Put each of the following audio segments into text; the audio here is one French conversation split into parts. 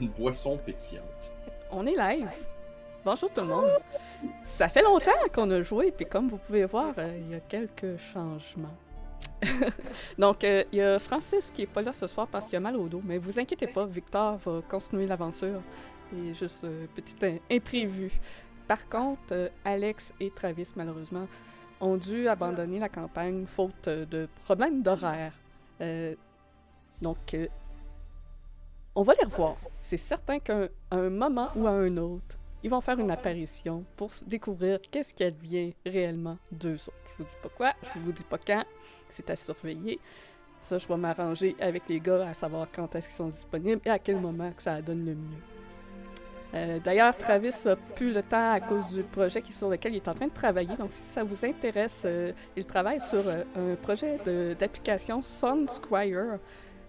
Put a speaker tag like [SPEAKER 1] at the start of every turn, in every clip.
[SPEAKER 1] une boisson pétillante.
[SPEAKER 2] On est live. Bonjour tout le monde. Ça fait longtemps qu'on a joué, puis comme vous pouvez voir, euh, il y a quelques changements. Donc, euh, il y a Francis qui est pas là ce soir parce qu'il a mal au dos, mais vous inquiétez pas, Victor va continuer l'aventure. Est juste euh, petit im- imprévu. Par contre, euh, Alex et Travis, malheureusement, ont dû abandonner la campagne faute de problèmes d'horaire. Donc, on va les revoir. C'est certain qu'à un moment ou à un autre, ils vont faire une apparition pour découvrir qu'est-ce qui advient réellement d'eux autres. Je vous dis pas quoi, je vous dis pas quand, c'est à surveiller. Ça, je vais m'arranger avec les gars à savoir quand est-ce qu'ils sont disponibles et à quel moment que ça donne le mieux. Euh, D'ailleurs, Travis a plus le temps à cause du projet sur lequel il est en train de travailler. Donc, si ça vous intéresse, euh, il travaille sur euh, un projet d'application Sun Squire.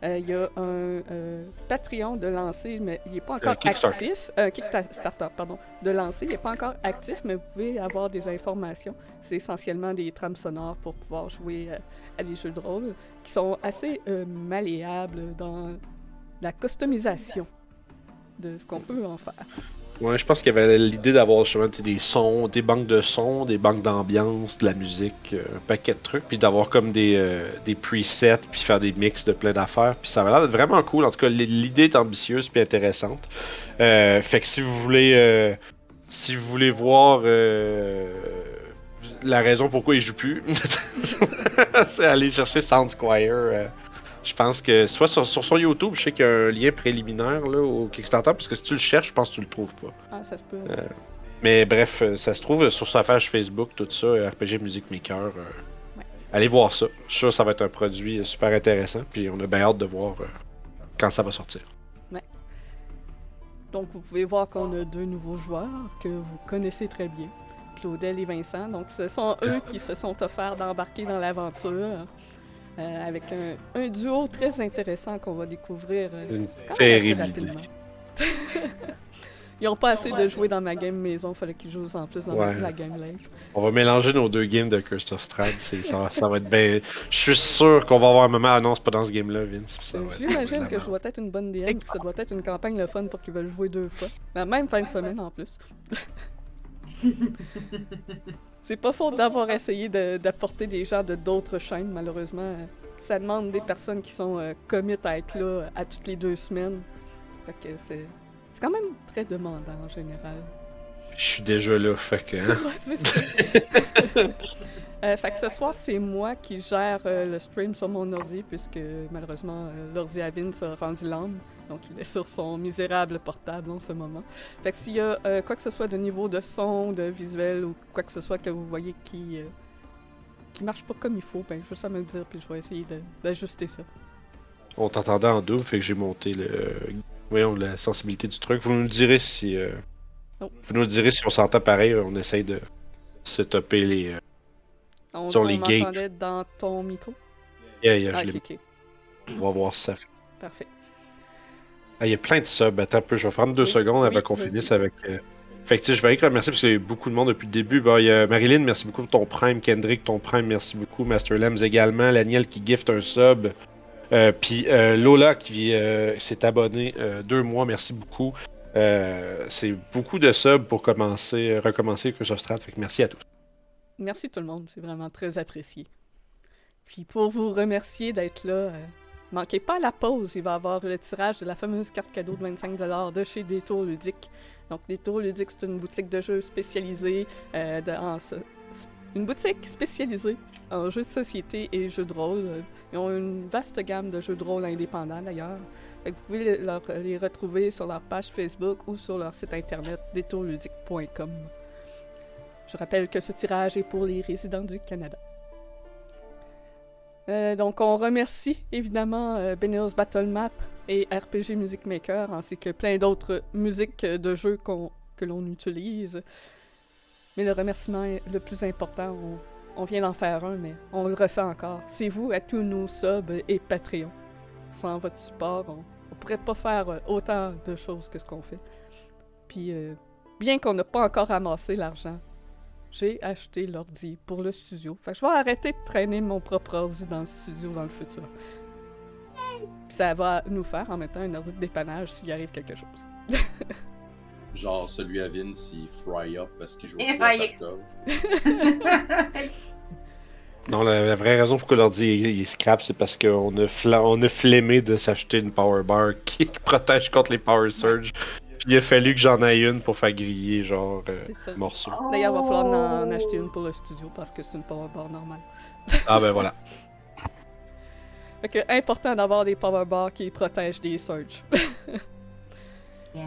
[SPEAKER 2] Euh, il y a un euh, Patreon de lancer, mais il n'est pas encore
[SPEAKER 3] Kickstarter.
[SPEAKER 2] actif. Euh, Kickstarter, pardon, de lancer. Il n'est pas encore actif, mais vous pouvez avoir des informations. C'est essentiellement des trames sonores pour pouvoir jouer euh, à des jeux de rôle qui sont assez euh, malléables dans la customisation de ce qu'on peut en faire.
[SPEAKER 3] Ouais, je pense qu'il y avait l'idée d'avoir justement des sons, des banques de sons, des banques d'ambiance, de la musique, euh, un paquet de trucs, puis d'avoir comme des, euh, des presets, puis faire des mix de plein d'affaires. Puis ça avait l'air vraiment cool. En tout cas, l'idée est ambitieuse puis intéressante. Euh, fait que si vous voulez, si vous voulez voir la raison pourquoi il joue plus, c'est aller chercher Sound Squire. Euh, je pense que soit sur, sur son YouTube, je sais qu'il y a un lien préliminaire là, au Kickstarter, parce que si tu le cherches, je pense que tu le trouves pas.
[SPEAKER 2] Ah, ça se peut.
[SPEAKER 3] Mais bref, euh, ça se trouve sur sa page Facebook, tout ça, euh, RPG Music Maker. euh,
[SPEAKER 2] Ouais.
[SPEAKER 3] Allez voir ça. Je suis sûr que ça va être un produit euh, super intéressant, puis on a bien hâte de voir euh, quand ça va sortir.
[SPEAKER 2] Donc, vous pouvez voir qu'on a deux nouveaux joueurs que vous connaissez très bien, Claudel et Vincent. Donc, ce sont eux qui se sont offerts d'embarquer dans l'aventure euh, avec un, un duo très intéressant qu'on va découvrir euh,
[SPEAKER 3] Une
[SPEAKER 2] quand même assez rapidement. Ils n'ont pas assez de jouer dans ma game maison, fallait qu'ils jouent en plus dans ma- la game live.
[SPEAKER 3] On va mélanger nos deux games de Curse of Strahd. c'est- Ça, va- ça va être bien. Je suis sûr qu'on va avoir un moment. Non, c'est pas dans ce game-là, Vince.
[SPEAKER 2] J'imagine que je dois être une bonne DM, puis ça doit être une campagne le fun pour qu'ils veulent jouer deux fois. La même fin de semaine en plus. C'est pas faute d'avoir essayé de- d'apporter des gens de d'autres chaînes, malheureusement. Ça demande des personnes qui sont euh, commit à être là à toutes les deux semaines. Fait que c'est. C'est quand même très demandant en général.
[SPEAKER 3] Je suis déjà là, fait que. hein.
[SPEAKER 2] Ouais, ça. Euh, fait que ce soir, c'est moi qui gère euh, le stream sur mon ordi, puisque malheureusement, euh, l'ordi à Vince a rendu l'âme. Donc, il est sur son misérable portable en ce moment. Fait que s'il y a euh, quoi que ce soit de niveau de son, de visuel ou quoi que ce soit que vous voyez qui, euh, qui marche pas comme il faut, ben, juste à me le dire, puis je vais essayer d'ajuster ça.
[SPEAKER 3] On t'entendait en double, fait que j'ai monté le. Voyons, la sensibilité du truc. Vous nous direz si. euh,
[SPEAKER 2] Oh.
[SPEAKER 3] Vous nous direz si on s'entend pareil. On essaye de se topper les. euh,
[SPEAKER 2] On,
[SPEAKER 3] Sur
[SPEAKER 2] on
[SPEAKER 3] les gates.
[SPEAKER 2] dans ton micro?
[SPEAKER 3] Yeah, yeah,
[SPEAKER 2] Ah,
[SPEAKER 3] je
[SPEAKER 2] ok.
[SPEAKER 3] On va voir si ça fait.
[SPEAKER 2] Parfait.
[SPEAKER 3] Ah, il y a plein de subs. Attends un peu, je vais prendre deux
[SPEAKER 2] Oui,
[SPEAKER 3] secondes avant
[SPEAKER 2] oui,
[SPEAKER 3] qu'on finisse avec. euh, Fait que je vais remercier parce qu'il y a eu beaucoup de monde depuis le début. Bon, il y a Marilyn, merci beaucoup pour ton prime. Kendrick, ton prime, merci beaucoup. Master Lems également. Laniel qui gift un sub. Euh, Puis euh, Lola qui euh, s'est abonné euh, deux mois, merci beaucoup. Euh, c'est beaucoup de subs pour commencer, recommencer of Strahd. Fait que merci à tous.
[SPEAKER 2] Merci tout le monde, c'est vraiment très apprécié. Puis pour vous remercier d'être là, euh, manquez pas la pause, il va y avoir le tirage de la fameuse carte cadeau de 25$ de chez Détour Ludique. Donc Détour Ludique, c'est une boutique de jeux spécialisée, euh, en une boutique spécialisée en jeux de société et jeux de rôle. Ils ont une vaste gamme de jeux de rôle indépendants d'ailleurs. Vous pouvez les retrouver sur leur page Facebook ou sur leur site internet détourludique.com. Je rappelle que ce tirage est pour les résidents du Canada. Euh, donc, on remercie évidemment euh, Benio's Battle Map et RPG Music Maker, ainsi que plein d'autres musiques de jeux que l'on utilise. Mais le remerciement est le plus important, on, vient d'en faire un, mais on le refait encore. C'est vous à tous nos subs et Patreon. Sans votre support, on ne pourrait pas faire euh, autant de choses que ce qu'on fait. Puis, bien qu'on n'a pas encore ramassé l'argent, j'ai acheté l'ordi pour le studio. Fait que je vais arrêter de traîner mon propre ordi dans le studio dans le futur. Puis ça va nous faire en même temps un ordi de dépannage s'il arrive quelque chose.
[SPEAKER 1] Genre celui à Vince, il fry up parce qu'il joue au.
[SPEAKER 3] Non, la, la vraie raison pourquoi l'ordi il, il scrap, c'est parce qu'on a, fla- on a flémé de s'acheter une power bar qui protège contre les power surge. Puis il a fallu que j'en aille une pour faire griller, genre, euh, morceau.
[SPEAKER 2] D'ailleurs, il va falloir en acheter une pour le studio parce que c'est une powerbar normale.
[SPEAKER 3] Ah ben voilà.
[SPEAKER 2] Fait que important d'avoir des powerbars qui protègent des surges.
[SPEAKER 4] Yeah.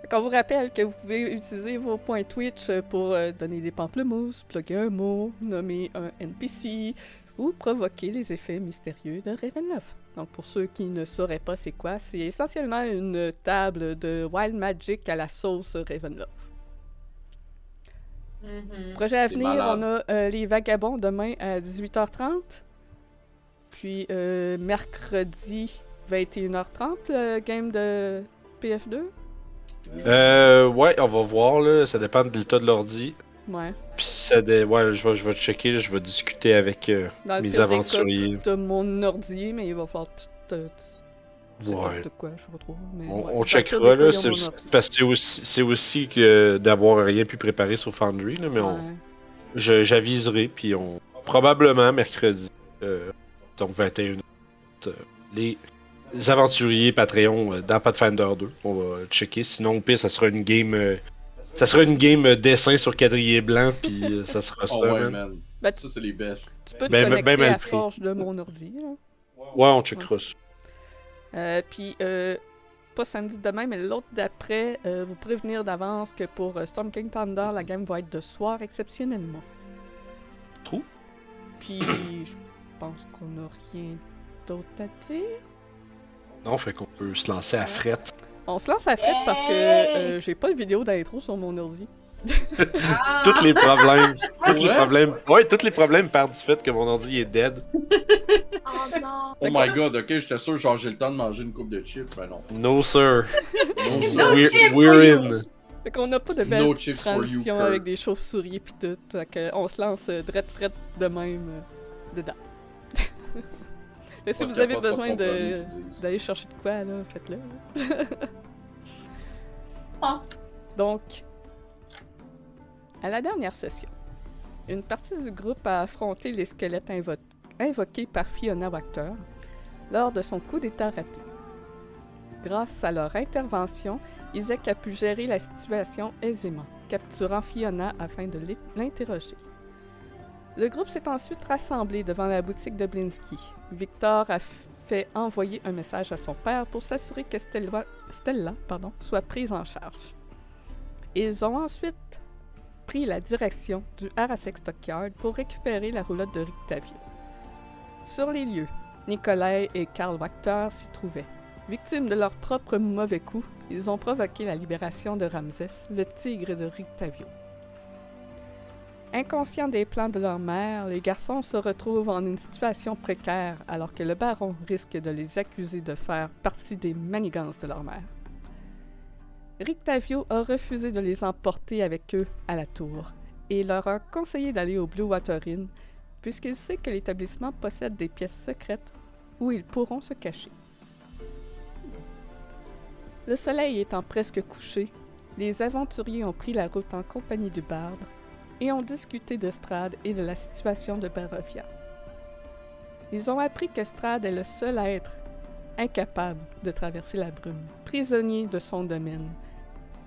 [SPEAKER 2] Fait qu'on vous rappelle que vous pouvez utiliser vos points Twitch pour euh, donner des pamplemousses, plugger un mot, nommer un NPC ou provoquer les effets mystérieux de Ravenloft. Donc pour ceux qui ne sauraient pas c'est quoi, c'est essentiellement une table de Wild Magic à la sauce Ravenloft.
[SPEAKER 4] Mhm.
[SPEAKER 2] Projet à venir,
[SPEAKER 1] malade.
[SPEAKER 2] on a euh, les Vagabonds demain à 18h30. Puis euh, mercredi 21h30, le game de PF2.
[SPEAKER 3] Euh, ouais, on va voir, là. Ça dépend de l'état de l'ordi.
[SPEAKER 2] Ouais.
[SPEAKER 3] Puis ça dé... ouais, je vais, je vais checker, je vais discuter avec euh,
[SPEAKER 2] Dans
[SPEAKER 3] mes
[SPEAKER 2] des
[SPEAKER 3] aventuriers.
[SPEAKER 2] de mon ordi, mais il va falloir tout.
[SPEAKER 3] Ouais.
[SPEAKER 2] quoi, je sais pas trop. Mais
[SPEAKER 3] On,
[SPEAKER 2] ouais.
[SPEAKER 3] checkera,
[SPEAKER 2] des
[SPEAKER 3] là. c'est parce que c'est aussi, c'est aussi que d'avoir rien pu préparer sur Foundry, là, mais on,
[SPEAKER 2] Ouais.
[SPEAKER 3] j'aviserai, puis on. Probablement mercredi, euh, donc 21 euh, les aventuriers Patreon euh, dans Pathfinder 2. On va checker. Sinon, au pire, ça sera une game. Ça sera une game euh, dessin sur quadrillé blanc, puis euh, ça sera ça,
[SPEAKER 1] Oh ouais,
[SPEAKER 3] man.
[SPEAKER 1] man.
[SPEAKER 2] Ben, tu,
[SPEAKER 1] Ça, c'est les best.
[SPEAKER 2] tu peux te
[SPEAKER 3] Ben,
[SPEAKER 2] connecter
[SPEAKER 3] ben mal
[SPEAKER 2] à la
[SPEAKER 3] pris.
[SPEAKER 2] forge de mon ordi. là.
[SPEAKER 3] Ouais, on checkera ça.
[SPEAKER 2] Euh, puis, euh, pas samedi demain, mais l'autre d'après, euh, vous prévenir d'avance que pour euh, Storm King Thunder, la game va être de soir exceptionnellement.
[SPEAKER 3] Trou.
[SPEAKER 2] Puis, je pense qu'on n'a rien d'autre à dire.
[SPEAKER 3] Non, fait qu'on peut se lancer à fret.
[SPEAKER 2] On se lance à frette parce que euh, j'ai pas de vidéo d'intro sur mon ordi.
[SPEAKER 4] Ah!
[SPEAKER 3] Tous les problèmes. tous les
[SPEAKER 1] Ouais?
[SPEAKER 3] problèmes. Ouais, tous les problèmes partent du fait que mon ordi est dead.
[SPEAKER 4] Oh non!
[SPEAKER 1] Oh my god, ok, j'étais sûr, genre, j'ai le temps de manger une coupe de chips, mais non.
[SPEAKER 3] No, sir.
[SPEAKER 1] Non,
[SPEAKER 4] No
[SPEAKER 1] sir.
[SPEAKER 3] We're, in.
[SPEAKER 2] Fait qu'on n'a pas de belle
[SPEAKER 1] No you,
[SPEAKER 2] transition avec des chauves-souris pis tout. Fait que on se lance euh, drette frette de même euh, dedans. Mais si vous avez besoin
[SPEAKER 1] de
[SPEAKER 2] d'aller chercher de quoi, là, faites-le.
[SPEAKER 4] Ah.
[SPEAKER 2] Donc, à la dernière session, une partie du groupe a affronté les squelettes invo- invoqués par Fiona Wachter lors de son coup d'état raté. Grâce à leur intervention, Isaac a pu gérer la situation aisément, capturant Fiona afin de l'interroger. Le groupe s'est ensuite rassemblé devant la boutique de Blinsky. Victor a fait envoyer un message à son père pour s'assurer que Stella, soit prise en charge. Ils ont ensuite pris la direction du Arasek Stockyard pour récupérer la roulotte de Rictavio. Sur les lieux, Nikolai et Karl Wachter s'y trouvaient. Victimes de leur propre mauvais coup, ils ont provoqué la libération de Ramsès, le tigre de Rictavio. Inconscients des plans de leur mère, les garçons se retrouvent en une situation précaire alors que le baron risque de les accuser de faire partie des manigances de leur mère. Rictavio a refusé de les emporter avec eux à la tour et leur a conseillé d'aller au Blue Water Inn puisqu'il sait que l'établissement possède des pièces secrètes où ils pourront se cacher. Le soleil étant presque couché, les aventuriers ont pris la route en compagnie du barde et ont discuté de Strad et de la situation de Barovia. Ils ont appris que Strad est le seul être incapable de traverser la brume, prisonnier de son domaine,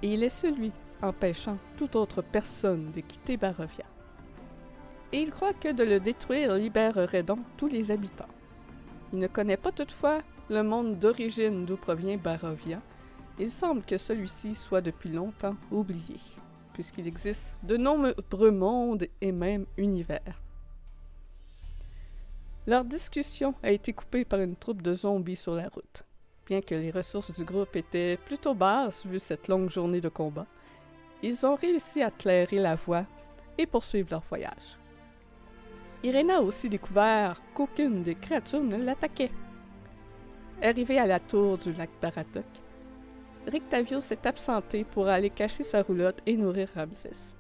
[SPEAKER 2] et il est celui empêchant toute autre personne de quitter Barovia. Et il croit que de le détruire libérerait donc tous les habitants. Il ne connaît pas toutefois le monde d'origine d'où provient Barovia. Il semble que celui-ci soit depuis longtemps oublié, puisqu'il existe de nombreux mondes et même univers. Leur discussion a été coupée par une troupe de zombies sur la route. Bien que les ressources du groupe étaient plutôt basses vu cette longue journée de combat, ils ont réussi à clairer la voie et poursuivre leur voyage. Irena a aussi découvert qu'aucune des créatures ne l'attaquait. Arrivé à la tour du lac Baratok, Rictavio s'est absenté pour aller cacher sa roulotte et nourrir Ramsès.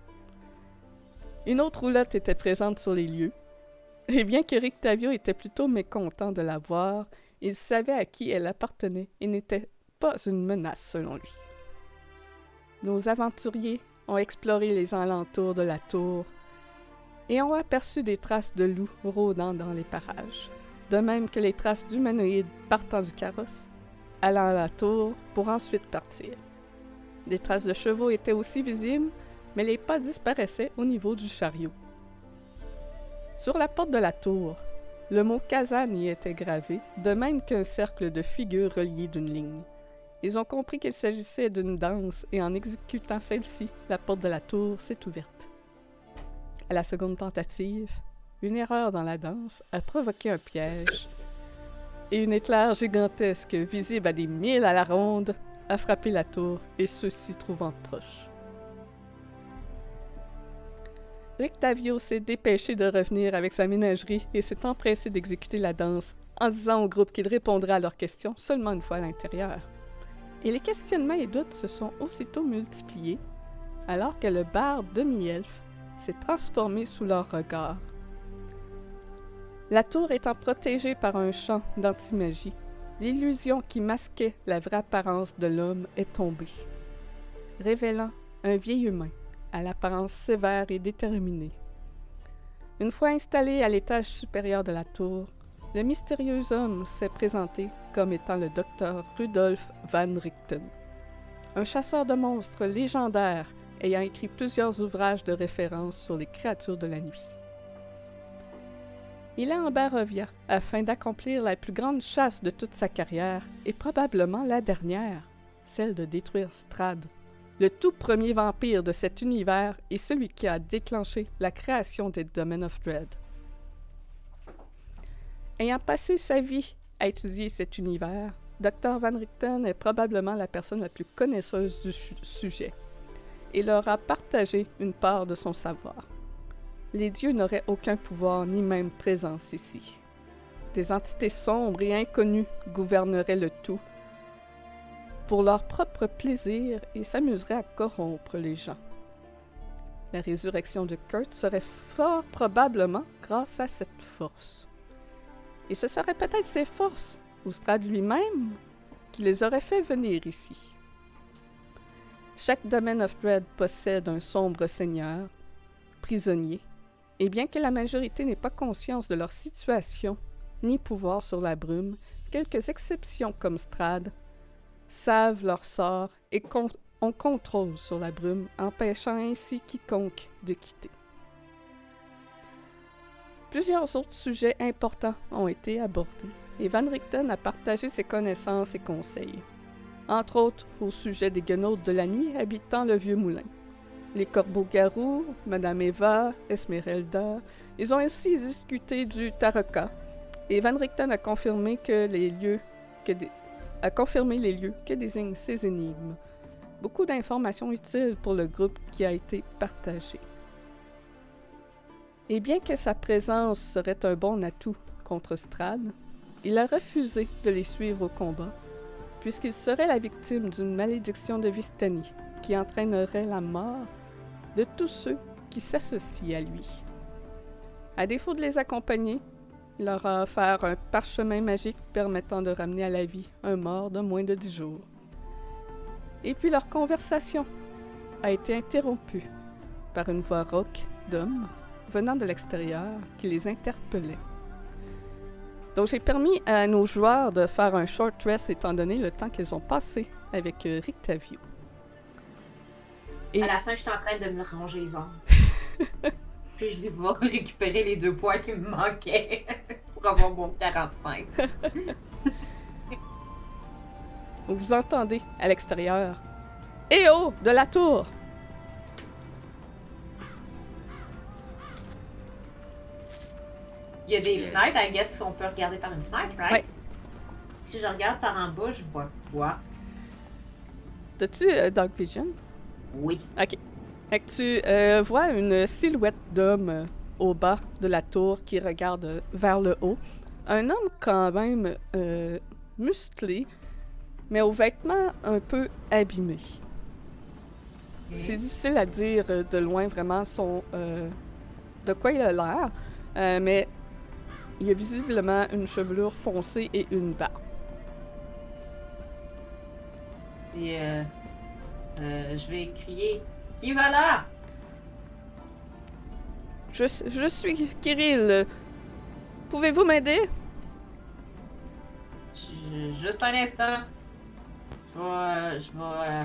[SPEAKER 2] Une autre roulotte était présente sur les lieux, et bien que Rictavio était plutôt mécontent de la voir, Il savait à qui elle appartenait et n'était pas une menace selon lui. Nos aventuriers ont exploré les alentours de la tour et ont aperçu des traces de loups rôdant dans les parages, de même que les traces d'humanoïdes partant du carrosse, allant à la tour pour ensuite partir. Des traces de chevaux étaient aussi visibles, mais les pas disparaissaient au niveau du chariot. Sur la porte de la tour, le mot Kazan y était gravé, de même qu'un cercle de figures reliées d'une ligne. Ils ont compris qu'il s'agissait d'une danse et en exécutant celle-ci, la porte de la tour s'est ouverte. À la seconde tentative, une erreur dans la danse a provoqué un piège et une éclair gigantesque, visible à des milles à la ronde, a frappé la tour et ceux-ci trouvant proche. Rictavio s'est dépêché de revenir avec sa ménagerie et s'est empressé d'exécuter la danse en disant au groupe qu'il répondrait à leurs questions seulement une fois à l'intérieur. Et les questionnements et doutes se sont aussitôt multipliés alors que le bar demi-elfe s'est transformé sous leur regard. La tour étant protégée par un champ d'antimagie, l'illusion qui masquait la vraie apparence de l'homme est tombée, révélant un vieil humain à l'apparence sévère et déterminée. Une fois installé à l'étage supérieur de la tour, le mystérieux homme s'est présenté comme étant le docteur Rudolf van Richten, un chasseur de monstres légendaire ayant écrit plusieurs ouvrages de référence sur les créatures de la nuit. Il est en Barovia afin d'accomplir la plus grande chasse de toute sa carrière et probablement la dernière, celle de détruire Strad, le tout premier vampire de cet univers et celui qui a déclenché la création des Domain of Dread. Ayant passé sa vie à étudier cet univers, Dr. Van Richten est probablement la personne la plus connaisseuse du su- sujet et leur a partagé une part de son savoir. Les dieux n'auraient aucun pouvoir ni même présence ici. Des entités sombres et inconnues gouverneraient le tout pour leur propre plaisir et s'amuseraient à corrompre les gens. La résurrection de Kurt serait fort probablement grâce à cette force. Et ce seraient peut-être ces forces, ou Strad lui-même, qui les auraient fait venir ici. Chaque domaine of Dread possède un sombre seigneur, prisonnier, et bien que la majorité n'ait pas conscience de leur situation ni pouvoir sur la brume, quelques exceptions comme Strad savent leur sort et ont contrôle sur la brume, empêchant ainsi quiconque de quitter. Plusieurs autres sujets importants ont été abordés et Van Richten a partagé ses connaissances et conseils, entre autres au sujet des guenaudes de la nuit habitant le vieux moulin. Les corbeaux-garous, Madame Eva, Esmeralda, ils ont aussi discuté du Taraka, et Van Richten a confirmé que les lieux que a confirmé les lieux que désignent ces énigmes. Beaucoup d'informations utiles pour le groupe qui a été partagé. Et bien que sa présence serait un bon atout contre Strad, il a refusé de les suivre au combat, puisqu'il serait la victime d'une malédiction de Vistani qui entraînerait la mort de tous ceux qui s'associent à lui. À défaut de les accompagner, il leur a offert un parchemin magique permettant de ramener à la vie un mort de moins de dix jours. Et puis leur conversation a été interrompue par une voix rauque d'homme venant de l'extérieur qui les interpellait. Donc j'ai permis à nos joueurs de faire un short rest étant donné le temps qu'ils ont passé avec euh, Rictavio. Et
[SPEAKER 4] À la fin, j'étais en train de me ranger les ongles. Puis je vais pouvoir récupérer les deux points qui me manquaient pour avoir mon 45.
[SPEAKER 2] vous entendez à l'extérieur Eh oh, de la tour
[SPEAKER 4] Il y a des fenêtres, I guess qu'on peut regarder par une fenêtre, right?
[SPEAKER 2] Ouais.
[SPEAKER 4] Si je regarde par en bas, je vois quoi?
[SPEAKER 2] T'as-tu euh, Dark Vision
[SPEAKER 4] Oui.
[SPEAKER 2] Ok. Fait que tu euh, vois une silhouette d'homme euh, au bas de la tour qui regarde euh, vers le haut. Un homme quand même euh, musclé, mais aux vêtements un peu abîmés. C'est difficile à dire de loin vraiment son, euh, de quoi il a l'air, mais Il a visiblement une chevelure foncée et une barbe.
[SPEAKER 4] Et euh, je vais crier Qui va là?
[SPEAKER 2] Je, je suis Kirill. Pouvez-vous m'aider?
[SPEAKER 4] Juste un instant. Je vais, euh, je vais euh,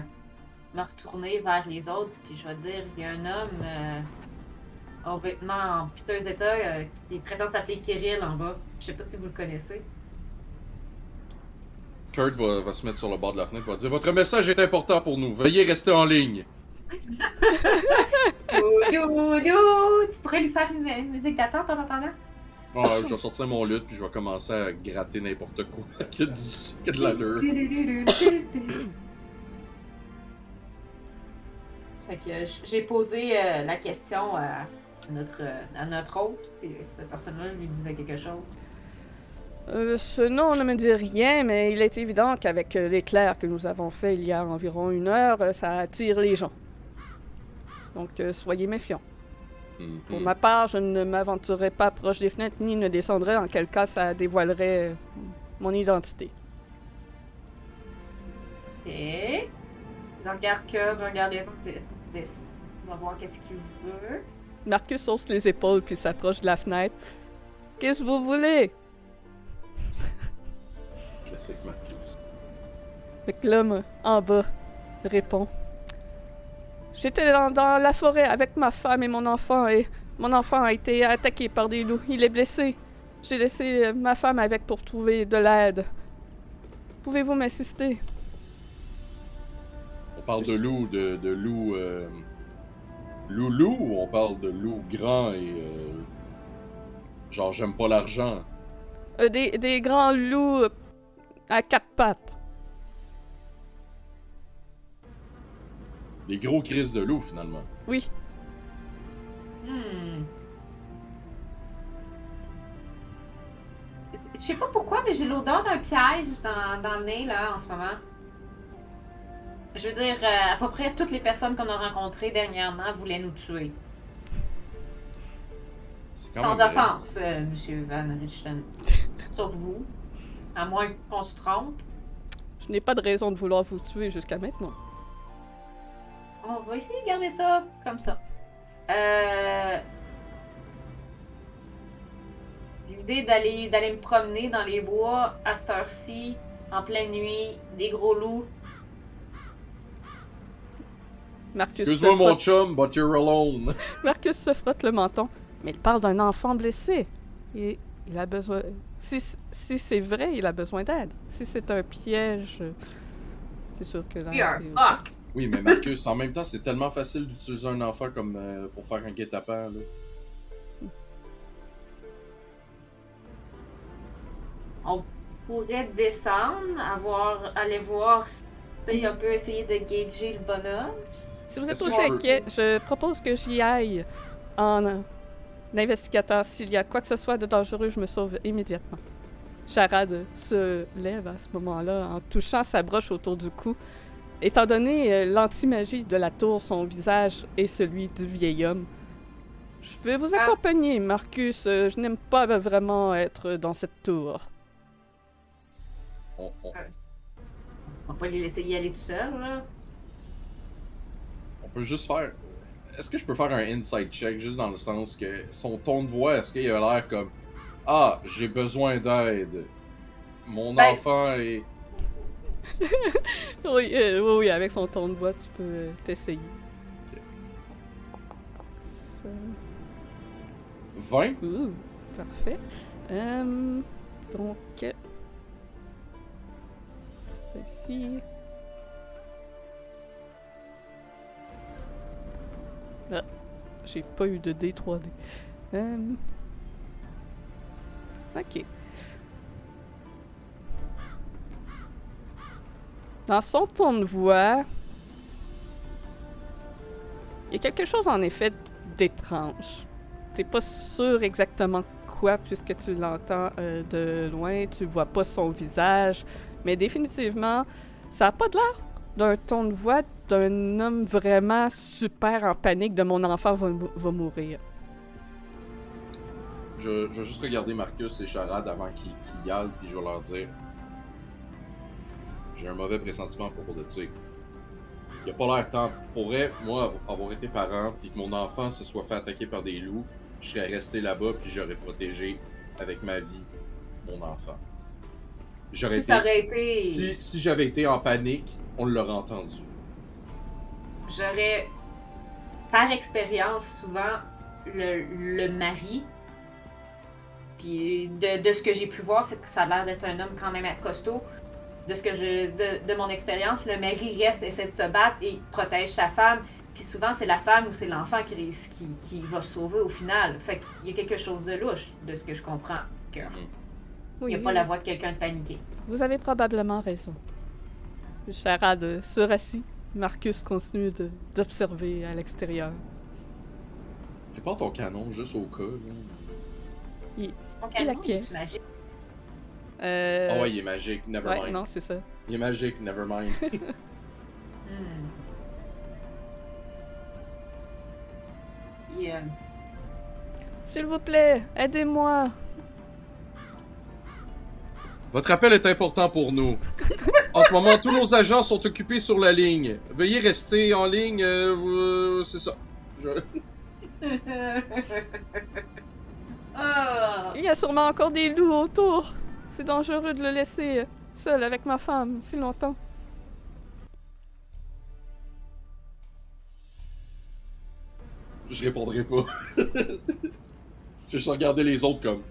[SPEAKER 4] me retourner vers les autres, puis je vais dire il y a un homme euh, en vêtements en piteux état euh, qui prétend s'appeler Kirill en bas. Je sais pas si vous le connaissez.
[SPEAKER 1] Kurt va, va se mettre sur le bord de la fenêtre et va dire Votre message est important pour nous. Veuillez rester en ligne.
[SPEAKER 4] Doudou, tu pourrais lui faire une, une musique d'attente en attendant?
[SPEAKER 1] Euh, je vais sortir mon lutte puis je vais commencer à gratter n'importe quoi qui a, qui a de l'allure.
[SPEAKER 4] Fait que euh, j'ai posé euh, la question à notre, euh, à notre hôte. Cette personne-là lui disait quelque chose.
[SPEAKER 2] Euh, ce nom ne me dit rien, mais il est évident qu'avec euh, l'éclair que nous avons fait il y a environ une heure, euh, ça attire les gens. Donc euh, soyez méfiants.
[SPEAKER 1] Mhm.
[SPEAKER 2] Pour ma part, je ne m'aventurerai pas proche des fenêtres ni ne descendrai, en quel cas ça dévoilerait mon identité.
[SPEAKER 4] Et je regarde que, je regarde les autres. On va voir qu'est-ce qu'il veut.
[SPEAKER 2] Marcus hausse les épaules puis s'approche de la fenêtre. Qu'est-ce que vous voulez?
[SPEAKER 1] Classique Marcus.
[SPEAKER 2] Fait que l'homme en bas répond. J'étais dans, dans la forêt avec ma femme et mon enfant et mon enfant a été attaqué par des loups. Il est blessé. J'ai laissé euh, ma femme avec pour trouver de l'aide. Pouvez-vous m'assister?
[SPEAKER 1] On parle de loup, de, de loup. Euh, ou on parle de loup grand et. euh, genre, j'aime pas l'argent?
[SPEAKER 2] Euh, des, des grands loups à quatre pattes.
[SPEAKER 1] Des gros crises de loup finalement.
[SPEAKER 2] Oui.
[SPEAKER 4] Hmm. Je sais pas pourquoi, mais j'ai l'odeur d'un piège dans, dans le nez, là, en ce moment. Je veux dire, euh, à peu près toutes les personnes qu'on a rencontrées dernièrement voulaient nous tuer. Sans offense, euh, Monsieur Van Richten. Sauf vous. À moins qu'on se trompe.
[SPEAKER 2] Je n'ai pas de raison de vouloir vous tuer jusqu'à maintenant.
[SPEAKER 4] On va essayer de garder ça comme ça. Euh... L'idée d'aller d'aller me promener dans les bois à cette heure-ci, en pleine nuit, des gros loups.
[SPEAKER 2] Marcus se,
[SPEAKER 1] Excuse-moi mon
[SPEAKER 2] frotte...
[SPEAKER 1] chum, but you're alone.
[SPEAKER 2] Marcus se frotte le menton. Mais il parle d'un enfant blessé. Et il a besoin... Si, si c'est vrai, il a besoin d'aide. Si c'est un piège... C'est sûr que là...
[SPEAKER 4] We are
[SPEAKER 2] c'est-
[SPEAKER 4] fucked.
[SPEAKER 1] Oui, mais Marcus, en même temps, c'est tellement facile d'utiliser un enfant comme euh, pour faire un guet-apens, là.
[SPEAKER 4] On pourrait descendre, avoir, aller voir, tu sais, un peu essayer de gager le bonhomme.
[SPEAKER 2] Si vous êtes aussi inquiet, je propose que j'y aille en euh, investigateur. S'il y a quoi que ce soit de dangereux, je me sauve immédiatement. Charade se lève à ce moment-là en touchant sa broche autour du cou. Étant donné euh, l'anti-magie de la tour, son visage est celui du vieil homme. Je vais vous
[SPEAKER 4] Ah.
[SPEAKER 2] accompagner, Marcus. Euh, je n'aime pas vraiment être dans cette tour.
[SPEAKER 1] On,
[SPEAKER 4] va pas les laisser y aller tout seul, là.
[SPEAKER 1] on peut juste faire. Est-ce que je peux faire un inside check juste dans le sens que son ton de voix, est-ce qu'il a l'air comme Ah, j'ai besoin d'aide. Mon
[SPEAKER 4] Ben-
[SPEAKER 1] enfant est.
[SPEAKER 2] Oui, euh, oui, oui, avec son ton de voix, tu peux t'essayer. Ça-
[SPEAKER 1] 20
[SPEAKER 2] Ouh, parfait. Euh, donc, ceci. Ah, j'ai pas eu de D 3D. Euh, ok. Dans son ton de voix, il y a quelque chose en effet d'étrange. T'es pas sûr exactement quoi puisque tu l'entends euh, de loin, tu vois pas son visage, mais définitivement, ça a pas de l'air d'un ton de voix d'un homme vraiment super en panique de mon enfant va, mou- va mourir.
[SPEAKER 1] je, je vais juste regarder Marcus et Charade avant qu'ils y aillent, puis je vais leur dire J'ai un mauvais pressentiment à propos de ça. Il a pas l'air temps. Pour vrai, moi, avoir été parent, puis que mon enfant se soit fait attaquer par des loups, je serais resté là-bas, puis j'aurais protégé avec ma vie mon enfant. J'aurais été.
[SPEAKER 4] aurait été.
[SPEAKER 1] Si, si j'avais été en panique, on l'aurait entendu.
[SPEAKER 4] J'aurais, par expérience, souvent le, le mari. Puis de, de ce que j'ai pu voir, c'est que ça a l'air d'être un homme quand même costaud. De ce que je, de, de mon expérience, le mari reste, essaie de se battre et protège sa femme. Puis souvent, c'est la femme ou c'est l'enfant qui, qui, qui va sauver au final. Fait qu'il y a quelque chose de louche, de ce que je comprends. Que il n'y a pas la voix de quelqu'un de paniqué.
[SPEAKER 2] Vous avez probablement raison. Charade se rassit. Marcus continue de- d'observer à l'extérieur.
[SPEAKER 1] Prépare ton canon juste au cas. là.
[SPEAKER 2] La
[SPEAKER 4] canon,
[SPEAKER 2] caisse.
[SPEAKER 4] c'est magique.
[SPEAKER 2] Euh...
[SPEAKER 1] Ah ouais, il est magique, never
[SPEAKER 2] ouais,
[SPEAKER 1] mind.
[SPEAKER 2] non, c'est ça.
[SPEAKER 1] Il est magique, never mind.
[SPEAKER 4] Hmm. Il, euh,
[SPEAKER 2] S'il vous plaît, aidez-moi.
[SPEAKER 1] Votre appel est important pour nous. En ce moment, tous nos agents sont occupés sur la ligne. Veuillez rester en ligne, euh, vous- c'est ça. Je-
[SPEAKER 4] Ah!
[SPEAKER 2] Il y a sûrement encore des loups autour. C'est dangereux de le laisser seul avec ma femme si longtemps.
[SPEAKER 1] Je répondrai pas. je vais juste regarder les autres comme.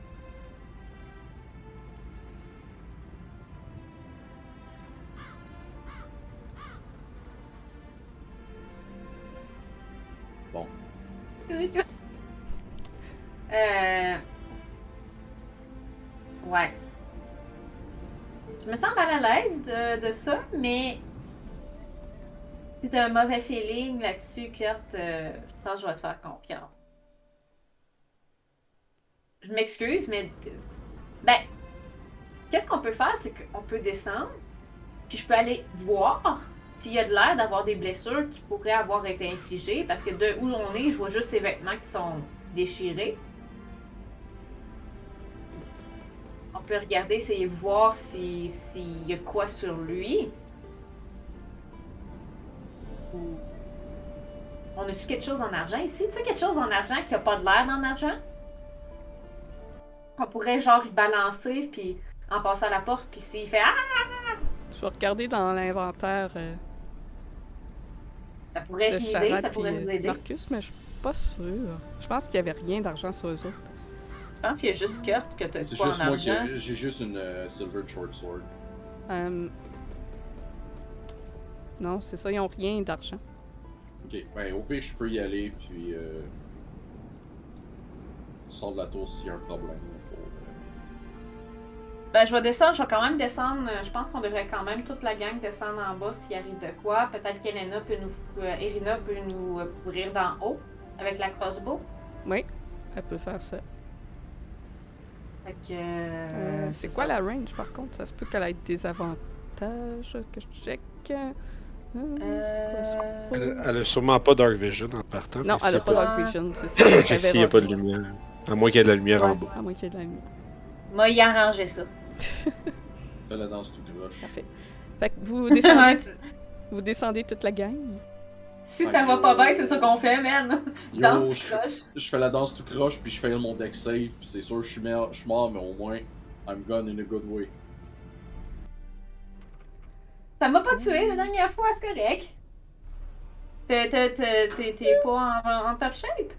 [SPEAKER 4] Euh... Ouais. Je me sens mal à l'aise de, de ça, mais c'est un mauvais feeling là-dessus, Kurt. euh, je pense que je vais te faire confiance. Je m'excuse, mais ben, qu'est-ce qu'on peut faire, c'est qu'on peut descendre, puis je peux aller voir s'il y a de l'air d'avoir des blessures qui pourraient avoir été infligées, parce que de où l'on est, je vois juste ses vêtements qui sont déchirés. On peut regarder, essayer de voir si- s'il y a quoi sur lui. On a-tu quelque chose en argent ici? Tu sais, quelque chose en argent qui a pas de l'air en argent? Qu'on pourrait genre y balancer, puis en passant à la porte, puis s'il fait Ah!
[SPEAKER 2] Je vais regarder dans l'inventaire euh,
[SPEAKER 4] Ça pourrait être une idée, ça pourrait
[SPEAKER 2] puis,
[SPEAKER 4] nous
[SPEAKER 2] euh,
[SPEAKER 4] aider.
[SPEAKER 2] Marcus, mais je suis pas sûre. Je pense qu'il y avait rien d'argent sur eux autres.
[SPEAKER 4] Je pense qu'il y a juste Kurt que t'as
[SPEAKER 1] C'est
[SPEAKER 4] quoi en
[SPEAKER 1] juste moi qui.
[SPEAKER 4] argent.
[SPEAKER 1] J'ai juste une euh, Silver Short Sword.
[SPEAKER 2] Euh, Non, c'est ça, ils ont rien d'argent.
[SPEAKER 1] Ok, ben au pire, je peux y aller, puis. Euh... Sors de la tour s'il y a un problème.
[SPEAKER 4] Ben, je vais descendre, je vais quand même descendre. euh, Je pense qu'on devrait quand même toute la gang descendre en bas s'il arrive de quoi. Peut-être qu'Elena peut nous. euh, Irina peut nous euh, couvrir d'en haut avec la crossbow.
[SPEAKER 2] Oui, elle peut faire ça.
[SPEAKER 4] Fait que.
[SPEAKER 2] Euh, c'est quoi
[SPEAKER 4] ça.
[SPEAKER 2] la range par contre? Ça se peut qu'elle ait des avantages que je check. Euh...
[SPEAKER 3] Elle, elle a sûrement pas Dark Vision en partant.
[SPEAKER 2] Non, elle a pas Dark Vision, c'est ça. Elle
[SPEAKER 3] S'il n'y a pas de lumière. À moins qu'il y ait de la lumière en bas.
[SPEAKER 2] à moins qu'il y ait de la lumière.
[SPEAKER 4] Moi, il a arrangé ça.
[SPEAKER 1] Fais la danse tout croche.
[SPEAKER 2] Parfait. Fait que vous descendez, vous toute la gang.
[SPEAKER 4] si ça va pas bien, c'est ça qu'on fait, man.
[SPEAKER 1] Yo,
[SPEAKER 4] Danse
[SPEAKER 1] je,
[SPEAKER 4] croche.
[SPEAKER 1] je fais la danse tout croche, puis je fais mon deck save, puis c'est sûr, je suis mort, je suis mort, mais au moins, I'm gone in a good way.
[SPEAKER 4] Ça m'a pas tué la dernière fois, c'est correct. T'es- t'es- T'es t'es- t'es pas en, en top shape?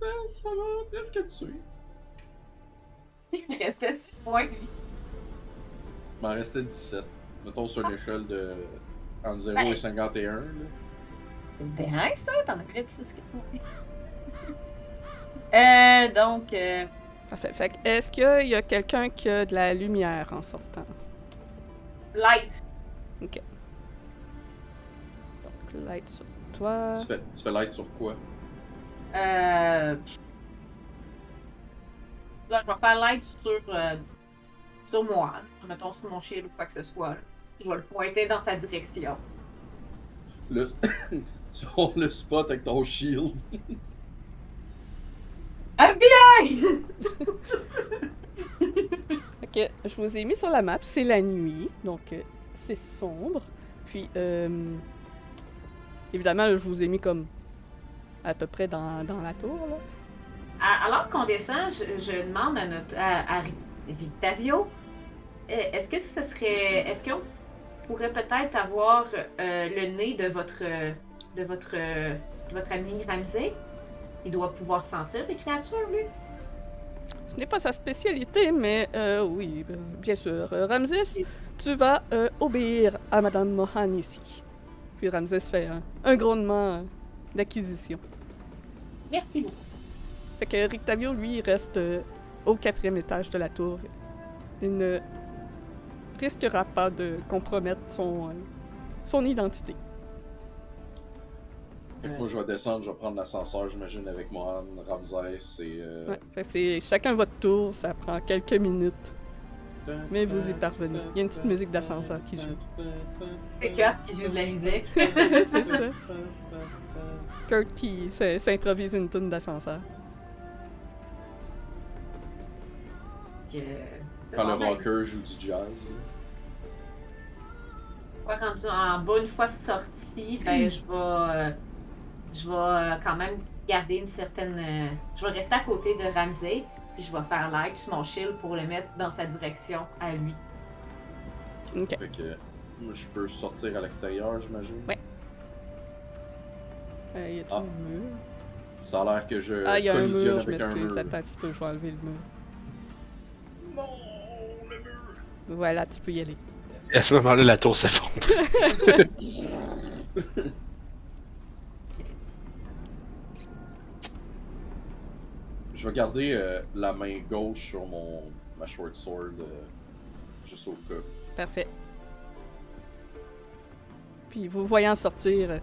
[SPEAKER 1] Ça, ça m'a presque tué.
[SPEAKER 4] Il me restait 6 points de vie.
[SPEAKER 1] Il m'en restait 17. Mettons sur l'échelle de. entre 0
[SPEAKER 4] Ben.
[SPEAKER 1] et 51. Là.
[SPEAKER 4] C'est bien ça, t'en avais plus que moi. Euh, donc, euh,
[SPEAKER 2] Parfait. Fait que est-ce qu'il y a quelqu'un qui a de la lumière en sortant?
[SPEAKER 4] light.
[SPEAKER 2] Donc, light sur toi.
[SPEAKER 1] Tu, fais, tu fais light sur quoi?
[SPEAKER 4] Euh... Là, je vais faire light sur, euh, sur moi. Mettons sur mon shield ou quoi que ce soit. là. Je vais le pointer dans ta direction.
[SPEAKER 1] le... Tu hold le spot avec ton shield.
[SPEAKER 4] FBI!
[SPEAKER 2] Ok, je vous ai mis sur la map, c'est la nuit, donc euh, c'est sombre. Puis, euh, évidemment, je vous ai mis comme à peu près dans, dans la tour. Là.
[SPEAKER 4] Alors qu'on descend, je, je demande à notre à, à Victavio, euh, est-ce que ce serait, est-ce qu'on pourrait peut-être avoir euh, le nez de votre de votre de votre ami Ramsey Il doit pouvoir sentir des créatures, lui.
[SPEAKER 2] Ce n'est pas sa spécialité, mais euh, oui, bien sûr. Euh, Ramsès, tu vas euh, obéir à Madame Mohan ici. Puis Ramsès fait un, un grondement d'acquisition.
[SPEAKER 4] Merci beaucoup.
[SPEAKER 2] Fait que Rictavio, lui, il reste euh, au quatrième étage de la tour. Il ne risquera pas de compromettre son, euh, son identité.
[SPEAKER 1] Fait que moi, je vais descendre, je vais prendre l'ascenseur, j'imagine, avec Mohan, Ramsès et. euh,
[SPEAKER 2] Ouais, fait que c'est chacun votre tour, ça prend quelques minutes. Mais vous y parvenez. Il y a une petite musique d'ascenseur qui joue.
[SPEAKER 4] C'est Kurt qui joue de la musique.
[SPEAKER 2] c'est ça. Kurt qui s- s'improvise une tune d'ascenseur.
[SPEAKER 4] Que-
[SPEAKER 1] Quand le rocker joue du jazz.
[SPEAKER 4] Moi, rendu en bas, une fois sorti, ben, je vais, euh, je vais euh, quand même garder une certaine. euh, je vais rester à côté de Ramsey, puis je vais faire like sur mon shield pour le mettre dans sa direction à lui.
[SPEAKER 2] Ok.
[SPEAKER 1] Fait que. Moi, je peux sortir à l'extérieur, j'imagine.
[SPEAKER 2] Ouais. Euh, y a-tu
[SPEAKER 1] Ah.
[SPEAKER 2] un mur?
[SPEAKER 1] Ça a l'air que je
[SPEAKER 2] Ah, il y a un mur, je
[SPEAKER 1] avec un
[SPEAKER 2] m'excuse.
[SPEAKER 1] mur.
[SPEAKER 2] Attends un petit peu, je vais enlever le mur.
[SPEAKER 1] Non, le mur!
[SPEAKER 2] Voilà, tu peux y aller.
[SPEAKER 3] Et à ce moment-là, la tour s'effondre.
[SPEAKER 1] Je vais garder euh, la main gauche sur mon ma short sword euh, juste au cas.
[SPEAKER 2] Parfait. Puis vous voyant sortir, euh,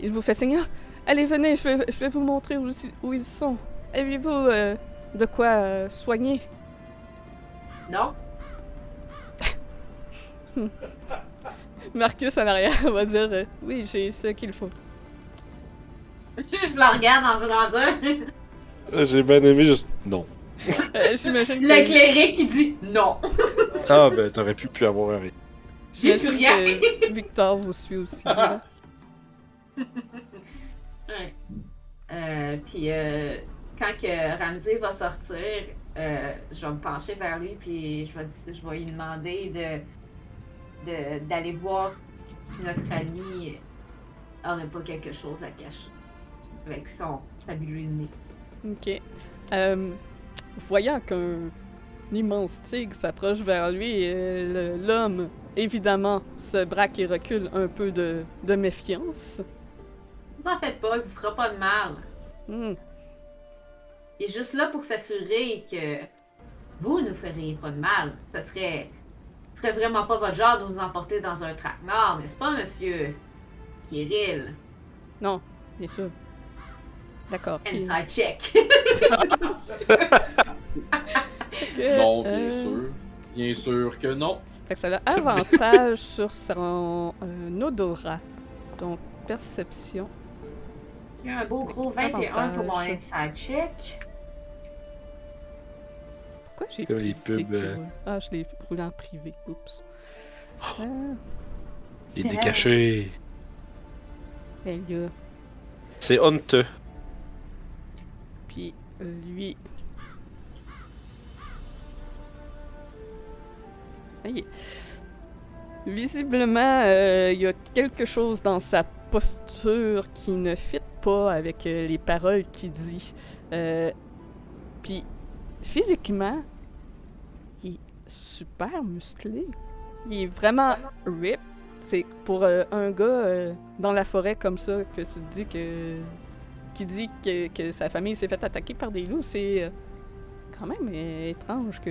[SPEAKER 2] il vous fait signe. Ah, allez, venez, je vais, je vais vous montrer où, où ils sont. Avez-vous euh, de quoi euh, soigner?
[SPEAKER 4] Non?
[SPEAKER 2] Marcus en arrière va dire euh, Oui, j'ai ce qu'il faut.
[SPEAKER 4] je la regarde en grandeur.
[SPEAKER 3] Euh, J'ai bien aimé juste. Non.
[SPEAKER 2] Euh, J'imagine
[SPEAKER 4] Le
[SPEAKER 2] que,
[SPEAKER 4] cléric qui dit non.
[SPEAKER 3] Ah, ben, t'aurais pu plus avoir un rythme.
[SPEAKER 4] J'ai plus
[SPEAKER 2] j'imagine
[SPEAKER 4] rien.
[SPEAKER 2] que Victor vous suit aussi. là.
[SPEAKER 4] Ouais. Euh, puis euh, quand que Ramsey va sortir, euh, je vais me pencher vers lui puis je vais, je vais lui demander de de- d'aller voir si notre ami aurait pas quelque chose à cacher avec son fabuleux nez.
[SPEAKER 2] Ok. Euh, voyant qu'un immense tigre s'approche vers lui, euh, l'homme, évidemment, se braque et recule un peu de, de méfiance.
[SPEAKER 4] Vous en faites pas, il vous fera pas de mal.
[SPEAKER 2] Hmm.
[SPEAKER 4] Il est juste là pour s'assurer que vous ne feriez pas de mal. Ça serait, ce serait vraiment pas votre genre de vous emporter dans un traquenard, n'est-ce pas, monsieur Kirill?
[SPEAKER 2] Non, bien sûr. D'accord. puis-
[SPEAKER 4] Inside check.
[SPEAKER 1] non, bien
[SPEAKER 2] euh,
[SPEAKER 1] sûr. Bien sûr que non.
[SPEAKER 2] Fait que ça a avantage sur son euh, odorat. Donc, perception.
[SPEAKER 4] Il y a un beau gros 21 pour mon
[SPEAKER 2] Avantage.
[SPEAKER 4] inside check.
[SPEAKER 2] Pourquoi j'ai
[SPEAKER 3] Comme les pubs, euh.
[SPEAKER 2] Ah, je l'ai roulé en privé. Oups. Ah,
[SPEAKER 3] Il est décaché.
[SPEAKER 2] ben là.
[SPEAKER 3] C'est honteux.
[SPEAKER 2] Puis euh, lui. Il est- Visiblement, euh, il y a quelque chose dans sa posture qui ne fit pas avec euh, les paroles qu'il dit. Euh, Puis physiquement, il est super musclé. Il est vraiment rip. C'est pour euh, un gars euh, dans la forêt comme ça que tu te dis que qui dit que, que sa famille s'est fait attaquer par des loups, c'est euh, quand même euh, étrange que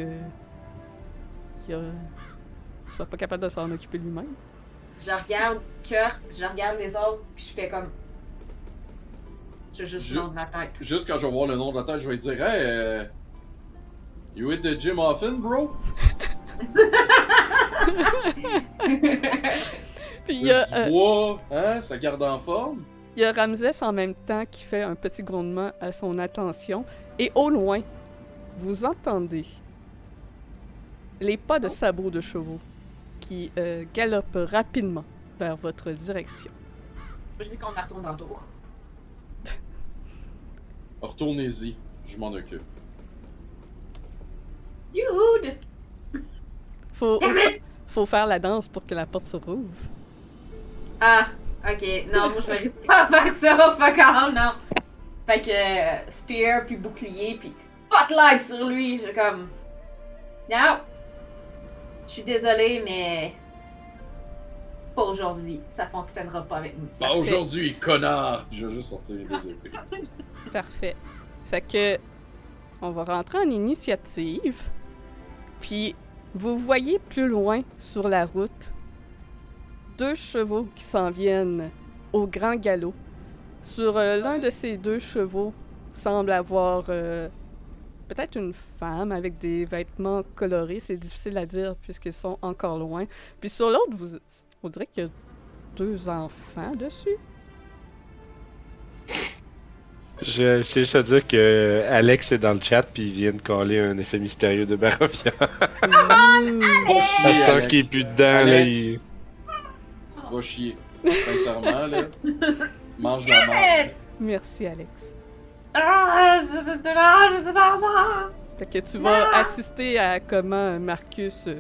[SPEAKER 2] il a- il soit pas capable de s'en occuper lui-même.
[SPEAKER 4] Je regarde Kurt, je regarde les autres, puis je fais comme. Je juste
[SPEAKER 1] Je-
[SPEAKER 4] le nom de ma tête.
[SPEAKER 1] Juste quand je vais voir le nom de la tête, je vais dire Hey, euh, you hit the gym often, bro?
[SPEAKER 2] Puis il y a,
[SPEAKER 1] du
[SPEAKER 2] euh,
[SPEAKER 1] bois, hein? Ça garde en forme?
[SPEAKER 2] il y a Ramsès en même temps qui fait un petit grondement à son attention. Et au loin, vous entendez les pas de sabots de chevaux qui euh, galopent rapidement vers votre direction.
[SPEAKER 4] Je dis qu'on retourne dans le tour.
[SPEAKER 1] Retournez-y, je m'en occupe.
[SPEAKER 4] Dude!
[SPEAKER 2] Faut,
[SPEAKER 4] Damn it!
[SPEAKER 2] faut faire la danse pour que la porte se rouvre.
[SPEAKER 4] Ah, ok. Non, moi je me risque pas à faire ça. Fuck off, non. Fait que euh, spear, puis bouclier, puis spotlight sur lui. J'ai comme. Non. Je suis désolée, mais. Pas aujourd'hui. Ça fonctionnera pas avec nous.
[SPEAKER 1] Pas aujourd'hui, connard! Puis je vais juste sortir les deux épées.
[SPEAKER 2] Parfait. Fait que on va rentrer en initiative. Puis vous voyez plus loin sur la route deux chevaux qui s'en viennent au grand galop. Sur euh, l'un de ces deux chevaux semble avoir euh, peut-être une femme avec des vêtements colorés. C'est difficile à dire puisqu'ils sont encore loin. Puis sur l'autre, vous, on qu'il y a deux enfants dessus.
[SPEAKER 3] Je juste à dire que Alex est dans le chat puis il vient de coller un effet mystérieux de Barovia.
[SPEAKER 2] Ouh.
[SPEAKER 1] Va chier,
[SPEAKER 3] Pasteur
[SPEAKER 1] Alex.
[SPEAKER 3] qui est plus dedans, là,
[SPEAKER 1] Alex.
[SPEAKER 3] il...
[SPEAKER 1] Va chier. Sincèrement, là. Mange la merde.
[SPEAKER 2] Merci, Alex.
[SPEAKER 4] Ah, je je- je- ah, je pas. ah.
[SPEAKER 2] Fait que tu vas assister à comment Marcus euh,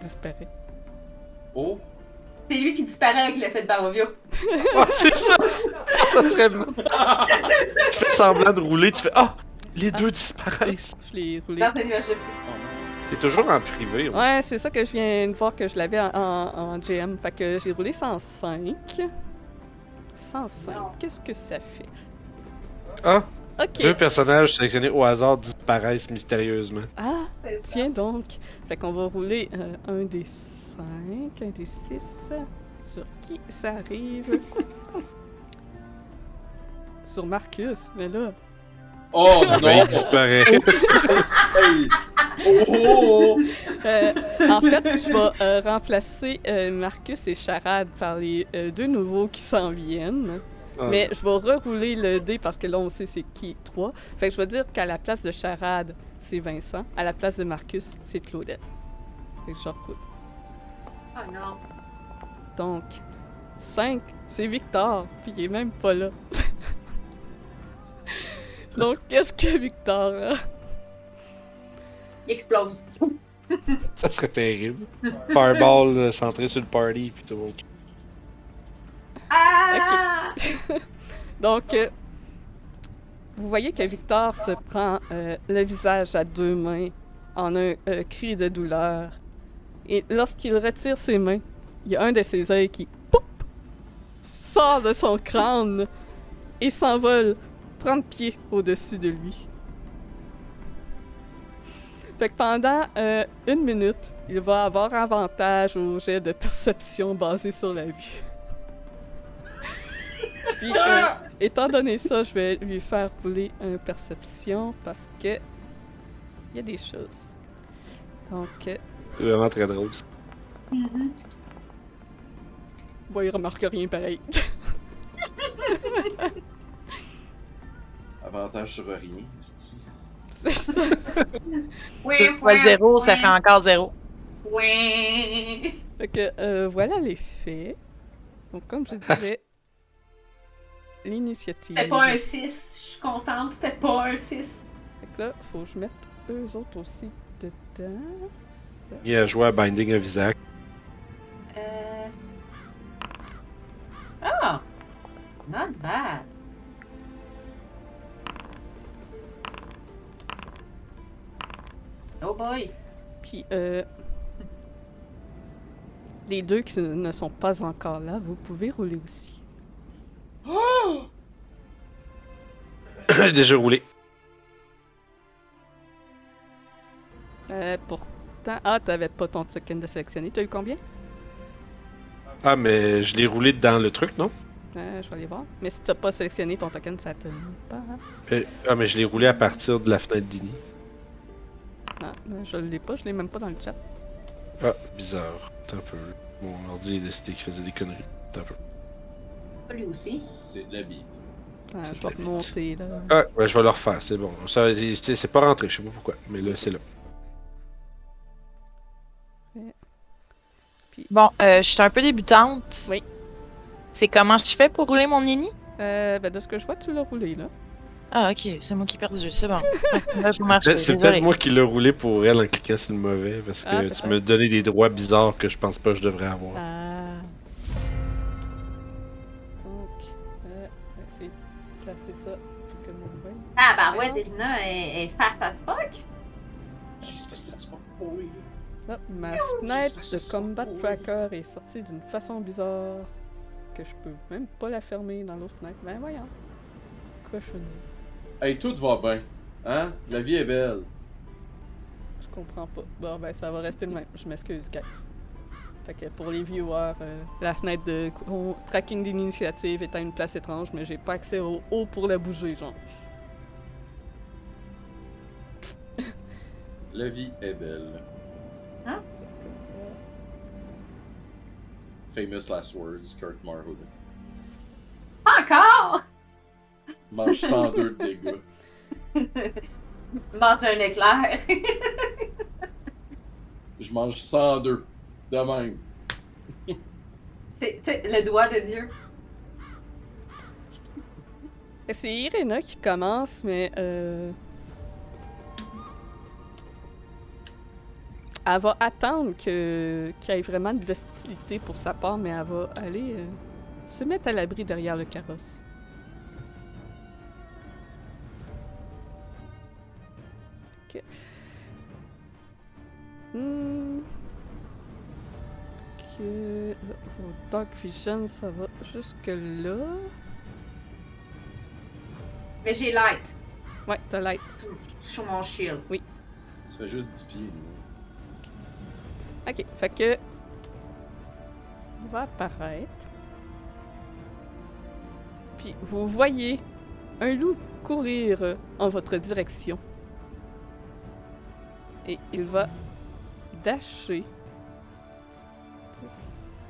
[SPEAKER 2] disparaît.
[SPEAKER 1] Oh!
[SPEAKER 4] C'est lui qui disparaît avec l'effet de Barovia.
[SPEAKER 3] Ouais, c'est ça! Ça serait... tu fais semblant de rouler, tu fais « Ah! Les deux disparaissent!
[SPEAKER 2] Je l'ai roulé.
[SPEAKER 4] De fou.
[SPEAKER 1] Oh non. »
[SPEAKER 3] T'es toujours en privé. ouais.
[SPEAKER 2] Ouais, c'est ça que je viens de voir que je l'avais en, en- en GM. Fait que j'ai roulé 105. 105.
[SPEAKER 4] Non.
[SPEAKER 2] Qu'est-ce que ça fait?
[SPEAKER 3] Ah!
[SPEAKER 2] Ok.
[SPEAKER 3] Deux personnages sélectionnés au hasard disparaissent mystérieusement.
[SPEAKER 2] Ah,
[SPEAKER 4] C'est
[SPEAKER 2] tiens donc. Fait qu'on va rouler euh, un des 5, un des 6. Sur qui ça arrive? Sur Marcus, mais là.
[SPEAKER 1] Oh
[SPEAKER 3] Ben,
[SPEAKER 1] non!
[SPEAKER 3] il disparaît.
[SPEAKER 1] Hey! Oh, oh, oh!
[SPEAKER 2] Euh, en fait, je vais euh, remplacer euh, Marcus et Charade par les euh, deux nouveaux qui s'en viennent.
[SPEAKER 3] Ah.
[SPEAKER 2] Mais je vais rerouler le dé parce que là, on sait c'est qui 3. Fait que je vais dire qu'à la place de Charade, c'est Vincent. À la place de Marcus, c'est Claudette. Fait que je recoule.
[SPEAKER 4] Ah non.
[SPEAKER 2] Donc, 5, c'est Victor. Puis il est même pas là. Donc, qu'est-ce que Victor a?
[SPEAKER 4] Il explose.
[SPEAKER 3] Ça serait terrible. Fireball euh, centré sur le party, puis tout le monde.
[SPEAKER 4] Ah!
[SPEAKER 2] Donc, euh, vous voyez que Victor se prend euh, le visage à deux mains en un euh, cri de douleur. Et lorsqu'il retire ses mains, il y a un de ses yeux qui poup, sort de son crâne et s'envole 30 pieds au-dessus de lui. Fait que pendant euh, une minute, il va avoir avantage au jet de perception basé sur la vue. Puis, euh, étant donné ça, je vais lui faire rouler un perception parce que il y a des choses. Donc,
[SPEAKER 3] C'est vraiment très drôle. ça.
[SPEAKER 2] bon, il remarque rien pareil.
[SPEAKER 1] Avantage sur rien.
[SPEAKER 2] C'est ça.
[SPEAKER 5] Deux fois zéro, ça fait encore zéro.
[SPEAKER 4] Ouais.
[SPEAKER 2] Fait que euh, voilà les faits. Donc, comme je disais, l'initiative.
[SPEAKER 4] C'était pas un 6. Je suis contente, c'était pas un 6.
[SPEAKER 2] Fait que là, faut que je mette eux autres aussi dedans. Ça.
[SPEAKER 3] Il a joué à Binding of Isaac.
[SPEAKER 4] Euh. Ah! Not bad. Oh boy!
[SPEAKER 2] Puis, euh, les deux qui ne sont pas encore là, vous pouvez rouler aussi.
[SPEAKER 3] J'ai déjà roulé.
[SPEAKER 2] Euh, ah, t'avais pas ton token de sélectionner. T'as eu combien?
[SPEAKER 3] Ah, mais je l'ai roulé dans le truc, non?
[SPEAKER 2] Euh, je vais aller voir. Mais si t'as pas sélectionné ton token, ça te pas. hein?
[SPEAKER 3] Euh, ah, mais je l'ai roulé à partir de la fenêtre d'Ini.
[SPEAKER 2] Ah, ben, je l'ai pas, je l'ai même pas dans le chat.
[SPEAKER 3] Ah, bizarre. Attends un peu. Mon ordi a décidé qu'il faisait des conneries. Attends un peu.
[SPEAKER 4] Lui aussi.
[SPEAKER 1] C'est de la bite.
[SPEAKER 2] Ah, je vais remonter, là.
[SPEAKER 3] Ah, ouais, je vais le refaire, c'est bon. Ça, c'est pas rentré, je sais pas pourquoi, mais là, c'est là.
[SPEAKER 5] Bon, euh, je suis un peu débutante.
[SPEAKER 2] Oui.
[SPEAKER 5] C'est comment je fais pour rouler mon nini?
[SPEAKER 2] Euh, ben, de ce que je vois, tu l'as roulé, là.
[SPEAKER 5] Ah, ok, c'est moi qui ai perdu, c'est bon.
[SPEAKER 3] C'est peut-être moi qui l'ai roulé pour elle en cliquant sur le mauvais, parce que
[SPEAKER 2] Ah,
[SPEAKER 3] tu
[SPEAKER 2] peut-être.
[SPEAKER 3] me donnais des droits bizarres que je pense pas que je devrais avoir.
[SPEAKER 2] Ah. Donc, euh, c'est placer ça pour que le voie.
[SPEAKER 4] Ah, bah ouais, Desina est, est fat as fuck.
[SPEAKER 1] Juste ça, c'est pas pourri.
[SPEAKER 2] Ma fenêtre de Combat Tracker est sortie d'une façon bizarre que je peux même pas la fermer dans l'autre fenêtre. Ben voyons. Cochonnerie.
[SPEAKER 1] Hey, tout va bien. Hein? La vie est belle.
[SPEAKER 2] Je comprends pas. Bon, ben ça va rester le même. Je m'excuse, guys. Fait que pour les viewers, euh, la fenêtre de tracking d'initiative est à une place étrange, mais j'ai pas accès au haut pour la bouger, genre.
[SPEAKER 1] La vie est belle.
[SPEAKER 2] C'est comme ça.
[SPEAKER 1] Famous last words, Kurt Marhood.
[SPEAKER 4] Encore!
[SPEAKER 1] Mange 102 de dégâts.
[SPEAKER 4] Mange un éclair.
[SPEAKER 1] Je mange 102. De même.
[SPEAKER 4] C'est le doigt de Dieu.
[SPEAKER 2] C'est Irena qui commence, mais euh... Elle va attendre que qu'il y ait vraiment de l'hostilité pour sa part, mais elle va aller euh, se mettre à l'abri derrière le carrosse. Ok. Hmm. Que... Dark Vision, ça va jusque là.
[SPEAKER 4] Mais j'ai light
[SPEAKER 2] Ouais, t'as light.
[SPEAKER 4] sur mon shield.
[SPEAKER 1] Ça fait juste 10 pieds. lui.
[SPEAKER 2] Ok, fait que. Il va apparaître. Puis vous voyez un loup courir en votre direction. Et il va dasher. 10.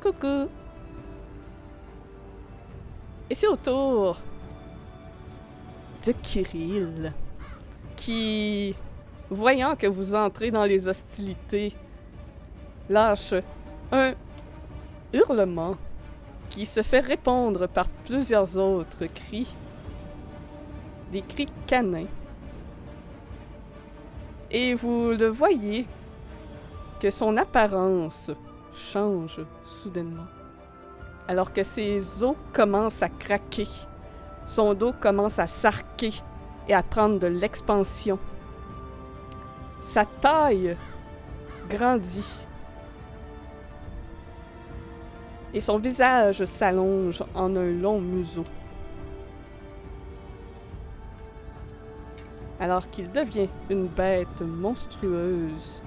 [SPEAKER 2] Coucou! Et c'est au tour de Kirill qui, voyant que vous entrez dans les hostilités, lâche un hurlement qui se fait répondre par plusieurs autres cris, des cris canins. Et vous le voyez que son apparence change soudainement. Alors que ses os commencent à craquer, son dos commence à s'arquer et à prendre de l'expansion. Sa taille grandit. Et son visage s'allonge en un long museau. Alors qu'il devient une bête monstrueuse.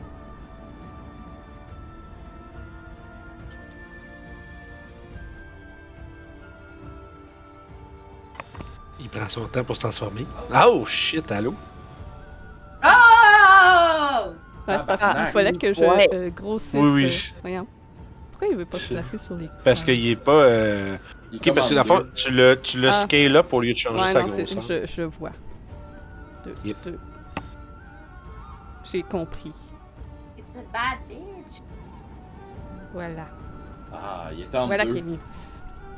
[SPEAKER 3] Il prend son temps pour se transformer. Oh shit, allô?
[SPEAKER 4] Oh!
[SPEAKER 2] Ouais, c'est parce qu'il fallait que je
[SPEAKER 5] Ouais.
[SPEAKER 2] euh, grossisse.
[SPEAKER 3] Oui, oui.
[SPEAKER 2] euh, voyons. Pourquoi il veut pas se placer sur les
[SPEAKER 3] Parce qu'il est pas. Euh...
[SPEAKER 1] Il
[SPEAKER 3] Ok, parce que dans le fond, tu le, tu le
[SPEAKER 2] Ah.
[SPEAKER 3] scale up au lieu de changer
[SPEAKER 2] Ouais,
[SPEAKER 3] sa
[SPEAKER 2] non,
[SPEAKER 3] grosseur.
[SPEAKER 2] je, je vois. Deux,
[SPEAKER 3] Yep.
[SPEAKER 2] deux. J'ai compris.
[SPEAKER 4] It's a bad bitch.
[SPEAKER 2] Voilà.
[SPEAKER 1] Ah, il est en
[SPEAKER 2] Voilà
[SPEAKER 1] deux.
[SPEAKER 2] qui est mieux.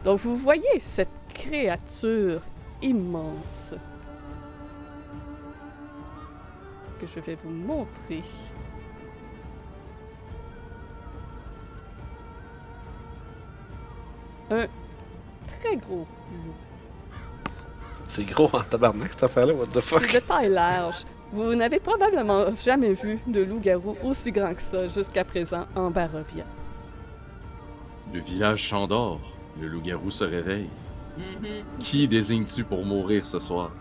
[SPEAKER 2] Donc, vous voyez cette créature immense que je vais vous montrer. Un très gros loup.
[SPEAKER 3] C'est gros en tabarnak cette affaire-là, what the fuck?
[SPEAKER 2] C'est de taille large. Vous n'avez probablement jamais vu de loup-garou aussi grand que ça jusqu'à présent en Barovia.
[SPEAKER 1] Le village Chandor. Le loup-garou se réveille. Qui désignes-tu pour mourir ce soir?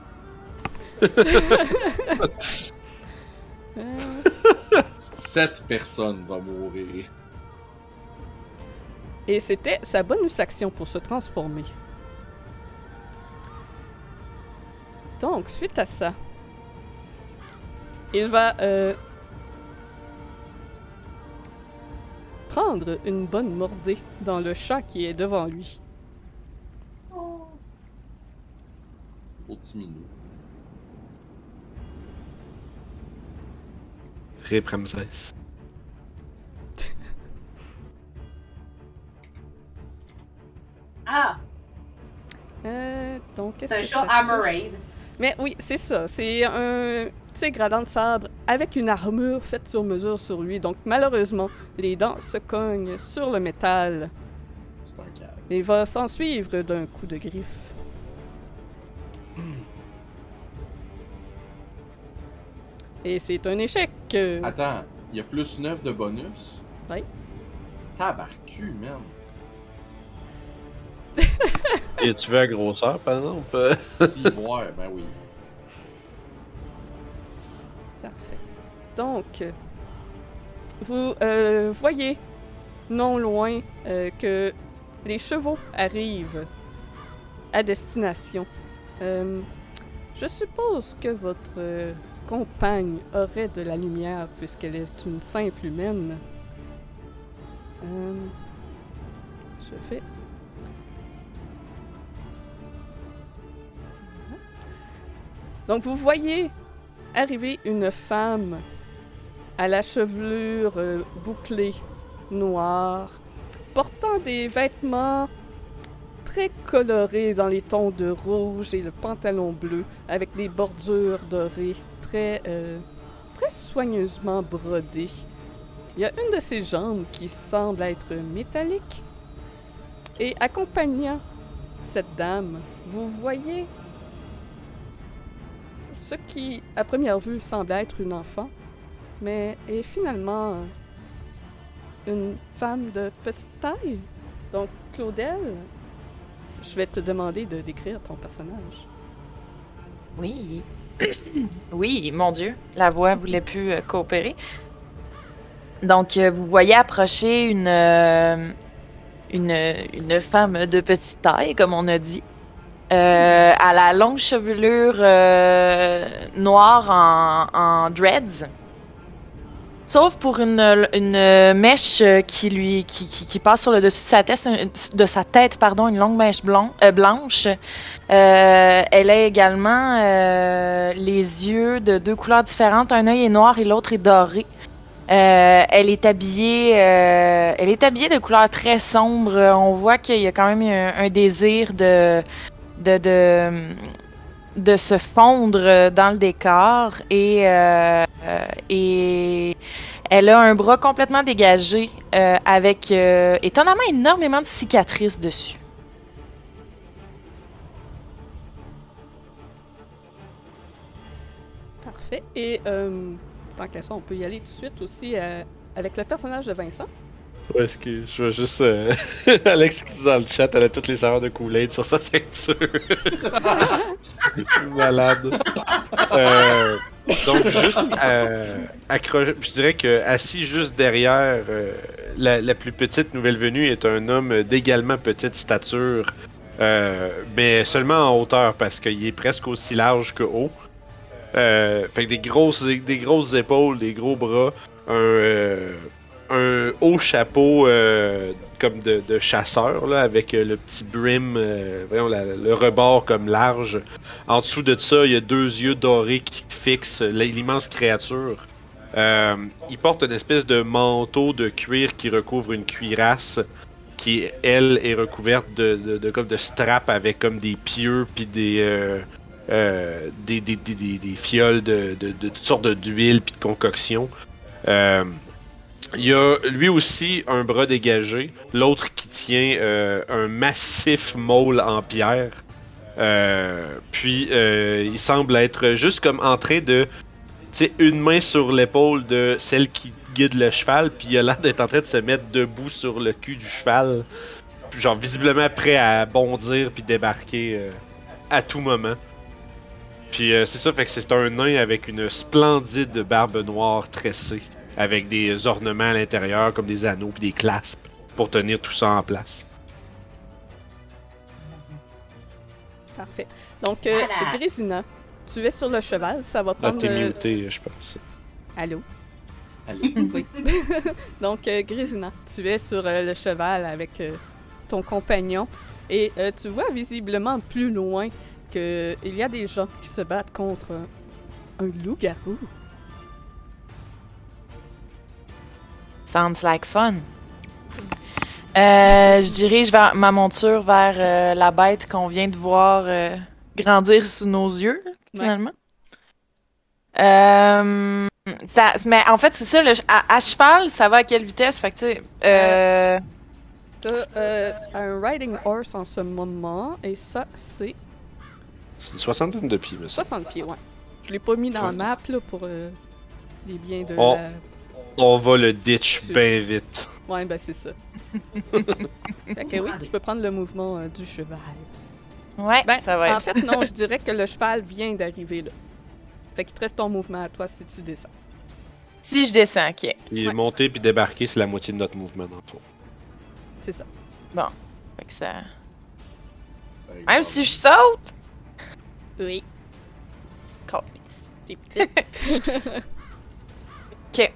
[SPEAKER 1] Sept personnes vont mourir.
[SPEAKER 2] Et c'était sa bonus action pour se transformer. Donc, suite à ça, il va euh, prendre une bonne mordée dans le chat qui est devant lui.
[SPEAKER 1] Petit minou.
[SPEAKER 3] Rip Ramsès.
[SPEAKER 4] Ah!
[SPEAKER 2] Euh, donc, qu'est-ce
[SPEAKER 4] C'est un
[SPEAKER 2] que
[SPEAKER 4] chat
[SPEAKER 2] ça touche?
[SPEAKER 4] Hammerade.
[SPEAKER 2] Mais oui, c'est ça. C'est un tigre à dents de sabre avec une armure faite sur mesure sur lui. Donc, malheureusement, les dents se cognent sur le métal.
[SPEAKER 1] C'est un câble.
[SPEAKER 2] Il va s'en suivre d'un coup de griffe. Et c'est un échec. euh,
[SPEAKER 1] Attends, il y a plus 9 de bonus?
[SPEAKER 2] Oui.
[SPEAKER 1] Tabarcu, man.
[SPEAKER 3] Et tu veux la grosseur, par exemple?
[SPEAKER 1] Si, ouais, ben oui.
[SPEAKER 2] Parfait. Donc, vous euh, voyez non loin euh, que les chevaux arrivent à destination. Euh, je suppose que votre euh, compagne aurait de la lumière puisqu'elle est une simple humaine. Euh, je vais Donc vous voyez arriver une femme à la chevelure euh, bouclée, noire, portant des vêtements très colorés dans les tons de rouge et le pantalon bleu, avec des bordures dorées, très, euh, très soigneusement brodées. Il y a une de ses jambes qui semble être métallique. Et accompagnant cette dame, vous voyez ce qui, à première vue, semble être une enfant, mais est finalement une femme de petite taille. Donc, Claudel, je vais te demander de décrire ton personnage.
[SPEAKER 5] Oui. Oui, mon Dieu, la voix voulait plus euh, coopérer. Donc, euh, vous voyez approcher une, euh, une, femme de petite taille, comme on a dit. À la longue chevelure noire en dreads. Sauf pour une, une mèche euh, qui lui qui, passe sur le dessus de sa tête, pardon, une longue mèche euh, blanche. Euh, elle a également euh, les yeux de deux couleurs différentes. Un œil est noir et l'autre est doré. Euh, elle est habillée, euh, elle est habillée de couleurs très sombres. On voit qu'il y a quand même un, désir de, de, de, se fondre dans le décor et, euh, euh, et elle a un bras complètement dégagé euh, avec euh, étonnamment énormément de cicatrices dessus.
[SPEAKER 2] Parfait. Et euh, tant qu'à ça, on peut y aller tout de suite aussi euh, avec le personnage de Vincent.
[SPEAKER 3] Ouais, est-ce que je veux juste. euh, Alex qui dit dans le chat, elle a toutes les saveurs de Kool-Aid sur sa ceinture. Malade. Euh, donc, juste euh, accro- je dirais que assis juste derrière euh, la, la plus petite nouvelle venue est un homme d'également petite stature, euh, mais seulement en hauteur parce qu'il est presque aussi large que haut. Euh, fait que des grosses, des grosses épaules, des gros bras, un, euh, un haut chapeau euh, comme de, chasseur là, avec euh, le petit brim, euh, voyons le rebord comme large. En dessous de ça, il y a deux yeux dorés qui fixent l'immense créature. Euh, il porte une espèce de manteau de cuir qui recouvre une cuirasse qui, elle, est recouverte de, comme de straps avec comme des pieux puis des, des, des, des, des, fioles de, de, de toutes sortes d'huile puis de concoctions. Il a lui aussi un bras dégagé, l'autre qui tient euh, un massif môle en pierre. Euh, puis euh, il semble être juste comme en train de, tu une main sur l'épaule de celle qui guide le cheval, puis il a l'air d'être en train de se mettre debout sur le cul du cheval, genre visiblement prêt à bondir puis débarquer à tout moment. Puis c'est ça, fait que c'est un nain avec une splendide barbe noire tressée, avec des ornements à l'intérieur comme des anneaux puis des claspes pour tenir tout ça en place.
[SPEAKER 2] Parfait. Donc, euh,
[SPEAKER 4] Badass.
[SPEAKER 2] Grésina, tu es sur le cheval, ça va
[SPEAKER 3] Ah,
[SPEAKER 2] prendre...
[SPEAKER 3] t'es
[SPEAKER 2] euh,
[SPEAKER 3] muté, je pense.
[SPEAKER 2] Allô?
[SPEAKER 1] Allez.
[SPEAKER 2] Oui. Donc, euh, Grisina, tu es sur euh, le cheval avec euh, ton compagnon et euh, tu vois visiblement plus loin qu'il y a des gens qui se battent contre un, un loup-garou.
[SPEAKER 5] Sounds like fun. Euh, je dirige vers ma monture vers euh, la bête qu'on vient de voir euh, grandir sous nos yeux, finalement. Euh, ça, mais en fait, c'est ça, le- à, à cheval, ça va à quelle vitesse? Fait que, tu sais, euh,
[SPEAKER 2] T'as euh, un riding horse en ce moment et ça, c'est
[SPEAKER 3] C'est une soixantaine de pieds, mais ça.
[SPEAKER 2] 60 pieds, ouais. Je l'ai pas mis dans la map là, pour euh, les biens de
[SPEAKER 3] Oh.
[SPEAKER 2] la...
[SPEAKER 3] On va le ditch bien vite.
[SPEAKER 2] Ouais, ben c'est ça. fait que oui, tu peux prendre le mouvement euh, du cheval.
[SPEAKER 5] ouais,
[SPEAKER 2] Ben,
[SPEAKER 5] ça va
[SPEAKER 2] en
[SPEAKER 5] être.
[SPEAKER 2] fait, non, je dirais que le cheval vient d'arriver là. Fait qu'il te reste ton mouvement à toi si tu descends.
[SPEAKER 5] Si je descends, ok.
[SPEAKER 3] Puis
[SPEAKER 2] Ouais.
[SPEAKER 3] monter puis débarquer, c'est la moitié de notre mouvement dans le fond.
[SPEAKER 2] C'est ça.
[SPEAKER 5] Fait que ça... Même si je saute...
[SPEAKER 2] Oui,
[SPEAKER 5] câlisse.
[SPEAKER 2] t'es petite.
[SPEAKER 5] Ok.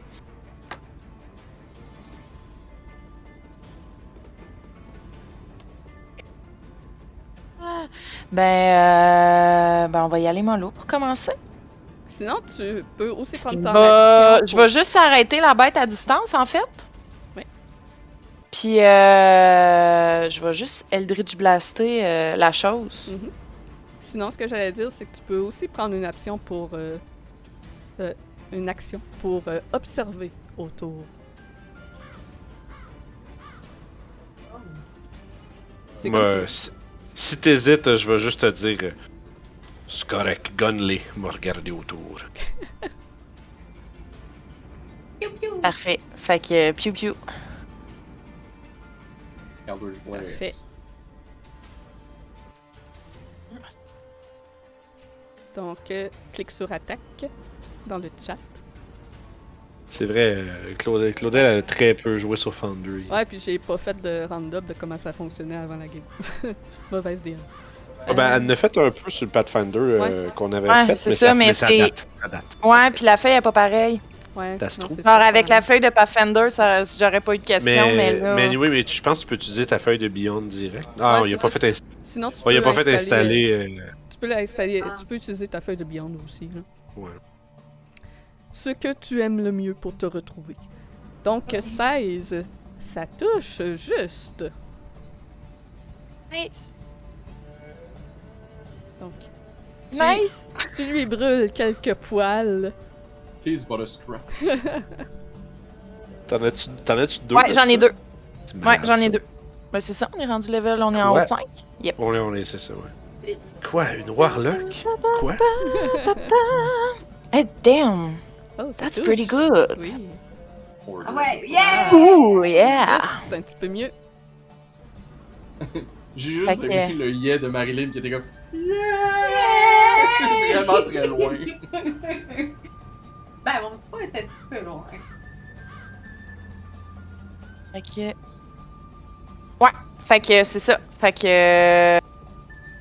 [SPEAKER 5] Ah, Ben, euh, ben, on va y aller mollo pour commencer.
[SPEAKER 2] Sinon, tu peux aussi prendre
[SPEAKER 5] Je
[SPEAKER 2] ton
[SPEAKER 5] vais,
[SPEAKER 2] action.
[SPEAKER 5] je vais juste arrêter la bête à distance, en fait.
[SPEAKER 2] Oui.
[SPEAKER 5] Puis, euh, je vais juste Eldritch Blaster euh, la chose.
[SPEAKER 2] Mhm. Sinon, ce que j'allais dire, c'est que tu peux aussi prendre une action pour... euh, euh, une action pour euh, observer autour. C'est comme veux.
[SPEAKER 3] Si- si t'hésites, je vais juste te dire. C'est correct, gunley, me regarder autour.
[SPEAKER 5] Parfait. Fait que, euh, piou.
[SPEAKER 2] Parfait. Donc, euh, clique sur attaque dans le chat.
[SPEAKER 3] C'est vrai, euh, Claude- Claudel elle a très peu joué sur Foundry.
[SPEAKER 2] Ouais, puis j'ai pas fait de round-up de comment ça fonctionnait avant la game. Mauvaise DM.
[SPEAKER 3] Ah ben,
[SPEAKER 2] Euh,
[SPEAKER 3] elle en a fait un peu sur le Pathfinder euh,
[SPEAKER 2] Ouais,
[SPEAKER 3] qu'on avait
[SPEAKER 5] Ouais,
[SPEAKER 3] fait.
[SPEAKER 5] c'est ça, mais c'est-
[SPEAKER 3] date, ça date.
[SPEAKER 5] Ouais, puis la feuille est pas pareille.
[SPEAKER 2] Ouais,
[SPEAKER 3] Ça se trouve.
[SPEAKER 2] ça,
[SPEAKER 5] avec la feuille de Pathfinder, ça, j'aurais pas eu de question, mais,
[SPEAKER 3] Mais,
[SPEAKER 5] là...
[SPEAKER 3] mais oui, mais tu- je pense que tu peux utiliser ta feuille de Beyond direct. Ah,
[SPEAKER 2] Ouais,
[SPEAKER 3] il a pas
[SPEAKER 2] ça,
[SPEAKER 3] fait, inst-
[SPEAKER 2] Sinon, tu
[SPEAKER 3] ouais,
[SPEAKER 2] peux
[SPEAKER 3] il a pas fait installer. euh,
[SPEAKER 2] Tu peux l'installer.
[SPEAKER 4] Ah.
[SPEAKER 2] Tu peux utiliser ta feuille de Beyond aussi. Là.
[SPEAKER 3] ouais.
[SPEAKER 2] Ce que tu aimes le mieux pour te retrouver. Donc, 16, ça touche juste.
[SPEAKER 5] Nice!
[SPEAKER 2] Donc, tu,
[SPEAKER 5] Nice!
[SPEAKER 2] tu lui brûles quelques poils.
[SPEAKER 1] Tease but a scrap.
[SPEAKER 3] T'en as-tu t'en as-tu deux?
[SPEAKER 5] Ouais, j'en ai deux.
[SPEAKER 3] C'est
[SPEAKER 5] Ouais, j'en ai
[SPEAKER 3] ça.
[SPEAKER 5] deux. Ben, c'est ça, on est rendu level, on est en
[SPEAKER 3] Ouais.
[SPEAKER 5] haut de 5. Yep.
[SPEAKER 3] On est, on est, c'est ça, ouais. Quoi, une Warlock? Quoi?
[SPEAKER 5] Hey, damn!
[SPEAKER 2] Oh, ça
[SPEAKER 5] That's
[SPEAKER 2] touche.
[SPEAKER 5] pretty good!
[SPEAKER 2] Oui.
[SPEAKER 4] Ah ouais, yeah!
[SPEAKER 5] Ooh, yeah!
[SPEAKER 2] C'est un petit peu mieux.
[SPEAKER 1] J'ai juste aimé le yeah de Marilyn qui était comme Yeah! Vraiment très loin.
[SPEAKER 4] Ben, mon pas était un petit peu loin.
[SPEAKER 5] Fait que... Ouais, fait que c'est ça. Fait que...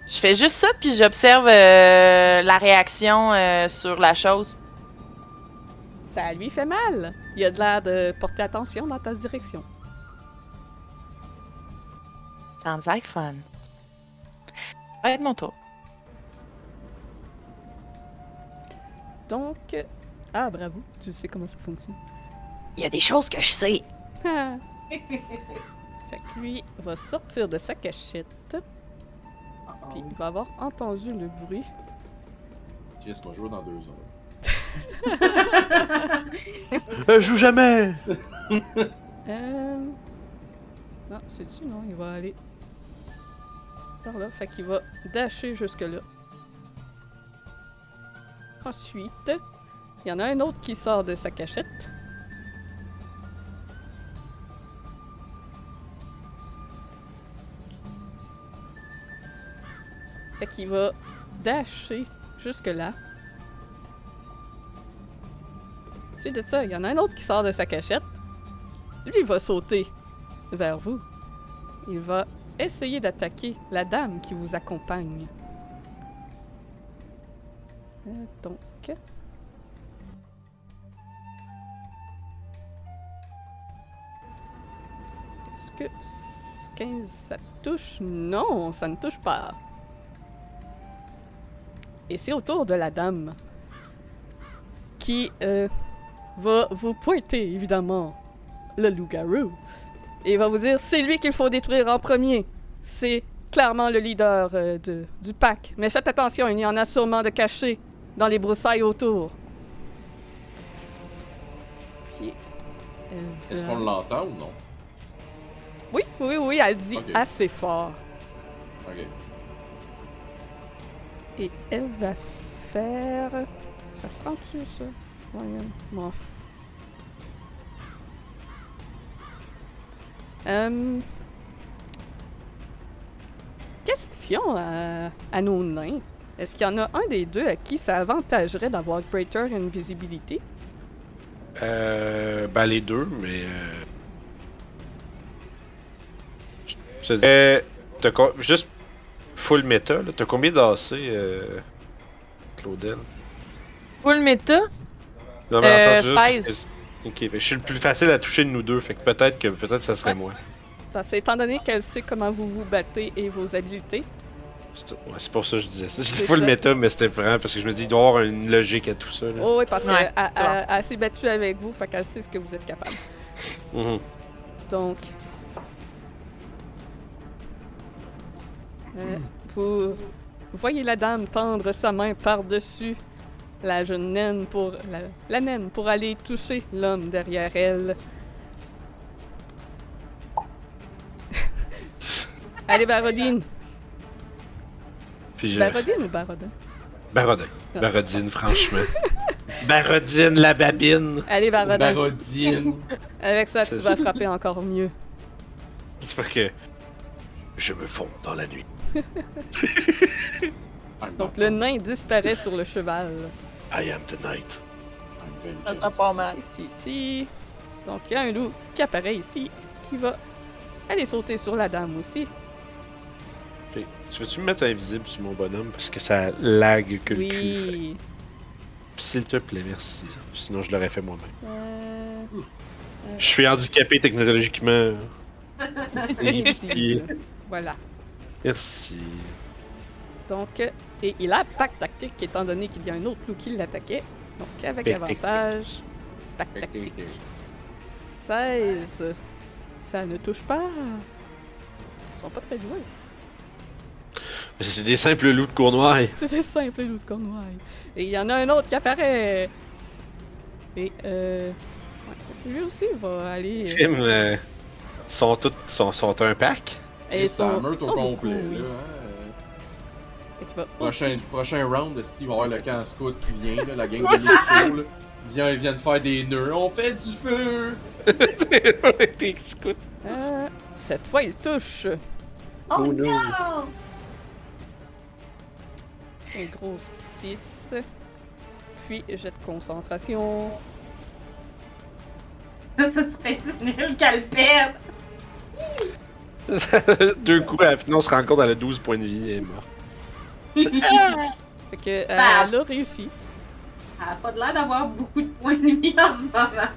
[SPEAKER 5] Je fais juste ça, puis j'observe euh, la réaction euh, sur la chose.
[SPEAKER 2] Ça lui fait mal. Il a de l'air de porter attention dans ta direction.
[SPEAKER 5] Sounds like fun. Ça va être mon tour.
[SPEAKER 2] Donc, ah bravo, tu sais comment ça fonctionne.
[SPEAKER 5] Il y a des choses que je sais.
[SPEAKER 2] Ah. fait que lui va sortir de sa cachette, puis il va avoir entendu le bruit.
[SPEAKER 1] Chris m'a joué dans deux heures.
[SPEAKER 3] Euh, joue jamais!
[SPEAKER 2] Euh... Non, c'est-tu? Non, il va aller par là. Fait qu'il va dasher jusque-là. Ensuite, il y en a un autre qui sort de sa cachette. Fait qu'il va dasher jusque-là. Suite de ça, il y en a un autre qui sort de sa cachette. Lui, il va sauter vers vous. Il va essayer d'attaquer la dame qui vous accompagne. Euh, donc. Est-ce que 15 ça touche? Non, ça ne touche pas. Et c'est autour de la dame qui euh, va vous pointer, évidemment, le loup-garou. Et va vous dire c'est lui qu'il faut détruire en premier. C'est clairement le leader euh, de- du pack. Mais faites attention, il y en a sûrement de cachés dans les broussailles autour. Puis, elle
[SPEAKER 1] Est-ce qu'on l'entend ou non?
[SPEAKER 2] Oui, oui, oui, elle dit assez fort.
[SPEAKER 1] Ok.
[SPEAKER 2] Et elle va faire. Ça se rend-tu, ça? Euh... Question à, à nos nains. Est-ce qu'il y en a un des deux à qui ça avantagerait d'avoir Greater Invisibility?
[SPEAKER 3] Euh, ben les deux, mais. Euh... Je te dirais. Juste full méta, là. T'as combien d'AC, euh... Claudel?
[SPEAKER 5] Full méta?
[SPEAKER 3] Non, le
[SPEAKER 5] Euh,
[SPEAKER 3] sens juste parce
[SPEAKER 5] 16.
[SPEAKER 3] que- Ok, fait que je suis le plus facile à toucher de nous deux, fait que peut-être que peut-être ça serait
[SPEAKER 2] Ouais.
[SPEAKER 3] moi.
[SPEAKER 2] Parce que étant donné qu'elle sait comment vous vous battez et vos habiletés,
[SPEAKER 3] C'est ouais, c'est pour ça que je disais ça. Je
[SPEAKER 2] C'est
[SPEAKER 3] full
[SPEAKER 2] ça.
[SPEAKER 3] méta, mais c'était vraiment parce que je me dis, il doit y avoir une logique à tout ça. Là.
[SPEAKER 2] oh oui, parce
[SPEAKER 5] Ouais,
[SPEAKER 2] qu'elle
[SPEAKER 5] c'est
[SPEAKER 2] elle s'est battue avec vous, fait qu'elle sait ce que vous êtes capable.
[SPEAKER 3] Mhm.
[SPEAKER 2] Donc, euh, vous voyez la dame tendre sa main par-dessus la jeune naine pour la, la naine pour aller toucher l'homme derrière elle. Allez, Barodine.
[SPEAKER 3] Puis je...
[SPEAKER 2] Barodine ou Barodin?
[SPEAKER 3] Barodin.
[SPEAKER 2] Ah.
[SPEAKER 3] Barodine, franchement. Barodine, la babine.
[SPEAKER 2] Allez, Barodin.
[SPEAKER 1] Barodine.
[SPEAKER 2] Avec ça, tu vas frapper encore mieux.
[SPEAKER 3] C'est parce que je me fonds dans la nuit.
[SPEAKER 2] Donc, le nain disparaît sur le cheval.
[SPEAKER 3] I am the night.
[SPEAKER 5] Ça sera pas mal.
[SPEAKER 2] Ici, ici. Donc, il y a un loup qui apparaît ici, qui va aller sauter sur la dame aussi.
[SPEAKER 3] Fait, tu veux-tu me mettre invisible sur mon bonhomme parce que ça lag que le cul? fait. S'il te plaît, merci. Sinon, je l'aurais fait moi-même.
[SPEAKER 2] Euh,
[SPEAKER 3] Je suis handicapé technologiquement.
[SPEAKER 2] voilà.
[SPEAKER 3] Merci.
[SPEAKER 2] Donc, euh, et il a pack tactique étant donné qu'il y a un autre loup qui l'attaquait. Donc, avec avantage. Pack tactique. 16. Ça ne touche pas. Ils sont pas très doués.
[SPEAKER 3] Mais C'est des simples loups de Cournois.
[SPEAKER 2] C'était simple, loup de cornouaille. Et il y en a un autre qui apparaît. Et, euh. ouais, lui aussi va aller. euh,
[SPEAKER 3] Crime, euh, sont tous sont, sont un pack.
[SPEAKER 2] et
[SPEAKER 1] C'est un
[SPEAKER 2] son,
[SPEAKER 1] meurtre
[SPEAKER 2] son
[SPEAKER 1] au
[SPEAKER 2] beaucoup,
[SPEAKER 1] complet.
[SPEAKER 2] oui.
[SPEAKER 1] là, hein.
[SPEAKER 2] Fait qu'il va
[SPEAKER 1] Prochain,
[SPEAKER 2] aussi-
[SPEAKER 1] prochain round, il va y avoir le camp scout qui vient, là, la gang de là. Viens, ils viennent faire des nœuds. On fait du feu!
[SPEAKER 3] Des scouts.
[SPEAKER 2] Euh, cette fois, il touche.
[SPEAKER 4] Oh,
[SPEAKER 3] Oh no.
[SPEAKER 2] Un gros 6. Puis, jet de concentration.
[SPEAKER 4] Ça serait nul qu'elle perde!
[SPEAKER 3] Deux coups, à la fin, on se rend compte, elle a 12 points de vie et est morte.
[SPEAKER 2] Fait que, euh,
[SPEAKER 4] Bah.
[SPEAKER 2] elle a réussi.
[SPEAKER 4] Elle a pas l'air d'avoir beaucoup de points de vie en ce moment.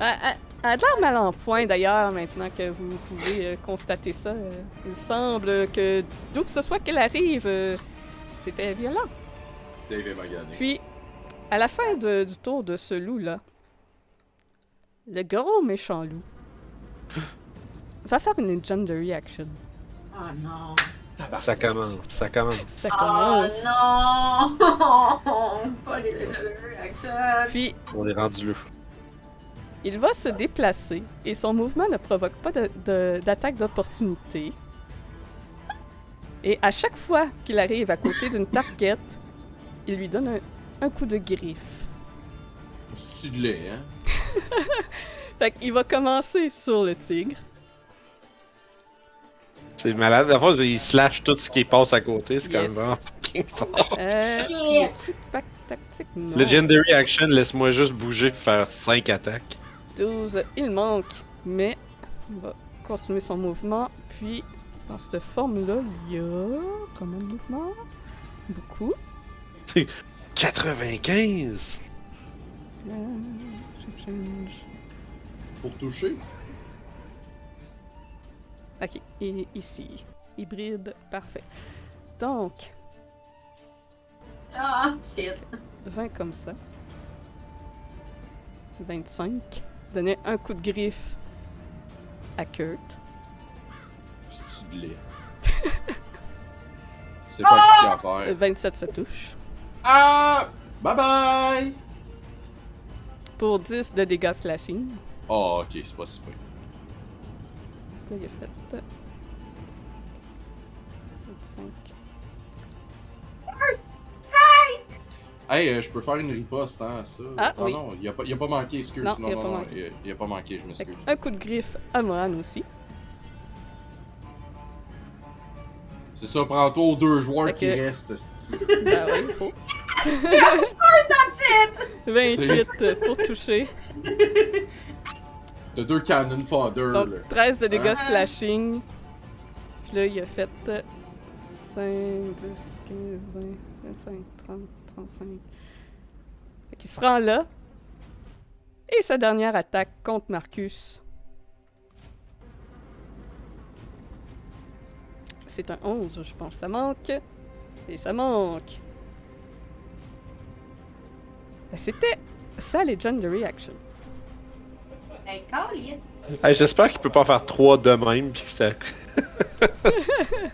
[SPEAKER 2] Elle, elle- elle a l'air mal en point d'ailleurs, maintenant que vous pouvez euh, constater ça. Euh, il semble que d'où que ce soit qu'elle arrive, euh, c'était violent.
[SPEAKER 1] Magané.
[SPEAKER 2] Puis, à la fin de- du tour de ce loup-là, le gros méchant loup va faire une legendary action.
[SPEAKER 4] Oh non!
[SPEAKER 3] Ça commence, ça commence.
[SPEAKER 2] Ça
[SPEAKER 4] Oh
[SPEAKER 2] commence.
[SPEAKER 4] non! Pas les!
[SPEAKER 2] Puis,
[SPEAKER 3] On est rendu là.
[SPEAKER 2] il va se déplacer et son mouvement ne provoque pas d'attaque d'opportunité. Et à chaque fois qu'il arrive à côté d'une target, il lui donne un, un coup de griffe.
[SPEAKER 1] Stylé, hein?
[SPEAKER 2] Fait qu'il va commencer sur le tigre.
[SPEAKER 3] C'est malade. La fois, il slash tout ce qui passe à côté. C'est quand
[SPEAKER 2] Yes.
[SPEAKER 3] même vraiment fucking fort.
[SPEAKER 2] Euh, pack tactique? Non.
[SPEAKER 3] Legendary Action, laisse-moi juste bouger et faire 5 attaques.
[SPEAKER 2] 12, il manque, mais il va continuer son mouvement. Puis, dans cette forme-là, il y a combien de mouvements? Beaucoup.
[SPEAKER 3] 95!
[SPEAKER 2] Euh.
[SPEAKER 1] Pour toucher?
[SPEAKER 2] Ok, et ici. Hybride, parfait. Donc,
[SPEAKER 4] Ah, shit.
[SPEAKER 2] 20 comme ça. 25. Donner un coup de griffe à Kurt.
[SPEAKER 1] C'est du lait. C'est pas compliqué à
[SPEAKER 2] Euh,
[SPEAKER 1] faire.
[SPEAKER 2] 27, ça touche.
[SPEAKER 1] Ah! Bye bye!
[SPEAKER 2] Pour 10 de dégâts slashing.
[SPEAKER 1] Oh, ok, c'est pas si.
[SPEAKER 2] Là, il a fait.
[SPEAKER 1] Hey, euh, je peux faire une riposte, hein, ça.
[SPEAKER 2] Ah, oui.
[SPEAKER 1] non, il a, pas- il a pas manqué, excuse.
[SPEAKER 2] Non,
[SPEAKER 1] Non,
[SPEAKER 2] il a
[SPEAKER 1] non,
[SPEAKER 2] pas
[SPEAKER 1] non,
[SPEAKER 2] manqué.
[SPEAKER 1] il a- il a pas manqué, je m'excuse.
[SPEAKER 2] un coup de griffe à Mohan aussi.
[SPEAKER 1] C'est ça, prends-toi aux deux joueurs
[SPEAKER 2] Fait
[SPEAKER 1] qui
[SPEAKER 2] que-
[SPEAKER 1] restent, esti.
[SPEAKER 2] Ben oui, faut. 28 pour toucher.
[SPEAKER 1] T'as deux cannon fodder,
[SPEAKER 2] Donc,
[SPEAKER 1] là.
[SPEAKER 2] 13 de dégâts
[SPEAKER 4] Ah.
[SPEAKER 2] slashing. Puis là, il a fait euh, 5, 10, 15, 20, 25, 30, 35. Fait qu'il se rend là. Et sa dernière attaque contre Marcus. C'est un 11, je pense. Ça manque. Et ça manque. Ben, C'était sa Legendary Action.
[SPEAKER 4] Hey,
[SPEAKER 3] J'espère qu'il peut pas en faire trois de même, pis que ça.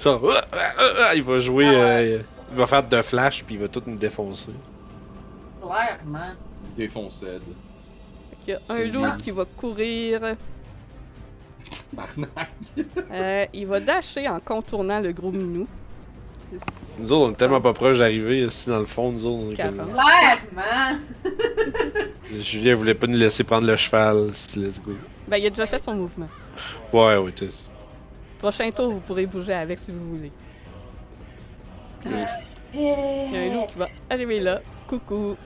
[SPEAKER 3] Genre, il va jouer.
[SPEAKER 4] Ah ouais.
[SPEAKER 3] euh, il va faire deux flashs, puis il va tout nous défoncer.
[SPEAKER 4] Clairement.
[SPEAKER 1] Défonced.
[SPEAKER 2] Fait qu'il y a un loup qui va courir.
[SPEAKER 1] Barnac.
[SPEAKER 2] Euh, il va dasher en contournant le gros minou.
[SPEAKER 3] Nous autres, on est tellement pas proches d'arriver, ici dans le fond, nous autres. on est comme-
[SPEAKER 2] Quarante.
[SPEAKER 4] Clairement.
[SPEAKER 3] Julien voulait pas nous laisser prendre le cheval, c'est- let's go.
[SPEAKER 2] Ben, il a déjà fait son mouvement.
[SPEAKER 3] Ouais, ouais, t'es.
[SPEAKER 2] Prochain tour, vous pourrez bouger avec si vous voulez. Il y a un loup qui va arriver là. Coucou.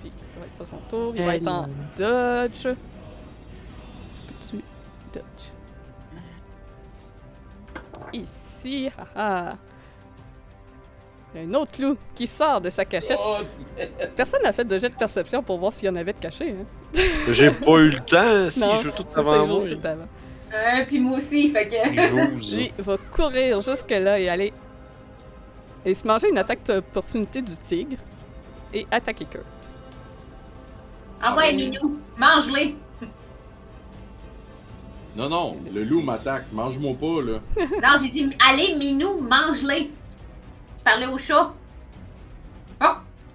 [SPEAKER 2] Puis ça va être ça son tour. Il va être en dodge. Petit dodge. Ici, haha. Il y a un autre loup qui sort de sa cachette.
[SPEAKER 1] Oh,
[SPEAKER 2] Personne n'a fait de jet de perception pour voir s'il y en avait de caché. Hein?
[SPEAKER 3] J'ai pas eu le temps, si
[SPEAKER 2] Non,
[SPEAKER 3] je joue tout avant
[SPEAKER 2] il
[SPEAKER 3] moi.
[SPEAKER 2] joue tout avant.
[SPEAKER 4] Euh, puis moi aussi, fait que.
[SPEAKER 3] Il joue,
[SPEAKER 2] Lui va courir jusque-là et aller. Et se manger une attaque d'opportunité du tigre. Et attaquer Kurt.
[SPEAKER 4] Ah ouais, Minou, mange-les.
[SPEAKER 1] Non, non, le loup m'attaque. Mange-moi pas, là.
[SPEAKER 4] Non, j'ai dit, allez, Minou, mange-les. Parlez au chat.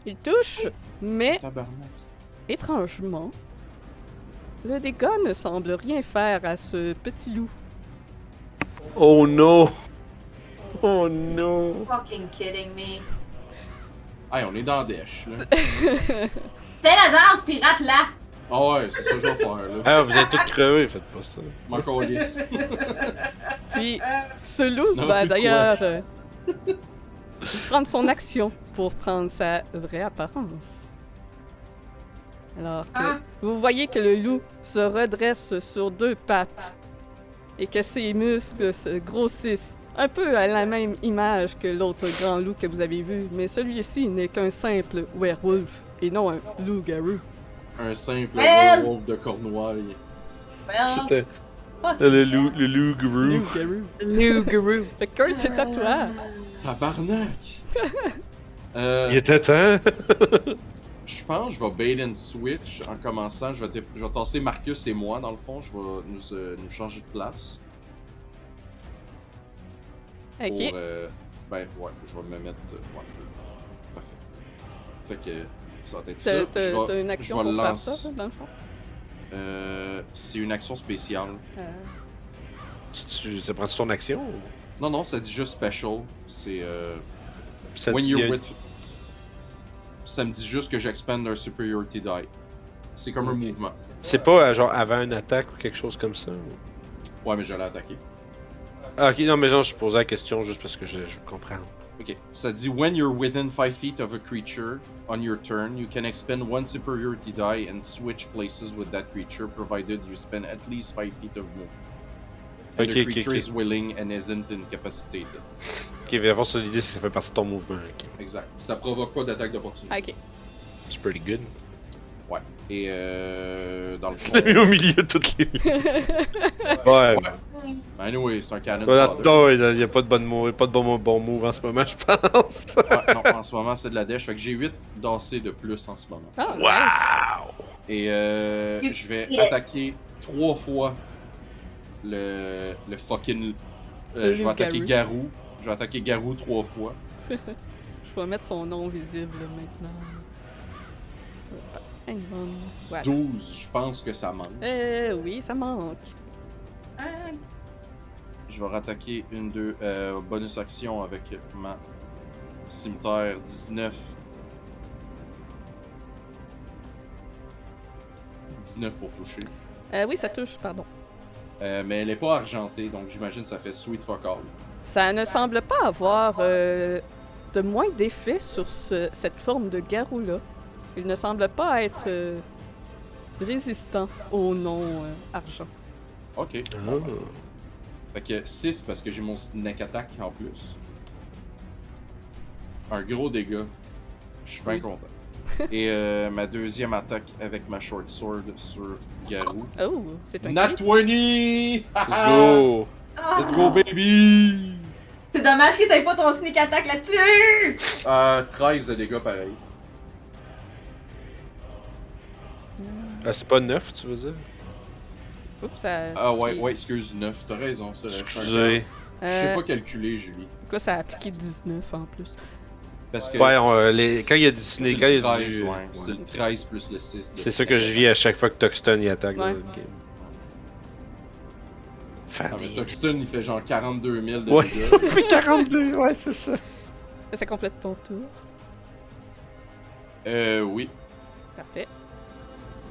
[SPEAKER 2] Il touche, mais
[SPEAKER 1] Tabarnak.
[SPEAKER 2] étrangement, le dégât ne semble rien faire à ce petit loup.
[SPEAKER 3] Oh no! Oh no!
[SPEAKER 4] Fucking kidding me.
[SPEAKER 1] Hey, on est dans Dash, là.
[SPEAKER 4] Fais la danse, pirate là.
[SPEAKER 1] Ah ouais, c'est ça que je vais faire, là.
[SPEAKER 3] Ah, vous êtes tous crevés, faites pas ça.
[SPEAKER 1] M'en calisse.
[SPEAKER 2] Puis, ce loup
[SPEAKER 1] Non,
[SPEAKER 2] va
[SPEAKER 1] de
[SPEAKER 2] d'ailleurs euh, prendre son action pour prendre sa vraie apparence. Alors que
[SPEAKER 4] Ah.
[SPEAKER 2] vous voyez que le loup se redresse sur deux pattes et que ses muscles se grossissent, un peu à la même image que l'autre grand loup que vous avez vu, mais celui-ci n'est qu'un simple werewolf et non un loup-garou.
[SPEAKER 1] Un simple
[SPEAKER 4] Well.
[SPEAKER 1] werewolf de Cornouailles.
[SPEAKER 3] Le loup, le loup gru.
[SPEAKER 2] Loup-garou.
[SPEAKER 5] Loup-garou.
[SPEAKER 2] Fait que Kurt, c'est à toi.
[SPEAKER 1] Tabarnak! euh,
[SPEAKER 3] Il était temps.
[SPEAKER 1] Je pense que je vais bait and switch en commençant. Je vais, je vais tasser Marcus et moi, dans le fond. Je vais nous, euh, nous changer de place.
[SPEAKER 2] Ok.
[SPEAKER 1] Pour, euh, ben, ouais, je vais me mettre. euh, ouais, parfait. Fait que ça va être ça.
[SPEAKER 2] T'as
[SPEAKER 1] Je
[SPEAKER 2] une
[SPEAKER 1] je
[SPEAKER 2] action pour faire ça, dans le fond?
[SPEAKER 1] Euh, c'est une action spéciale.
[SPEAKER 2] Euh,
[SPEAKER 3] tu- Ça prend ton action? ou-
[SPEAKER 1] Non, non, ça dit juste special. C'est. Euh,
[SPEAKER 3] Ça
[SPEAKER 1] when you're with. Ça me dit juste que j'expand un superiority die. C'est comme un
[SPEAKER 3] Ok.
[SPEAKER 1] mouvement.
[SPEAKER 3] C'est pas euh, genre avant une attaque ou quelque chose comme ça? ou-
[SPEAKER 1] Ouais, mais j'allais attaquer.
[SPEAKER 3] Ah, ok, non, mais genre, je posais la question juste parce que je, je comprends.
[SPEAKER 1] Ok, ça dit when you're within 5 feet of a creature on your turn, you can expend one superiority die and switch places with that creature, provided you spend at least 5 feet of movement. And
[SPEAKER 3] Ok,
[SPEAKER 1] the
[SPEAKER 3] ok,
[SPEAKER 1] creature
[SPEAKER 3] ok.
[SPEAKER 1] is willing and isn't incapacitated.
[SPEAKER 3] Ok, mais avant ça, l'idée, c'est que ça fait partie de ton mouvement.
[SPEAKER 1] Exact. Ça provoque pas d'attaque d'opportunité.
[SPEAKER 2] ok.
[SPEAKER 3] C'est pretty good.
[SPEAKER 1] Ouais. Et euh, dans le fond.
[SPEAKER 3] Je l'ai mis au milieu de toutes les. ouais.
[SPEAKER 1] Anyway, c'est un canon.
[SPEAKER 3] Non, il n'y a pas de bonne move, pas de bon, bon move en ce moment, je pense.
[SPEAKER 1] Ouais, non, en ce moment, c'est de la dèche. Fait que j'ai 8 d'AC de plus en ce moment.
[SPEAKER 2] Ah, nice.
[SPEAKER 3] Wow!
[SPEAKER 1] Et euh,
[SPEAKER 4] Il-
[SPEAKER 1] je vais attaquer trois fois le, le fucking. euh, je vais attaquer
[SPEAKER 2] Garou.
[SPEAKER 1] Garou. Je vais attaquer Garou trois fois.
[SPEAKER 2] Je vais mettre son nom visible maintenant. Voilà.
[SPEAKER 1] 12, je pense que ça manque.
[SPEAKER 2] Euh, oui, ça manque.
[SPEAKER 1] Je vais rattaquer une, deux, euh, bonus action avec ma cimetière 19. 19 pour toucher.
[SPEAKER 2] Euh, oui, ça touche, pardon.
[SPEAKER 1] Euh, mais elle est pas argentée, donc j'imagine que ça fait sweet fuck all.
[SPEAKER 2] Ça ne semble pas avoir euh, de moins d'effet sur ce- cette forme de garou-là. Il ne semble pas être euh, résistant au non-argent.
[SPEAKER 1] Ok.
[SPEAKER 3] Ah.
[SPEAKER 1] Fait que 6 parce que j'ai mon snack attack en plus. Un gros dégât. Je suis bien
[SPEAKER 2] Oui.
[SPEAKER 1] content. Et euh, ma deuxième attaque avec ma short sword sur Garou.
[SPEAKER 2] Oh, c'est un
[SPEAKER 1] Nat
[SPEAKER 2] crit.
[SPEAKER 1] 20!
[SPEAKER 3] Let's go!
[SPEAKER 4] ah,
[SPEAKER 1] Let's go, baby!
[SPEAKER 4] C'est dommage que t'aies pas ton sneak attack là-dessus!
[SPEAKER 1] Euh, 13 de dégâts pareil.
[SPEAKER 3] Ah, c'est pas 9, tu veux dire?
[SPEAKER 2] Oups, ça...
[SPEAKER 1] Ah ouais,
[SPEAKER 2] piqué.
[SPEAKER 1] ouais, excuse, 9. T'as raison, ça.
[SPEAKER 3] Excusez.
[SPEAKER 1] Je
[SPEAKER 2] Euh,
[SPEAKER 1] sais pas calculer, Julie.
[SPEAKER 2] Quoi, ça a piqué 19 en plus.
[SPEAKER 1] Parce que.
[SPEAKER 3] Ouais, on, euh, les... quand il y a du
[SPEAKER 1] c'est
[SPEAKER 3] ciné,
[SPEAKER 1] le
[SPEAKER 3] quand il y a
[SPEAKER 1] 13,
[SPEAKER 3] du.
[SPEAKER 1] ouais.
[SPEAKER 3] ouais.
[SPEAKER 1] C'est le 13 plus le 6. de
[SPEAKER 3] C'est ça que je vis à chaque fois que Toxton y attaque dans le game.
[SPEAKER 1] Ah, mais. Toxton, il fait genre 42 000 de
[SPEAKER 3] Ouais,
[SPEAKER 1] dégâts.
[SPEAKER 3] fait 42, ouais, c'est ça.
[SPEAKER 2] Ça complète ton tour.
[SPEAKER 1] Euh, oui.
[SPEAKER 2] Parfait.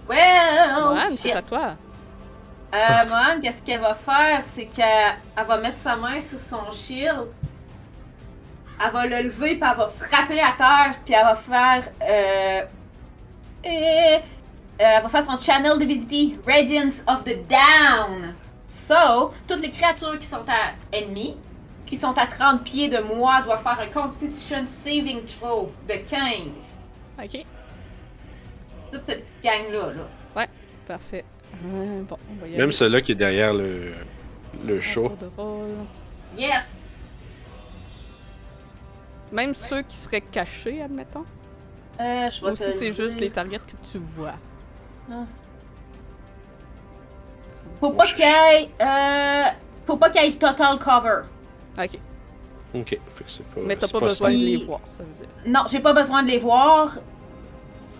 [SPEAKER 4] Well,
[SPEAKER 2] Mohan, c'est à toi.
[SPEAKER 4] Euh, Mohan, qu'est-ce qu'elle va faire? C'est qu'elle elle va mettre sa main sur son shield. Elle va le lever, puis elle va frapper à terre, puis elle va faire. Euh, et, euh, elle va faire son Channel Divinity, Radiance of the Down. So, toutes les créatures qui sont à ennemies, qui sont à 30 pieds de moi, doivent faire un Constitution Saving Throw de 15.
[SPEAKER 2] Ok,
[SPEAKER 4] Toute cette petite gang-là, là.
[SPEAKER 2] parfait. Euh, bon, on va y aller.
[SPEAKER 3] Même celui-là qui est derrière le, le show.
[SPEAKER 4] Yes!
[SPEAKER 2] Même ceux qui seraient cachés, admettons.
[SPEAKER 4] Euh, je
[SPEAKER 2] Ou si c'est juste les targets que tu vois.
[SPEAKER 4] Faut pas qu'il y ait. Euh, faut pas qu'il y ait total cover.
[SPEAKER 2] Ok,
[SPEAKER 3] Ok, fait que c'est pas.
[SPEAKER 2] mais t'as
[SPEAKER 3] c'est
[SPEAKER 2] pas besoin
[SPEAKER 3] simple.
[SPEAKER 2] de les voir, ça veut dire.
[SPEAKER 4] Non, j'ai pas besoin de les voir.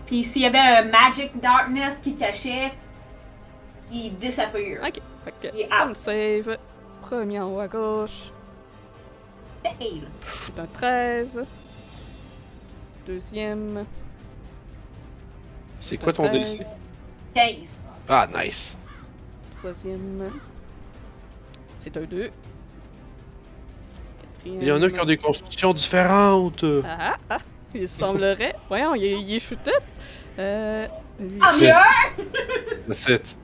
[SPEAKER 4] Puis s'il y avait un Magic Darkness qui cachait, il disappear.
[SPEAKER 2] Ok, fait que,
[SPEAKER 4] Il est
[SPEAKER 2] con
[SPEAKER 4] out.
[SPEAKER 2] save. Premier en haut à gauche.
[SPEAKER 4] Fail.
[SPEAKER 2] C'est un 13. Deuxième.
[SPEAKER 3] C'est quoi ton
[SPEAKER 2] 13.
[SPEAKER 3] DC?
[SPEAKER 4] 15.
[SPEAKER 3] Ah, nice.
[SPEAKER 2] Troisième. C'est un 2. Quatrième.
[SPEAKER 3] Il y en a qui ont des constitutions différentes.
[SPEAKER 2] Ah, ah, il semblerait. Voyons, il est, il est shooté. Euh. lui,
[SPEAKER 4] Ah!
[SPEAKER 3] That's it.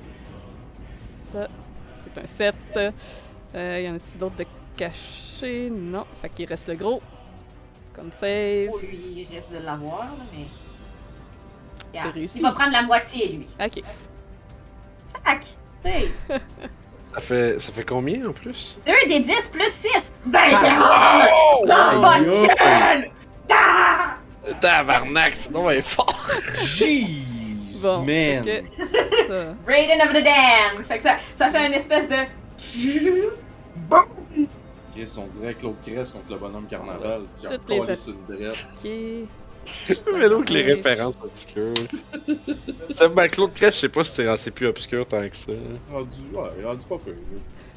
[SPEAKER 2] Ça, c'est un 7. Euh, y en a-t-il d'autres de cachés? Non. Fait qu'il reste le gros. Comme save.
[SPEAKER 4] Oh, lui, il risque de l'avoir, là, mais.
[SPEAKER 2] C'est réussi.
[SPEAKER 4] Il va prendre la moitié, lui.
[SPEAKER 2] Ok.
[SPEAKER 4] Tac! Hey.
[SPEAKER 3] Ça fait, ça fait combien en plus?
[SPEAKER 4] 2 des 10 plus 6! 21!
[SPEAKER 3] Oh!
[SPEAKER 4] Dans votre
[SPEAKER 1] Aïe, aïe.
[SPEAKER 4] gueule! Ah!
[SPEAKER 3] Tabarnak, c'est fort!
[SPEAKER 1] Jeez,
[SPEAKER 2] Bon,
[SPEAKER 1] man!
[SPEAKER 2] ça.
[SPEAKER 4] Raiden of the Damned! Fait que ça, ça fait une espèce de.
[SPEAKER 1] Chris, on dirait Claude Cress contre le bonhomme carnaval. Tu as
[SPEAKER 2] Toutes les
[SPEAKER 1] sur une drette.
[SPEAKER 2] Ok.
[SPEAKER 3] mais donc les références obscures. ben, Claude Crèche, je sais pas si c'est c'est plus obscur tant que ça.
[SPEAKER 1] Rendu, ouais, rendu pas peu.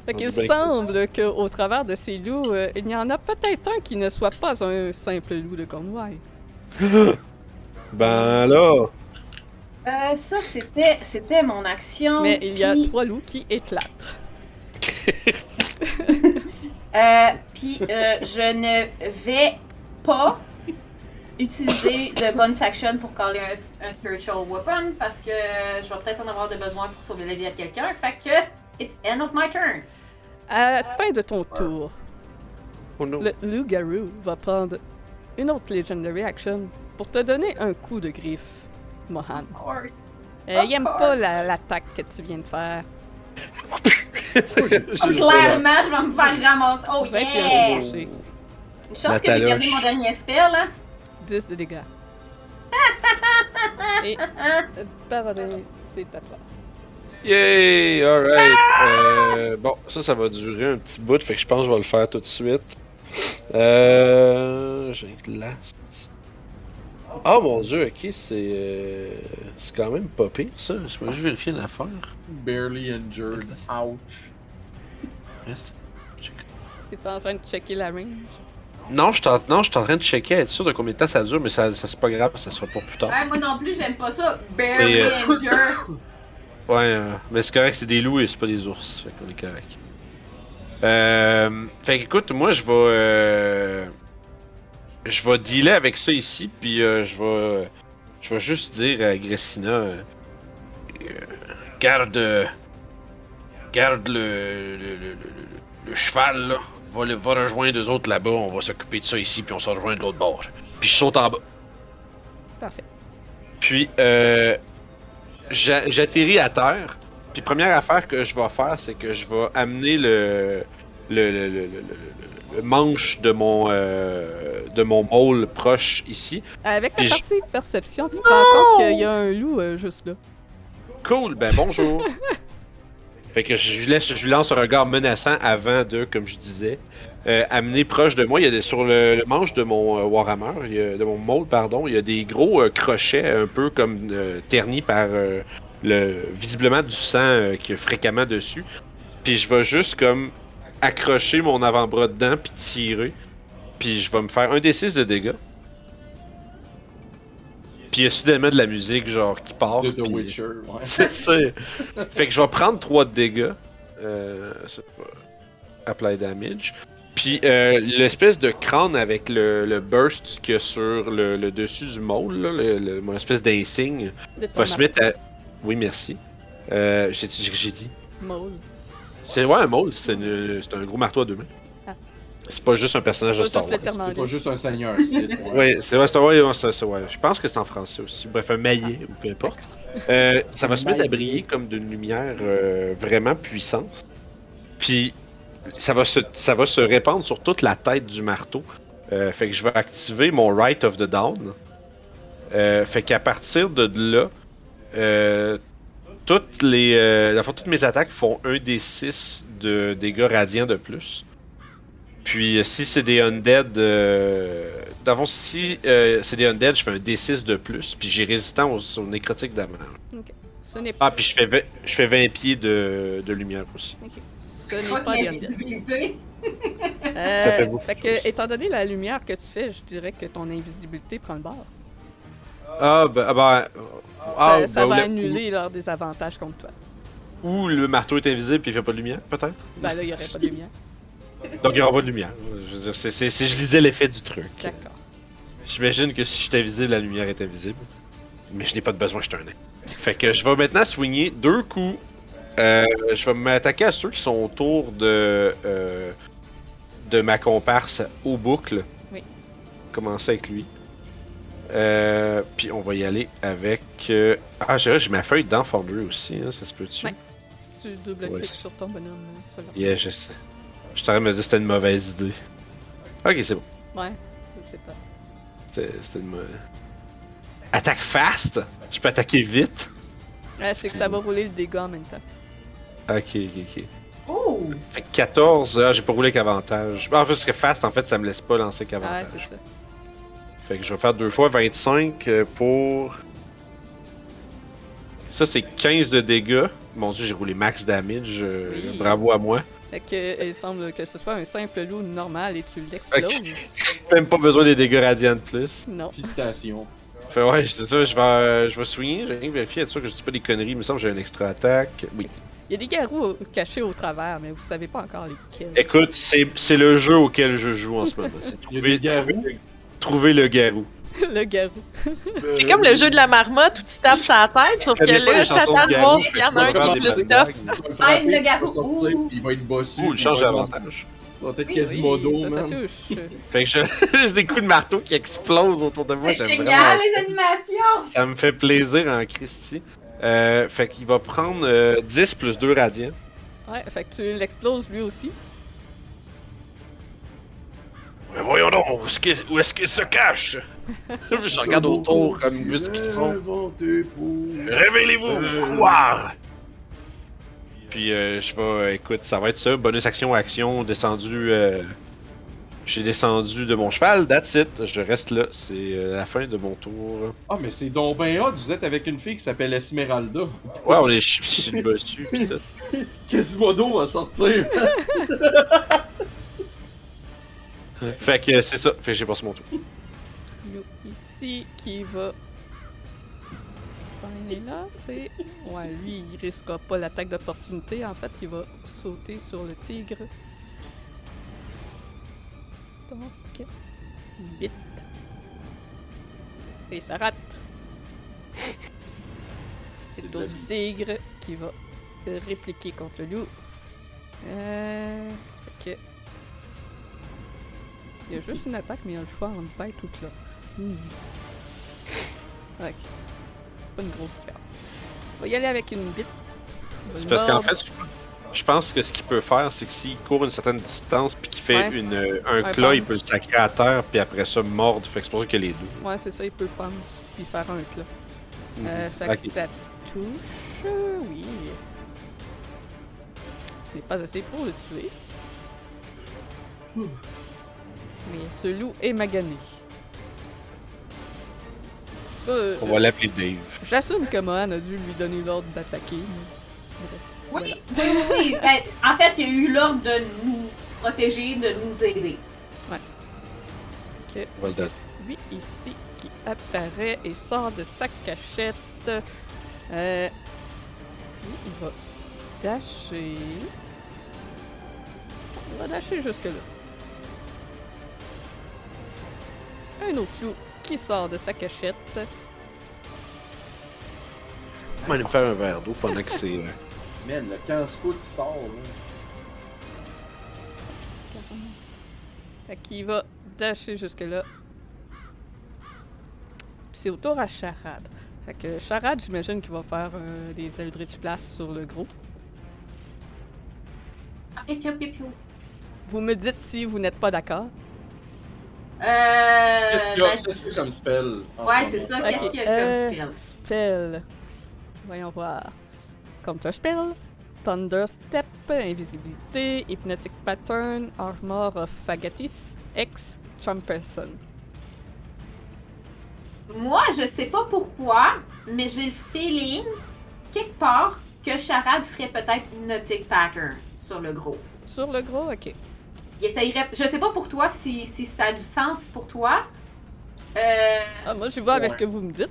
[SPEAKER 2] Fait qu'il semble qu'au travers de ces loups, euh, il y en a peut-être un qui ne soit pas un simple loup de Cornouailles.
[SPEAKER 3] Ben là,
[SPEAKER 4] Euh, ça, c'était, c'était mon action.
[SPEAKER 2] Mais il y a trois loups qui éclatent.
[SPEAKER 4] Euh, puis euh, je ne vais pas utiliser de bonus action pour caller un, un spiritual weapon parce que je vais peut-être en avoir de besoin pour sauver la vie à quelqu'un. Fait que it's end of my turn.
[SPEAKER 2] À la fin de ton tour,
[SPEAKER 3] oh non.
[SPEAKER 2] le loup-garou va prendre une autre Legendary Action pour te donner un coup de griffe, Mohan.
[SPEAKER 4] Of course.
[SPEAKER 2] Euh, il aime pas la- l'attaque que tu viens de faire.
[SPEAKER 4] Clairement, je vais me faire ramasser. Oh
[SPEAKER 2] 21
[SPEAKER 4] yeah!
[SPEAKER 2] de toucher.
[SPEAKER 4] Une chance
[SPEAKER 3] La
[SPEAKER 4] que j'ai perdu
[SPEAKER 3] taloche.
[SPEAKER 4] mon dernier spell, là.
[SPEAKER 2] 10 de dégâts. Et euh, Barodin, c'est à toi.
[SPEAKER 3] Yay! Alright. Euh, bon, ça, ça va durer un petit bout, fait que je pense que je vais le faire tout de suite. Euh. J'ai une glace. Oh mon dieu, ok, c'est. euh, C'est quand même pas pire ça. Je vais juste vérifier l'affaire.
[SPEAKER 1] Barely injured. Ouch.
[SPEAKER 2] Es-tu en train de checker la range?
[SPEAKER 3] Non, je suis en... non, je suis en train de checker, être sûr de combien de temps ça dure, mais ça, ça c'est pas grave, ça sera pour plus tard.
[SPEAKER 4] Ouais, moi non plus, j'aime pas ça. Barely
[SPEAKER 3] euh,
[SPEAKER 4] injured.
[SPEAKER 3] Ouais, euh, mais c'est correct, c'est des loups et c'est pas des ours, fait qu'on est correct. Euh, fait que, écoute, moi je vais. Je vais dealer avec ça ici, puis euh, je vais. Je vais juste dire à Gressina. euh, garde. garde le. le, le, le- le- le cheval, là. Va, le- va rejoindre eux autres là-bas, on va s'occuper de ça ici, puis on se rejoint de l'autre bord. Puis je saute en bas.
[SPEAKER 2] Parfait.
[SPEAKER 3] Puis, euh, j'a- j'atterris à terre. Puis, première affaire que je vais faire, c'est que je vais amener le, le, le, le, le- le- le manche de mon, euh, de mon maul proche ici.
[SPEAKER 2] Avec ta partie perception, tu te rends compte qu'il y a un loup euh, juste là.
[SPEAKER 3] Cool, ben bonjour. fait que je lui, laisse, je lui lance un regard menaçant avant de, comme je disais, euh, amener proche de moi. Il y a des, sur le, le manche de mon euh, Warhammer, il y a- de mon maul, pardon, il y a des gros euh, crochets un peu comme euh, ternis par euh, le visiblement du sang euh, qui est fréquemment dessus. Puis je vais juste comme accrocher mon avant-bras dedans puis tirer. Puis je vais me faire un des 6 de dégâts. Puis il y a soudainement de la musique genre qui part.
[SPEAKER 1] De The Witcher, ouais.
[SPEAKER 3] c'est ça. Fait que je vais prendre 3 de dégâts. Euh, Apply damage. Puis euh, l'espèce de crâne avec le, le burst qu'il y a sur le, le dessus du maul, là, le, le- mon espèce d'insigne, va se mettre à. Oui, merci. Euh, j'ai j'ai dit.
[SPEAKER 2] Maul.
[SPEAKER 3] C'est ouais, un maul, c'est un gros marteau à deux mains.
[SPEAKER 2] Ah.
[SPEAKER 3] C'est pas juste un personnage de Star Wars.
[SPEAKER 1] C'est pas juste un seigneur. Ouais,
[SPEAKER 3] c'est ouais, c'est- ouais, ouais, c'est- c'est- ouais. Je pense que c'est en français aussi. Bref, un maillet ou peu importe. Euh, ça va se mettre à briller comme d'une lumière euh, vraiment puissante. Puis ça va se ça va se répandre sur toute la tête du marteau. Euh, fait que je vais activer mon Right of the Dawn. Euh, fait qu'à partir de là, euh, toutes les euh, toutes mes attaques font un des 6 de dégâts radiants de plus. Puis euh, si c'est des undead, euh, si euh, c'est des undead, je fais un D6 de plus, puis j'ai résistant nécrotiques d'amant.
[SPEAKER 2] Ce n'est pas,
[SPEAKER 3] Ah, puis je fais 20, je fais 20 pieds de, de lumière aussi.
[SPEAKER 2] ce
[SPEAKER 4] Pas
[SPEAKER 2] n'est pas des undead. Euh,
[SPEAKER 3] Ça fait beaucoup
[SPEAKER 2] fait que, étant donné la lumière que tu fais, je dirais que ton invisibilité prend le bord.
[SPEAKER 3] Ah, ben, ah, ben,
[SPEAKER 2] Ça, ça va
[SPEAKER 3] ou le-
[SPEAKER 2] annuler leurs désavantages contre toi.
[SPEAKER 3] Ou le marteau est invisible puis il fait pas de lumière, peut-être?
[SPEAKER 2] Ben là, il n'y aurait pas de lumière.
[SPEAKER 3] Donc il y aura pas de lumière. Je veux dire, c'est, c'est- je lisais l'effet du truc.
[SPEAKER 2] D'accord.
[SPEAKER 3] J'imagine que si je suis invisible, la lumière est invisible. Mais je n'ai pas de besoin, je suis un nain. Fait que je vais maintenant swinger deux coups. Euh, je vais m'attaquer à ceux qui sont autour de, euh, de ma comparse au boucle.
[SPEAKER 2] Oui.
[SPEAKER 3] Commencer avec lui. Euh, puis on va y aller avec. euh, Ah, j'ai ma feuille dans Foundry aussi, hein, ça se peut-tu?
[SPEAKER 2] Ouais. Si tu double-cliques
[SPEAKER 3] Ouais.
[SPEAKER 2] sur ton bonhomme, tu vas le
[SPEAKER 3] Yeah, je sais. Je t'aurais me dire que c'était une mauvaise idée. Ok, c'est bon.
[SPEAKER 2] Ouais, je sais pas.
[SPEAKER 3] C'était une mauvaise. Attaque fast! Je peux attaquer vite?
[SPEAKER 2] Ouais, c'est que ça va rouler le dégât en même temps.
[SPEAKER 3] Ok, ok, ok.
[SPEAKER 4] Oh!
[SPEAKER 3] Fait que 14, ah, j'ai pas roulé qu'avantage. Ah, En fait, parce que fast, en fait, ça me laisse pas lancer
[SPEAKER 2] Ah,
[SPEAKER 3] qu'avantage.
[SPEAKER 2] c'est ça.
[SPEAKER 3] Fait que je vais faire deux fois 25 euh, pour. Ça, c'est 15 de dégâts. Mon dieu, j'ai roulé max damage. euh,
[SPEAKER 2] Oui.
[SPEAKER 3] Bravo à moi.
[SPEAKER 2] Fait que, il semble que ce soit un simple loup normal et tu l'exploses.
[SPEAKER 3] Même pas besoin des dégâts radiants de plus.
[SPEAKER 2] Non.
[SPEAKER 1] Félicitations.
[SPEAKER 3] Fait ouais, c'est ça, je vais, euh, je vais swinger. J'ai rien vérifié, être sûr que je dis pas des conneries. Il me semble que j'ai une extra attaque. Oui.
[SPEAKER 2] Il y a des garous cachés au travers, mais vous savez pas encore lesquels.
[SPEAKER 3] Écoute, c'est le jeu auquel je joue en ce moment. C'est
[SPEAKER 1] Il y a
[SPEAKER 3] trouver,
[SPEAKER 1] des garous.
[SPEAKER 3] Trouver le garou.
[SPEAKER 2] le garou.
[SPEAKER 5] C'est comme le jeu de la marmotte où tu tapes sa tête, sauf que là, t'attends
[SPEAKER 3] de
[SPEAKER 5] voir s'il y en a un qui est plus tough.
[SPEAKER 1] Vas le
[SPEAKER 4] garou.
[SPEAKER 1] il va être bossu.
[SPEAKER 3] Ouh, le change
[SPEAKER 1] il va être-
[SPEAKER 3] d'avantage.
[SPEAKER 1] Ça va être
[SPEAKER 2] Oui,
[SPEAKER 1] Quasimodo,
[SPEAKER 2] ça, ça
[SPEAKER 1] man.
[SPEAKER 2] touche.
[SPEAKER 3] Fait que je- j'ai des coups de marteau qui explosent autour de moi.
[SPEAKER 4] C'est génial,
[SPEAKER 3] vraiment.
[SPEAKER 4] les animations!
[SPEAKER 3] Ça me fait plaisir en Christie. Euh, fait qu'il va prendre euh, 10 plus 2 radiants.
[SPEAKER 2] Ouais, fait que tu l'exploses lui aussi.
[SPEAKER 3] Mais voyons donc, où est-ce qu'il où est-ce qu'il se cache? je regarde autour comme vu ce qu'ils sont. Révélez-vous, couloir! Puis euh, je vais, euh, écoute, ça va être ça, bonus action, action, descendu. euh, J'ai descendu de mon cheval, that's it. Je reste là, c'est euh, la fin de mon tour.
[SPEAKER 1] Ah, mais c'est donc ben hot, vous êtes avec une fille qui s'appelle Esmeralda.
[SPEAKER 3] Ouais, on est sur le bossu, pis tout.
[SPEAKER 1] Quasimodo va sortir.
[SPEAKER 3] Fait que c'est ça, fait que j'ai passé mon tour.
[SPEAKER 2] Nous, ici, qui va. Signer là, c'est. Ouais, lui, il risquera pas l'attaque d'opportunité. En fait, il va sauter sur le tigre. Donc. 8. Et ça rate. C'est le tour du tigre qui va répliquer contre le loup. Euh. Il y a juste une attaque, mais il y a le choix entre bête ou là. Hmm. Ok. Pas une grosse différence. On va y aller avec une bite.
[SPEAKER 3] C'est parce qu'en fait, je- pense que ce qu'il peut faire, c'est que s'il court une certaine distance puis qu'il fait
[SPEAKER 2] Ouais.
[SPEAKER 3] une, un
[SPEAKER 2] Un
[SPEAKER 3] claw, il peut le sacrer à terre puis après ça mordre. Fait que c'est pour ça qu'il y a les deux.
[SPEAKER 2] Ouais, c'est ça, il peut pense puis faire un clat. Euh, fait que ça touche. euh, Oui. Ce n'est pas assez pour le tuer. Mais ce loup est magané. Euh,
[SPEAKER 3] On va l'appeler Dave.
[SPEAKER 2] J'assume que Mohan a dû lui donner l'ordre d'attaquer. mais-
[SPEAKER 4] Oui, oui, oui. Ben, en fait, il y a eu l'ordre de nous protéger, de nous aider.
[SPEAKER 2] Ok.
[SPEAKER 3] Le donner.
[SPEAKER 2] Lui ici qui apparaît et sort de sa cachette. Euh, lui, il va dasher. Il va dasher jusque Un autre loup qui sort de sa cachette.
[SPEAKER 3] On va aller me faire un verre d'eau pendant que c'est. euh,
[SPEAKER 1] Man, le 15 foot il sort, là.
[SPEAKER 2] Fait qu'il va dasher jusque là. Puis c'est au tour à Charade. Fait que Charade, j'imagine qu'il va faire euh, des Eldritch Blast sur le gros.
[SPEAKER 4] Ah.
[SPEAKER 2] Vous me dites si vous n'êtes pas d'accord.
[SPEAKER 4] Euh.
[SPEAKER 1] Qu'est-ce qu'il y a,
[SPEAKER 4] ben,
[SPEAKER 1] qu'est-ce qu'il y a comme spell? en
[SPEAKER 4] Ouais,
[SPEAKER 1] ce
[SPEAKER 4] c'est
[SPEAKER 1] moment?
[SPEAKER 4] ça.
[SPEAKER 2] Ok,
[SPEAKER 4] Qu'est-ce qu'il y a
[SPEAKER 2] euh,
[SPEAKER 4] comme spell?
[SPEAKER 2] Spell? Voyons voir. Counter spell. Thunder Step, Invisibilité, Hypnotic Pattern, Armor of Fagatis, X, Charm Person.
[SPEAKER 4] Moi, je sais pas pourquoi, mais j'ai le feeling, quelque part, que Charade ferait peut-être Hypnotic Pattern sur le gros.
[SPEAKER 2] Sur le gros, ok.
[SPEAKER 4] Il essayerait. Je sais pas pour toi si, si ça a du sens pour toi. Euh.
[SPEAKER 2] Ah, moi, je vois avec
[SPEAKER 1] Ouais.
[SPEAKER 2] ce que vous me dites.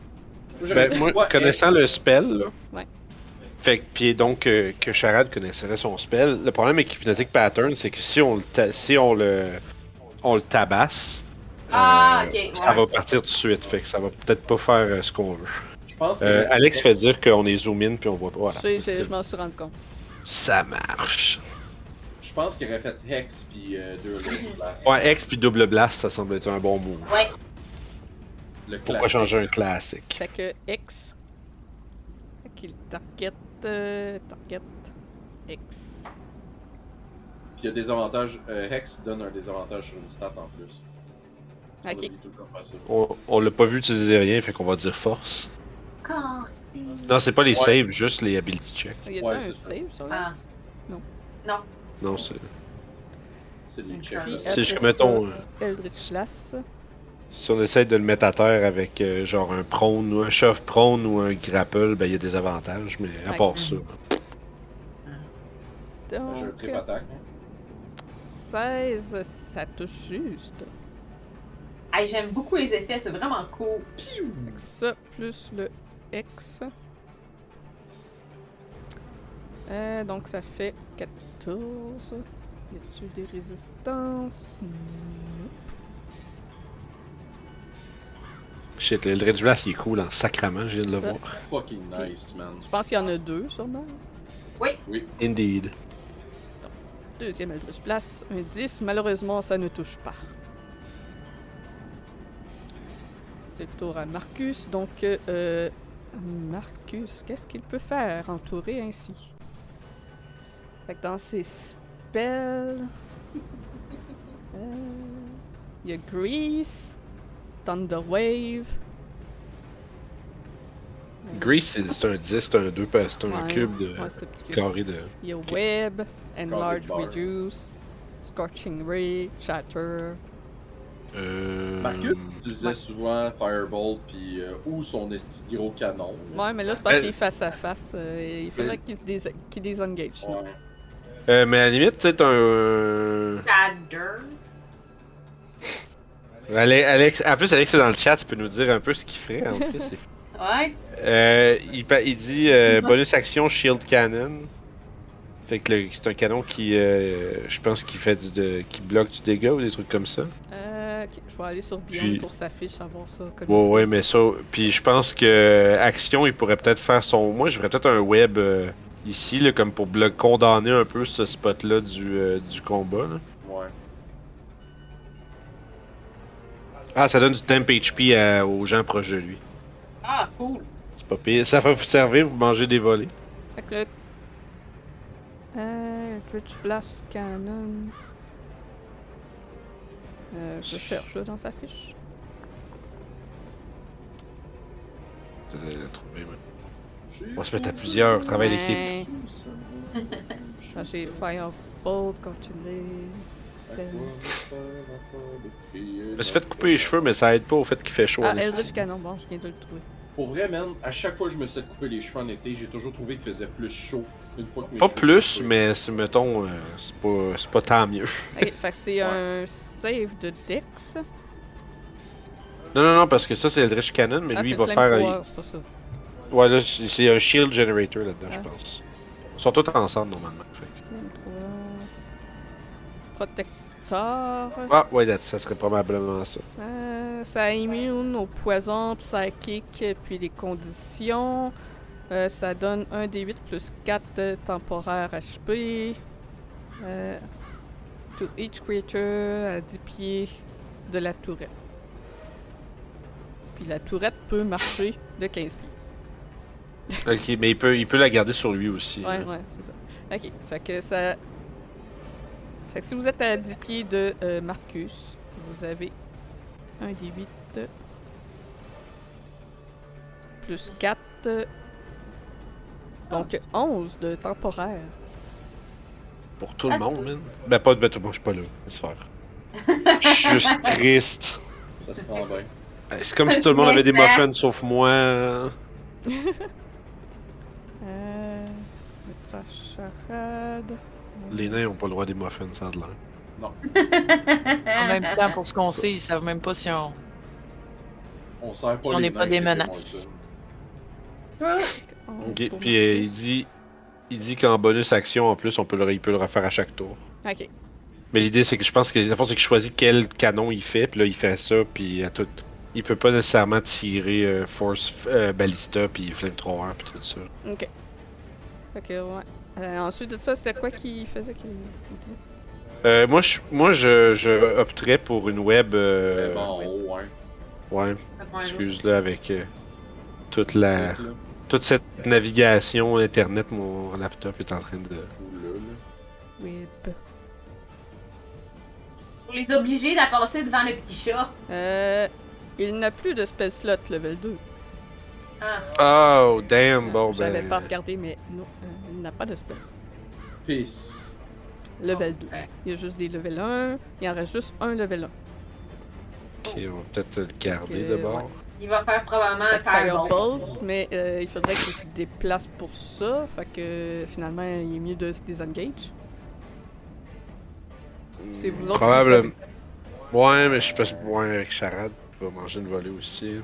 [SPEAKER 3] Ben, moi, connaissant le spell, là.
[SPEAKER 2] Ouais.
[SPEAKER 3] Fait que, puis donc, euh, que Charade connaisserait son spell. Le problème avec Hypnotic Pattern, c'est que si on le, ta- si on le, on le tabasse,
[SPEAKER 4] Ah,
[SPEAKER 3] euh, ça
[SPEAKER 4] ouais.
[SPEAKER 3] va partir tout de suite. Fait que ça va peut-être pas faire euh, ce qu'on veut.
[SPEAKER 1] Je pense que.
[SPEAKER 3] Alex fait dire qu'on est zoom in puis on voit pas. Voilà.
[SPEAKER 2] Je, je- je m'en suis rendu compte.
[SPEAKER 3] Ça marche.
[SPEAKER 1] Je pense qu'il aurait fait Hex puis euh, deux Lord Blast.
[SPEAKER 3] Ouais, X puis double blast, ça semble être un bon move.
[SPEAKER 4] Ouais.
[SPEAKER 1] Le
[SPEAKER 3] changer un classique?
[SPEAKER 2] Fait que X. Fait qu'il target. euh, target. X.
[SPEAKER 1] Puis il y a des avantages. euh, Hex donne un désavantage sur une stat en plus.
[SPEAKER 2] Ok.
[SPEAKER 3] On, on l'a pas vu utiliser rien, fait qu'on va dire force. Non, c'est pas les
[SPEAKER 1] Ouais.
[SPEAKER 3] saves, juste les ability checks.
[SPEAKER 2] Y a-t-il
[SPEAKER 1] Ouais,
[SPEAKER 2] un
[SPEAKER 1] ça.
[SPEAKER 2] save sur
[SPEAKER 4] Ah.
[SPEAKER 2] X?
[SPEAKER 3] Non, c'est.
[SPEAKER 1] C'est.
[SPEAKER 3] C'est juste que, mettons,
[SPEAKER 2] Eldritch Blast.
[SPEAKER 3] Si on essaie de le mettre à terre avec euh, genre un prone ou un shove prone ou un grapple, ben il y a des avantages, mais à part ça.
[SPEAKER 1] J'ai un
[SPEAKER 2] Donc,
[SPEAKER 1] trip attaque. hein.
[SPEAKER 2] 16, ça touche juste.
[SPEAKER 4] Hey, J'aime beaucoup les effets, c'est vraiment cool.
[SPEAKER 2] Fait que ça, plus le X. Euh, donc ça fait 14. Y a-tu des résistances? Non.
[SPEAKER 3] Shit, le Eldritch Blast il est cool en sacrament, je viens de le
[SPEAKER 2] Ça.
[SPEAKER 3] voir.
[SPEAKER 1] Fucking nice, man.
[SPEAKER 2] Je pense qu'il y en a deux, sûrement.
[SPEAKER 1] Oui.
[SPEAKER 3] Indeed.
[SPEAKER 2] Deuxième Eldritch Blast, un 10. Malheureusement, ça ne touche pas. C'est le tour à Marcus. Donc, euh, Marcus, qu'est-ce qu'il peut faire entouré ainsi? Fait que dans ses spells. euh, Il y a Grease, Thunder Wave.
[SPEAKER 3] Grease, c'est un 10, c'est un 2, parce que c'est un
[SPEAKER 2] Ouais,
[SPEAKER 3] cube de
[SPEAKER 2] ouais, cube.
[SPEAKER 3] carré de.
[SPEAKER 2] Il y a Web, Enlarge. Reduce, Scorching Ray, Shatter.
[SPEAKER 3] Euh...
[SPEAKER 1] Marcus utilisait
[SPEAKER 2] Ouais.
[SPEAKER 1] souvent Firebolt puis euh, ou son esti gros canon. là.
[SPEAKER 2] Ouais, mais là, c'est parce
[SPEAKER 3] Euh,
[SPEAKER 2] qu'il est face à face. euh, il faudrait qu'il se dés- qu'il désengage.
[SPEAKER 1] Ouais.
[SPEAKER 3] Euh, mais à la limite, tu sais, t'as un. Ale- Alex, en plus, Alex est dans le chat, tu peux nous dire un peu ce qu'il ferait en plus. c'est fou.
[SPEAKER 4] Ouais.
[SPEAKER 3] Euh, il, pa- il dit euh, bonus action Shield Cannon. Fait que le- c'est un canon qui, euh, je pense, qui fait du, de, qui bloque du dégât ou des trucs comme ça.
[SPEAKER 2] Euh, ok, je vais aller sur Beyond
[SPEAKER 3] Puis-
[SPEAKER 2] pour s'afficher, savoir ça. Comme
[SPEAKER 3] Ouais, ouais, mais ça. Puis je pense que euh, action, il pourrait peut-être faire son. Moi, je ferais peut-être un web euh, ici, là, comme pour blo- condamner un peu ce spot-là du, euh, du combat. Là.
[SPEAKER 1] Ouais.
[SPEAKER 3] Ah, ça donne du temp HP à- aux gens proches de lui.
[SPEAKER 4] Ah, cool.
[SPEAKER 3] C'est pas pire. Ça va vous servir, vous mangez des volets.
[SPEAKER 2] Fait que le. Euh, Twitch Blast Cannon. Euh, je cherche là dans sa fiche.
[SPEAKER 3] Vous allez le trouver, ouais. On va se mettre à plusieurs, travail d'équipe.
[SPEAKER 2] Ouais. Ah, J'ai Firebolt, Scorching Ray.
[SPEAKER 3] Je me suis fait couper les cheveux, mais ça aide pas au fait qu'il fait chaud.
[SPEAKER 2] Ah. Eldritch Cannon, bon, je viens de le trouver.
[SPEAKER 1] Pour vrai, man, à chaque fois que je me suis coupé les cheveux en été, j'ai toujours trouvé qu'il faisait plus chaud une fois que mes
[SPEAKER 3] Pas plus, mais c'est, mettons, euh, c'est pas, c'est pas tant mieux.
[SPEAKER 2] Ok, fait que c'est
[SPEAKER 1] Ouais.
[SPEAKER 2] un save de Dex.
[SPEAKER 3] Non, non, non, parce que ça, c'est Eldritch Cannon, mais
[SPEAKER 2] ah,
[SPEAKER 3] lui, il va faire.
[SPEAKER 2] c'est pas ça.
[SPEAKER 3] Ouais, là, c'est un shield generator là-dedans,
[SPEAKER 2] Ah.
[SPEAKER 3] je pense. Ils sont tous ensemble, normalement.
[SPEAKER 2] Protecteur.
[SPEAKER 3] Ah, ouais, that- ça serait probablement ça.
[SPEAKER 2] Euh, ça immune au poison, psychique, puis les conditions. Euh, ça donne 1 d8 plus 4 temporaire HP. Euh, to each creature à 10 pieds de la tourette. Puis la tourette peut marcher de 15 pieds.
[SPEAKER 3] Ok, mais il peut, il peut la garder sur lui aussi.
[SPEAKER 2] Ouais,
[SPEAKER 3] là.
[SPEAKER 2] ouais, c'est ça. Ok, fait que ça. Fait que si vous êtes à 10 pieds de euh, Marcus, vous avez un D8 plus 4. Donc 11 de temporaire.
[SPEAKER 3] Pour tout le monde, man. Ben, pas de ben, tout le monde, je suis pas là. Laisse faire. Je suis juste triste.
[SPEAKER 1] Ça se prend bien.
[SPEAKER 3] C'est comme si tout le monde avait des muffins sauf moi.
[SPEAKER 2] Mettre sa charade.
[SPEAKER 3] Les nains ont pas le droit des muffins, ça a de l'air.
[SPEAKER 5] En même temps, pour ce qu'on sait, ils savent même pas si on.
[SPEAKER 1] On sert pas
[SPEAKER 5] On
[SPEAKER 1] les
[SPEAKER 5] n'est pas des menaces.
[SPEAKER 1] Morton.
[SPEAKER 2] 11
[SPEAKER 3] Ok, puis euh, il dit, il dit qu'en bonus action, en plus, on peut le, il peut le refaire à chaque tour.
[SPEAKER 2] Ok.
[SPEAKER 3] Mais l'idée, c'est que je pense que la c'est qu'il choisit quel canon il fait, puis là, il fait ça, puis à tout. Il peut pas nécessairement tirer euh, Force euh, Ballista, puis Flamethrower, puis tout ça.
[SPEAKER 2] Ok. Fait que, ouais. Euh, ensuite de ça, c'était quoi qu'il faisait qu'il il dit?
[SPEAKER 3] Euh, moi, je, moi je, je opterais pour une web. Euh,
[SPEAKER 1] bon.
[SPEAKER 3] Ouais,
[SPEAKER 4] Faites-moi un
[SPEAKER 3] excuse là, avec euh, toute la. Toute cette navigation internet, mon laptop est en train de.
[SPEAKER 1] Ou là, là.
[SPEAKER 2] Web.
[SPEAKER 4] Pour les obliger à passer devant le petit chat.
[SPEAKER 2] Euh. Il n'a plus de spell slot level 2.
[SPEAKER 4] Ah.
[SPEAKER 3] Oh, damn, bon
[SPEAKER 2] J'avais
[SPEAKER 3] ben.
[SPEAKER 2] pas regardé, mais non, il n'a pas de spell.
[SPEAKER 1] Peace.
[SPEAKER 2] Level 2.
[SPEAKER 4] Ouais.
[SPEAKER 2] Il y a juste des level 1. Il en reste juste un level 1.
[SPEAKER 3] Ok, on va peut-être le garder d'abord.
[SPEAKER 4] Il va faire probablement
[SPEAKER 2] Fait
[SPEAKER 4] un
[SPEAKER 2] que
[SPEAKER 4] fireball.
[SPEAKER 2] Firebolt, mais euh, il faudrait qu'il se déplace pour ça. Fait que finalement, il est mieux de se désengage. C'est vous autres qui
[SPEAKER 3] Probablement. Ouais, mais je pense. Ouais, avec Charade, il va manger une volée aussi.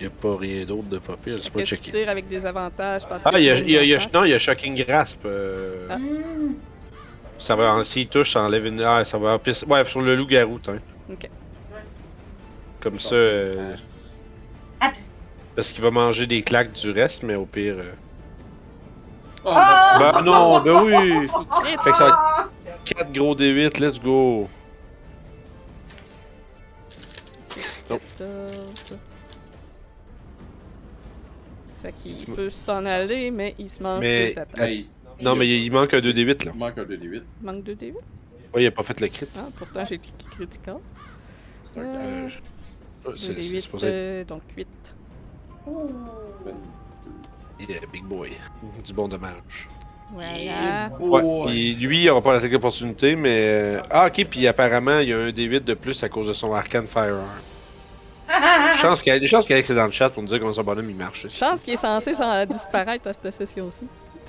[SPEAKER 3] Il a pas rien d'autre de pas pire, c'est pas checké.
[SPEAKER 2] tire avec des avantages parce
[SPEAKER 3] Ah, il y a, y a, il y a- non, il y a Shocking Grasp. euh,
[SPEAKER 2] Ah.
[SPEAKER 3] Ça va, s'il touche, ça enlève une. Ah, ça va. en Ouais, sur le loup-garou, t'as.
[SPEAKER 2] Ok.
[SPEAKER 3] Comme ça, euh, parce qu'il va manger des claques du reste, mais au pire. euh,
[SPEAKER 1] Oh,
[SPEAKER 4] Ah!
[SPEAKER 3] Bah non, ben oui! Fait que ça va être 4 gros D8, let's go!
[SPEAKER 2] 14. Fait qu'il peut s'en aller, mais il se mange
[SPEAKER 3] Mais-
[SPEAKER 2] deux attaques.
[SPEAKER 1] Hey,
[SPEAKER 3] Non, mais il manque un 2d8 là.
[SPEAKER 1] il manque un 2d8.
[SPEAKER 2] Manque de D8.
[SPEAKER 3] Ouais, il a pas fait le crit.
[SPEAKER 2] Ah, pourtant j'ai cliqué critical.
[SPEAKER 1] C'est un
[SPEAKER 2] Euh,
[SPEAKER 3] Euh,
[SPEAKER 2] deux
[SPEAKER 3] c'est c'est
[SPEAKER 2] D8,
[SPEAKER 3] supposé
[SPEAKER 2] euh, donc 8.
[SPEAKER 3] yeah, big boy. Du bon dommage.
[SPEAKER 2] Voilà.
[SPEAKER 3] Ouais, puis lui, il aura pas l'attaque d'opportunité, mais. euh, Ah, ok, puis apparemment, il y a un D8 de plus à cause de son Arcane Firearm. Chance qu'il y a des chances qu'Alex est dans le chat pour nous dire comment son bonhomme il marche. aussi.
[SPEAKER 2] Chance qu'il est censé s'en disparaître à cette session-ci.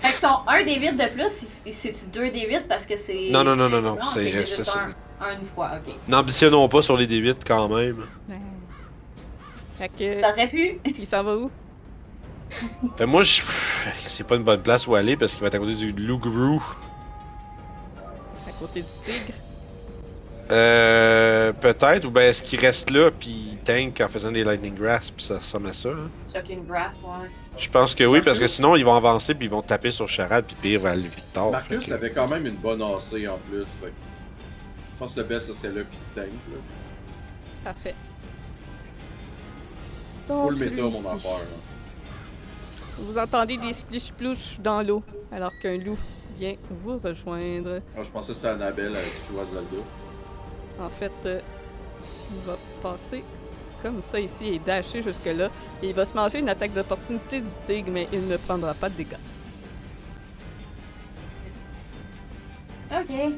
[SPEAKER 4] Fait que son 1 des 8 de plus, il- c'est-tu 2 des 8 parce que c'est.
[SPEAKER 3] Non, non, non, non, non, c'est-
[SPEAKER 4] juste un, un une fois, ok.
[SPEAKER 3] N'ambitionnons pas sur les D8 quand même.
[SPEAKER 2] Fait que.
[SPEAKER 4] T'aurais pu?
[SPEAKER 2] Il s'en va où?
[SPEAKER 3] Euh, moi, je. C'est pas une bonne place où aller parce qu'il va être à côté du loup-grou.
[SPEAKER 2] À côté du tigre.
[SPEAKER 3] Euh. Peut-être, ou ben est-ce qu'il reste là puis il tank en faisant des Lightning Grass puis ça ressemble à ça. hein?
[SPEAKER 4] Shocking Grass, ouais.
[SPEAKER 3] Je pense que oui, parce que sinon ils vont avancer puis ils vont taper sur Charade puis pire vers le Victor.
[SPEAKER 1] Marcus
[SPEAKER 3] fait que-
[SPEAKER 1] avait quand même une bonne AC en plus. Fait je pense que le best ce serait là puis tank. Là.
[SPEAKER 2] Parfait.
[SPEAKER 1] Full
[SPEAKER 2] Donc,
[SPEAKER 1] méta
[SPEAKER 2] lui
[SPEAKER 1] mon affaire.
[SPEAKER 2] Vous entendez des splish-plouches dans l'eau, alors qu'un loup vient vous rejoindre.
[SPEAKER 1] Ah, je pensais que c'était Annabelle avec qui jouait à Zelda.
[SPEAKER 2] En fait, euh, il va passer comme ça ici et dasher jusque-là. Et il va se manger une attaque d'opportunité du tigre, mais il ne prendra pas de dégâts.
[SPEAKER 4] Ok.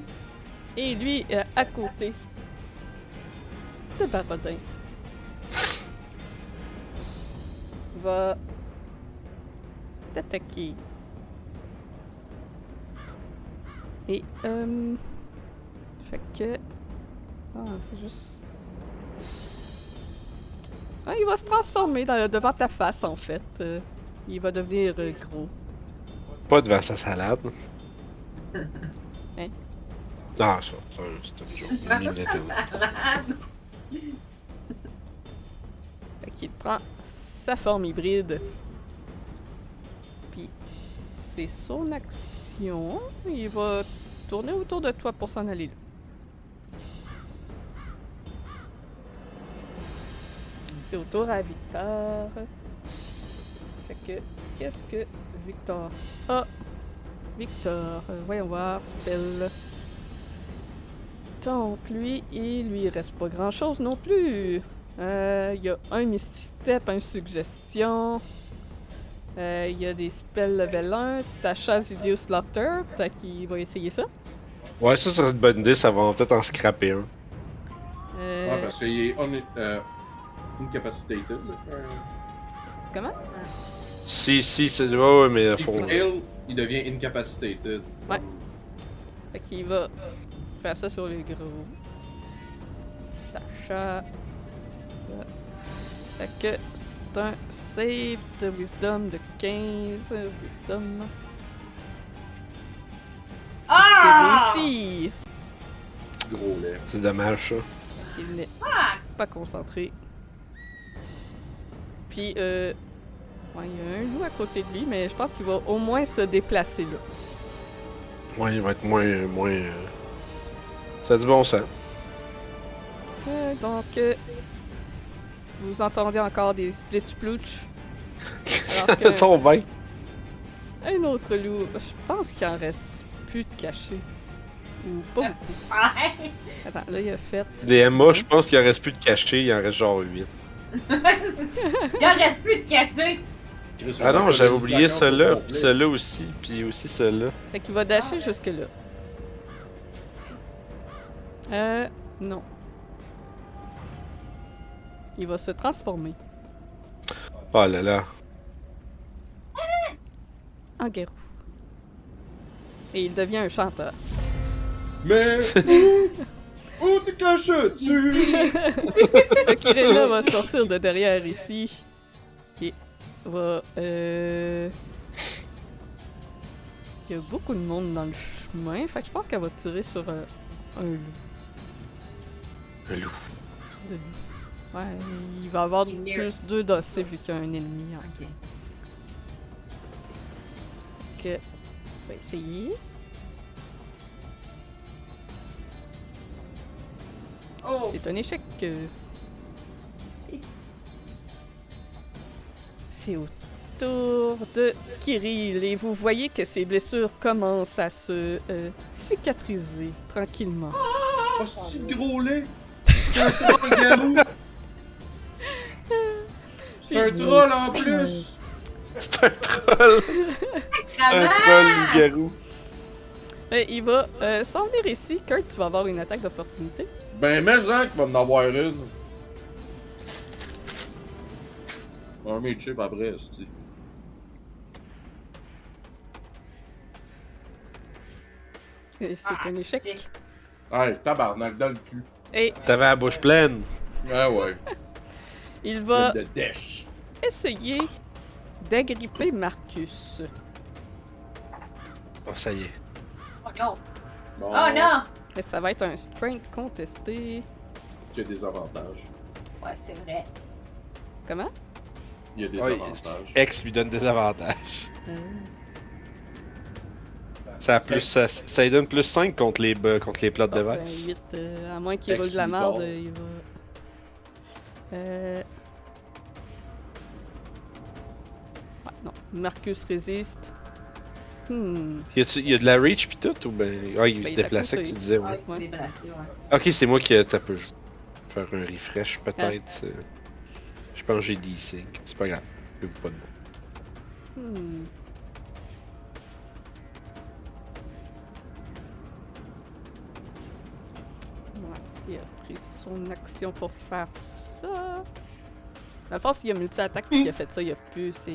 [SPEAKER 2] Et lui, euh, à côté de Barbadin, va t'attaquer. Et, euh... Fait que... Ah, c'est juste... Ah, il va se transformer dans- devant ta face, en fait. Euh, il va devenir euh, gros.
[SPEAKER 3] Pas devant sa salade.
[SPEAKER 2] Hein?
[SPEAKER 3] Ah, ça, ça, c'est un joke. Une d'Internet.
[SPEAKER 2] Fait qu'il prend sa forme hybride. Puis, c'est son action. Il va tourner autour de toi pour s'en aller là. C'est au tour à Victor. Fait que, qu'est-ce que Victor? A? Victor, euh, voyons voir, spell. Donc, lui, il lui reste pas grand-chose non plus. Euh, Il y a un Misty Step, un Suggestion. Euh, Il y a des spells level 1. Tasha Idiot Slaughter. Peut-être qu'il va essayer ça.
[SPEAKER 3] Ouais, ça serait une bonne idée, ça va peut-être en scraper un.
[SPEAKER 2] Euh,
[SPEAKER 1] Ouais, parce qu'il est on, euh, incapacitated. Là.
[SPEAKER 2] Comment?
[SPEAKER 3] Si, si, c'est. Ouais, ouais, mais
[SPEAKER 1] Il
[SPEAKER 3] faut.
[SPEAKER 1] fail, il devient incapacitated.
[SPEAKER 2] Ouais. Fait qu'il va faire ça sur les gros. Tasha. Ça. Fait que c'est un save de Wisdom de 15. Wisdom.
[SPEAKER 4] Ah!
[SPEAKER 2] C'est réussi!
[SPEAKER 1] Gros lait.
[SPEAKER 3] C'est dommage, ça.
[SPEAKER 2] Il n'est pas concentré. Puis, euh. Ouais, il y a un loup à côté de lui, mais je pense qu'il va au moins se déplacer là.
[SPEAKER 3] Ouais, il va être moins. moins euh, Ça a du bon sens.
[SPEAKER 2] Euh, donc, euh, vous entendez encore des splitch plooch. Alors que-
[SPEAKER 3] Ton bain.
[SPEAKER 2] Un autre loup, je pense qu'il en reste plus de caché. Ou pas beaucoup. Attends, là, il a fait.
[SPEAKER 3] Des MA, je pense qu'il en reste plus de cachés, il en reste genre 8.
[SPEAKER 4] Il en reste plus de café.
[SPEAKER 3] Ah non, j'avais oublié ceux-là,
[SPEAKER 1] complet.
[SPEAKER 3] ceux-là aussi, puis aussi ceux-là.
[SPEAKER 2] Fait qu'il va dasher jusque-là. Euh, non. Il va se transformer
[SPEAKER 3] Oh là là.
[SPEAKER 2] en guérou. Et il devient un chanteur.
[SPEAKER 1] Mais. Où te caches-tu?
[SPEAKER 2] Fait qu'Irena va sortir de derrière ici. Et va. Euh... Il y a beaucoup de monde dans le chemin. Fait que je pense qu'elle va tirer sur euh, un loup.
[SPEAKER 3] Le loup.
[SPEAKER 2] de loup. Ouais, il va avoir
[SPEAKER 4] Il
[SPEAKER 2] plus deux dossiers vu qu'il y a un ennemi. hein.
[SPEAKER 4] Ok.
[SPEAKER 2] que on va essayer.
[SPEAKER 4] Oh!
[SPEAKER 2] C'est un échec. c'est au tour de Kirill. Et vous voyez que ses blessures commencent à se euh, cicatriser tranquillement.
[SPEAKER 1] Oh, c'est du gros lait! C'est un troll, garou! C'est un troll en plus!
[SPEAKER 3] C'est un troll! un troll loup-garou.
[SPEAKER 2] Et il va euh, s'en venir ici. Kurt, tu vas avoir une attaque d'opportunité.
[SPEAKER 1] Ben, mais Jean qui va en avoir une. Un mes chips après, c'est.
[SPEAKER 2] C'est un échec.
[SPEAKER 1] Hey, tabarnak dans le cul.
[SPEAKER 2] Et
[SPEAKER 3] T'avais la bouche pleine.
[SPEAKER 1] Ah ouais.
[SPEAKER 2] il va
[SPEAKER 1] De
[SPEAKER 2] essayer d'agripper Marcus.
[SPEAKER 3] Oh, ça y est.
[SPEAKER 4] Oh non!
[SPEAKER 1] Bon,
[SPEAKER 4] Oh non!
[SPEAKER 2] Et ça va être un strength contesté.
[SPEAKER 1] Il y a des avantages.
[SPEAKER 4] Ouais, c'est vrai.
[SPEAKER 2] Comment?
[SPEAKER 1] Il y a des
[SPEAKER 3] Ouais,
[SPEAKER 1] avantages.
[SPEAKER 3] X lui donne des avantages.
[SPEAKER 2] Euh,
[SPEAKER 3] Ça, a plus, ça, ça lui donne plus 5 contre les, contre les plots de
[SPEAKER 2] ben,
[SPEAKER 3] Vice.
[SPEAKER 2] 8, euh, à moins qu'il roule de la merde, il va. Euh... Ouais, non. Marcus résiste. Hmm.
[SPEAKER 3] Y a-tu- y a de la reach pis tout ou ben. Ah, il
[SPEAKER 2] Ben,
[SPEAKER 3] se
[SPEAKER 2] il
[SPEAKER 3] déplaçait que tu disais,
[SPEAKER 4] Ouais,
[SPEAKER 3] ouais.
[SPEAKER 4] c'est déplacé, ouais.
[SPEAKER 3] Ok, c'est moi qui. T'as peu. Faire un refresh peut-être. euh. Je pense que j'ai 10 signes. C'est pas grave. Je vous pas de mots.
[SPEAKER 2] Hmm. Ouais, il a pris son action pour faire ça. Dans le fond, s'il y a multi-attaque et qu'il a fait ça, il a plus ses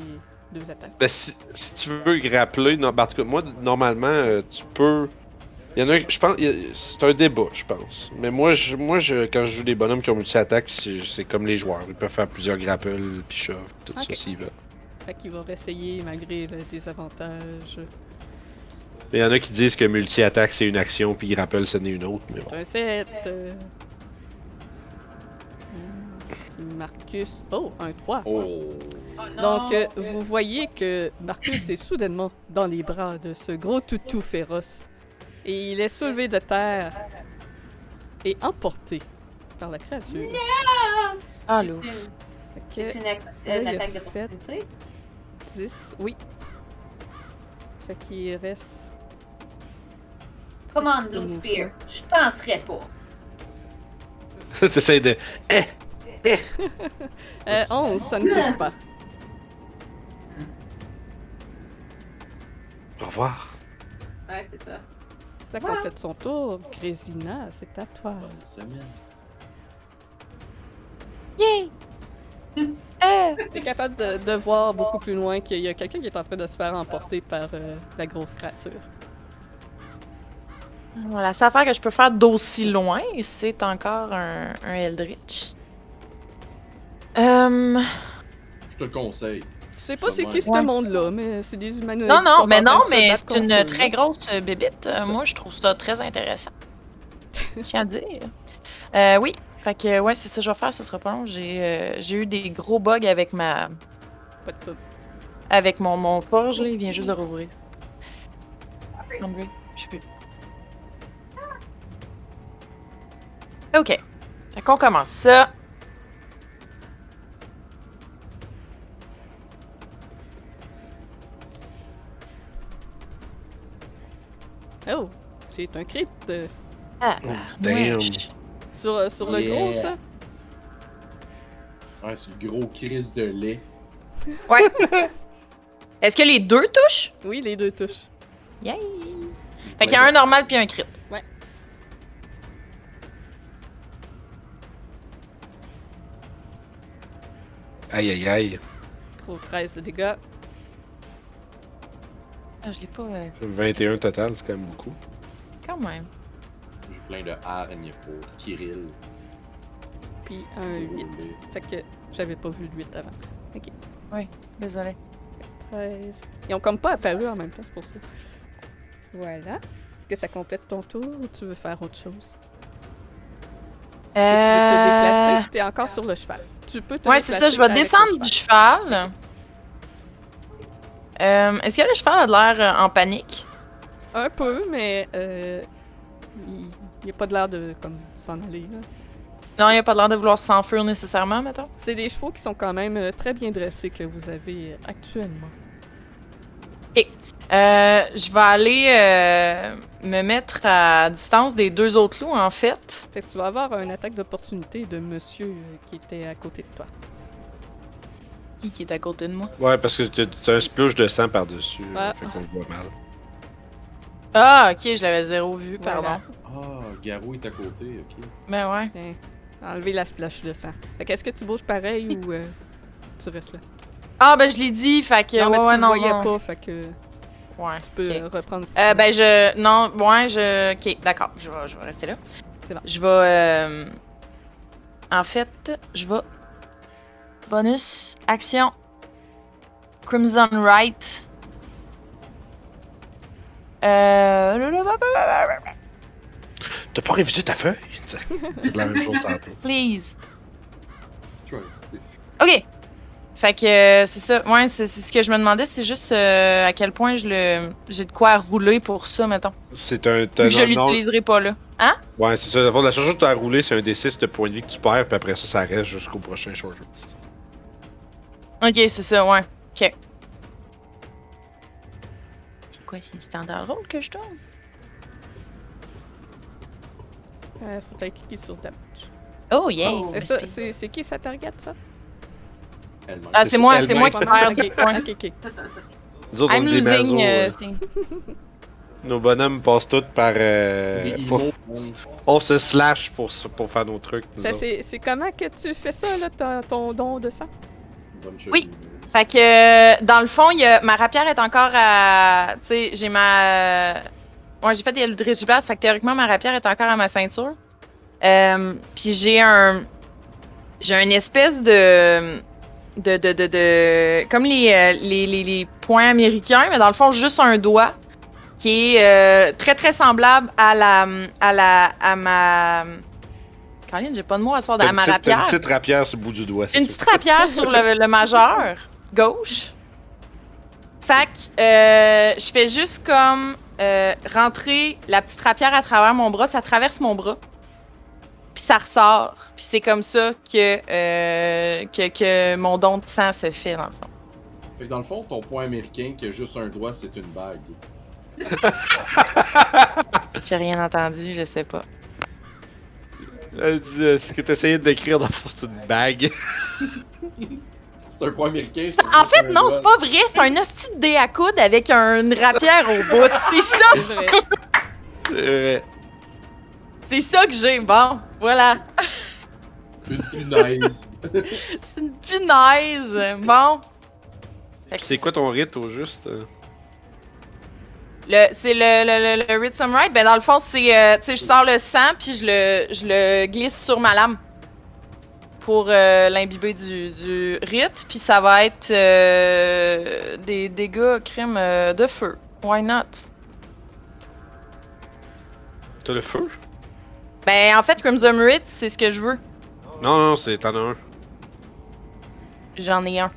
[SPEAKER 2] deux attaques.
[SPEAKER 3] Ben, si, si tu veux grappler, non, ben, en tout cas, moi, normalement, euh, tu peux. Il y en a, je pense, c'est un débat, je pense. Mais moi, je, moi je, quand je joue des bonhommes qui ont multi-attaque, c'est c'est comme les joueurs. Ils peuvent faire plusieurs grapples, puis shove, tout
[SPEAKER 2] Ok.
[SPEAKER 3] ça s'ils veulent.
[SPEAKER 2] Fait qu'il va réessayer malgré le désavantage.
[SPEAKER 3] Il y en a qui disent que multi-attaque c'est une action, puis grapple c'en est une autre. Mais bon.
[SPEAKER 2] C'est un 7. euh. Hmm. Marcus. Oh, un 3.
[SPEAKER 1] Oh.
[SPEAKER 4] Oh!
[SPEAKER 2] Donc, euh, vous voyez que Marcus est soudainement dans les bras de ce gros toutou féroce. Et il est soulevé de terre et emporté par la créature.
[SPEAKER 5] Ah, l'ouf.
[SPEAKER 2] Fait
[SPEAKER 4] C'est une, attaque
[SPEAKER 2] fait-
[SPEAKER 4] d'opportunité?
[SPEAKER 2] 10, oui. Fait qu'il reste. 10
[SPEAKER 4] Command
[SPEAKER 2] de
[SPEAKER 4] Blue. Spear. Je penserais pas.
[SPEAKER 3] T'essayes de.
[SPEAKER 2] Euh, 11, ça ne touche pas.
[SPEAKER 3] Au revoir.
[SPEAKER 4] Ouais, c'est ça.
[SPEAKER 2] Ça complète son tour. Grésina, c'est à toi.
[SPEAKER 1] Bonne semaine.
[SPEAKER 5] Yay! Euh,
[SPEAKER 2] T'es capable de, de voir beaucoup plus loin qu'il y a quelqu'un qui est en train de se faire emporter par euh, la grosse créature.
[SPEAKER 5] voilà, ça affaire que je peux faire d'aussi loin, c'est encore un, un Eldritch. Euh,
[SPEAKER 1] Je te le conseille.
[SPEAKER 2] Tu sais pas c'est qui ce
[SPEAKER 5] Ouais.
[SPEAKER 2] monde-là, mais c'est des humanoïdes.
[SPEAKER 5] Non, non, mais non, mais c'est une très grosse euh, bébite. Euh, moi, je trouve ça très intéressant. Je tiens à dire. Euh, oui, fait que, ouais, c'est ça que je vais faire, ça sera pas long. J'ai euh, j'ai eu des gros bugs avec ma.
[SPEAKER 2] Pas de trouble.
[SPEAKER 5] avec mon, mon forge, là, il vient juste de rouvrir. Je sais plus. Ok. Fait qu'on commence ça.
[SPEAKER 2] Oh, c'est un crit. euh,
[SPEAKER 5] Ah,
[SPEAKER 3] Oh, damn.
[SPEAKER 5] wesh.
[SPEAKER 2] sur, euh, sur le
[SPEAKER 1] Yeah.
[SPEAKER 2] gros, ça?
[SPEAKER 1] Ouais, c'est le gros crise de lait.
[SPEAKER 5] Ouais. Est-ce que les deux touchent?
[SPEAKER 2] Oui, les deux touchent.
[SPEAKER 5] Yay! Fait qu'il y a un normal puis un crit.
[SPEAKER 3] Aïe aïe aïe.
[SPEAKER 2] Gros 13 de dégâts.
[SPEAKER 5] Ah, je l'ai pas. euh,
[SPEAKER 3] 21 total, c'est quand même beaucoup.
[SPEAKER 5] quand même.
[SPEAKER 1] J'ai plein de hargnes pour Kirill.
[SPEAKER 2] Puis un 8. Fait que j'avais pas vu le 8 avant.
[SPEAKER 5] Désolé.
[SPEAKER 2] 13. Ils ont comme pas apparu en même temps, c'est pour ça. Voilà. Est-ce que ça complète ton tour ou tu veux faire autre chose? Tu veux te
[SPEAKER 5] Euh...
[SPEAKER 2] déplacer? T'es encore sur le cheval. Tu peux te
[SPEAKER 5] Ouais, c'est ça, je vais
[SPEAKER 2] avec
[SPEAKER 5] descendre du cheval. Euh, Est-ce que le cheval a l'air euh, en panique?
[SPEAKER 2] Un peu, mais euh, il n'y a pas de l'air de comme s'en aller. Là.
[SPEAKER 5] Non, il a pas l'air de vouloir s'enfuir nécessairement, mettons?
[SPEAKER 2] C'est des chevaux qui sont quand même très bien dressés que vous avez actuellement.
[SPEAKER 5] Euh, je vais aller euh, me mettre à distance des deux autres loups, en fait.
[SPEAKER 2] Fait que tu vas avoir une attaque d'opportunité de monsieur qui était à côté de toi.
[SPEAKER 5] Qui, qui est à côté de moi?
[SPEAKER 3] Ouais, parce que t'as un spluge de sang par-dessus.
[SPEAKER 2] Ah.
[SPEAKER 3] Fait qu'on voit mal.
[SPEAKER 5] Ah, ok, je l'avais zéro vu, pardon.
[SPEAKER 2] Voilà.
[SPEAKER 1] Ah, Garou est à côté, ok.
[SPEAKER 5] Ben ouais.
[SPEAKER 2] Enlever la splash de sang. Fait que est-ce que tu bouges pareil ou euh, tu restes là?
[SPEAKER 5] Ah, ben je l'ai dit, fait que.
[SPEAKER 2] non, mais
[SPEAKER 5] ouais,
[SPEAKER 2] tu
[SPEAKER 5] non,
[SPEAKER 2] voyais
[SPEAKER 5] non.
[SPEAKER 2] pas, fait que
[SPEAKER 5] Ouais.
[SPEAKER 2] tu peux
[SPEAKER 5] ok.
[SPEAKER 2] euh, reprendre. si
[SPEAKER 5] Euh, ben je. Non, ouais, je. Ok, d'accord, je vais, je vais rester là.
[SPEAKER 2] C'est bon.
[SPEAKER 5] Je vais. euh, En fait, je vais. Bonus, action. Crimson Right. Euh.
[SPEAKER 3] T'as pas révisé ta feuille? C'est la même chose tantôt.
[SPEAKER 5] Please.
[SPEAKER 1] Tu
[SPEAKER 5] Ok. Fait que euh, c'est ça. Ouais, c'est c'est ce que je me demandais, c'est juste euh, à quel point je le. J'ai de quoi rouler pour ça, mettons.
[SPEAKER 3] C'est un.
[SPEAKER 5] Que je l'utiliserai pas là. Hein?
[SPEAKER 3] Ouais, c'est ça. La la seule chose que t'as à rouler, c'est un D6 de points de vie que tu perds, puis après ça, ça reste jusqu'au prochain short rest.
[SPEAKER 5] Ok, c'est ça, ouais. Ok. C'est quoi, c'est standard roll que je tourne?
[SPEAKER 2] Euh, faut aller cliquer sur damage.
[SPEAKER 5] Oh, yeah!
[SPEAKER 4] Oh.
[SPEAKER 2] C'est ça, c'est c'est qui sa target, ça?
[SPEAKER 1] elle-même.
[SPEAKER 5] Ah,
[SPEAKER 3] C'est
[SPEAKER 5] moi, c'est moi qui perds
[SPEAKER 2] Ok,
[SPEAKER 5] des points.
[SPEAKER 2] ok, ok.
[SPEAKER 3] Nous autres, on
[SPEAKER 5] I'm
[SPEAKER 3] est des
[SPEAKER 5] losing.
[SPEAKER 3] mazos,
[SPEAKER 5] euh,
[SPEAKER 3] euh, Nos bonhommes passent tous par. Euh, faut- on se slash pour, s- pour faire nos trucs. nous
[SPEAKER 2] Ça,
[SPEAKER 3] autres.
[SPEAKER 2] C'est c'est comment que tu fais ça, là, ton, ton don de sang?
[SPEAKER 5] Oui. Fait que, euh, dans le fond, ma rapière est encore à. Tu sais, j'ai ma. Ouais, j'ai fait des Eldritch Blast, fait que théoriquement, ma rapière est encore à ma ceinture. Euh, Puis j'ai un. J'ai une espèce de. De, de, de, Comme les, euh, les, les, les points américains, mais dans le fond, juste un doigt qui est euh, très très semblable à la. À la. À ma. Caroline, j'ai pas de mots à soir
[SPEAKER 3] une
[SPEAKER 5] ma rapière.
[SPEAKER 3] une petite rapière sur le bout du doigt.
[SPEAKER 5] Une petite rapière sur le, le majeur gauche. Fait que euh, je fais juste comme euh, rentrer la petite rapière à travers mon bras, ça traverse mon bras. Puis ça ressort. Puis c'est comme ça que, euh, que, que mon don de sang se fait, dans le fond.
[SPEAKER 1] Fait que dans le fond, ton point américain qui a juste un doigt, c'est une bague.
[SPEAKER 5] J'ai rien entendu, je sais pas.
[SPEAKER 3] Euh, euh, Ce que t'essayais de décrire dans c'est une bague.
[SPEAKER 1] C'est un point américain.
[SPEAKER 5] En fait, non, c'est pas vrai. C'est un hostie de dé à coude avec un- une rapière au bout. C'est ça,
[SPEAKER 2] C'est vrai.
[SPEAKER 3] C'est vrai.
[SPEAKER 5] c'est ça que j'ai. Bon, voilà.
[SPEAKER 1] Une punaise.
[SPEAKER 5] C'est une punaise. Bon.
[SPEAKER 3] C'est quoi ton rite au juste?
[SPEAKER 5] Le, c'est le, le, le, le Some Right. Ben, dans le fond, c'est. euh, tu sais, je sors le sang, puis je le, je le glisse sur ma lame. Pour euh, l'imbiber du, du rite. Puis ça va être euh, des dégâts crime euh, de feu. Why not?
[SPEAKER 3] T'as le feu?
[SPEAKER 5] Ben, en fait, Crimson Rite, c'est ce que je veux.
[SPEAKER 3] Non, non, c'est t'en as un.
[SPEAKER 5] J'en ai un.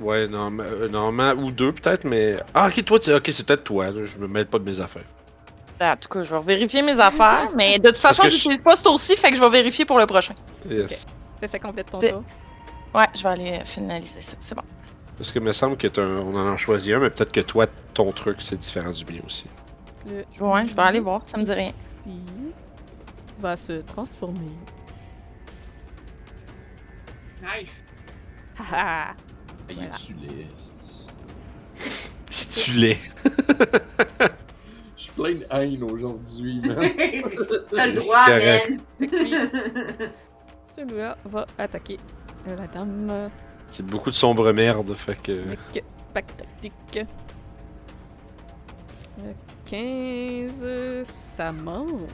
[SPEAKER 3] Ouais, euh, normalement, ou deux peut-être, mais. Ah, ok, toi, tu- ok, c'est peut-être toi, là, je me mêle pas de mes affaires.
[SPEAKER 5] Ben, en tout cas, je vais vérifier mes affaires. mais de toute
[SPEAKER 3] Parce
[SPEAKER 5] façon,
[SPEAKER 3] que je-
[SPEAKER 5] j'utilise pas ce tour-ci, fait que je vais vérifier pour le prochain.
[SPEAKER 3] Yes.
[SPEAKER 2] Fait que ça complète ton
[SPEAKER 5] C'est-
[SPEAKER 2] tour.
[SPEAKER 5] Ouais, je vais aller euh, finaliser ça. C'est bon.
[SPEAKER 3] Parce que me semble que t'as un- on en a choisi un, mais peut-être que toi, ton truc, c'est différent du mien aussi.
[SPEAKER 2] Le
[SPEAKER 5] Ouais, je vais aller voir, ça me dit rien.
[SPEAKER 2] ici va se transformer.
[SPEAKER 4] Nice.
[SPEAKER 2] Haha!
[SPEAKER 1] Il
[SPEAKER 2] Voilà.
[SPEAKER 1] est-tu laid?
[SPEAKER 3] Tu l'es.
[SPEAKER 1] Je suis plein de haine aujourd'hui, man.
[SPEAKER 4] T'as le droit.
[SPEAKER 2] Celui-là va attaquer la dame
[SPEAKER 3] C'est beaucoup de sombre merde, fait que.
[SPEAKER 2] avec pack tactique. Euh, 15, euh, ça manque.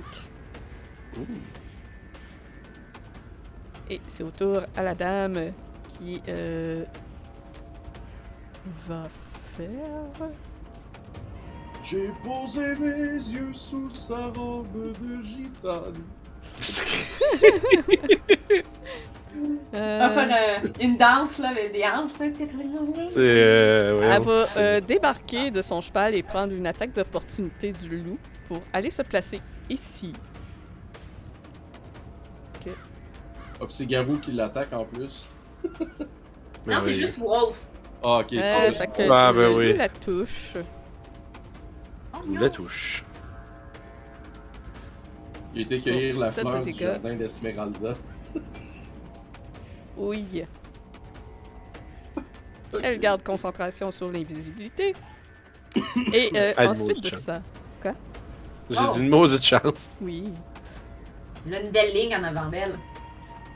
[SPEAKER 2] Et c'est au tour à la dame qui euh, va faire.
[SPEAKER 1] J'ai posé mes yeux sous sa robe de gitane.
[SPEAKER 2] euh,
[SPEAKER 4] On va faire euh, une danse là, avec des hanches.
[SPEAKER 3] C'est. Euh, ouais,
[SPEAKER 2] Elle va euh, débarquer de son cheval et prendre une attaque d'opportunité du loup pour aller se placer ici. Ok.
[SPEAKER 1] Ah, puis c'est Garou qui l'attaque en plus.
[SPEAKER 4] Non, c'est juste Wolf.
[SPEAKER 1] Ah, ok,
[SPEAKER 2] Euh,
[SPEAKER 1] c'est
[SPEAKER 2] fait que
[SPEAKER 3] Ah, ben
[SPEAKER 2] lui,
[SPEAKER 3] oui.
[SPEAKER 2] la touche.
[SPEAKER 4] Oh,
[SPEAKER 3] la touche.
[SPEAKER 1] Il a été cueillir
[SPEAKER 2] Bon,
[SPEAKER 1] la fleur du jardin d'Esmeralda.
[SPEAKER 2] Oui. Elle garde concentration sur l'invisibilité. Et euh, ensuite de ça,
[SPEAKER 3] J'ai
[SPEAKER 4] Oh.
[SPEAKER 3] dit une maudite chance.
[SPEAKER 2] oui.
[SPEAKER 4] Elle a une belle ligne en avant d'elle.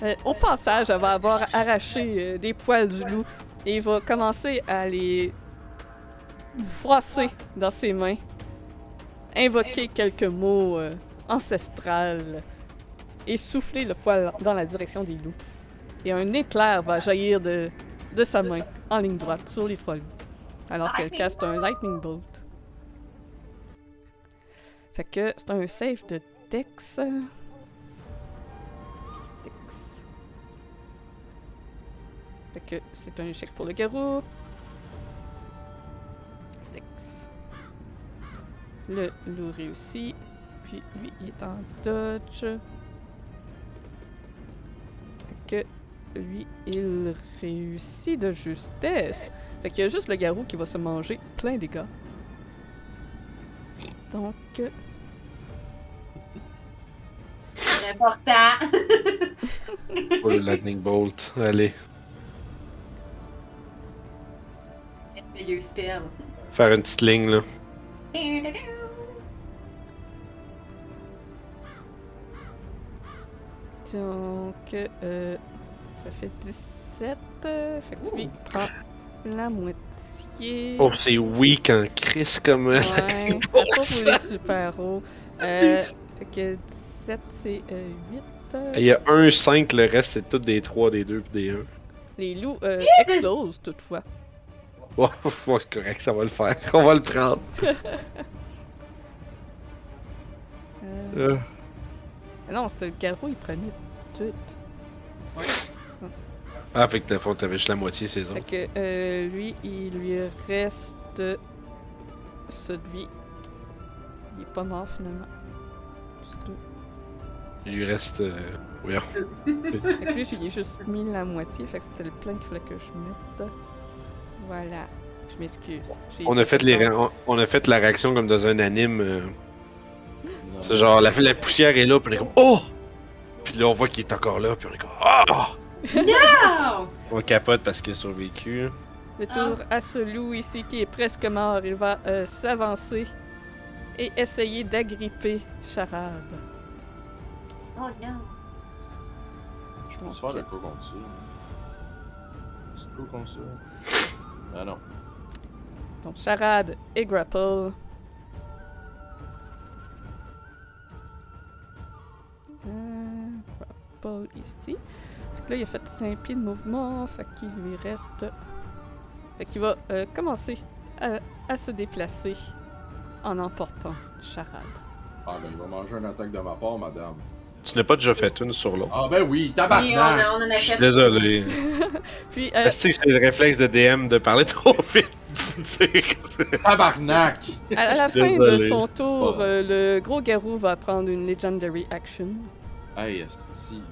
[SPEAKER 2] Euh, au passage, elle va avoir arraché euh, des poils du loup et il va commencer à les froisser dans ses mains, invoquer quelques mots euh, ancestrales et souffler le poil dans la direction des loups. Et un éclair va jaillir de, de sa main en ligne droite sur les trois loups, alors qu'elle caste un lightning bolt. Fait que c'est un save de. Dex. Fait que c'est un échec pour le garou. Dex. Le loup réussit. Puis lui, il est en dodge. Fait que lui, il réussit de justesse. Fait qu'il y a juste le garou qui va se manger plein de dégâts. Donc, euh,
[SPEAKER 4] C'est important.
[SPEAKER 3] Pour le Lightning Bolt. Allez.
[SPEAKER 4] Spell.
[SPEAKER 3] Faire une petite ligne, là.
[SPEAKER 2] Donc, euh, ça fait 17. euh, fait que lui prend la moitié.
[SPEAKER 3] Oh, c'est weak en crise comme euh,
[SPEAKER 2] Ouais, pas roulé super haut. Euh, fait que 17, c'est euh, 8.
[SPEAKER 3] Il y a un 5, le reste c'est tout des 3, des 2 puis des 1.
[SPEAKER 2] Les loups euh, explosent toutefois.
[SPEAKER 3] Ouais, ouais, c'est correct, ça va le faire. On va le prendre.
[SPEAKER 2] Euh,
[SPEAKER 3] Euh,
[SPEAKER 2] Non, c'était le garou, il prenait tout.
[SPEAKER 3] Ah, fait que fond, t'avais juste la moitié, c'est ça.
[SPEAKER 2] Fait que euh, lui, il lui reste celui. Il est pas mort finalement. C'est tout.
[SPEAKER 3] Il lui reste. Euh... voyons.
[SPEAKER 2] Fait que lui, j'y ai juste mis la moitié, fait que c'était le plein qu'il fallait que je mette. Voilà. Je m'excuse.
[SPEAKER 3] On a fait les, on, on a fait la réaction comme dans un anime. euh, c'est genre la, la poussière est là, puis on est comme oh. Puis là on voit qu'il est encore là, puis on est comme ah.
[SPEAKER 4] Non!
[SPEAKER 3] On capote parce qu'il a survécu.
[SPEAKER 2] Le tour à ce loup ici qui est presque mort. Il va euh, s'avancer et essayer d'agripper Charade.
[SPEAKER 4] Oh non.
[SPEAKER 1] Je peux faire de quoi contre ça? C'est quoi contre ça? Ah non.
[SPEAKER 2] Donc Charade et Grapple. Euh, Grapple ici. Fait que là, il a fait 5 pieds de mouvement. Fait qu'il lui reste. Fait qu'il va euh, commencer à, à se déplacer en emportant Charade.
[SPEAKER 1] Ah ben il va manger une attaque de ma part, madame.
[SPEAKER 3] Tu n'as pas déjà fait une sur l'autre.
[SPEAKER 1] Ah ben oui,
[SPEAKER 4] Oui, on,
[SPEAKER 1] tabarnak!
[SPEAKER 4] a- on en a fait.
[SPEAKER 3] désolé.
[SPEAKER 2] Puis, euh,
[SPEAKER 3] Est-ce que c'est le réflexe de DM de parler trop vite?
[SPEAKER 1] Tabarnak!
[SPEAKER 2] à, la fin de son tour, euh, le gros garou va prendre une Legendary Action.
[SPEAKER 1] Hey,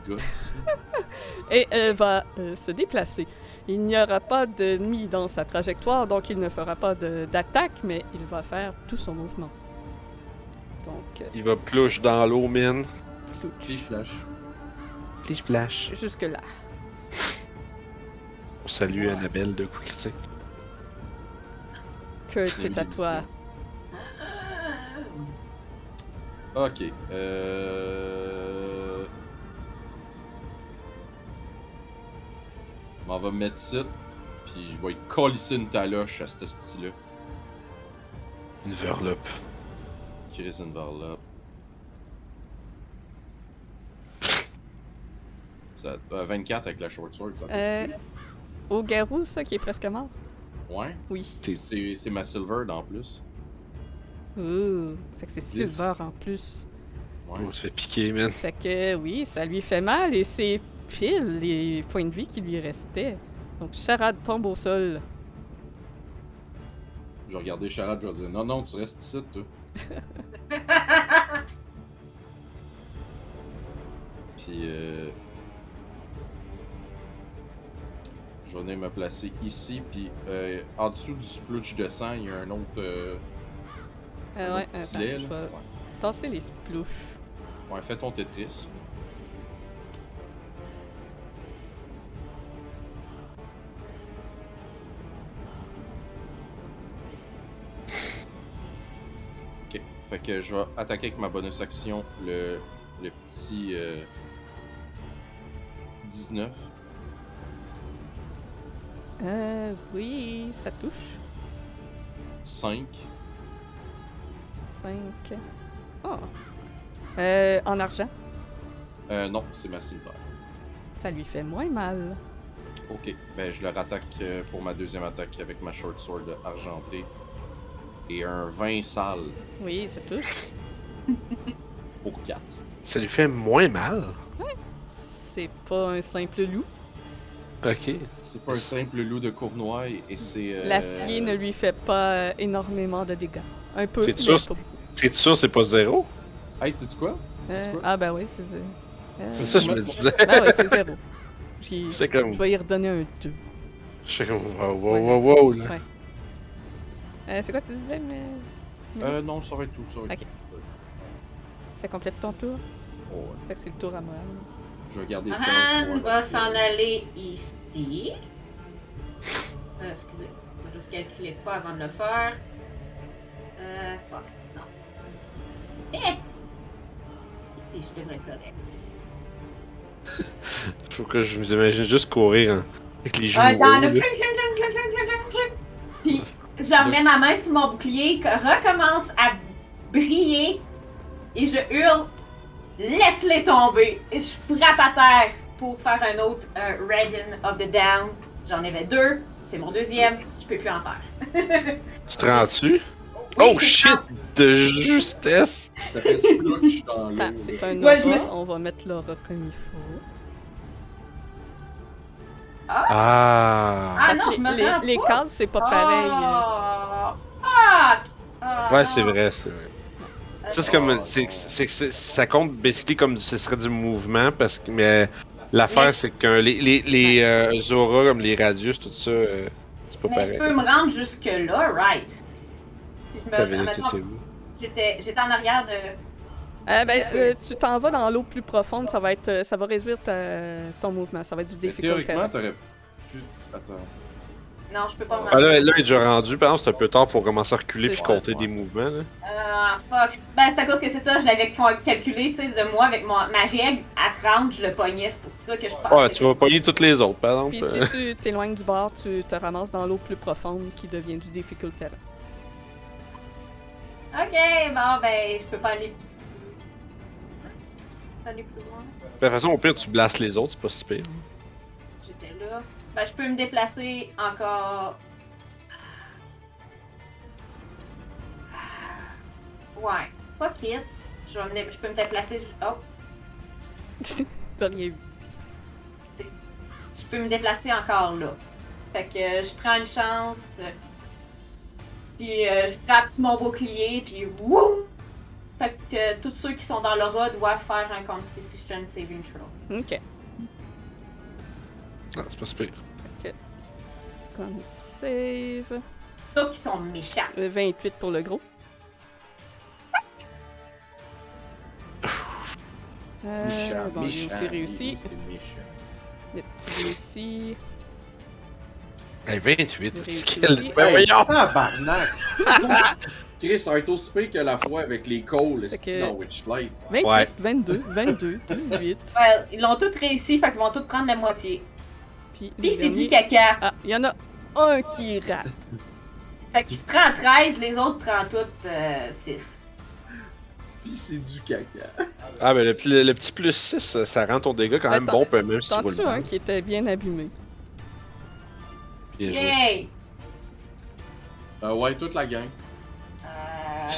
[SPEAKER 1] gosse.
[SPEAKER 2] et euh, va euh, se déplacer. Il n'y aura pas d'ennemi dans sa trajectoire, donc il ne fera pas de- d'attaque, mais il va faire tout son mouvement. Donc, euh,
[SPEAKER 3] Il va plouche dans l'eau, mine.
[SPEAKER 1] Flash.
[SPEAKER 3] Please splash.
[SPEAKER 2] Jusque-là.
[SPEAKER 3] On salue Annabelle de coup critique.
[SPEAKER 2] Kurt, c'est à toi.
[SPEAKER 1] Ok. Euh... On va me mettre ça, puis je vais colisser une taloche à ce style-là.
[SPEAKER 3] Une verlope.
[SPEAKER 1] Chris une varlope. Ça, euh, 24 avec la short sword, ça
[SPEAKER 2] Euh, au garou, ça, qui est presque mort?
[SPEAKER 1] Ouais.
[SPEAKER 2] Oui.
[SPEAKER 1] C'est c'est ma silver en plus.
[SPEAKER 2] Ouh. Fait que c'est silver en plus.
[SPEAKER 1] Ouais.
[SPEAKER 3] On se fait piquer, man.
[SPEAKER 2] Fait que oui, ça lui fait mal et c'est pile les points de vie qui lui restaient. Donc Charade tombe au sol.
[SPEAKER 1] Je vais regarder Charade, je vais dire non, non, tu restes ici, toi. Puis, euh, Je vais venir me placer ici, puis euh, en dessous du splooch de sang, il y a un autre. euh,
[SPEAKER 2] Euh,
[SPEAKER 1] un
[SPEAKER 2] ouais,
[SPEAKER 1] autre
[SPEAKER 2] attends, je vais tasser les splouches.
[SPEAKER 1] Ouais. fais ton Tetris. Ok, fait que je vais attaquer avec ma bonus action le, le petit euh, 19.
[SPEAKER 2] Euh, oui, ça touche.
[SPEAKER 1] 5.
[SPEAKER 2] 5. Oh. Euh, en argent,
[SPEAKER 1] Euh, non, c'est ma cimetière.
[SPEAKER 2] ça lui fait moins mal.
[SPEAKER 1] Ok, ben je le rattaque euh, pour ma deuxième attaque avec ma short sword argentée. Et un 20 sale
[SPEAKER 2] Oui, ça touche.
[SPEAKER 1] pour 4.
[SPEAKER 3] Ça lui fait moins mal.
[SPEAKER 2] C'est pas un simple loup.
[SPEAKER 3] Ok.
[SPEAKER 1] C'est pas un simple loup de Cournoye et c'est. euh,
[SPEAKER 2] L'acier ne lui fait pas euh, énormément de dégâts. Un peu,
[SPEAKER 3] C'est sûr. T'es sûr c'est pas zéro?
[SPEAKER 1] Hey, tu sais quoi?
[SPEAKER 2] Euh,
[SPEAKER 1] quoi?
[SPEAKER 2] ah ben oui, c'est zéro. Euh,
[SPEAKER 3] C'est ça, je me disais.
[SPEAKER 2] Ah ouais, c'est zéro.
[SPEAKER 3] J'étais comme.
[SPEAKER 2] Je vais y redonner un 2.
[SPEAKER 3] J'étais comme. Wow, wow, wow, wow, là.
[SPEAKER 2] Ouais. Euh, c'est quoi tu disais, mais...
[SPEAKER 1] Euh, non, ça va être tout. Ça va être
[SPEAKER 2] Ok. Ça complète ton tour?
[SPEAKER 1] tout. Oh, ouais.
[SPEAKER 2] Fait que c'est le tour à moi.
[SPEAKER 1] Je vais garder ça.
[SPEAKER 4] Han va s'en aller ici. Euh, excusez, je vais juste calculer de quoi avant de le faire. Euh, fuck, non. Eh! Et je devrais pleurer.
[SPEAKER 3] Faut que je vous imagine juste courir hein, avec les joues.
[SPEAKER 4] Euh, dans le. Puis, je remets ma main sur mon bouclier, recommence à briller, et je hurle Laisse-les tomber! Et je frappe à terre pour faire un autre euh, Radiant of the Down. J'en avais deux, c'est mon deuxième, je peux plus en faire.
[SPEAKER 3] Tu te rends-tu?
[SPEAKER 4] Oui,
[SPEAKER 3] Oh shit! De justesse!
[SPEAKER 1] Ça fait splouch dans l'eau.
[SPEAKER 2] Attends, c'est un
[SPEAKER 4] Ouais,
[SPEAKER 2] aura. On va mettre l'aura comme il faut.
[SPEAKER 3] Ah!
[SPEAKER 4] Ah
[SPEAKER 2] Parce
[SPEAKER 4] non,
[SPEAKER 2] que
[SPEAKER 4] je me
[SPEAKER 2] les, les cases, c'est pas pareil.
[SPEAKER 4] Ah! Ah! Ah,
[SPEAKER 3] Ouais, c'est vrai, c'est vrai. Ça, c'est comme. c'est- ça compte basically comme ce serait du mouvement, parce que. Mais l'affaire, c'est que les, les, les euh, auras, comme les radius, tout ça, euh, c'est pas
[SPEAKER 4] Mais
[SPEAKER 3] pareil.
[SPEAKER 4] je peux me rendre jusque-là, right? Si je? J'étais j'étais en arrière de.
[SPEAKER 2] Euh, ben, euh, tu t'en vas dans l'eau plus profonde, ça va être, euh, ça va réduire ta- ton mouvement, ça va être du
[SPEAKER 1] Mais
[SPEAKER 2] difficult
[SPEAKER 1] Théoriquement, t'aurais pu. Attends.
[SPEAKER 4] Non, je peux pas me
[SPEAKER 3] Ah, là,
[SPEAKER 4] rendre.
[SPEAKER 3] là, il est déjà rendu, par exemple, c'est un peu tard pour commencer à reculer
[SPEAKER 2] C'est
[SPEAKER 3] puis
[SPEAKER 2] ça.
[SPEAKER 3] compter des mouvements. Là.
[SPEAKER 4] Ah, fuck. Ben, c'est à cause que c'est ça, je l'avais cal- calculé, tu sais, de moi avec mon, ma règle à 30, je le pognais, c'est pour ça que je pense.
[SPEAKER 3] Ouais, tu vas pogner toutes les autres, par exemple.
[SPEAKER 2] Puis
[SPEAKER 3] euh.
[SPEAKER 2] si tu t'éloignes du bord, tu te ramasses dans l'eau plus profonde qui devient du difficult terrain.
[SPEAKER 4] Ok, bon, ben, je peux pas aller. Pas aller plus loin.
[SPEAKER 3] De toute façon, au pire, tu blastes les autres, c'est pas si pire.
[SPEAKER 4] Ben, je peux me déplacer encore. Ouais, pas quitte. Je, vais me... je peux me déplacer. Oh,
[SPEAKER 2] T'as rien vu.
[SPEAKER 4] je peux me déplacer encore là. Fait que euh, je prends une chance. euh, Puis euh, je frappe sur mon bouclier, puis wouh! Fait que euh, tous ceux qui sont dans l'aura doivent faire un Constitution Saving Throw.
[SPEAKER 2] Ok.
[SPEAKER 3] Ah, c'est pas si pire.
[SPEAKER 2] Con save.
[SPEAKER 4] Ceux qui sont méchants.
[SPEAKER 2] Euh, 28 pour le gros. Euh,
[SPEAKER 1] Méchant,
[SPEAKER 2] bon,
[SPEAKER 1] méchant.
[SPEAKER 2] aussi réussi. Le petit réussi.
[SPEAKER 3] Hey, 28.
[SPEAKER 2] J'ai réussi
[SPEAKER 3] Quel... Ben voyons!
[SPEAKER 1] Tabarnak! Chris, ça va être aussi pire que la fois avec les calls
[SPEAKER 2] que-
[SPEAKER 1] dans Witchlight.
[SPEAKER 2] 28,
[SPEAKER 3] Ouais.
[SPEAKER 2] 22, 22, 18.
[SPEAKER 4] Ouais, ils l'ont tous réussi, fait qu'ils vont tous prendre la moitié.
[SPEAKER 2] Puis
[SPEAKER 4] Puis
[SPEAKER 2] le
[SPEAKER 4] c'est du caca?
[SPEAKER 2] Ah, il y en a un qui rate.
[SPEAKER 4] Fait qu'il se prend 13, les autres prennent toutes 6.
[SPEAKER 1] Pis c'est du caca.
[SPEAKER 3] Ah, ben le, le petit plus 6, ça rend ton dégât quand même
[SPEAKER 2] Attends,
[SPEAKER 3] bon, peu même si tu roules
[SPEAKER 2] tu un qui était bien abîmé?
[SPEAKER 3] Bien joué.
[SPEAKER 4] Yay!
[SPEAKER 1] Euh, ouais, toute la gang.
[SPEAKER 4] Euh,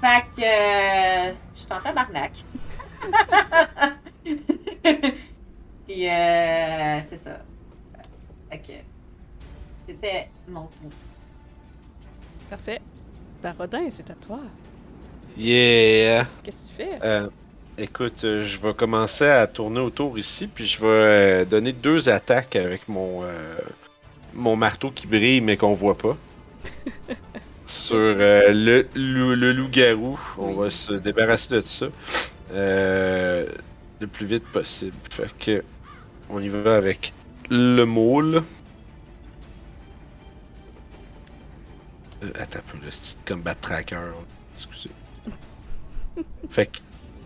[SPEAKER 4] fait que. euh, je suis en tabarnak. Puis, euh, c'est ça. Fait que. C'était mon tour.
[SPEAKER 2] Parfait. Barodin, c'est à toi.
[SPEAKER 3] Yeah!
[SPEAKER 2] Qu'est-ce que tu fais?
[SPEAKER 3] Euh, Écoute, euh, je vais commencer à tourner autour ici, puis je vais euh, donner deux attaques avec mon euh, mon marteau qui brille mais qu'on voit pas. Sur euh, le, loup- le loup-garou, on va se débarrasser de ça euh, le plus vite possible. Fait que on y va avec le moule. Euh, attends un peu, le petit combat tracker. Excusez. fait que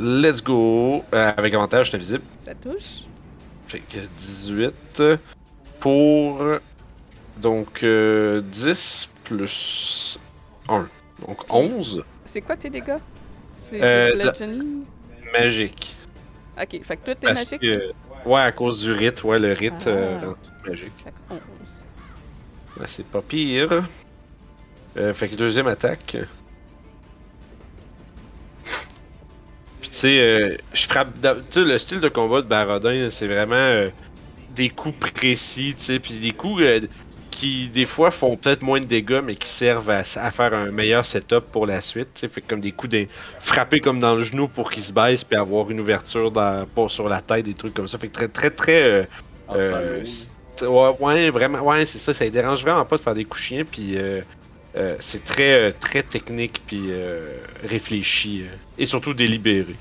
[SPEAKER 3] let's go. Euh, avec avantage, suis invisible.
[SPEAKER 2] Ça touche.
[SPEAKER 3] Fait que 18 pour donc euh, 10 plus 1. Donc 11
[SPEAKER 2] C'est quoi tes dégâts? C'est
[SPEAKER 3] Euh, magique.
[SPEAKER 2] Ok, fait que toi t'es magique?
[SPEAKER 3] que ouais, à cause du rite, ouais, le rite euh,
[SPEAKER 2] Ah.
[SPEAKER 3] rend tout magique.
[SPEAKER 2] Fait que 11.
[SPEAKER 3] Ouais, c'est pas pire. Euh, fait que deuxième attaque. Puis tu sais, euh, je frappe. Tu sais, le style de combat de Barodin, c'est vraiment euh, des coups précis, tu sais, puis des coups euh, qui des fois font peut-être moins de dégâts, mais qui servent à, à faire un meilleur setup pour la suite. Tu sais, fait comme des coups de frapper comme dans le genou pour qu'il se baisse, puis avoir une ouverture dans, pas sur la tête, des trucs comme ça. Fait que très très très. euh,
[SPEAKER 1] En
[SPEAKER 3] euh, ouais, ouais, vraiment, ouais, c'est ça, ça les dérange vraiment pas de faire des coups chiens, puis euh, euh, c'est très, très technique, puis réfléchi, et surtout délibéré.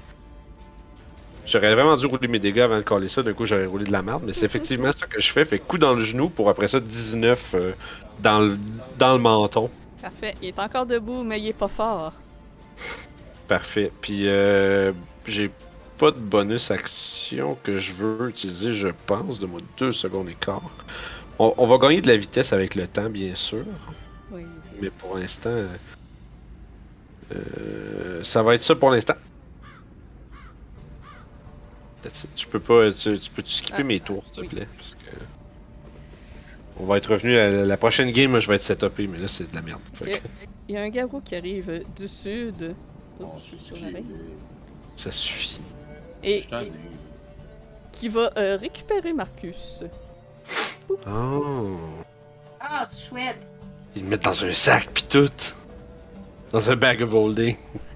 [SPEAKER 3] J'aurais vraiment dû rouler mes dégâts avant de coller ça, d'un coup j'aurais roulé de la merde, mais c'est effectivement ça que je fais, fait coup dans le genou pour après ça 19 euh, dans, le, dans le menton.
[SPEAKER 2] Parfait. Il est encore debout, mais il est pas fort.
[SPEAKER 3] Parfait. Puis euh, j'ai pas de bonus action que je veux utiliser, je pense, de moi deux secondes et quart. On, on va gagner de la vitesse avec le temps, bien sûr.
[SPEAKER 2] Oui.
[SPEAKER 3] Mais pour l'instant, euh, euh, ça va être ça pour l'instant. Tu peux pas, tu, tu peux tu skipper
[SPEAKER 2] Ah,
[SPEAKER 3] mes tours, s'il te
[SPEAKER 2] oui.
[SPEAKER 3] plaît, parce que on va être revenu à la, prochaine game, je vais être setupé, mais là c'est de la merde. Que
[SPEAKER 2] Il y a un garou qui arrive du sud.
[SPEAKER 1] Oh,
[SPEAKER 2] Oups, je suis sur
[SPEAKER 1] j'ai-
[SPEAKER 2] la veille.
[SPEAKER 3] ça suffit.
[SPEAKER 2] Et qui va euh, récupérer Marcus.
[SPEAKER 3] Oh,
[SPEAKER 4] Ah, chouette.
[SPEAKER 3] ils le mettent dans un sac pis tout, dans un bag of holding,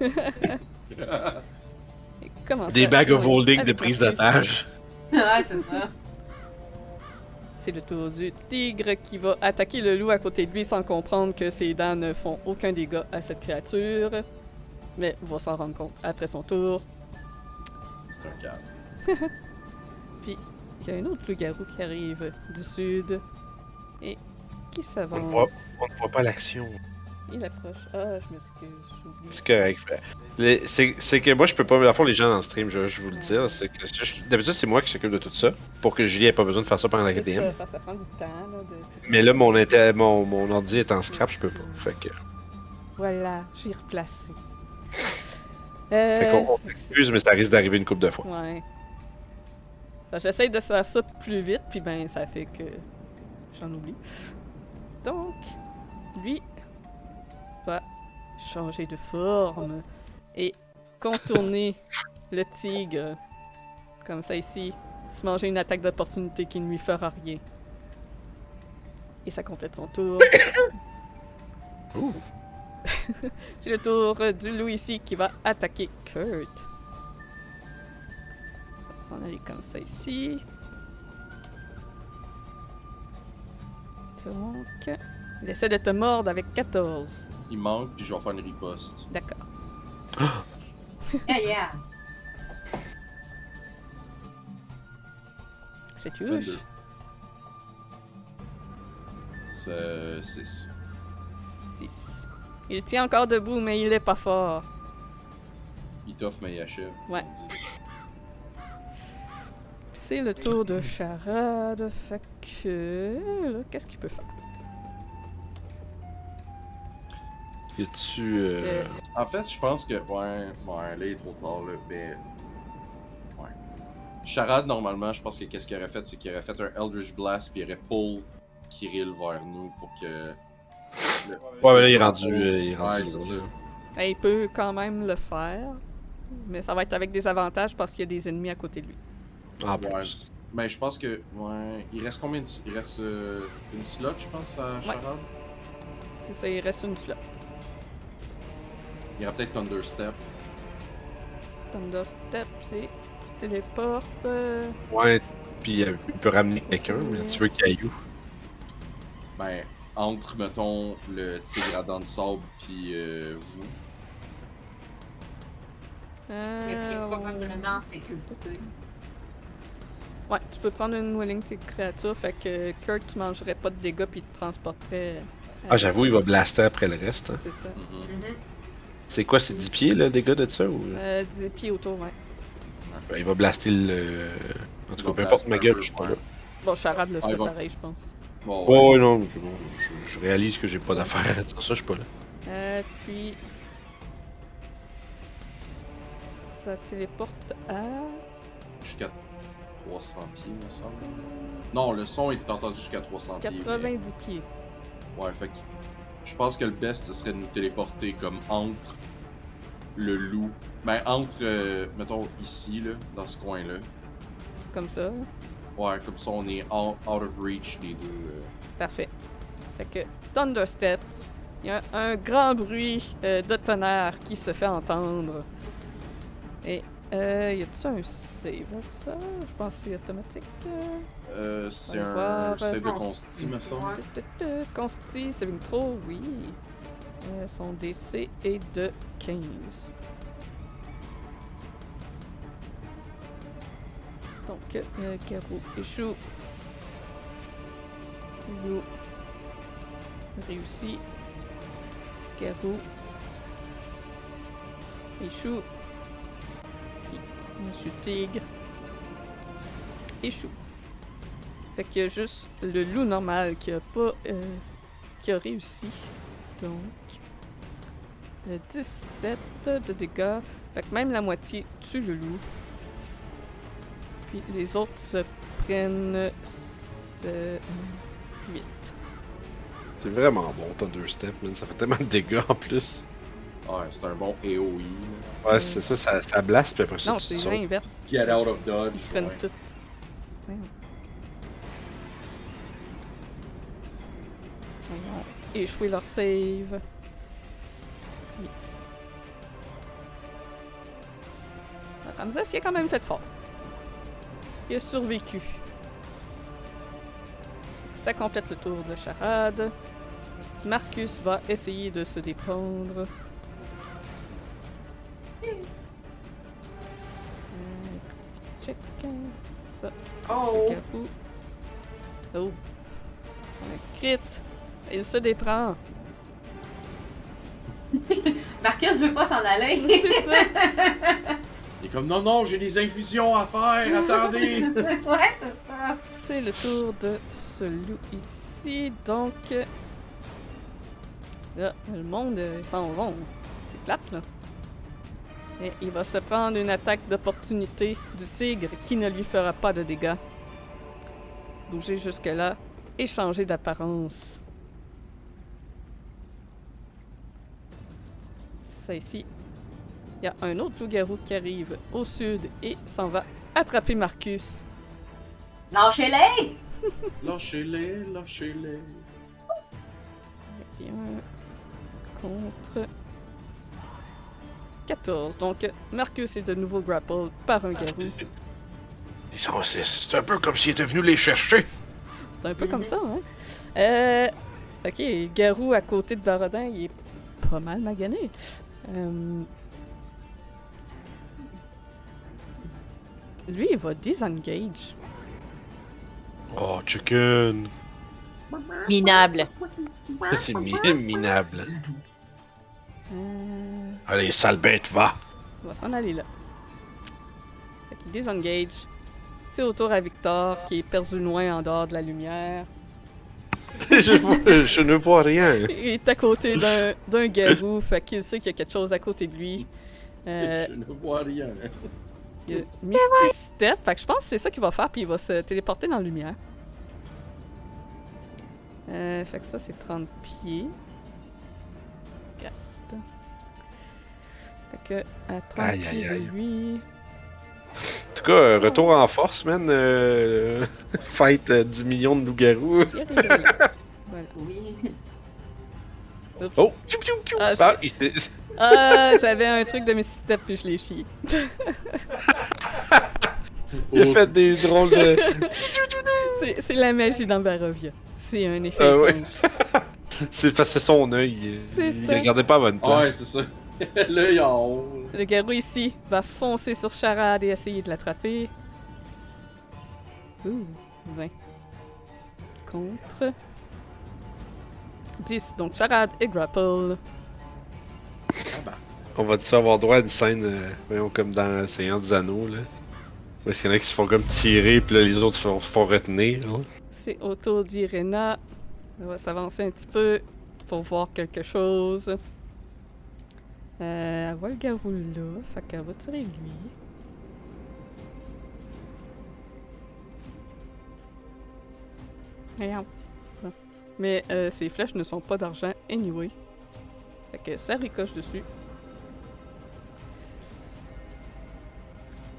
[SPEAKER 2] comment
[SPEAKER 3] des
[SPEAKER 2] ça,
[SPEAKER 3] bags of holding de prise d'otage.
[SPEAKER 4] ouais, c'est ça.
[SPEAKER 2] C'est le tour du tigre qui va attaquer le loup à côté de lui sans comprendre que ses dents ne font aucun dégât à cette créature. Mais va s'en rendre compte après son tour.
[SPEAKER 1] C'est un câble.
[SPEAKER 2] Il y a un autre loup-garou qui arrive du sud et qui
[SPEAKER 3] On voit,
[SPEAKER 2] s'avance.
[SPEAKER 3] on ne voit pas l'action.
[SPEAKER 2] Il approche. Ah, je m'excuse.
[SPEAKER 3] C'est correct. Les- C'est c'est que moi, je peux pas. À fond, les gens dans le stream, je, je vous le dire, c'est que d'habitude, c'est moi qui s'occupe de tout ça. Pour que Julie ait pas besoin de faire ça pendant la KTM.
[SPEAKER 2] ça, prend du temps. Là, de...
[SPEAKER 3] Mais là, mon, inter- mon, mon ordi est en scrap, je peux pas. Fait que.
[SPEAKER 2] Voilà, j'ai replacé.
[SPEAKER 3] Fait
[SPEAKER 2] Euh,
[SPEAKER 3] qu'on on s'excuse, mais ça risque d'arriver une coupe de fois.
[SPEAKER 2] Ouais. Fait J'essaie de faire ça plus vite, puis ben ça fait que j'en oublie. Donc, lui va changer de forme et contourner le tigre. Comme ça ici. Se manger une attaque d'opportunité qui ne lui fera rien. Et ça complète son tour. C'est le tour du loup ici qui va attaquer Kurt. On va s'en aller comme ça ici. Donc, il essaie de te mordre avec 14.
[SPEAKER 1] Il manque, puis je vais faire une riposte.
[SPEAKER 2] D'accord.
[SPEAKER 4] Yeah, yeah.
[SPEAKER 2] C'est touche.
[SPEAKER 1] 22. C'est 6.
[SPEAKER 2] 6. Il tient encore debout, mais il est pas fort.
[SPEAKER 1] Il t'offre, mais il achève.
[SPEAKER 2] Ouais. C'est le tour de charade. Fait que. Qu'est-ce qu'il peut faire?
[SPEAKER 3] Y tu euh...
[SPEAKER 1] En fait, je pense que. Ouais, ouais, là, il est trop tard, là. Mais. Ouais. Charade, normalement, je pense que qu'est-ce qu'il aurait fait, c'est qu'il aurait fait un Eldritch Blast, puis il aurait pull Kirill vers nous pour que. le-
[SPEAKER 3] Ouais, mais là, il est rendu. euh, il est rendu
[SPEAKER 1] Ouais,
[SPEAKER 3] là.
[SPEAKER 2] Ben, il peut quand même le faire. Mais ça va être avec des avantages parce qu'il y a des ennemis à côté de lui.
[SPEAKER 3] En
[SPEAKER 1] Ouais.
[SPEAKER 3] plus.
[SPEAKER 1] Ben, je pense que. Ouais. Il reste combien de. Il reste euh, une slot, je pense, à Charade?
[SPEAKER 2] C'est ça, il reste une slot.
[SPEAKER 1] Il y aura peut-être Thunderstep.
[SPEAKER 2] Thunder Step, c'est. Tu téléportes. euh,
[SPEAKER 3] Ouais, puis euh, il peut ramener quelqu'un, mais tu veux où?
[SPEAKER 1] Ben, entre, mettons, le tigre à dents de sable puis euh, vous.
[SPEAKER 2] Euh,
[SPEAKER 4] probablement en sécurité.
[SPEAKER 2] Ouais, tu peux prendre une Willing tes créatures, fait que Kurt, tu mangerais pas de dégâts puis te transporterais. euh,
[SPEAKER 3] Ah, j'avoue, il va blaster après le reste. hein.
[SPEAKER 2] C'est ça.
[SPEAKER 1] Mhm.
[SPEAKER 4] Mhm.
[SPEAKER 3] C'est quoi, c'est 10 pieds, là, les gars de ça ou...
[SPEAKER 2] Euh, 10 pieds autour, ouais.
[SPEAKER 3] Ben, il va blaster le. En tout cas, peu importe ma gueule, je suis pas là.
[SPEAKER 1] ouais.
[SPEAKER 2] Bon, Charade le
[SPEAKER 1] Ah,
[SPEAKER 2] fait pareil, je pense.
[SPEAKER 1] Bon,
[SPEAKER 3] Oh, ouais, non, je, bon, je- je réalise que j'ai pas d'affaires. Sans ça, je suis pas là.
[SPEAKER 2] Euh, puis. Ça téléporte à.
[SPEAKER 1] Jusqu'à 300 pieds, me semble. Non, le son est entendu jusqu'à 300 pieds. mais-
[SPEAKER 2] 90 pieds.
[SPEAKER 1] Ouais, fait que je pense que le best, ce serait de nous téléporter comme entre le loup. Ben, entre, euh, mettons, ici, là, dans ce coin-là.
[SPEAKER 2] Comme ça.
[SPEAKER 1] Ouais, comme ça, on est out, out of reach des deux. euh.
[SPEAKER 2] Parfait. Fait que Thunderstep, il y a un grand bruit euh, de tonnerre qui se fait entendre. Et euh, y a-tu un save à ça? Je pense que c'est automatique. euh.
[SPEAKER 1] C'est un
[SPEAKER 2] voir,
[SPEAKER 1] save de consti, me semble.
[SPEAKER 2] Consti, saving throw, oui. Euh, son DC est de 15. Donc, euh, Garou échoue. Loup réussit. Garou échoue. Monsieur Tigre échoue. Fait qu'il y a juste le loup normal qui a pas. euh, qui a réussi. Donc. euh, 17 de dégâts. Fait que même la moitié tue le loup. Puis les autres se prennent. ce- 8.
[SPEAKER 3] C'est vraiment bon, Thunderstep, man. Ça fait tellement de dégâts en plus.
[SPEAKER 1] Ouais, c'est un bon AoE. là.
[SPEAKER 3] Ouais, c'est ça, ça, ça blast, puis après ça,
[SPEAKER 2] Non, c'est
[SPEAKER 3] sautes.
[SPEAKER 2] l'inverse.
[SPEAKER 1] Get out of dodge.
[SPEAKER 2] Ils se prennent
[SPEAKER 1] ouais.
[SPEAKER 2] Voyons. Échouer leur save. Oui. Ramsès, il a quand même fait fort. Il a survécu. Ça complète le tour de charade. Marcus va essayer de se déprendre. Check ça.
[SPEAKER 4] Oh!
[SPEAKER 2] Oh. Un crit. Il se déprend.
[SPEAKER 4] Marcus veut pas s'en aller!
[SPEAKER 2] C'est ça.
[SPEAKER 1] Il est comme non, non, j'ai des infusions à faire, attendez!
[SPEAKER 4] ouais, c'est ça!
[SPEAKER 2] C'est le tour de ce loup ici. Donc. euh, Là, le monde euh, ils s'en vont. C'est plate, là. Et il va se prendre une attaque d'opportunité du tigre qui ne lui fera pas de dégâts. Bouger jusque-là et changer d'apparence. Ça ici. Il y a un autre loup-garou qui arrive au sud et s'en va attraper Marcus.
[SPEAKER 4] Lâchez-les!
[SPEAKER 1] lâchez-les, lâchez-les.
[SPEAKER 2] 21 contre 14. Donc, Marcus est de nouveau grappled par un garou.
[SPEAKER 3] Ils sont- C'est c'est un peu comme s'il était venu les chercher.
[SPEAKER 2] C'est un peu comme ça, hein? Euh, ok, Garou à côté de Barodin, il est pas mal magané. Euh, Lui, il va disengage.
[SPEAKER 3] Oh, chicken.
[SPEAKER 5] Minable.
[SPEAKER 3] C'est mi- minable.
[SPEAKER 2] Euh,
[SPEAKER 3] Allez, sale bête, va.
[SPEAKER 2] il va s'en aller là. Fait qu'il disengage. C'est au tour à Victor, qui est perdu loin en dehors de la lumière.
[SPEAKER 3] je, vois- je ne vois rien.
[SPEAKER 2] Il est à côté d'un d'un garou, fait qu'il sait qu'il y a quelque chose à côté de lui. Euh,
[SPEAKER 1] Je ne vois rien.
[SPEAKER 2] il y a Misty Step, fait que je pense que c'est ça qu'il va faire, puis il va se téléporter dans la lumière. Euh, fait que ça, c'est 30 pieds. Cast. Que à 30
[SPEAKER 3] Aïe,
[SPEAKER 2] pieds
[SPEAKER 3] aïe, aïe.
[SPEAKER 2] de lui.
[SPEAKER 3] En tout cas, euh, retour en force, man. euh, fight euh, 10 millions de loups-garous.
[SPEAKER 2] il. Voilà.
[SPEAKER 4] Oui.
[SPEAKER 2] Oups.
[SPEAKER 3] Oh! Piou, piou, piou.
[SPEAKER 2] Ah,
[SPEAKER 3] Ah, il
[SPEAKER 2] Ah, j'avais un truc de Misty puis je l'ai chié.
[SPEAKER 3] Il a fait des drôles de.
[SPEAKER 2] C'est- C'est la magie dans Barovia. C'est un effet
[SPEAKER 3] Ah ouais. C'est parce que c'est son œil.
[SPEAKER 2] C'est
[SPEAKER 3] Il
[SPEAKER 2] ça.
[SPEAKER 3] regardait pas à bonne place.
[SPEAKER 1] Ouais, c'est ça.
[SPEAKER 2] Le garou ici va foncer sur Charade et essayer de l'attraper. Ouh, 20. Contre. 10. Donc Charade et Grapple.
[SPEAKER 3] On va-tu avoir droit à une scène, euh, voyons, comme dans Seigneur des Anneaux, là? Où est-ce qu'il y en a qui se font comme tirer, puis là, les autres se font, se font retenir, là?
[SPEAKER 2] C'est au tour d'Irena. Elle va s'avancer un petit peu pour voir quelque chose. Euh, elle voit le garou là, fait qu'elle va tirer lui. Mais euh, ces flèches ne sont pas d'argent anyway. Fait que ça ricoche dessus.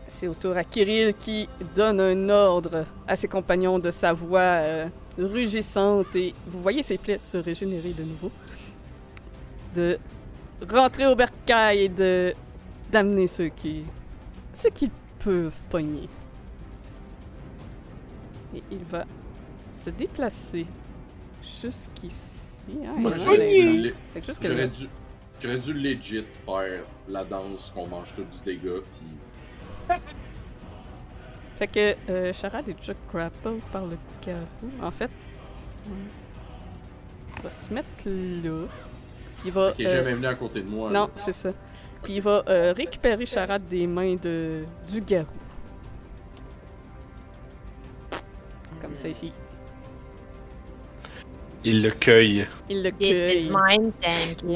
[SPEAKER 2] C'est au tour à Kirill qui donne un ordre à ses compagnons de sa voix euh, rugissante et vous voyez ses plaies se régénérer de nouveau. De rentrer au bercail et de d'amener ceux qui ceux qui peuvent pogner. Et il va se déplacer jusqu'ici. hein, il y en a
[SPEAKER 1] J'aurais dû,
[SPEAKER 2] gens.
[SPEAKER 1] le-
[SPEAKER 2] Fait que jusque
[SPEAKER 1] j'aurais
[SPEAKER 2] là.
[SPEAKER 1] dû, j'aurais dû legit faire la danse qu'on mange tout du dégât, puis
[SPEAKER 2] Fait que euh, Charade est déjà grapple par le garou. En fait, il va se mettre là. Il va.
[SPEAKER 1] qui est
[SPEAKER 2] euh,
[SPEAKER 1] jamais venu à côté de moi.
[SPEAKER 2] non, c'est ça. Puis il va euh, récupérer Charade des mains de du garou. Comme ça ici.
[SPEAKER 3] Il le cueille.
[SPEAKER 2] Il le
[SPEAKER 5] Yes,
[SPEAKER 2] cueille.
[SPEAKER 5] it's mine, thank you.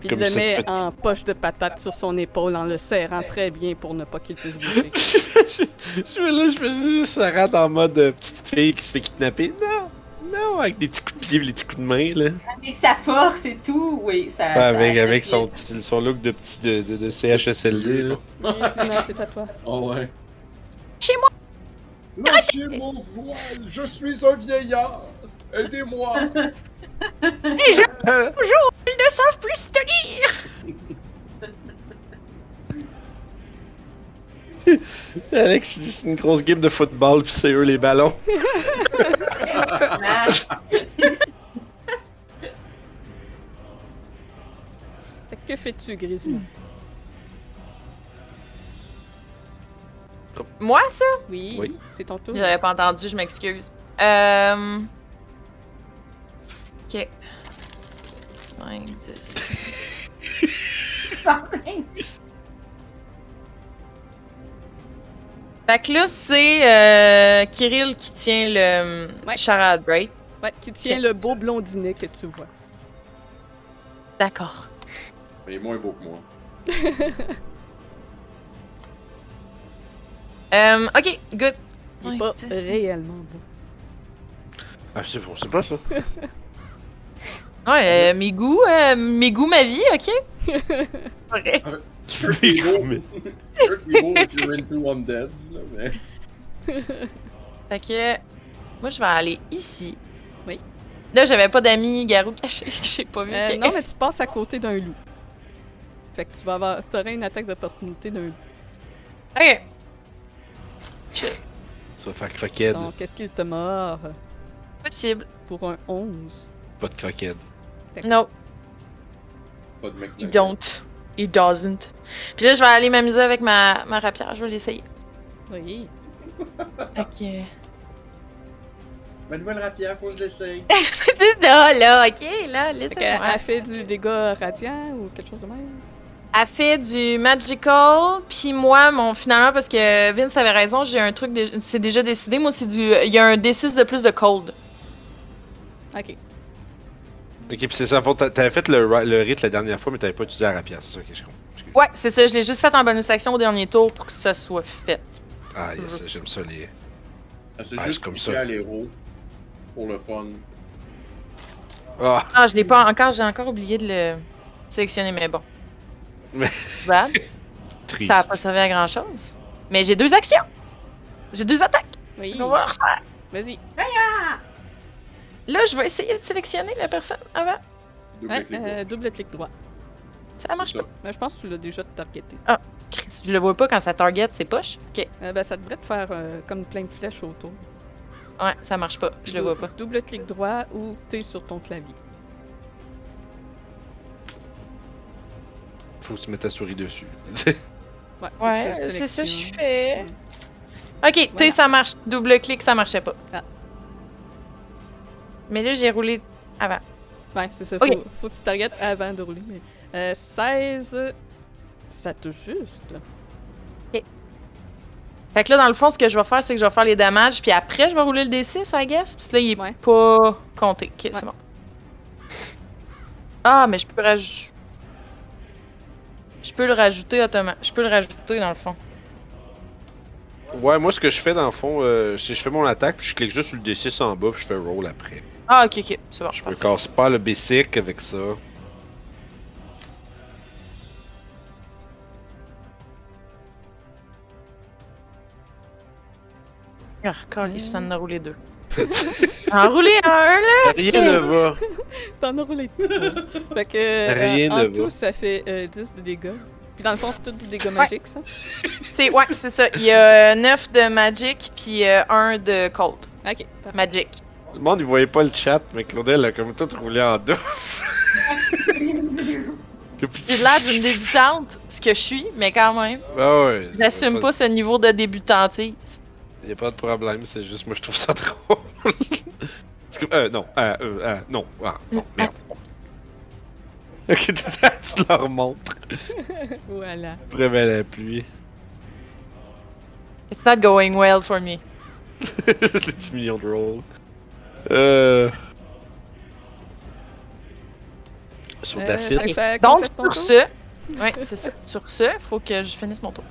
[SPEAKER 2] Puis
[SPEAKER 3] Comme
[SPEAKER 2] il le met en poche de patate sur son épaule en le serrant très bien pour ne pas qu'il puisse bouger.
[SPEAKER 3] je, je, là, je fais juste Sarah en mode euh, petite fille qui se fait kidnapper. Non! Non! Avec des petits coups de pied et des petits coups de main, là.
[SPEAKER 4] Avec sa force et tout, oui, ça.
[SPEAKER 3] Ouais,
[SPEAKER 4] ça-
[SPEAKER 3] avec, avec son, petit- son look de petit de, de, de CHSLD, là.
[SPEAKER 2] Oui, c'est à toi.
[SPEAKER 1] Oh ouais.
[SPEAKER 5] Chez moi!
[SPEAKER 1] Lâchez mon voile, je suis un vieillard. Aidez-moi.
[SPEAKER 5] Les gens,
[SPEAKER 3] Euh,
[SPEAKER 5] bonjour, ils ne savent plus se tenir!
[SPEAKER 3] Alex, c'est une grosse game de football, pis c'est eux les ballons.
[SPEAKER 4] Ah,
[SPEAKER 2] que fais-tu, Grisina?
[SPEAKER 5] Moi, ça?
[SPEAKER 2] Oui,
[SPEAKER 3] Oui.
[SPEAKER 2] c'est ton tour.
[SPEAKER 5] J'avais pas entendu, je m'excuse. Euh... Ok. 5, 10. Fait que là, c'est euh, Kirill qui tient le
[SPEAKER 2] Ouais.
[SPEAKER 5] charade, right?
[SPEAKER 2] Ouais, qui tient le beau blondinet que tu vois.
[SPEAKER 5] D'accord.
[SPEAKER 1] Il est moins beau que moi.
[SPEAKER 5] Euh, ok, good.
[SPEAKER 2] Il est pas réellement beau.
[SPEAKER 3] Ah, c'est bon, c'est pas ça.
[SPEAKER 5] Ouais, euh, mes goûts, euh, mes goûts, ma vie, ok? Ouais.
[SPEAKER 1] Beau if you're into undeads, là, mais...
[SPEAKER 5] Fait que, moi, je vais aller ici.
[SPEAKER 2] Oui.
[SPEAKER 5] Là, j'avais pas d'amis garou cachés que j'ai pas vu.
[SPEAKER 2] Euh, non, mais tu passes à côté d'un loup. Fait que tu vas avoir. T'aurais une attaque d'opportunité d'un loup.
[SPEAKER 5] Ok.
[SPEAKER 3] Ça va faire croquette.
[SPEAKER 2] Donc, est-ce qu'il te mord?
[SPEAKER 5] Possible.
[SPEAKER 2] pour un 11
[SPEAKER 3] Pas de croquette.
[SPEAKER 5] No,
[SPEAKER 1] Pas de mec.
[SPEAKER 5] he don't. He doesn't. Puis là, je vais aller m'amuser avec ma, ma rapière. Je vais l'essayer.
[SPEAKER 2] Oui.
[SPEAKER 5] Ok.
[SPEAKER 1] Ma nouvelle rapière, faut que je l'essaye.
[SPEAKER 5] C'est ça, là, ok, là,
[SPEAKER 2] Fait
[SPEAKER 5] laissez-moi.
[SPEAKER 2] elle fait du dégât radiant ou quelque chose de même?
[SPEAKER 5] Elle fait du magical, puis moi, mon finalement, parce que Vince avait raison, j'ai un truc, c'est déjà décidé. Moi, c'est du, il y a un D6 de plus de cold.
[SPEAKER 2] Ok.
[SPEAKER 3] Ok, pis c'est ça. T'avais fait le, le rite la dernière fois, mais t'avais pas utilisé la rapière, c'est ça que je comprends.
[SPEAKER 5] Ouais, c'est ça. Je l'ai juste fait en bonus action au dernier tour pour que ça soit fait.
[SPEAKER 3] Ah, yes, j'aime ça les.
[SPEAKER 1] Ah, C'est
[SPEAKER 3] Ouais,
[SPEAKER 1] juste
[SPEAKER 3] comme ça.
[SPEAKER 1] à l'héros. Pour le fun.
[SPEAKER 3] Ah!
[SPEAKER 5] Ah, je l'ai pas encore, j'ai encore oublié de le sélectionner, mais bon.
[SPEAKER 3] Mais-
[SPEAKER 5] Bad.
[SPEAKER 3] Triste.
[SPEAKER 5] Ça a pas servi à grand chose. Mais j'ai deux actions. J'ai deux attaques.
[SPEAKER 2] Oui.
[SPEAKER 5] On va le refaire.
[SPEAKER 2] Vas-y.
[SPEAKER 5] Là, je vais essayer de sélectionner la personne avant.
[SPEAKER 1] Double
[SPEAKER 2] Ouais,
[SPEAKER 1] clic
[SPEAKER 2] euh, double clic droit.
[SPEAKER 5] Ça marche pas.
[SPEAKER 2] Mais je pense que tu l'as déjà targeté.
[SPEAKER 5] Chris, je le vois pas quand ça target, c'est poche. Ok.
[SPEAKER 2] Euh, ben, ça devrait te faire euh, comme plein de flèches autour.
[SPEAKER 5] Ouais, ça marche pas. Je le vois pas.
[SPEAKER 2] Double clic droit ou T sur ton clavier.
[SPEAKER 3] Faut que tu mettes ta souris dessus.
[SPEAKER 2] Ouais,
[SPEAKER 5] c'est ça que je fais. Ok, tu
[SPEAKER 2] Voilà.
[SPEAKER 5] sais, ça marche. Double clic, ça marchait pas.
[SPEAKER 2] Ah.
[SPEAKER 5] Mais là, j'ai roulé avant.
[SPEAKER 2] Ouais, c'est ça.
[SPEAKER 5] Ok.
[SPEAKER 2] Faut, faut que tu targetes avant de rouler. Mais, euh, 16, ça touche juste.
[SPEAKER 5] Fait que là, dans le fond, ce que je vais faire, c'est que je vais faire les damages, puis après, je vais rouler le D6, I guess. Puis là, il est
[SPEAKER 2] Ouais.
[SPEAKER 5] pas compté. Ok, c'est bon. Ah, mais je peux rajouter. Je peux le rajouter automatiquement. Je peux le rajouter dans le fond.
[SPEAKER 3] ouais, moi, ce que je fais dans le fond, euh, c'est que je fais mon attaque, puis je clique juste sur le D6 en bas, puis je fais roll après.
[SPEAKER 5] Ah, ok, ok. C'est bon.
[SPEAKER 3] Je me casse pas le basic avec ça.
[SPEAKER 5] Ah, calif, ça en a roulé deux. en roulé un, là!
[SPEAKER 3] Rien ne va.
[SPEAKER 2] T'en as roulé trois. fait que, euh,
[SPEAKER 3] Rien
[SPEAKER 2] en
[SPEAKER 3] ne
[SPEAKER 2] tout,
[SPEAKER 3] va.
[SPEAKER 2] ça fait euh, 10 de dégâts. Puis dans le fond, c'est tout du dégât magique, ça.
[SPEAKER 5] C'est, ouais, c'est ça. Il y a 9 de Magic, puis 1 de Cold.
[SPEAKER 2] Ok, parfait.
[SPEAKER 5] Magic.
[SPEAKER 3] Le monde, il voyait pas le chat, mais Claudel a comme tout roulé en deux.
[SPEAKER 5] J'ai l'air d'une débutante, ce que je suis, mais quand même.
[SPEAKER 3] Ah ouais.
[SPEAKER 5] J'assume
[SPEAKER 3] a
[SPEAKER 5] pas ce niveau de débutantise.
[SPEAKER 3] Y a pas de problème, c'est juste moi je trouve ça drôle. Que- euh, non, euh, euh, euh, non, ah, non, merde. Ok, tu leur montres.
[SPEAKER 2] Voilà.
[SPEAKER 3] Vraiment la pluie.
[SPEAKER 5] It's not going well for me.
[SPEAKER 3] Les 10 millions de rolls. Euh. Sur ta
[SPEAKER 2] Euh,
[SPEAKER 3] file.
[SPEAKER 2] fait que ça
[SPEAKER 5] Donc,
[SPEAKER 2] complète ton
[SPEAKER 5] sur
[SPEAKER 2] tour?
[SPEAKER 5] ce, ouais, c'est ça. Sur ce, faut que je finisse mon tour.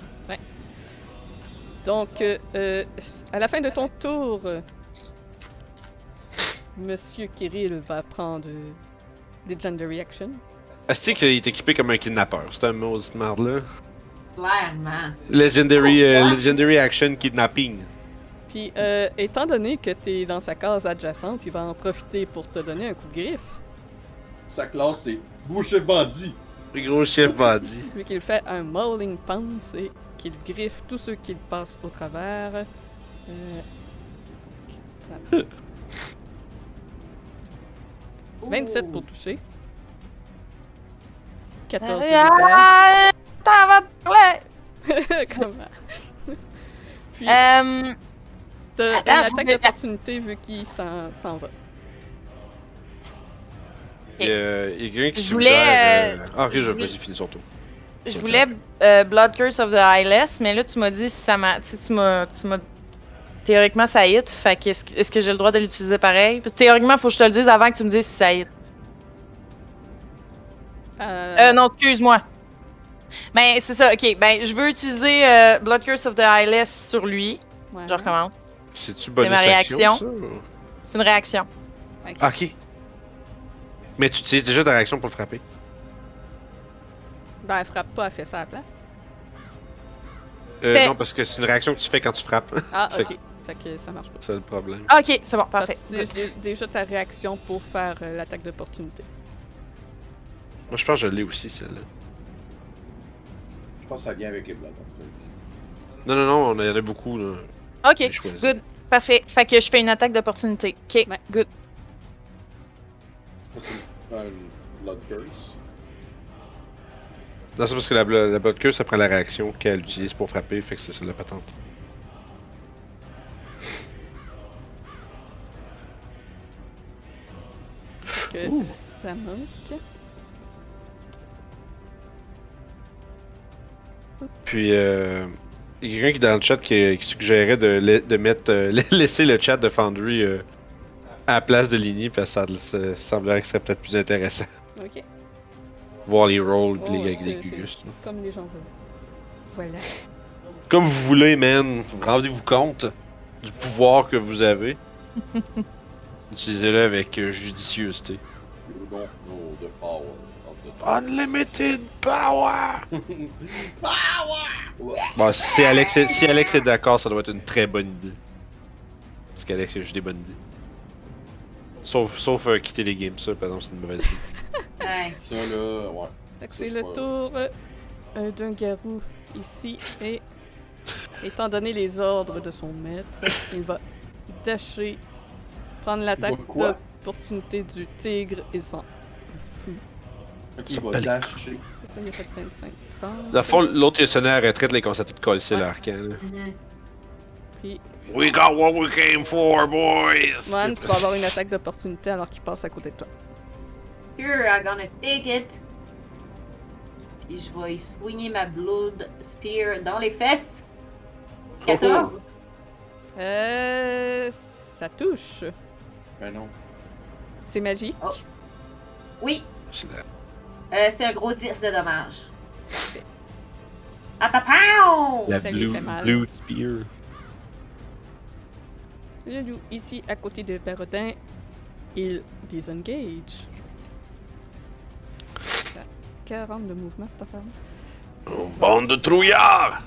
[SPEAKER 2] Donc, euh, euh, à la fin de ton tour, euh, Monsieur Kirill va prendre euh, des Legendary Action.
[SPEAKER 3] Est-ce qu'il est équipé comme un kidnappeur? C'est un mot de merde là.
[SPEAKER 4] Clairement.
[SPEAKER 3] Legendary, euh,
[SPEAKER 4] Quoi?
[SPEAKER 3] Legendary Action Kidnapping.
[SPEAKER 2] Puis, euh, étant donné que tu es dans sa case adjacente, il va en profiter pour te donner un coup de griffe.
[SPEAKER 1] Sa classe, c'est boucher bandit.
[SPEAKER 3] Plus gros chef bandit.
[SPEAKER 2] Vu qu'il fait un Mauling Pounce et qu'il griffe tous ceux qui le passent au travers. Euh, voilà. 27 pour toucher. 14 de
[SPEAKER 5] Ah, plaire.
[SPEAKER 2] dégâts. Comment? Puis,
[SPEAKER 5] Euh,
[SPEAKER 2] t'as
[SPEAKER 5] attends,
[SPEAKER 2] une attaque
[SPEAKER 5] que-
[SPEAKER 2] d'opportunité vu qu'il s'en s'en va.
[SPEAKER 3] Il y a il y a quelqu'un qui
[SPEAKER 5] Je voulais,
[SPEAKER 3] euh, Ah, ok,
[SPEAKER 5] je
[SPEAKER 3] je
[SPEAKER 5] voulais-
[SPEAKER 3] vas-y, finis son tour.
[SPEAKER 5] je voulais euh, Blood Curse of the Eyeless, mais là, tu m'as dit si ça m'a. Tu sais, tu m'as. tu m'as- Théoriquement, ça hit. Fait que est-ce que, est-ce que j'ai le droit de l'utiliser pareil? Théoriquement, faut que je te le dise avant que tu me dises si ça hit.
[SPEAKER 2] Euh,
[SPEAKER 5] Euh, non, excuse-moi. Ben, c'est ça, ok. Ben, je veux utiliser euh, Blood Curse of the Eyeless sur lui.
[SPEAKER 2] ouais.
[SPEAKER 5] Je recommence.
[SPEAKER 3] C'est-tu bonus
[SPEAKER 5] ma réaction.
[SPEAKER 3] action, ça, ou-
[SPEAKER 5] C'est une réaction.
[SPEAKER 3] Ah, ok. Mais tu utilises déjà ta réaction pour le frapper.
[SPEAKER 2] Ben, elle frappe pas, elle fait ça à la place.
[SPEAKER 3] Euh,
[SPEAKER 5] C'était-
[SPEAKER 3] non, parce que c'est une réaction que tu fais quand tu frappes.
[SPEAKER 2] Ah,
[SPEAKER 3] Fait
[SPEAKER 2] ok. Fait que ça marche pas.
[SPEAKER 3] c'est le problème.
[SPEAKER 5] Ah, ok, c'est bon,
[SPEAKER 2] Parce
[SPEAKER 5] parfait.
[SPEAKER 2] que c'est dé- déjà ta réaction pour faire euh, l'attaque d'opportunité.
[SPEAKER 3] Moi, je pense que je l'ai aussi, celle-là.
[SPEAKER 1] Je pense que ça vient avec les blood.
[SPEAKER 3] Non, non, non, on en a beaucoup, là.
[SPEAKER 5] Ok, good. Parfait. Fait que je fais une attaque d'opportunité. Ok,
[SPEAKER 2] Ouais.
[SPEAKER 5] good.
[SPEAKER 1] Ça, c'est un blood curse.
[SPEAKER 3] Non, c'est parce que la, la blood curse, ça prend la réaction qu'elle utilise pour frapper, fait que c'est ça la patente.
[SPEAKER 2] Que
[SPEAKER 3] Ouh.
[SPEAKER 2] ça manque.
[SPEAKER 3] Puis, euh, il y a quelqu'un qui dans le chat qui, qui suggérait de, mettre, euh, laisser le chat de Foundry euh, à la place de Lini, parce que ça, ça semblerait que ce serait peut-être plus intéressant.
[SPEAKER 2] Ok.
[SPEAKER 3] Voir les rolls
[SPEAKER 2] Oh,
[SPEAKER 3] les, les Gugus.
[SPEAKER 2] Comme les gens veulent. Voilà.
[SPEAKER 3] Comme vous voulez, man. Rendez-vous compte du pouvoir que vous avez. Utilisez-le avec euh, judicieuseté.
[SPEAKER 1] You don't know the power
[SPEAKER 3] Unlimited power! Bon, si Alex, est, si Alex est d'accord, ça doit être une très bonne idée. Parce qu'Alex a juste des bonnes idées. Sauf, sauf euh, quitter les games, ça, par exemple, c'est une mauvaise idée.
[SPEAKER 4] Ouais.
[SPEAKER 1] Ça là, ouais.
[SPEAKER 2] Fait que
[SPEAKER 1] Ça,
[SPEAKER 2] c'est le tour euh, euh, d'un garou ici et étant donné les ordres de son maître, il va dasher, prendre l'attaque d'opportunité du tigre et s'en.
[SPEAKER 1] Ok, il va dasher.
[SPEAKER 2] Là, Il a fait 25, 30.
[SPEAKER 3] Dans le fond, l'autre il a sonné à la retraite, les constatés de coller
[SPEAKER 2] Ouais.
[SPEAKER 3] l'arcan. là.
[SPEAKER 4] Mhm.
[SPEAKER 2] Puis,
[SPEAKER 3] We got what we came for, boys!
[SPEAKER 2] Man, tu vas avoir une attaque d'opportunité alors qu'il passe à côté de toi.
[SPEAKER 4] Here, I'm gonna take it. Puis je vais soigner ma Blood Spear dans les fesses. 14.
[SPEAKER 2] Euh. Ça touche.
[SPEAKER 1] Ben non.
[SPEAKER 2] C'est magique.
[SPEAKER 4] Oh. Oui,
[SPEAKER 3] C'est la-
[SPEAKER 4] euh, c'est un gros 10 de dommages. Ah, papao!
[SPEAKER 3] La
[SPEAKER 2] Ça lui
[SPEAKER 3] blue,
[SPEAKER 2] fait mal.
[SPEAKER 3] blue spear.
[SPEAKER 2] Le loup, ici, à côté de Barodin, il disengage. Ça a 40 de mouvement, cette affaire
[SPEAKER 3] Oh, bande de trouillards!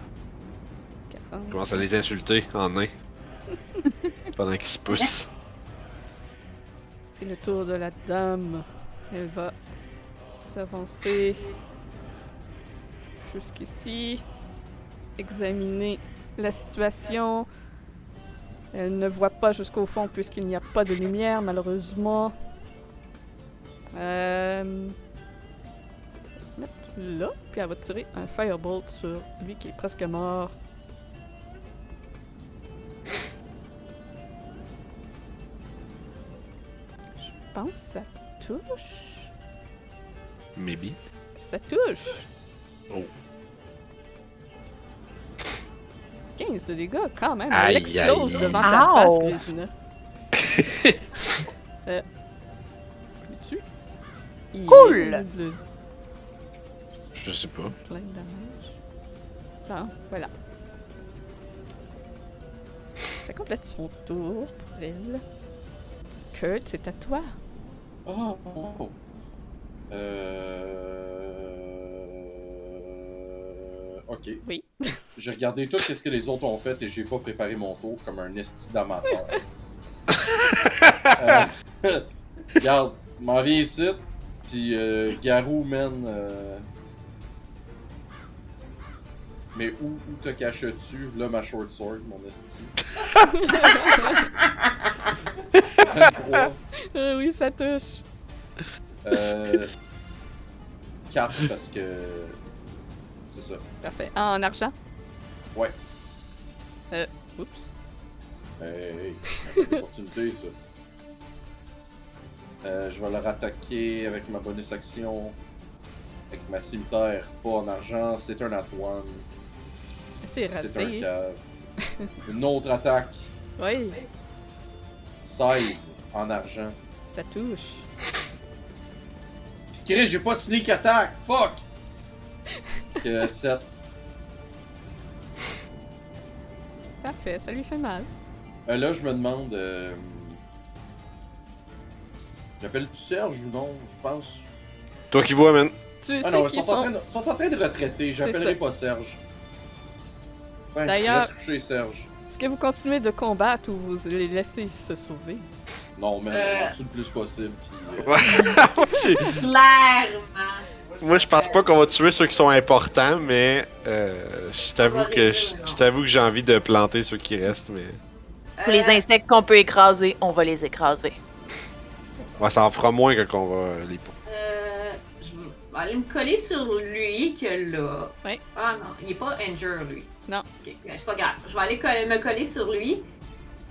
[SPEAKER 2] 40.
[SPEAKER 3] Je commence à les insulter en nain. Pendant qu'ils se poussent.
[SPEAKER 2] C'est le tour de la dame. Elle va s'avancer jusqu'ici, examiner la situation. Elle ne voit pas jusqu'au fond puisqu'il n'y a pas de lumière, malheureusement. Euh... Elle va se mettre là, puis elle va tirer un firebolt sur lui qui est presque mort. Je pense que ça touche.
[SPEAKER 3] Maybe.
[SPEAKER 2] Ça touche.
[SPEAKER 3] Oh.
[SPEAKER 2] 15 de dégâts, quand même.
[SPEAKER 3] Aïe,
[SPEAKER 2] Elle explose
[SPEAKER 3] aïe.
[SPEAKER 2] devant ta face,
[SPEAKER 5] Ow.
[SPEAKER 2] Euh? Il
[SPEAKER 5] Cool.
[SPEAKER 2] de
[SPEAKER 3] Je sais pas.
[SPEAKER 2] plein de dommages. Non, voilà. Ça complète son tour pour elle. Kurt, c'est à toi.
[SPEAKER 1] Oh, oh, oh. Euh... Ok.
[SPEAKER 2] Oui.
[SPEAKER 1] J'ai regardé tout ce que les autres ont fait et j'ai pas préparé mon tour comme un esti d'amateur. euh... Regarde, m'en viens ici, puis euh, Garou mène. euh, Mais où, où te caches-tu? Là, ma short sword, mon esti. 23.
[SPEAKER 2] Euh, oui, ça touche.
[SPEAKER 1] Euh... 4 parce que. C'est ça.
[SPEAKER 2] Parfait. Ah, en argent?
[SPEAKER 1] Ouais.
[SPEAKER 2] Euh, oups.
[SPEAKER 1] Hey, hey, opportunité ça. Euh, je vais le rattaquer avec ma bonus action. Avec ma cimetière, pas en argent, c'est un at one.
[SPEAKER 2] C'est
[SPEAKER 1] C'est un
[SPEAKER 2] raté.
[SPEAKER 1] cave. Une autre attaque,
[SPEAKER 2] Oui,
[SPEAKER 1] 16 en argent.
[SPEAKER 2] ça touche.
[SPEAKER 1] Chris, j'ai pas de sneak attack, fuck! Que 7.
[SPEAKER 2] Parfait, ça lui fait mal.
[SPEAKER 1] Euh, là, je me demande. Euh... J'appelle-tu Serge ou non? Je pense.
[SPEAKER 3] Toi qui vois, man.
[SPEAKER 2] Tu
[SPEAKER 1] Ah
[SPEAKER 2] sais
[SPEAKER 1] non,
[SPEAKER 2] qu'ils
[SPEAKER 1] sont, en
[SPEAKER 2] sont...
[SPEAKER 1] train de, sont en train de retraiter. J'appellerai pas Serge. Ben,
[SPEAKER 2] D'ailleurs-
[SPEAKER 1] Serge.
[SPEAKER 2] Est-ce que vous continuez de combattre ou vous les laissez se sauver?
[SPEAKER 1] Non, mais
[SPEAKER 4] Euh.
[SPEAKER 1] le plus possible. Puis, euh,
[SPEAKER 3] Ouais.
[SPEAKER 4] Clairement.
[SPEAKER 3] Moi, je pense pas qu'on va tuer ceux qui sont importants, mais euh, je t'avoue que je t'avoue que j'ai envie de planter ceux qui restent, mais
[SPEAKER 5] Pour les
[SPEAKER 4] Euh,
[SPEAKER 5] insectes qu'on peut écraser, on va les écraser.
[SPEAKER 3] ouais, ça en fera moins que qu'on va les.
[SPEAKER 4] Euh, je vais aller me coller sur lui que là.
[SPEAKER 2] Ouais.
[SPEAKER 4] Ah non, il est pas injure lui.
[SPEAKER 2] Non.
[SPEAKER 4] Ok, ben, c'est pas grave. Je vais aller me coller sur lui.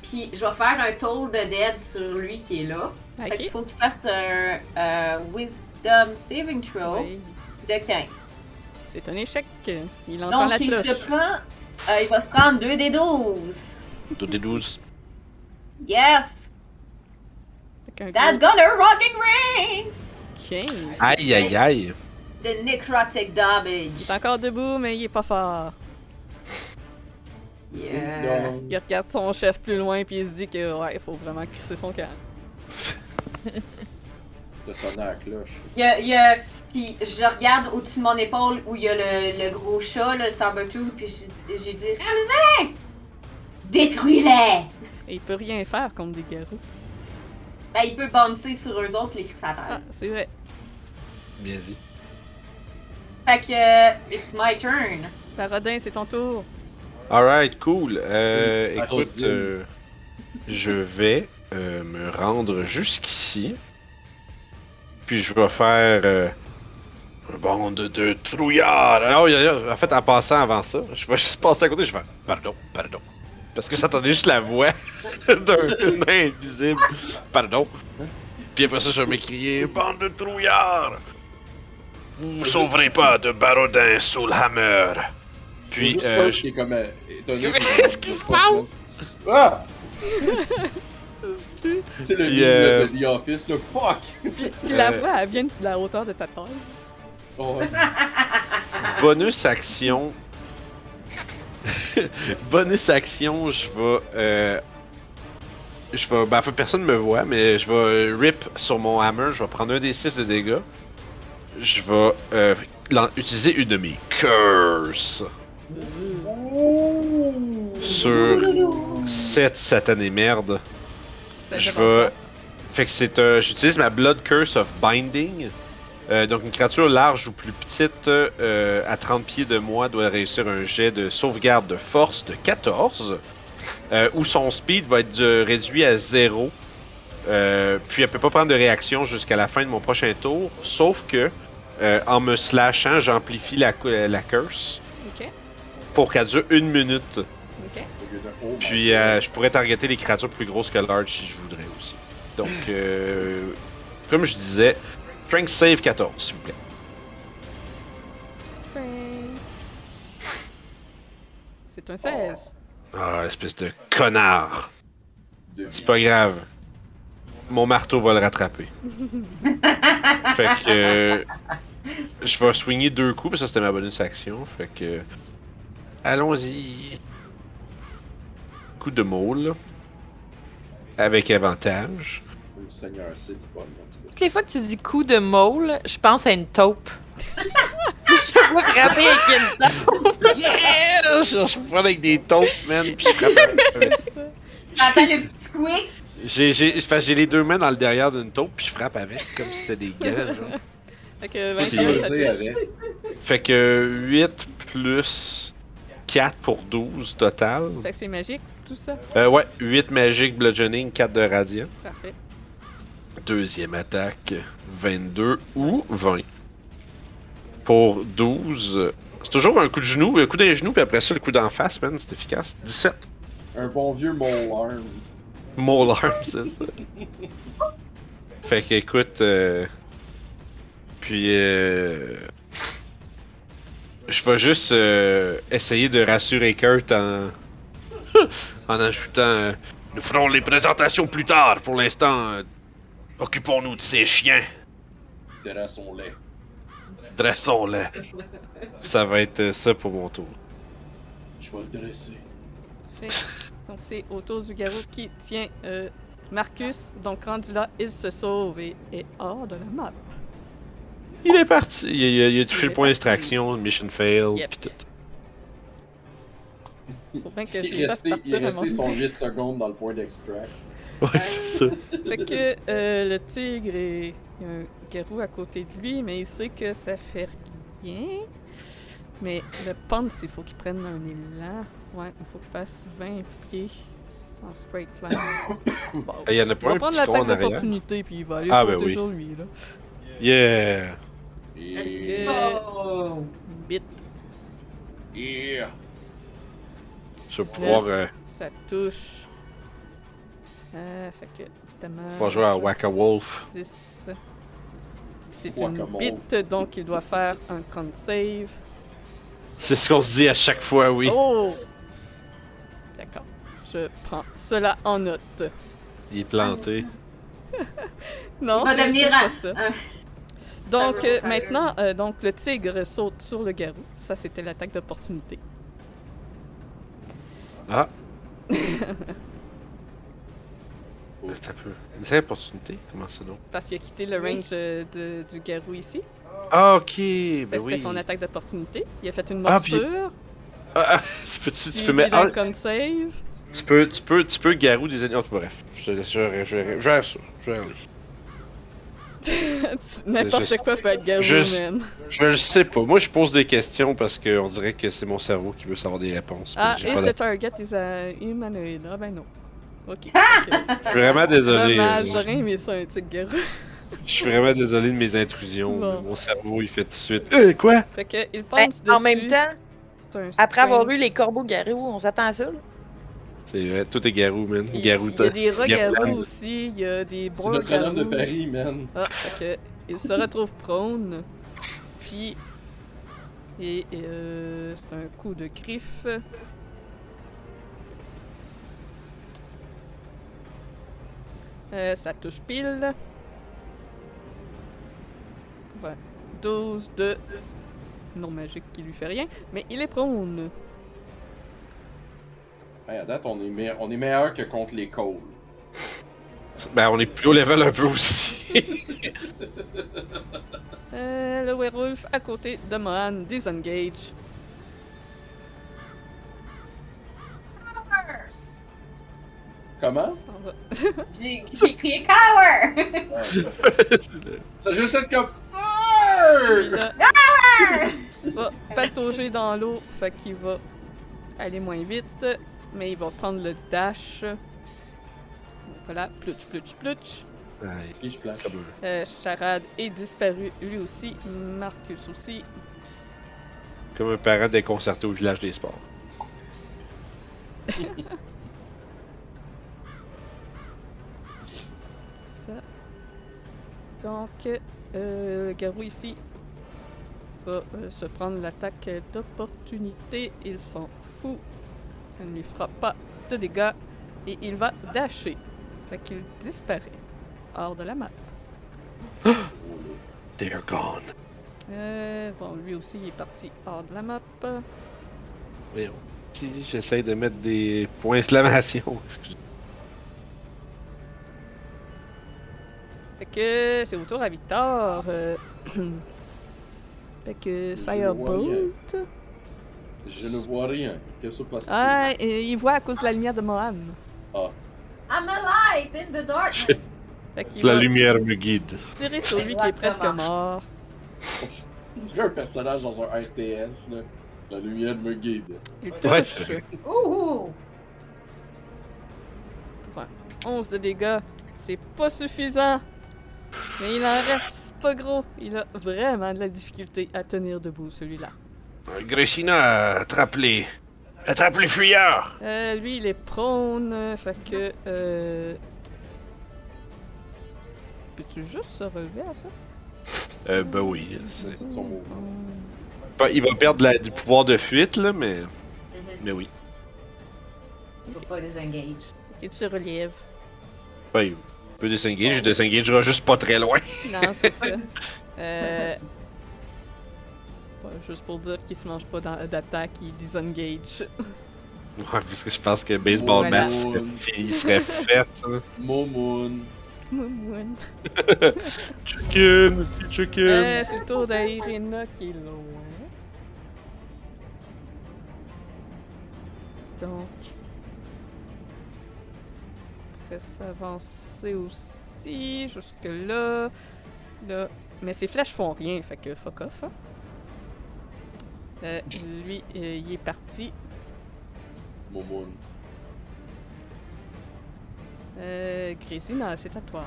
[SPEAKER 4] Puis je vais faire un toll de dead sur lui qui est là. Fait qu'il
[SPEAKER 2] Ok.
[SPEAKER 4] faut qu'il fasse un euh, Wisdom Saving Throw
[SPEAKER 2] Oui.
[SPEAKER 4] de 15.
[SPEAKER 2] C'est un échec. Il entend
[SPEAKER 4] Donc
[SPEAKER 2] la
[SPEAKER 4] il se prend. euh, il va se prendre 2 des 12.
[SPEAKER 3] Deux des 12.
[SPEAKER 4] Yes! That's gonna rocking ring!
[SPEAKER 2] 15.
[SPEAKER 3] Aïe aïe aïe.
[SPEAKER 4] The necrotic
[SPEAKER 2] Il
[SPEAKER 4] damage.
[SPEAKER 2] est encore debout, mais il est pas fort.
[SPEAKER 4] Yeah.
[SPEAKER 2] Il regarde son chef plus loin, puis il se dit que ouais, il faut vraiment crisser son camp.
[SPEAKER 1] De sonner à la cloche.
[SPEAKER 4] Il y a, il y a- puis je regarde au-dessus de mon épaule où il y a le, le gros chat, le Sabertooth, puis j'ai- j'ai dit Ramsey! Détruis-les!
[SPEAKER 2] Et il peut rien faire contre des garous.
[SPEAKER 4] Ben, il peut bouncer sur eux autres et les crisser à terre.
[SPEAKER 2] Ah, c'est vrai.
[SPEAKER 3] Bien dit.
[SPEAKER 4] Fait que, euh, it's my turn.
[SPEAKER 2] Parodin, c'est ton tour.
[SPEAKER 3] Alright, cool. Euh, écoute, euh, je vais euh, me rendre jusqu'ici. Puis je vais faire euh, un bande de trouillards. Ah oui, en fait, en passant avant ça, je vais juste passer à côté. Je vais faire pardon, pardon. Parce que j'entendais juste la voix d'un nain invisible. Pardon. Puis après ça, je vais m'écrier bande de trouillards. Vous vous sauverez pas de Barodin Soulhammer. Puis,
[SPEAKER 1] Juste
[SPEAKER 3] euh,
[SPEAKER 1] Fudge qui est comme euh.
[SPEAKER 3] Qu'est-ce qui se passe?
[SPEAKER 1] Ah! C'est le
[SPEAKER 3] Puis, euh,
[SPEAKER 1] de The Office, là. Fuck!
[SPEAKER 2] Puis, puis la
[SPEAKER 3] Euh.
[SPEAKER 2] voix, elle vient de la hauteur de ta taille.
[SPEAKER 1] Oh,
[SPEAKER 3] bonus action. bonus action, je vais. Euh... Je vais. Ben, personne me voit, mais je vais rip sur mon hammer. Je vais prendre un des 6 de dégâts. Je vais euh, utiliser une de mes curse sur cette satanée merde. Je vais. Fait que c'est un. J'utilise ma Blood Curse of Binding. Euh, donc une créature large ou plus petite euh, à 30 pieds de moi doit réussir un jet de sauvegarde de force de 14. Euh, où son speed va être euh, réduit à 0. Euh, puis elle peut pas prendre de réaction jusqu'à la fin de mon prochain tour. Sauf que euh, en me slashant, j'amplifie la, curse pour qu'elle dure une minute.
[SPEAKER 2] ok.
[SPEAKER 1] Au lieu de- my
[SPEAKER 3] Puis euh, je pourrais targeter les créatures plus grosses que large si je voudrais aussi. Donc, euh, comme je disais, Strength Save 14, s'il vous plaît.
[SPEAKER 2] C'est un 16.
[SPEAKER 3] Ah, espèce de connard. C'est pas grave. Mon marteau va le rattraper. fait que. euh, je vais swinger deux coups, parce que ça c'était ma bonus action. Fait que. Allons-y. Coup de môle. Avec avantage.
[SPEAKER 1] Le Seigneur.
[SPEAKER 5] Toutes les fois que tu dis coup de mole, je pense à une taupe. je te vois frapper avec une taupe.
[SPEAKER 3] Yeah! Je, je prends avec des taupes, man, pis je frappe.
[SPEAKER 4] T'entends le petit squeak?
[SPEAKER 3] J'ai, les deux mains dans le derrière d'une taupe, puis je frappe avec, comme si c'était des gants, genre.
[SPEAKER 2] Fait que
[SPEAKER 3] C'est
[SPEAKER 2] 21, ça
[SPEAKER 1] Osé
[SPEAKER 2] touche.
[SPEAKER 1] avec.
[SPEAKER 3] Fait que 8 plus 4 pour 12 total.
[SPEAKER 2] Fait que c'est magique, tout ça.
[SPEAKER 3] Euh, ouais, 8 magique bludgeoning, 4 de radiant.
[SPEAKER 2] Parfait.
[SPEAKER 3] Deuxième attaque, 22 ou 20. Pour 12. C'est toujours un coup de genou, un coup d'un genou, puis après ça, le coup d'en face, man, c'est efficace. 17.
[SPEAKER 1] Un bon vieux mole arm.
[SPEAKER 3] Mole arm, c'est ça. fait que écoute, euh... puis euh... je vais juste euh, essayer de rassurer Kurt en en ajoutant euh, nous ferons les présentations plus tard. Pour l'instant, euh, occupons-nous de ces chiens.
[SPEAKER 1] Lait.
[SPEAKER 3] Dressons-les. Ça va être euh, ça pour mon tour.
[SPEAKER 1] Je vais le dresser.
[SPEAKER 2] Fait- Donc c'est au tour du garou qui tient euh, Marcus. Donc rendu là, il se sauve et est hors de la map.
[SPEAKER 3] Il est parti. Il, a- il a- il a touché
[SPEAKER 2] Il
[SPEAKER 3] le point d'extraction, mission fail,
[SPEAKER 2] Yep.
[SPEAKER 3] pis tout.
[SPEAKER 2] Faut bien que je
[SPEAKER 1] Il est resté, il est resté son 8 secondes dans le point d'extract.
[SPEAKER 3] Ouais, c'est ça.
[SPEAKER 2] Fait que euh, le tigre est. Il y a un garou à côté de lui, mais il sait que ça fait rien. Mais le Ponce, il faut qu'il prenne un élan. Ouais, il faut qu'il fasse 20 pieds en straight line. Bon.
[SPEAKER 3] Il y en a
[SPEAKER 2] Il
[SPEAKER 3] pas
[SPEAKER 2] va
[SPEAKER 3] un
[SPEAKER 2] prendre
[SPEAKER 3] petit con
[SPEAKER 2] l'attaque d'opportunité, puis il va aller
[SPEAKER 3] Ah, ben
[SPEAKER 2] sauter
[SPEAKER 3] oui.
[SPEAKER 2] sur lui, là.
[SPEAKER 3] Yeah!
[SPEAKER 4] Oh!
[SPEAKER 2] Bit,
[SPEAKER 1] Yeah.
[SPEAKER 3] Je vais pouvoir, euh,
[SPEAKER 2] ça touche. Euh, fait que, dommage.
[SPEAKER 3] pouvoir jouer à Waka Wolf.
[SPEAKER 2] 10. C'est une bite, donc il doit faire un con save.
[SPEAKER 3] C'est ce qu'on se dit à chaque fois, oui.
[SPEAKER 2] Oh! D'accord. Je prends cela en note.
[SPEAKER 3] Il est planté.
[SPEAKER 2] Non, c'est pas
[SPEAKER 4] un-
[SPEAKER 2] ça. Donc
[SPEAKER 4] Ça
[SPEAKER 2] euh, maintenant, euh, donc le tigre saute sur le garou. Ça, c'était l'attaque d'opportunité.
[SPEAKER 3] Ah! Ça peut. C'est l'opportunité? Comment ça donc?
[SPEAKER 2] Parce qu'il a quitté le
[SPEAKER 4] Oui.
[SPEAKER 2] range euh, de- du garou ici.
[SPEAKER 3] Ah, ok!
[SPEAKER 2] Ben,
[SPEAKER 3] Ben
[SPEAKER 2] C'était
[SPEAKER 3] oui.
[SPEAKER 2] son attaque d'opportunité. Il a fait une
[SPEAKER 3] Ah, puis-
[SPEAKER 2] morsure.
[SPEAKER 3] Ah, ah, tu peux, tu, peux mettre. ah,
[SPEAKER 2] save.
[SPEAKER 3] tu peux, tu peux, tu peux garou des ennemis. Oh, bref, je te laisse, je, je, je, gère ça. Je gère les.
[SPEAKER 2] N'importe quoi peut être garou,
[SPEAKER 3] je-
[SPEAKER 2] man.
[SPEAKER 3] Je le sais pas. Moi, je pose des questions parce qu'on dirait que c'est mon cerveau qui veut savoir des réponses.
[SPEAKER 2] Ah, if
[SPEAKER 3] pas
[SPEAKER 2] the
[SPEAKER 3] la-
[SPEAKER 2] target is a humanoid. Ah ben non. Ok. ok.
[SPEAKER 3] Je suis vraiment désolé.
[SPEAKER 2] Dommage,
[SPEAKER 3] euh,
[SPEAKER 2] j'aurais aimé ça, un garou.
[SPEAKER 3] Je suis vraiment désolé de mes intrusions.
[SPEAKER 2] Bon.
[SPEAKER 3] Mon cerveau, il fait tout de suite. Euh, quoi?
[SPEAKER 2] Fait que, il
[SPEAKER 5] Ben,
[SPEAKER 2] pense dessus.
[SPEAKER 5] en même temps, après avoir eu les corbeaux garous, on s'attend à ça. là.
[SPEAKER 3] C'est vrai, tout est garou, man.
[SPEAKER 2] Il,
[SPEAKER 3] Garou,
[SPEAKER 2] il y a des rats
[SPEAKER 3] Garou-
[SPEAKER 2] garous aussi, il y a des
[SPEAKER 1] C'est
[SPEAKER 2] bruns
[SPEAKER 1] Notre-Dame de
[SPEAKER 2] garous.
[SPEAKER 1] Paris, man.
[SPEAKER 2] Ah, que, il se retrouve prone. Puis, et euh, c'est un coup de griffe. Euh, ça touche pile. Ouais. 12 de non magique qui lui fait rien, mais il est prone.
[SPEAKER 1] Hey, à date, on est, me- on est meilleur que contre les Coles.
[SPEAKER 3] Ben, on est plus haut level un peu aussi.
[SPEAKER 2] Euh, le werewolf à côté de Mohan disengage.
[SPEAKER 1] Comment?
[SPEAKER 4] J'ai crié Cower!
[SPEAKER 1] Ça juste être comme.
[SPEAKER 2] Celui-là va patauger dans l'eau, fait qu'il va aller moins vite, mais il va prendre le dash. Voilà, plutch, plutch, plutch. Euh, Charade est disparu lui aussi, Marcus aussi.
[SPEAKER 3] Comme un parent déconcerté au village des sports.
[SPEAKER 2] Ça. Donc, euh, le garou ici va euh, se prendre l'attaque d'opportunité. Il s'en fout. Ça ne lui fera pas de dégâts. Et il va dasher. Fait qu'il disparaît. Hors de la map.
[SPEAKER 3] They're gone.
[SPEAKER 2] Euh, bon, lui aussi, il est parti hors de la map.
[SPEAKER 3] Voyons. Si j'essaye de mettre des points d'exclamation?
[SPEAKER 2] Fait que c'est au tour à Victor. euh, fait que Firebolt.
[SPEAKER 1] Je ne vois rien. Qu'est-ce qui se passe?
[SPEAKER 2] Ah, il voit à cause de la lumière de Mohan.
[SPEAKER 4] I'm a light in the darkness!
[SPEAKER 3] La lumière me guide.
[SPEAKER 2] tirer sur lui qui est presque mort.
[SPEAKER 1] Dirait un personnage dans un RTS, là. La lumière me guide.
[SPEAKER 2] Il
[SPEAKER 3] Ouais,
[SPEAKER 2] touche.
[SPEAKER 3] c'est.
[SPEAKER 4] Ouh!
[SPEAKER 2] 11 de dégâts. C'est pas suffisant. Mais il en reste pas gros. Il a vraiment de la difficulté à tenir debout, celui-là.
[SPEAKER 3] Gressina, attrape-les. Attrape les fuyards!
[SPEAKER 2] Euh, lui, il est prone. euh, Fait que. Euh... Peux-tu juste se relever à ça?
[SPEAKER 3] Euh, ben oui. c'est-
[SPEAKER 1] C'est son mouvement.
[SPEAKER 3] Enfin, Il va perdre la- du pouvoir de fuite, là, mais. Mais oui.
[SPEAKER 4] Il faut pas désengage.
[SPEAKER 2] Il se relève.
[SPEAKER 3] Enfin, il peut disengage, il disengagera juste pas très loin.
[SPEAKER 2] Non, c'est ça. Euh... juste pour dire qu'il se mange pas dans- d'attaque, il disengage.
[SPEAKER 3] Ouais, parce que je pense que baseball
[SPEAKER 2] Voilà.
[SPEAKER 3] match, il serait fait. Hein.
[SPEAKER 1] Momoun.
[SPEAKER 3] Chicken, c'est chicken.
[SPEAKER 2] Euh, c'est le tour d'Irina qui est loin. Donc. On pourrait s'avancer aussi jusque là. Là. Mais ses flèches font rien, fait que fuck off. hein. Euh, lui, euh, il est parti.
[SPEAKER 1] Momoun.
[SPEAKER 2] Euh, Gracie, non, c'est à toi.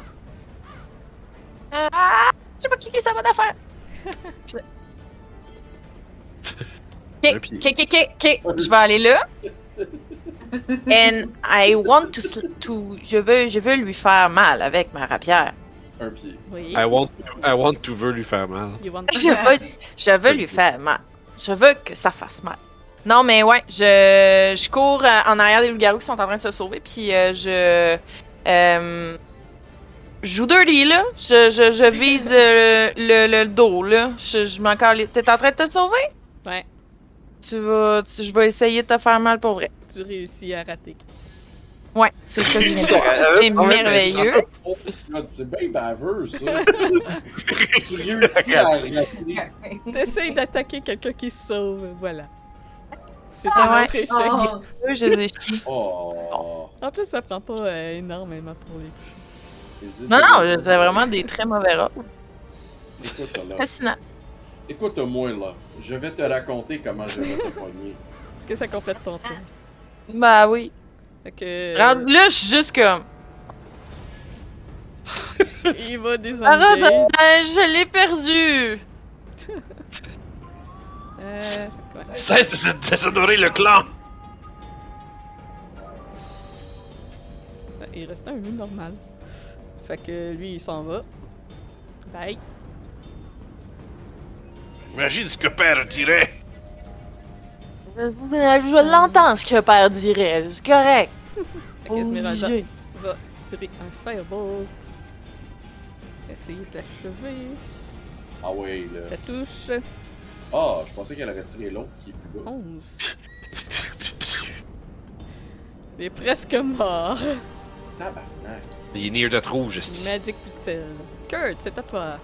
[SPEAKER 5] Ah! J'ai pas cliqué sa bonne affaire! Ok,
[SPEAKER 3] pied.
[SPEAKER 5] ok, ok, ok, je vais aller là. And I want to, to je veux, je veux lui faire mal avec ma rapière.
[SPEAKER 1] Un pied.
[SPEAKER 2] Oui.
[SPEAKER 3] I want, I want to veux lui faire mal.
[SPEAKER 2] You want
[SPEAKER 5] Je veux, je veux lui faire mal. Je veux que ça fasse mal. Non, mais ouais, je, je cours euh, en arrière des loups-garous qui sont en train de se sauver, puis euh, je. Euh, je joue dirty, là. Je, je, je vise euh, le, le, le dos, là. Je, je m'en. T'es en train de te sauver?
[SPEAKER 2] Ouais,
[SPEAKER 5] Tu vas. tu- je vais essayer de te faire mal pour vrai.
[SPEAKER 2] tu réussis à rater.
[SPEAKER 5] Ouais, c'est ça que je. C'est merveilleux.
[SPEAKER 1] C'est bien baveux, ça. tu réussis à rater.
[SPEAKER 2] T'essayes d'attaquer quelqu'un qui se sauve, voilà. C'est
[SPEAKER 5] Ah
[SPEAKER 2] un autre échec.
[SPEAKER 4] Oh,
[SPEAKER 5] Je les ai.
[SPEAKER 1] Oh.
[SPEAKER 2] En plus, ça prend pas euh, énormément pour les.
[SPEAKER 1] Hésite
[SPEAKER 5] Non, non, c'est vraiment des très mauvais rats.
[SPEAKER 1] Écoute, là.
[SPEAKER 5] Fascinant.
[SPEAKER 1] Écoute-moi, là. Je vais te raconter comment je vais te pogner.
[SPEAKER 2] Est-ce que ça complète ton tour?
[SPEAKER 5] Bah oui.
[SPEAKER 2] Fait que.
[SPEAKER 5] Rendu là, je suis juste comme.
[SPEAKER 2] Il va
[SPEAKER 5] Arrête,
[SPEAKER 2] désengager.
[SPEAKER 5] je l'ai perdu!
[SPEAKER 2] Euh, ouais.
[SPEAKER 3] Cesse de se déshonorer le clan!
[SPEAKER 2] Il reste un loup normal. Fait que lui, il s'en va. Bye.
[SPEAKER 3] Imagine ce que père dirait!
[SPEAKER 5] Je l'entends ce que père dirait, c'est correct.
[SPEAKER 2] Fait va tirer un firebolt. Essayer de l'achever.
[SPEAKER 1] Ah ouais, là.
[SPEAKER 2] Ça touche.
[SPEAKER 1] Ah, je pensais qu'elle aurait tiré l'autre qui est plus bas.
[SPEAKER 2] 11. Il est presque mort.
[SPEAKER 1] Tabarnak.
[SPEAKER 3] Il est near de rouge, esti.
[SPEAKER 2] Magic Pixel. Kurt, c'est à toi.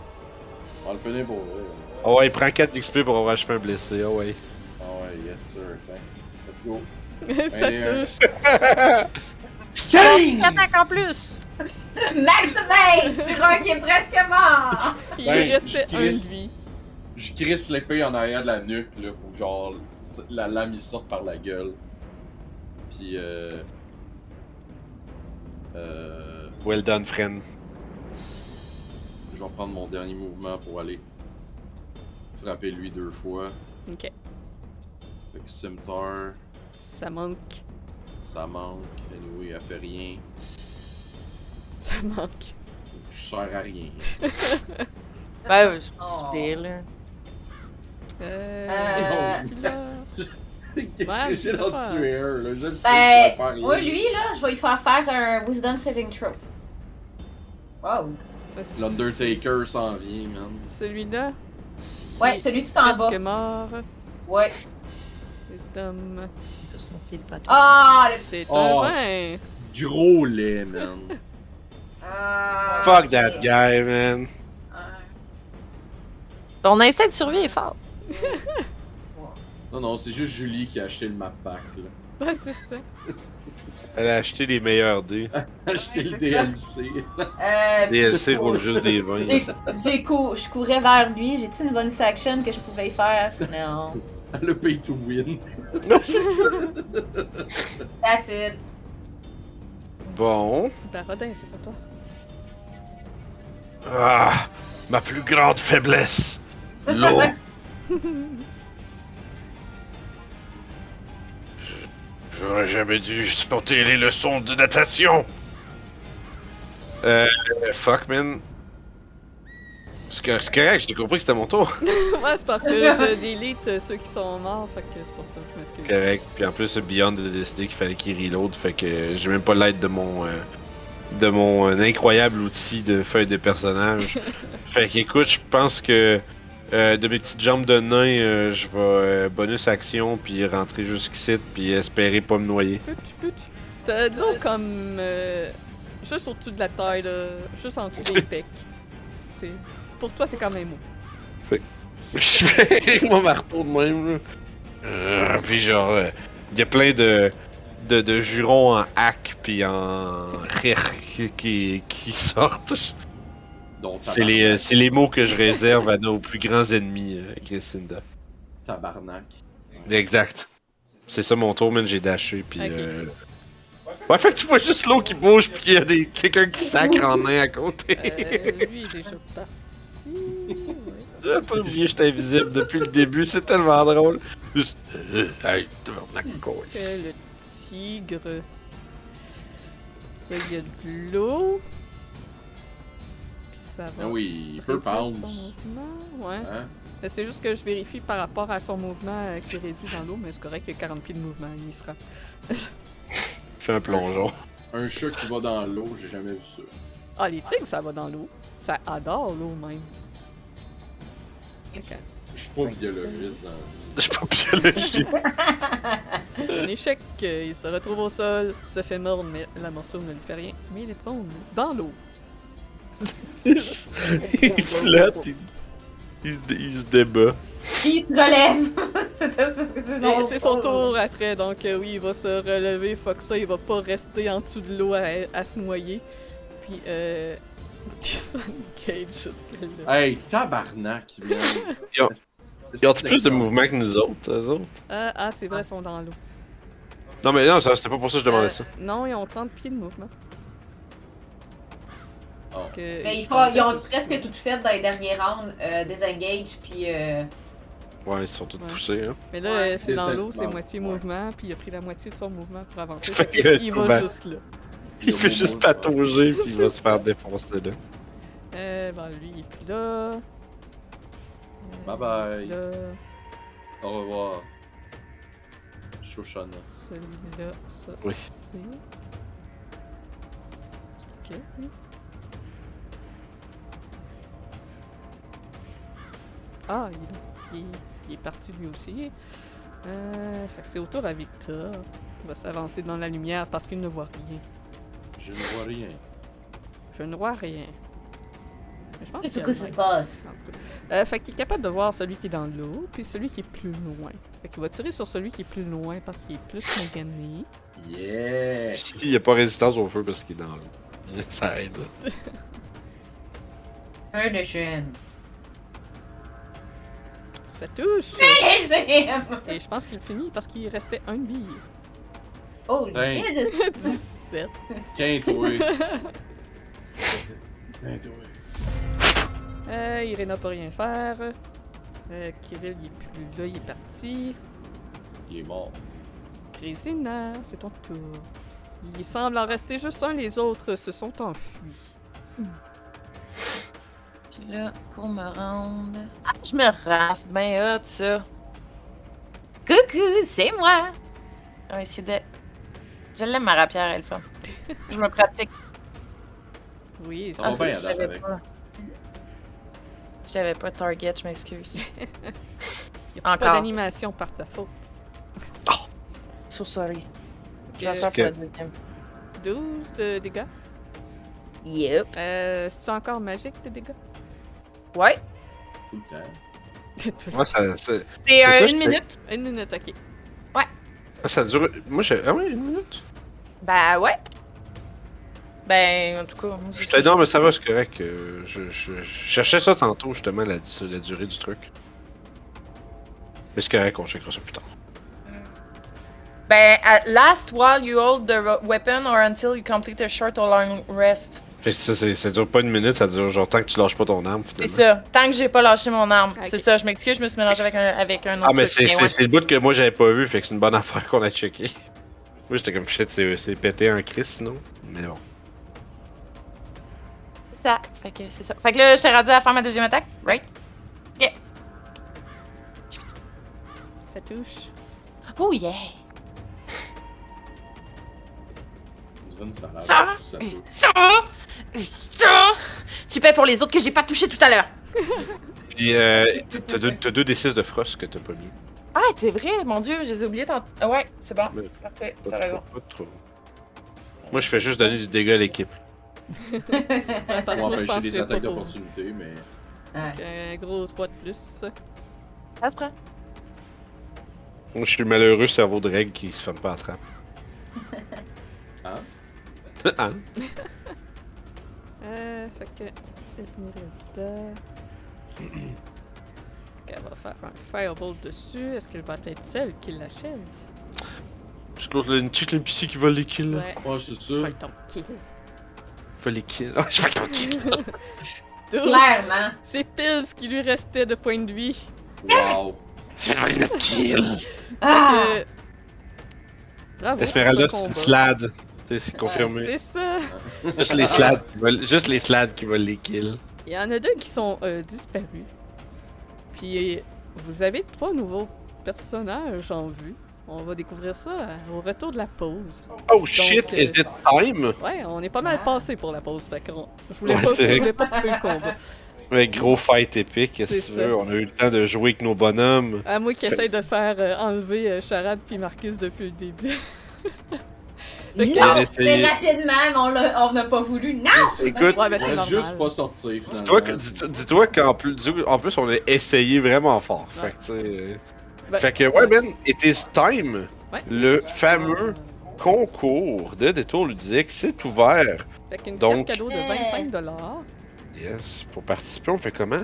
[SPEAKER 1] On va le finir pour vrai.
[SPEAKER 3] Ah ouais, il prend 4 d'XP pour avoir achevé un blessé, ah.
[SPEAKER 1] Ah ouais, Let's go.
[SPEAKER 2] ça touche.
[SPEAKER 5] Une attaque en plus!
[SPEAKER 4] Max Mage! Qui est presque mort!
[SPEAKER 2] Il
[SPEAKER 1] Ben,
[SPEAKER 2] restait
[SPEAKER 1] je
[SPEAKER 2] un
[SPEAKER 1] crisse.
[SPEAKER 2] de vie.
[SPEAKER 1] Je crisse l'épée en arrière de la nuque, là, pour que genre la lame il sorte par la gueule. Puis euh. Euh.
[SPEAKER 3] Well done, friend.
[SPEAKER 1] Je vais prendre mon dernier mouvement pour aller frapper lui deux fois.
[SPEAKER 2] Ok.
[SPEAKER 1] Fait que
[SPEAKER 2] Ça manque.
[SPEAKER 1] ça manque. Anyway, elle fait rien.
[SPEAKER 2] Ça manque.
[SPEAKER 1] Je sers à rien.
[SPEAKER 5] Ben, c'est pas
[SPEAKER 4] Oh.
[SPEAKER 5] là.
[SPEAKER 2] Euh.
[SPEAKER 4] Euh,
[SPEAKER 2] là,
[SPEAKER 1] J'ai
[SPEAKER 2] pas.
[SPEAKER 1] tuer un, là? Je le sais,
[SPEAKER 4] Ben,
[SPEAKER 1] faire
[SPEAKER 4] moi, lui, là, je vais lui faire faire un Wisdom Saving Throw. Wow.
[SPEAKER 1] L'Undertaker s'en vient, man.
[SPEAKER 2] Celui-là,
[SPEAKER 4] Ouais, celui tout en
[SPEAKER 2] presque
[SPEAKER 4] bas.
[SPEAKER 2] mort.
[SPEAKER 4] Ouais.
[SPEAKER 2] Wisdom.
[SPEAKER 5] Je senti le patin.
[SPEAKER 4] Ah.
[SPEAKER 2] C'est
[SPEAKER 1] Oh,
[SPEAKER 2] un 20.
[SPEAKER 1] Gros lait, man.
[SPEAKER 4] Ah,
[SPEAKER 3] Fuck that guy, man.
[SPEAKER 5] Ton instinct de survie est fort.
[SPEAKER 1] Non, non, c'est juste Julie qui a acheté le map pack, là.
[SPEAKER 2] Ouais, c'est ça.
[SPEAKER 3] Elle a acheté les meilleurs dés.
[SPEAKER 1] acheté le DLC.
[SPEAKER 4] Euh,
[SPEAKER 3] DLC roule juste des 20.
[SPEAKER 4] j'ai- j'ai cou- je courais vers lui. J'ai-tu une bonus action que je pouvais faire? Non.
[SPEAKER 1] Le pay to win.
[SPEAKER 4] That's it.
[SPEAKER 3] Bon.
[SPEAKER 2] Barodin, c'est à toi.
[SPEAKER 3] Ah, ma plus grande faiblesse. L'eau. J'aurais jamais dû sauter les leçons de natation. Euh, fuck, man. C'est cor- c'est correct, j'ai compris que c'était mon tour.
[SPEAKER 2] ouais, c'est parce que je délite euh, ceux qui sont morts, fait que c'est pour ça que je m'excuse.
[SPEAKER 3] Correct. Puis en plus, Beyond a décidé qu'il fallait qu'il reload, fait que j'ai même pas l'aide de mon euh, de mon euh, incroyable outil de feuille de personnage. fait qu'écoute, je pense que euh, de mes petites jambes de nain, euh, je vais euh, bonus action puis rentrer jusqu'ici puis espérer pas me noyer.
[SPEAKER 2] T'as de l'eau comme. euh, juste au-dessus de la taille, là. Juste en dessous des pecs. C'est... Pour toi, c'est quand même haut.
[SPEAKER 3] Je fais avec mon marteau de même là. Euh, puis genre, euh, il y a plein de de, de jurons en hack puis en rire qui, qui, sortent. C'est les, euh, c'est les mots que je réserve à nos plus grands ennemis, euh, Grissinda.
[SPEAKER 1] Tabarnak.
[SPEAKER 3] Exact. C'est ça mon tour, man, j'ai dashé, puis
[SPEAKER 2] Ok.
[SPEAKER 3] euh... Ouais, fait que tu vois juste l'eau qui bouge, puis qu'il y a des... quelqu'un qui sacre en main à côté.
[SPEAKER 2] Euh, lui est déjà parti. Ouais.
[SPEAKER 3] J'ai pas oublié, j'étais invisible depuis le début, c'est tellement drôle. Juste... Euh, hey.
[SPEAKER 2] Que le tigre. Là, il y a de l'eau. Puis ça va.
[SPEAKER 1] Ah oui, il peut
[SPEAKER 2] mouvement. Ouais.
[SPEAKER 1] Hein?
[SPEAKER 2] Mais C'est juste que je vérifie par rapport à son mouvement euh, qui est réduit dans l'eau, mais c'est correct, il y a 40 pieds de mouvement, il y sera.
[SPEAKER 3] Fais un plongeon.
[SPEAKER 1] Un chat qui va dans l'eau, j'ai jamais vu ça.
[SPEAKER 2] Ah, les tigres, ça va dans l'eau. Ça adore l'eau même.
[SPEAKER 1] Je suis pas biologiste dans
[SPEAKER 3] Je suis pas biologiste.
[SPEAKER 2] C'est un échec. Il se retrouve au sol, se fait mordre, mais la morsure ne lui fait rien. Mais il est prone dans l'eau.
[SPEAKER 3] il flotte, il... Il, se- il se débat.
[SPEAKER 4] Puis il se relève. C'était ça, c'est
[SPEAKER 2] Et
[SPEAKER 4] drôle.
[SPEAKER 2] C'est son tour après, donc euh, oui, il va se relever. Faut que ça, il va pas rester en dessous de l'eau à, à se noyer. puis euh, disengage jusque là.
[SPEAKER 1] Hey, tabarnak, man.
[SPEAKER 3] Ils ont- Ils ont plus de mouvement que nous autres, eux autres?
[SPEAKER 2] Euh, ah, c'est vrai, ils sont dans l'eau.
[SPEAKER 3] Non, mais non, ça, c'était pas pour ça que je demandais
[SPEAKER 2] Euh,
[SPEAKER 3] ça.
[SPEAKER 2] Non, ils ont 30 pieds de mouvement.
[SPEAKER 1] Oh.
[SPEAKER 2] Que
[SPEAKER 6] Mais
[SPEAKER 2] ils
[SPEAKER 6] ils,
[SPEAKER 2] se
[SPEAKER 6] font- ils ont
[SPEAKER 2] contestent
[SPEAKER 6] presque
[SPEAKER 2] aussi.
[SPEAKER 6] tout fait dans les derniers rounds, euh, Disengage, puis euh,
[SPEAKER 3] Ouais, ils sont tous
[SPEAKER 2] Ouais.
[SPEAKER 3] poussés, hein.
[SPEAKER 2] Mais là,
[SPEAKER 6] Ouais.
[SPEAKER 2] euh, c'est dans l'eau, c'est
[SPEAKER 1] bon,
[SPEAKER 2] moitié
[SPEAKER 1] ouais.
[SPEAKER 2] mouvement, puis il a pris la moitié de son mouvement pour avancer.
[SPEAKER 3] Fait que,
[SPEAKER 2] il va
[SPEAKER 3] ben,
[SPEAKER 2] juste là.
[SPEAKER 3] Il fait juste patauger, puis il va se faire défoncer là.
[SPEAKER 2] Euh, ben lui, il est plus là. Euh,
[SPEAKER 1] Bye bye.
[SPEAKER 2] Là,
[SPEAKER 1] Au revoir. Shoshana.
[SPEAKER 2] celui-là, ça,
[SPEAKER 3] Oui.
[SPEAKER 2] c'est... Ok, oui. Ah, il est là. Il, il est parti lui aussi. Euh, fait que c'est au tour à Victor. Il va s'avancer dans la lumière parce qu'il ne voit rien.
[SPEAKER 1] Je ne vois rien.
[SPEAKER 2] Je ne vois rien. Mais je pense
[SPEAKER 6] qu'est-ce que
[SPEAKER 2] même.
[SPEAKER 6] passe?
[SPEAKER 2] En tout cas. Euh, fait qu'il est capable de voir celui qui est dans l'eau, puis celui qui est plus loin. Fait qu'il va tirer sur celui qui est plus loin parce qu'il est plus magané.
[SPEAKER 1] Yes!
[SPEAKER 3] Il n'y a pas résistance au feu parce qu'il est dans l'eau. Ça aide.
[SPEAKER 6] Un de.
[SPEAKER 2] Ça touche! Et je pense qu'il finit parce qu'il restait un bille.
[SPEAKER 6] Oh, shit!
[SPEAKER 2] 17.
[SPEAKER 1] Quintoué. Quintoué.
[SPEAKER 2] Euh, Irena peut rien faire. Euh, Kirill, il est plus là, il est parti.
[SPEAKER 1] Il est mort.
[SPEAKER 2] Grésina, c'est ton tour. Il semble en rester juste un, les autres se sont enfuis.
[SPEAKER 5] Puis là, pour me rendre. Ah, je me rends, c'est bien hot ça. Coucou, c'est moi! On va essayer de. Je l'aime ma rapière, elle fun. Je me pratique.
[SPEAKER 2] Oui,
[SPEAKER 1] Ça va bien,
[SPEAKER 5] je l'avais pas. Je pas target, je m'excuse.
[SPEAKER 2] a pas
[SPEAKER 5] Encore.
[SPEAKER 2] d'animation par ta faute.
[SPEAKER 5] So sorry. Je vais
[SPEAKER 2] Euh,
[SPEAKER 5] faire pour deuxième.
[SPEAKER 2] 12 de dégâts.
[SPEAKER 5] Yep.
[SPEAKER 2] Euh, c'est encore magique de dégâts?
[SPEAKER 5] Ouais.
[SPEAKER 3] Moi, ça,
[SPEAKER 5] C'est euh, une minute?
[SPEAKER 2] Une minute, ok.
[SPEAKER 3] ça dure. Moi, j'ai. Ah oui, une minute.
[SPEAKER 5] Bah ouais. Ben, en tout cas,
[SPEAKER 3] Je te non, mais ça va, c'est correct. euh, Je, je, je cherchais ça tantôt, justement, la, la durée du truc. Mais c'est correct, on checkera ça plus tard.
[SPEAKER 5] Ben, at last while you hold the ro- weapon or until you complete a short or long rest.
[SPEAKER 3] Fait que ça, c'est- ça dure pas une minute, ça dure genre tant que tu lâches pas ton arme,
[SPEAKER 5] C'est
[SPEAKER 3] finalement.
[SPEAKER 5] ça. Tant que j'ai pas lâché mon arme.
[SPEAKER 2] Ok.
[SPEAKER 5] C'est ça, je m'excuse, je me suis mélangé avec un, avec un autre
[SPEAKER 3] Ah, mais
[SPEAKER 5] truc,
[SPEAKER 3] c'est c'est-
[SPEAKER 5] ouais.
[SPEAKER 3] c'est le bout que moi j'avais pas vu, fait que c'est une bonne affaire qu'on a checké. Moi j'étais comme shit, c'est c'est pété en crise sinon. Mais bon.
[SPEAKER 5] C'est ça. Fait que c'est ça. Fait que là, je t'ai rendu à faire ma deuxième attaque, right?
[SPEAKER 2] Ça touche.
[SPEAKER 5] Oh yeah! Ça?
[SPEAKER 1] Ça?
[SPEAKER 5] Ça! Tu paies pour les autres que j'ai pas touché tout à l'heure.
[SPEAKER 3] Puis euh, t'as deux, t'as deux D6 de frost que t'as pas mis.
[SPEAKER 5] Ah, c'est vrai, mon dieu, je les ai oubliés tant. Ah ouais, c'est bon.
[SPEAKER 3] Mais
[SPEAKER 5] Parfait, t'as raison.
[SPEAKER 3] pas trop. Moi je fais juste donner du dégât à l'équipe.
[SPEAKER 2] Ouais, parce que
[SPEAKER 1] Pour
[SPEAKER 2] moi, je pense
[SPEAKER 1] des
[SPEAKER 2] que pas
[SPEAKER 1] attaques
[SPEAKER 2] pour.
[SPEAKER 1] d'opportunité, mais.
[SPEAKER 2] Un gros 3 de plus.
[SPEAKER 5] Ça se prend.
[SPEAKER 3] Moi je suis le malheureux cerveau de règle qui se ferme pas à trappe.
[SPEAKER 1] Hein?
[SPEAKER 3] hein?
[SPEAKER 2] Euh, fait que. Esmeralda. Elle va faire un fireball dessus. Est-ce qu'elle va être celle qui l'achève?
[SPEAKER 3] Parce que l'autre, une petite NPC qui va les kills. là.
[SPEAKER 2] Ouais.
[SPEAKER 1] Ouais, c'est
[SPEAKER 2] Je fais
[SPEAKER 1] ça.
[SPEAKER 2] le ton kill.
[SPEAKER 3] Va les kills. Ah, je fais ton kill.
[SPEAKER 2] 12.
[SPEAKER 6] Clairement.
[SPEAKER 2] C'est pile ce qui lui restait de points de vie.
[SPEAKER 1] Wow.
[SPEAKER 3] Vas voler notre kill.
[SPEAKER 6] Ah!
[SPEAKER 2] Bravo.
[SPEAKER 3] Esmeralda,
[SPEAKER 2] ce
[SPEAKER 3] c'est une
[SPEAKER 2] combat.
[SPEAKER 3] slad. Tu sais, c'est confirmé.
[SPEAKER 2] C'est ça.
[SPEAKER 3] Juste les slads qui veulent, juste les slads qui veulent les kills.
[SPEAKER 2] Il y en a deux qui sont euh, disparus. Puis vous avez trois nouveaux personnages en vue. On va découvrir ça euh, au retour de la pause.
[SPEAKER 3] Oh shit,
[SPEAKER 2] euh,
[SPEAKER 3] is it time?
[SPEAKER 2] Ouais, on est pas mal passé pour la pause. Fait qu'on- je voulais
[SPEAKER 3] Ouais,
[SPEAKER 2] pas, je voulais pas couper le combat.
[SPEAKER 3] Ouais, gros fight épique, qu'est-ce que tu veux? On a eu le temps de jouer avec nos bonhommes.
[SPEAKER 2] À moi qui essaye de faire euh, enlever euh, Charade puis Marcus depuis le début.
[SPEAKER 3] On
[SPEAKER 6] Non,
[SPEAKER 3] a
[SPEAKER 6] mais
[SPEAKER 3] essayé.
[SPEAKER 6] rapidement, mais on n'a pas voulu. Non!
[SPEAKER 3] Écoute,
[SPEAKER 2] Ouais, ben c'est
[SPEAKER 1] juste pas finalement.
[SPEAKER 3] dis-toi que- dis- dis-toi qu'en plus, en plus, on a essayé vraiment fort.
[SPEAKER 2] Ouais.
[SPEAKER 3] Fait que, euh,
[SPEAKER 2] Ben,
[SPEAKER 3] fait que, ouais, Ben, it is time.
[SPEAKER 2] Ouais.
[SPEAKER 3] Le fameux concours de détour ludique s'est ouvert
[SPEAKER 2] Fait qu'une
[SPEAKER 3] Donc-
[SPEAKER 2] carte cadeau de 25 dollars.
[SPEAKER 3] Yes. Pour participer, on fait comment?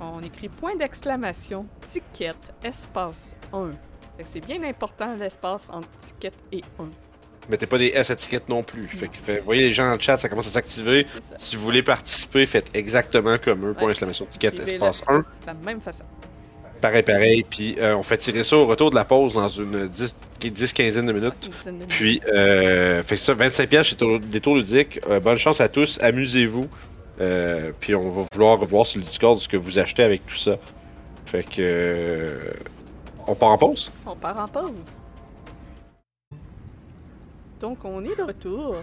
[SPEAKER 2] On écrit point d'exclamation, ticket, espace 1. Fait que c'est bien important l'espace entre ticket et 1.
[SPEAKER 3] Mettez pas des S étiquettes non plus. Fait que, fait- voyez les gens dans le chat, ça commence à s'activer. Si vous voulez participer, faites exactement comme eux. Point ticket,
[SPEAKER 2] Suivez
[SPEAKER 3] espace
[SPEAKER 2] la-
[SPEAKER 3] 1.
[SPEAKER 2] De la même façon.
[SPEAKER 3] Pareil, pareil. Puis euh, on fait tirer ça au retour de la pause dans une 10 10 quinzaine de minutes. Puis, euh, fait que ça, 25 pièces chez des tours ludiques. Euh, bonne chance à tous, amusez-vous. Euh, puis on va vouloir revoir sur le Discord ce que vous achetez avec tout ça. Fait que... euh, on part en pause?
[SPEAKER 2] On part en pause. Donc, on est de retour.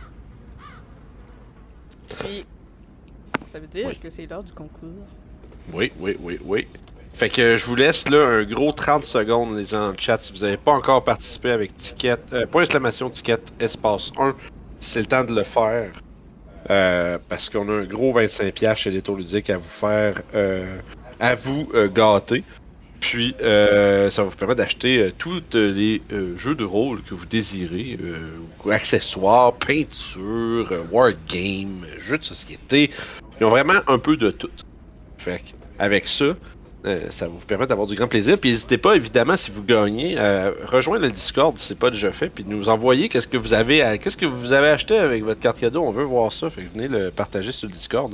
[SPEAKER 2] Ça veut dire
[SPEAKER 3] Oui.
[SPEAKER 2] que c'est l'heure du concours.
[SPEAKER 3] Oui, oui, oui, oui. Fait que je vous laisse là un gros 30 secondes les gens dans le chat si vous n'avez pas encore participé avec ticket, euh, point exclamation ticket espace 1, c'est le temps de le faire. Euh, parce qu'on a un gros 25$ piastres chez les tours ludiques à vous faire, euh, à vous euh, gâter. Puis euh, ça va vous permettre d'acheter euh, tous les euh, jeux de rôle que vous désirez, euh, accessoires, peinture, euh, wargame, jeux de société. Ils ont vraiment un peu de tout. Fait avec ça, euh, ça va vous permettre d'avoir du grand plaisir. Puis n'hésitez pas, évidemment, si vous gagnez, à rejoindre le Discord si c'est pas déjà fait, puis nous envoyer qu'est-ce que vous avez, à- qu'est-ce que vous avez acheté avec votre carte cadeau. On veut voir ça. Fait que venez le partager sur le Discord.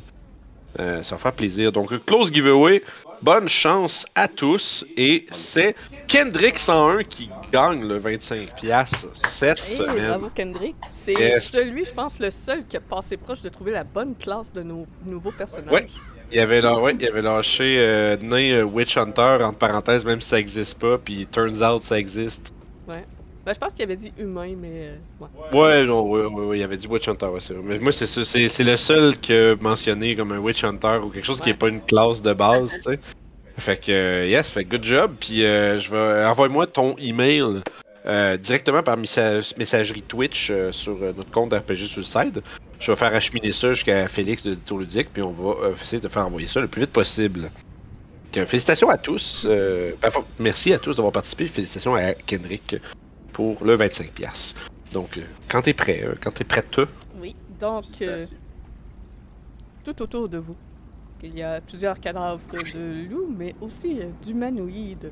[SPEAKER 3] Ça va faire plaisir. Donc, close giveaway. Bonne chance à tous. Et c'est Kendrick 101 qui gagne le 25$ cette
[SPEAKER 2] Hey,
[SPEAKER 3] semaine.
[SPEAKER 2] bravo Kendrick. C'est
[SPEAKER 3] Yes.
[SPEAKER 2] celui, je pense, le seul qui a passé proche de trouver la bonne classe de nos nouveaux personnages.
[SPEAKER 3] Ouais. Il avait, la- ouais, il avait lâché euh, nain euh, Witch Hunter, entre parenthèses, même si ça existe pas, puis turns out ça existe.
[SPEAKER 2] Ben, je pense qu'il avait dit humain, mais. euh, ouais.
[SPEAKER 3] Ouais, genre, ouais, ouais, ouais, il avait dit Witch Hunter, ouais, c'est vrai. Mais moi, c'est ça, c'est c'est le seul que mentionné comme un Witch Hunter ou quelque chose qui est pas une classe de base, tu sais. Fait que, euh, yes, fait good job, puis euh, je vais. Envoie-moi ton email euh, directement par messa- messagerie Twitch euh, sur notre compte RPG Suicide. Je vais faire acheminer ça jusqu'à Félix de Tour Ludique, puis on va essayer de faire envoyer ça le plus vite possible. Donc, félicitations à tous. enfin, merci à tous d'avoir participé. Félicitations à Kendrick pour le 25$. Donc, euh, quand t'es prêt, euh, quand t'es prête,
[SPEAKER 2] Oui. Donc, euh, tout autour de vous, il y a plusieurs cadavres de loups, mais aussi d'humanoïdes.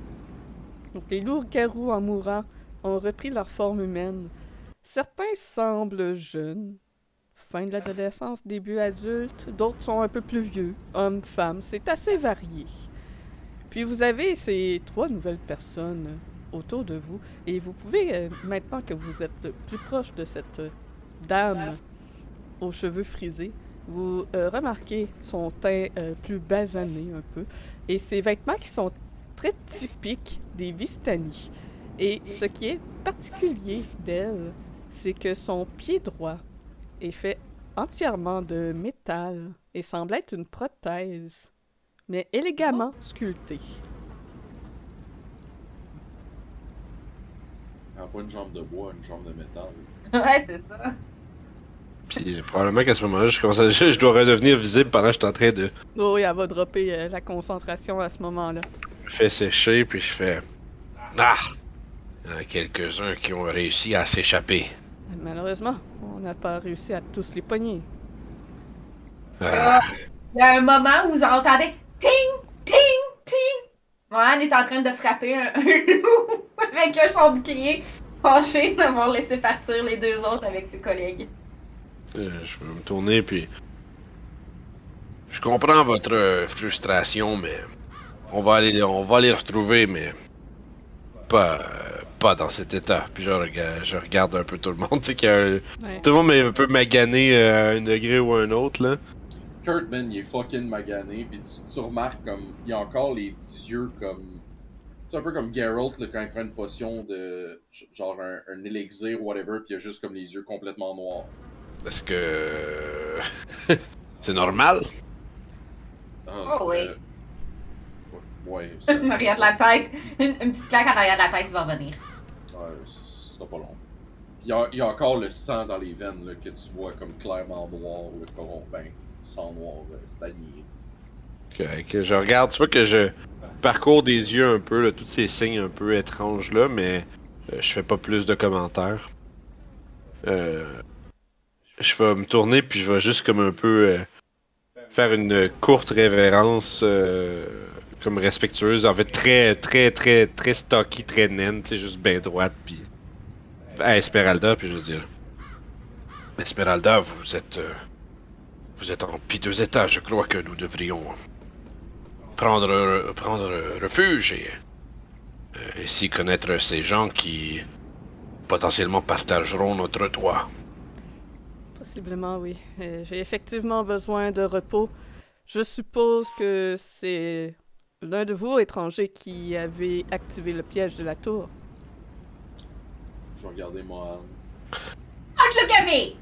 [SPEAKER 2] Donc, les loups-garous en mourant ont repris leur forme humaine. Certains semblent jeunes, fin de l'adolescence, début adulte, d'autres sont un peu plus vieux, hommes, femmes, c'est assez varié. Puis vous avez ces trois nouvelles personnes autour de vous, et vous pouvez, euh, maintenant que vous êtes plus proche de cette dame aux cheveux frisés, vous euh, remarquez son teint euh, plus basané un peu et ses vêtements qui sont très typiques des Vistani. Et ce qui est particulier d'elle, c'est que son pied droit est fait entièrement de métal et semble être une prothèse, mais élégamment sculptée.
[SPEAKER 1] Pas une jambe de bois, une jambe de métal.
[SPEAKER 6] Ouais, c'est ça.
[SPEAKER 3] puis euh, probablement qu'à ce moment-là, je, commence à- je, je dois redevenir visible pendant que je suis en train de
[SPEAKER 2] Oh, oui, elle va dropper euh, la concentration à ce moment-là.
[SPEAKER 3] me faire sécher, puis je fais Ah Il y en a quelques-uns qui ont réussi à s'échapper.
[SPEAKER 2] Malheureusement, on n'a pas réussi à tous les pogner.
[SPEAKER 3] Ah,
[SPEAKER 6] Il y a un moment où vous entendez ting, ting, ting. Mohan est en train de frapper un, un loup avec le son bouclier, fâché d'avoir laissé partir les deux autres avec ses collègues.
[SPEAKER 3] euh, je vais me tourner, puis. Je comprends votre euh, frustration, mais. On va aller, on va les retrouver, mais. Pas, euh, pas dans cet état. Puis je regarde, je regarde un peu tout le monde, tu sais, qu'il y a un-
[SPEAKER 2] Ouais.
[SPEAKER 3] Tout le monde est un peu magané euh, à un degré ou un autre, là.
[SPEAKER 1] Kurt, man, il est fucking magané, pis tu, tu remarques comme. Il a encore les yeux comme. C'est un peu comme Geralt, là, quand il prend une potion de. Genre un, un élixir, whatever, pis il a juste comme les yeux complètement noirs.
[SPEAKER 3] Est-ce que. C'est normal?
[SPEAKER 1] Ah,
[SPEAKER 6] Oh, oui.
[SPEAKER 1] euh, Ouais, ça-
[SPEAKER 6] arrière de la tête, une, une petite claque en arrière de la tête va venir.
[SPEAKER 1] Ouais, ce sera pas long. Puis il y, a, il y a encore le sang dans les veines là, que tu vois comme clairement noir, le coron, ben, sang noir, euh, stagné.
[SPEAKER 3] Ok, que je regarde, tu vois que je parcours des yeux un peu, là, tous ces signes un peu étranges là, mais euh, je fais pas plus de commentaires. Euh, je vais me tourner puis je vais juste comme un peu euh, faire une courte révérence euh, comme respectueuse. En fait, très, très, très, très stocky, très naine, sais, juste bien droite puis à Esmeralda puis je veux dire. Esmeralda, vous êtes, vous êtes en piteux état. Je crois que nous devrions prendre, prendre refuge et euh, ainsi connaître ces gens qui potentiellement partageront notre toit.
[SPEAKER 2] Possiblement, oui. Euh, J'ai effectivement besoin de repos. Je suppose que c'est l'un de vous, étrangers, qui avez activé le piège de la tour.
[SPEAKER 1] Je vais regarder moi.
[SPEAKER 6] Arrête le gavé!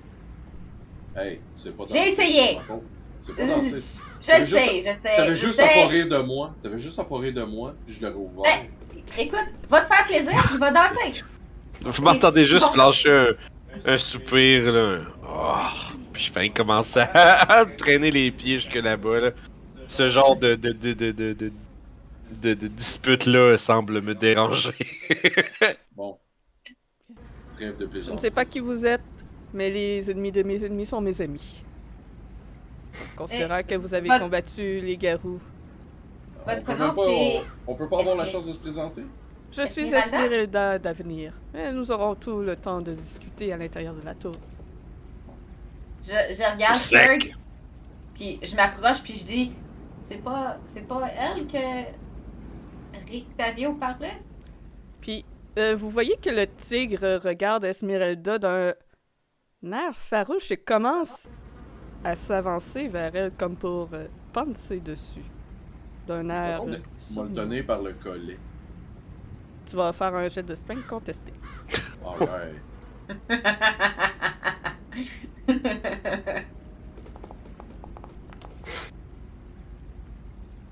[SPEAKER 1] Hey, c'est pas
[SPEAKER 6] J'ai essayé.
[SPEAKER 1] c'est pas danser.
[SPEAKER 6] Je sais,
[SPEAKER 1] juste-
[SPEAKER 6] je sais.
[SPEAKER 1] T'avais
[SPEAKER 6] je
[SPEAKER 1] juste à pas rire de moi. T'avais juste à pas rire de moi, puis je l'aurais ouvert.
[SPEAKER 6] Hey. Écoute, va te faire plaisir, il va danser.
[SPEAKER 3] Vous m'entendez juste
[SPEAKER 6] bon.
[SPEAKER 3] flancher un, un soupir, là. Oh, puis je fais commencer à, traîner les pieds jusque là-bas, là. Ce genre de, de, de, de, de, de, de- de dispute-là semble me déranger.
[SPEAKER 1] Bon. Trêve de
[SPEAKER 2] Je
[SPEAKER 1] plaisir.
[SPEAKER 2] ne sais pas qui vous êtes, mais les ennemis de mes ennemis sont mes amis. Considérant que vous avez
[SPEAKER 6] votre-
[SPEAKER 2] combattu les garous.
[SPEAKER 1] On peut
[SPEAKER 6] nom,
[SPEAKER 1] pas, on peut pas avoir la chance de se présenter?
[SPEAKER 2] Je suis
[SPEAKER 6] Esmeralda?
[SPEAKER 2] D'avenir. Nous aurons tout le temps de discuter à l'intérieur de la tour.
[SPEAKER 6] Je, je regarde. Kirk, puis je m'approche, puis je dis C'est pas, c'est pas elle que Rictavio parlait?
[SPEAKER 2] Puis, euh, vous voyez que le tigre regarde Esmeralda d'un air farouche et commence à s'avancer vers elle comme pour euh, penser dessus. D'un air
[SPEAKER 1] On va
[SPEAKER 2] euh,
[SPEAKER 1] le donner par le collet.
[SPEAKER 2] Tu vas faire un jet de spring contesté.
[SPEAKER 1] Alright.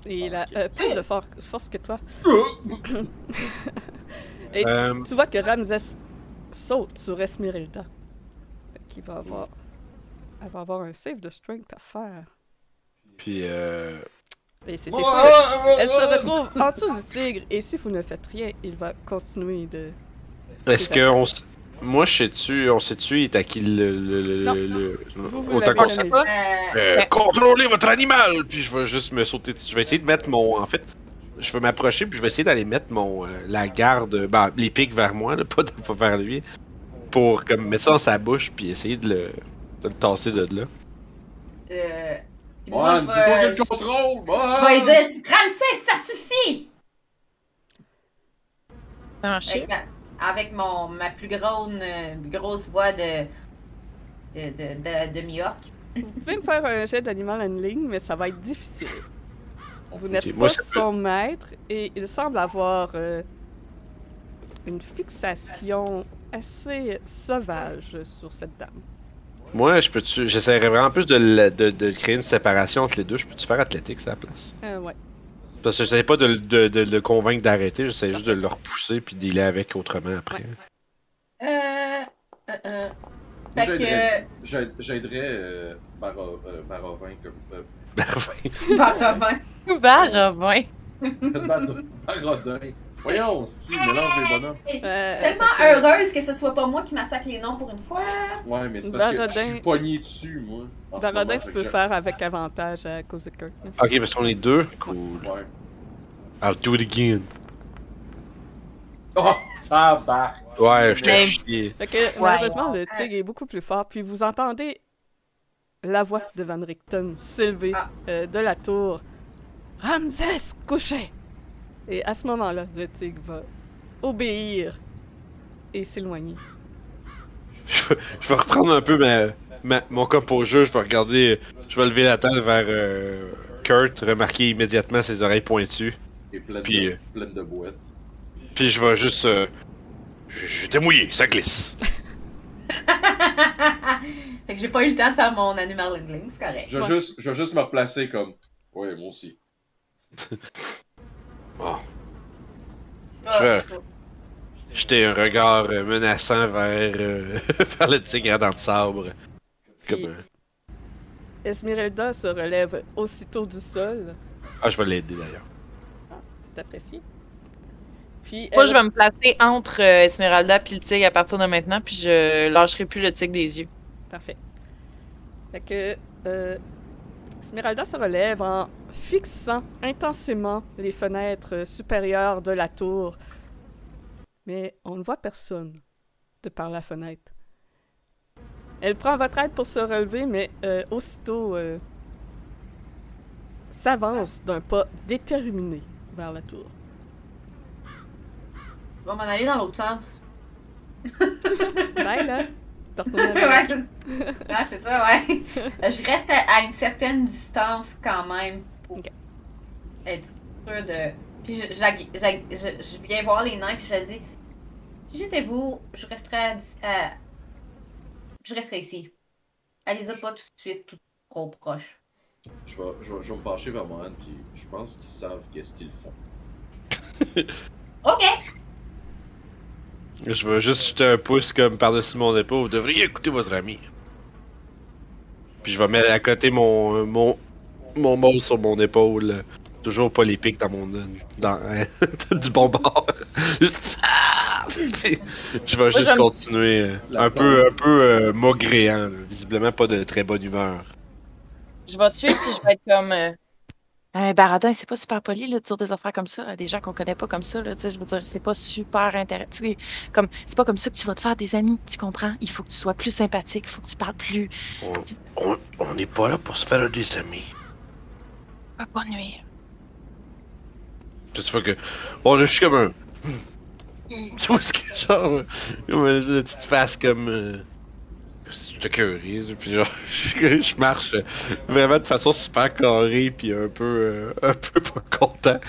[SPEAKER 2] Et il a euh, plus de for- force que toi. Et
[SPEAKER 3] Euh,
[SPEAKER 2] tu vois que Ramsès saute sur Esmeralda. Qui va avoir. Elle va avoir un save de strength à faire.
[SPEAKER 3] puis, euh,
[SPEAKER 2] Et c'est étrange. Elle se retrouve en dessous du tigre et si vous ne faites rien, il va continuer de.
[SPEAKER 3] est-ce que on, s- moi, je sais-tu, on sait-tu, il est le, le, le,
[SPEAKER 2] Non.
[SPEAKER 3] le- le-
[SPEAKER 2] Vous, vous
[SPEAKER 3] autant
[SPEAKER 2] l'avez
[SPEAKER 3] qu'on
[SPEAKER 5] sait
[SPEAKER 2] jamais
[SPEAKER 5] pas.
[SPEAKER 6] Euh,
[SPEAKER 3] Euh, contrôlez votre animal! Puis je vais juste me sauter dessus. Je vais essayer de mettre mon. En fait, je vais m'approcher, puis je vais essayer d'aller mettre mon. euh, la garde. Ben, les pics vers moi, là, pas, de- pas vers lui. Pour comme mettre ça dans sa bouche, puis essayer de le, de le tasser de là.
[SPEAKER 6] euh, moi,
[SPEAKER 1] dis-toi
[SPEAKER 6] vais-
[SPEAKER 1] qu'il y a le contrôle!
[SPEAKER 6] Je vais lui dire Ramsès, ça suffit
[SPEAKER 5] Un
[SPEAKER 6] avec, ma, avec mon, ma plus grande, euh, grosse voix de. de, de, de, de Mihawk.
[SPEAKER 2] Vous pouvez me faire un jet d'animal handling, mais ça va être difficile. Vous n'êtes
[SPEAKER 3] Ok,
[SPEAKER 2] pas
[SPEAKER 3] moi,
[SPEAKER 2] son maître et il semble avoir euh, une fixation assez sauvage sur cette dame.
[SPEAKER 3] Moi, je peux J'essaierais vraiment plus de, le- de, de créer une séparation entre les deux. Je peux-tu faire athlétique à la place?
[SPEAKER 2] Euh, ouais.
[SPEAKER 3] Parce que j'essaie pas de, le- de, de le convaincre d'arrêter, j'essaie juste de le repousser puis d'y aller avec autrement après.
[SPEAKER 6] Euh. euh, euh.
[SPEAKER 1] Moi,
[SPEAKER 6] Fait
[SPEAKER 1] j'aiderais- j'aide- J'aiderais euh, Baro- euh, Barovin comme. Euh,
[SPEAKER 6] que. Barovin.
[SPEAKER 5] Barovin.
[SPEAKER 1] Barodin. Voyons, si, mélange les bonhommes.
[SPEAKER 2] Euh,
[SPEAKER 6] Tellement
[SPEAKER 2] que-
[SPEAKER 6] heureuse que ce soit pas moi qui massacre les noms pour une fois.
[SPEAKER 1] Ouais, mais c'est parce que
[SPEAKER 2] Barodin-
[SPEAKER 1] je suis pogné dessus, moi.
[SPEAKER 2] Barodin,
[SPEAKER 1] moment,
[SPEAKER 2] tu peux
[SPEAKER 1] que
[SPEAKER 2] faire avec avantage à cause de Kirk. là.
[SPEAKER 3] Ok, parce qu'on est deux. Cool.
[SPEAKER 1] je- Ouais.
[SPEAKER 3] I'll do it again.
[SPEAKER 1] Oh, ça barque!
[SPEAKER 3] Ouais, je t'ai chié.
[SPEAKER 2] Fait que, malheureusement, le tigre est beaucoup plus fort. Puis vous entendez la voix de Van Richten s'élever
[SPEAKER 6] Ah.
[SPEAKER 2] euh, de la tour. Ramsès, couché! Et à ce moment-là, le tigre va obéir et s'éloigner.
[SPEAKER 3] Je, je vais reprendre un peu ma, ma- mon composure, je vais regarder, je vais lever la tête vers euh, Kurt, remarquer immédiatement ses oreilles pointues,
[SPEAKER 1] Et pleine,
[SPEAKER 3] Puis,
[SPEAKER 1] de,
[SPEAKER 3] euh,
[SPEAKER 1] pleine de boîtes.
[SPEAKER 3] puis je vais juste... Euh, je- J'étais mouillé, ça glisse.
[SPEAKER 6] fait que j'ai pas eu le temps de faire mon animal handling, c'est correct.
[SPEAKER 1] Je vais,
[SPEAKER 2] Ouais.
[SPEAKER 1] juste, je vais juste me replacer comme. Ouais, moi aussi.
[SPEAKER 3] Bon,
[SPEAKER 6] Ah,
[SPEAKER 3] Je- jeter un regard euh, menaçant vers, euh, vers le tigre à dents de sabre.
[SPEAKER 2] Puis
[SPEAKER 3] Comme, euh,
[SPEAKER 2] Esmeralda se relève aussitôt du sol.
[SPEAKER 3] Ah, je vais l'aider d'ailleurs.
[SPEAKER 2] C'est apprécié. Puis
[SPEAKER 5] Moi,
[SPEAKER 2] elle-
[SPEAKER 5] je vais me placer entre euh, Esmeralda puis le tigre à partir de maintenant, puis je lâcherai plus le tigre des yeux.
[SPEAKER 2] Parfait. Fait que euh, Esmeralda se relève en fixant intensément les fenêtres supérieures de la tour. Mais on ne voit personne de par la fenêtre. Elle prend votre aide pour se relever, mais euh, aussitôt euh, s'avance d'un pas déterminé vers la tour.
[SPEAKER 4] Je vais m'en aller dans l'autre sens.
[SPEAKER 2] Bye là!
[SPEAKER 4] Ouais, c'est- c'est ça, ouais. Je reste à, à une certaine distance quand même pour
[SPEAKER 2] Ok.
[SPEAKER 4] être sûr de. Puis je, je, je- je- je viens voir les nains puis je leur dis si j'étais vous, je resterais à, dis- à- je resterais ici. Allez-y pas tout de suite, tout trop proche.
[SPEAKER 1] Je vais, je vais, je vais me pencher vers Mohan, puis je pense qu'ils savent qu'est-ce qu'ils font.
[SPEAKER 4] Ok.
[SPEAKER 3] Je vais juste jeter un pouce comme par-dessus mon épaule. Vous devriez écouter votre ami. Puis je vais mettre à côté mon mon mon mot sur mon épaule. Toujours pas l'épique dans mon dans du bon bord. Juste- Ah! je vais juste continuer euh, un peu un peu euh, maugréant, visiblement pas de très bonne humeur.
[SPEAKER 5] Je vais te suivre, puis je vais être comme. euh, Un baradin, c'est pas super poli là, de dire des affaires comme ça à des gens qu'on connaît pas comme ça. Là, tu sais, je veux dire, c'est pas super intéressant. Comme, c'est pas comme ça que tu vas te faire des amis, tu comprends? Il faut que tu sois plus sympathique, il faut que tu parles plus.
[SPEAKER 3] On- On on n'est pas là pour se faire des amis.
[SPEAKER 5] Bonne nuit.
[SPEAKER 3] Puis tu vois que. Bon, là, je suis comme un. Tu vois ce que genre. Comme une petite face comme. Euh... Je te curieuse, puis genre, je, je marche euh, vraiment de façon super carrée, puis un peu. euh, un peu pas content.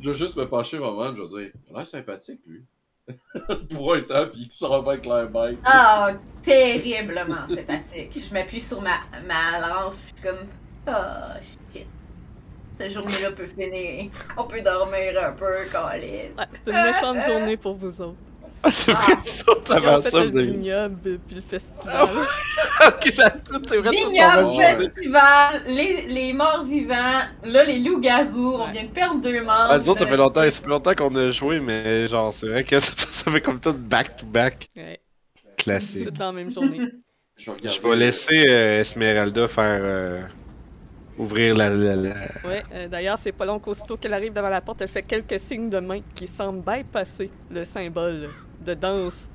[SPEAKER 1] Je vais juste me pencher Mohan, je vais dire Il a l'air sympathique, lui. Pour un temps, puis il s'en va avec l'air bête.
[SPEAKER 4] Ah, terriblement sympathique. Je m'appuie sur ma, ma lance, puis je suis comme, oh shit. Cette journée-là peut finir. On peut dormir un peu, Colin.
[SPEAKER 2] Ouais, c'est une méchante journée pour vous autres.
[SPEAKER 3] Ah, c'est vrai, vous autres,
[SPEAKER 2] Ils ont
[SPEAKER 3] avant
[SPEAKER 2] fait
[SPEAKER 3] ça,
[SPEAKER 2] le
[SPEAKER 3] vous avez.
[SPEAKER 2] vignoble puis le festival.
[SPEAKER 3] ok, ça tout, c'est vrai, tout
[SPEAKER 4] Vignoble, festival, les, les morts vivants, là les loups-garous, on
[SPEAKER 2] Ouais.
[SPEAKER 4] vient de perdre deux membres.
[SPEAKER 3] Ah, disons, ça fait longtemps, ça fait longtemps qu'on a joué, mais genre, c'est vrai que ça, ça fait comme tout back-to-back
[SPEAKER 2] Ouais,
[SPEAKER 3] classique.
[SPEAKER 2] tout dans la même journée.
[SPEAKER 1] Je vais, regarder-
[SPEAKER 3] Je vais laisser euh, Esmeralda faire. euh, ouvrir la. la, la-
[SPEAKER 2] Ouais, euh, d'ailleurs, c'est pas long qu'aussitôt qu'elle arrive devant la porte, elle fait quelques signes de main qui semblent bypasser le symbole de danse.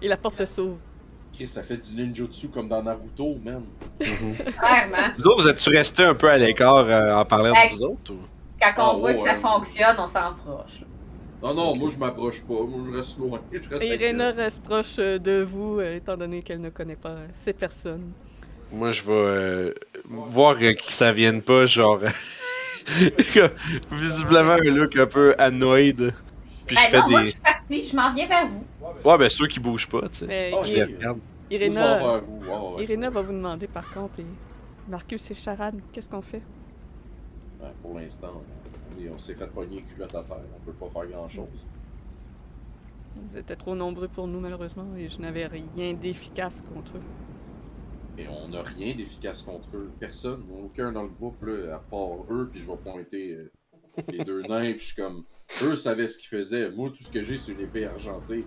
[SPEAKER 2] Et la porte s'ouvre.
[SPEAKER 1] Chris, ça fait du ninjutsu comme dans Naruto, man.
[SPEAKER 4] Clairement.
[SPEAKER 3] Vous autres, vous êtes-tu restés un peu à l'écart euh, en parlant
[SPEAKER 4] Hey.
[SPEAKER 3] de vous autres ou?
[SPEAKER 4] Quand on
[SPEAKER 1] Ah,
[SPEAKER 4] voit que ça
[SPEAKER 1] ouais.
[SPEAKER 4] fonctionne, on s'en proche.
[SPEAKER 1] Non, non, moi je m'approche pas, moi je reste loin. Je reste
[SPEAKER 2] Irena reste proche euh, de vous, euh, étant donné qu'elle ne connaît pas ces personnes.
[SPEAKER 3] Moi, je vais euh, voir euh, que ça vienne pas, genre. visiblement un look un peu annoyed. Puis je
[SPEAKER 4] Ben
[SPEAKER 3] fais
[SPEAKER 4] non, moi je
[SPEAKER 3] des.
[SPEAKER 4] suis partie, je m'en viens vers vous.
[SPEAKER 3] Ouais, ben ceux qui bougent pas, tu sais.
[SPEAKER 2] Mais
[SPEAKER 1] Oh,
[SPEAKER 3] Je
[SPEAKER 2] I-
[SPEAKER 3] les regarde.
[SPEAKER 1] Ouais, ouais.
[SPEAKER 2] Irena va vous demander par contre, et Marcus et Charade, qu'est-ce qu'on fait?
[SPEAKER 1] Ouais, pour l'instant, on, est- on s'est fait pogner culotte à terre, on peut pas faire grand chose.
[SPEAKER 2] Vous étiez trop nombreux pour nous, malheureusement, et je n'avais rien d'efficace contre eux.
[SPEAKER 1] Et on n'a rien d'efficace contre eux. Personne, aucun dans le groupe, là, à part eux, puis je vais pointer euh, les deux nains, puis je suis comme. Eux savaient ce qu'ils faisaient. Moi, tout ce que j'ai, c'est une épée argentée.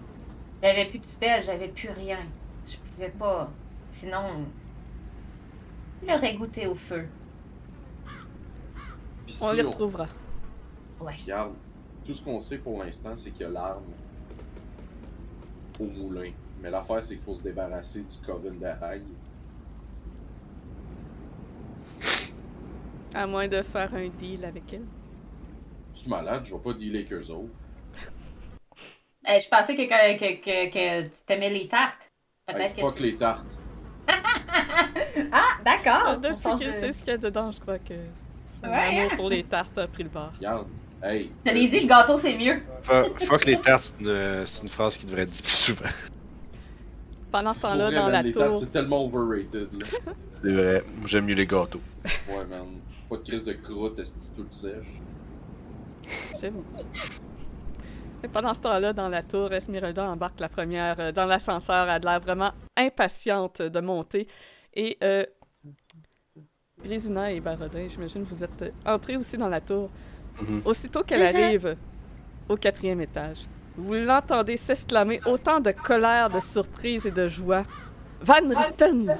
[SPEAKER 4] J'avais plus de spell, j'avais plus rien. Je pouvais pas. Sinon. Je l'aurais goûté au feu.
[SPEAKER 2] On
[SPEAKER 1] si
[SPEAKER 2] les
[SPEAKER 1] on
[SPEAKER 2] retrouvera.
[SPEAKER 4] Ouais.
[SPEAKER 1] regarde, tout ce qu'on sait pour l'instant, c'est qu'il y a l'arme au moulin. Mais l'affaire, c'est qu'il faut se débarrasser du Coven de Hague.
[SPEAKER 2] À moins de faire un deal avec elle.
[SPEAKER 1] Tu es malade, je vais pas dealer avec eux autres.
[SPEAKER 4] Eh, je pensais que, que, que, que, que tu t'aimais les tartes.
[SPEAKER 1] Hey,
[SPEAKER 4] Peut-être que.
[SPEAKER 1] fuck les tartes.
[SPEAKER 4] Ah, d'accord. On
[SPEAKER 2] Depuis
[SPEAKER 4] de-
[SPEAKER 2] sait ce qu'il y a dedans, je crois que son
[SPEAKER 4] Ouais,
[SPEAKER 2] amour pour les tartes a pris le bar.
[SPEAKER 1] Regarde. Hey.
[SPEAKER 4] Je l'ai dit, le gâteau c'est mieux.
[SPEAKER 3] Fuck, fuck les tartes, c'est une, c'est une phrase qui devrait être dite plus souvent.
[SPEAKER 2] Pendant ce temps-là, dans
[SPEAKER 1] man,
[SPEAKER 2] la tour,
[SPEAKER 1] c'est tellement overrated. Là.
[SPEAKER 3] C'est vrai, j'aime mieux les gâteaux.
[SPEAKER 1] Ouais, man. Pas de crise de croûte, est toute sèche?
[SPEAKER 2] j'avoue. Et pendant ce temps-là, dans la tour, Esmeralda embarque la première euh, dans l'ascenseur. Elle a de l'air vraiment impatiente de monter. Et euh, Grésina et Barodin, j'imagine vous êtes euh, entrés aussi dans la tour.
[SPEAKER 3] Mhm.
[SPEAKER 2] Aussitôt qu'elle arrive au quatrième étage, vous l'entendez s'exclamer autant de colère, de surprise et de joie. Van Ritten!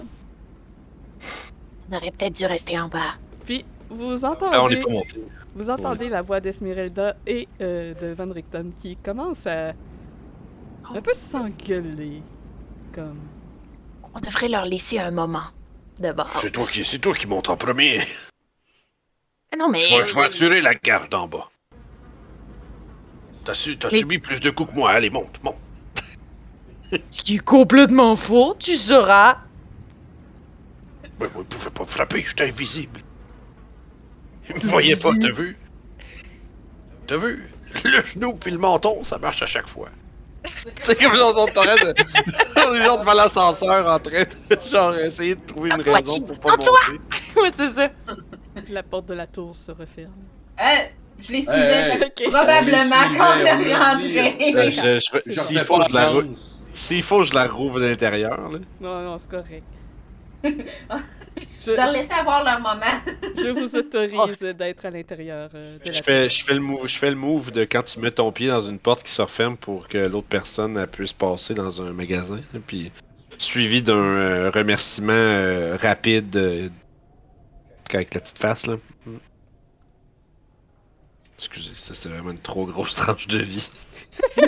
[SPEAKER 5] On aurait peut-être dû rester en bas.
[SPEAKER 2] Puis, vous
[SPEAKER 3] Ah, on n'est
[SPEAKER 2] entendez,
[SPEAKER 3] pas monté.
[SPEAKER 2] vous entendez la voix d'Esmeralda et euh, de Van Richten qui commencent à un peu s'engueuler. Comme.
[SPEAKER 5] On devrait leur laisser un moment. De bord.
[SPEAKER 3] C'est toi qui, c'est toi qui monte en premier.
[SPEAKER 5] Ah Non, mais.
[SPEAKER 3] Je vais, je vais assurer la garde en bas. T'as su, t'as
[SPEAKER 5] Mais-
[SPEAKER 3] subi plus de coups que moi. Allez, monte, monte.
[SPEAKER 5] Ce qui est complètement faux, tu sauras.
[SPEAKER 3] Mais moi, il pouvait pas me frapper, j'étais invisible. Il me voyait pas, t'as vu? T'as vu? Le genou puis le menton, ça marche à chaque fois. C'est comme si on est en train de. On est genre devant l'ascenseur en train de genre essayer de trouver une raison pour pas
[SPEAKER 5] en toi!
[SPEAKER 3] monter.
[SPEAKER 5] ouais, c'est ça.
[SPEAKER 2] La porte de la tour se referme.
[SPEAKER 6] Euh, je les suivais.
[SPEAKER 1] Hey.
[SPEAKER 6] Probablement
[SPEAKER 1] suivait, on
[SPEAKER 6] est
[SPEAKER 1] l'a
[SPEAKER 6] rentré.
[SPEAKER 1] dit,
[SPEAKER 3] Euh, S'il faut, je la, s'il faut, je la rouvre de l'intérieur. là.
[SPEAKER 2] Non, non, c'est correct.
[SPEAKER 6] Je leur laisser avoir leur moment.
[SPEAKER 2] Je vous autorise d'être à l'intérieur euh,
[SPEAKER 3] Je fais, je, fais le move, je fais le move de quand tu mets ton pied dans une porte qui se referme pour que l'autre personne elle, puisse passer dans un magasin. là, Puis suivi d'un euh, remerciement euh, rapide euh, avec la petite face là. Mm. Excusez, ça c'était vraiment une trop grosse tranche de vie.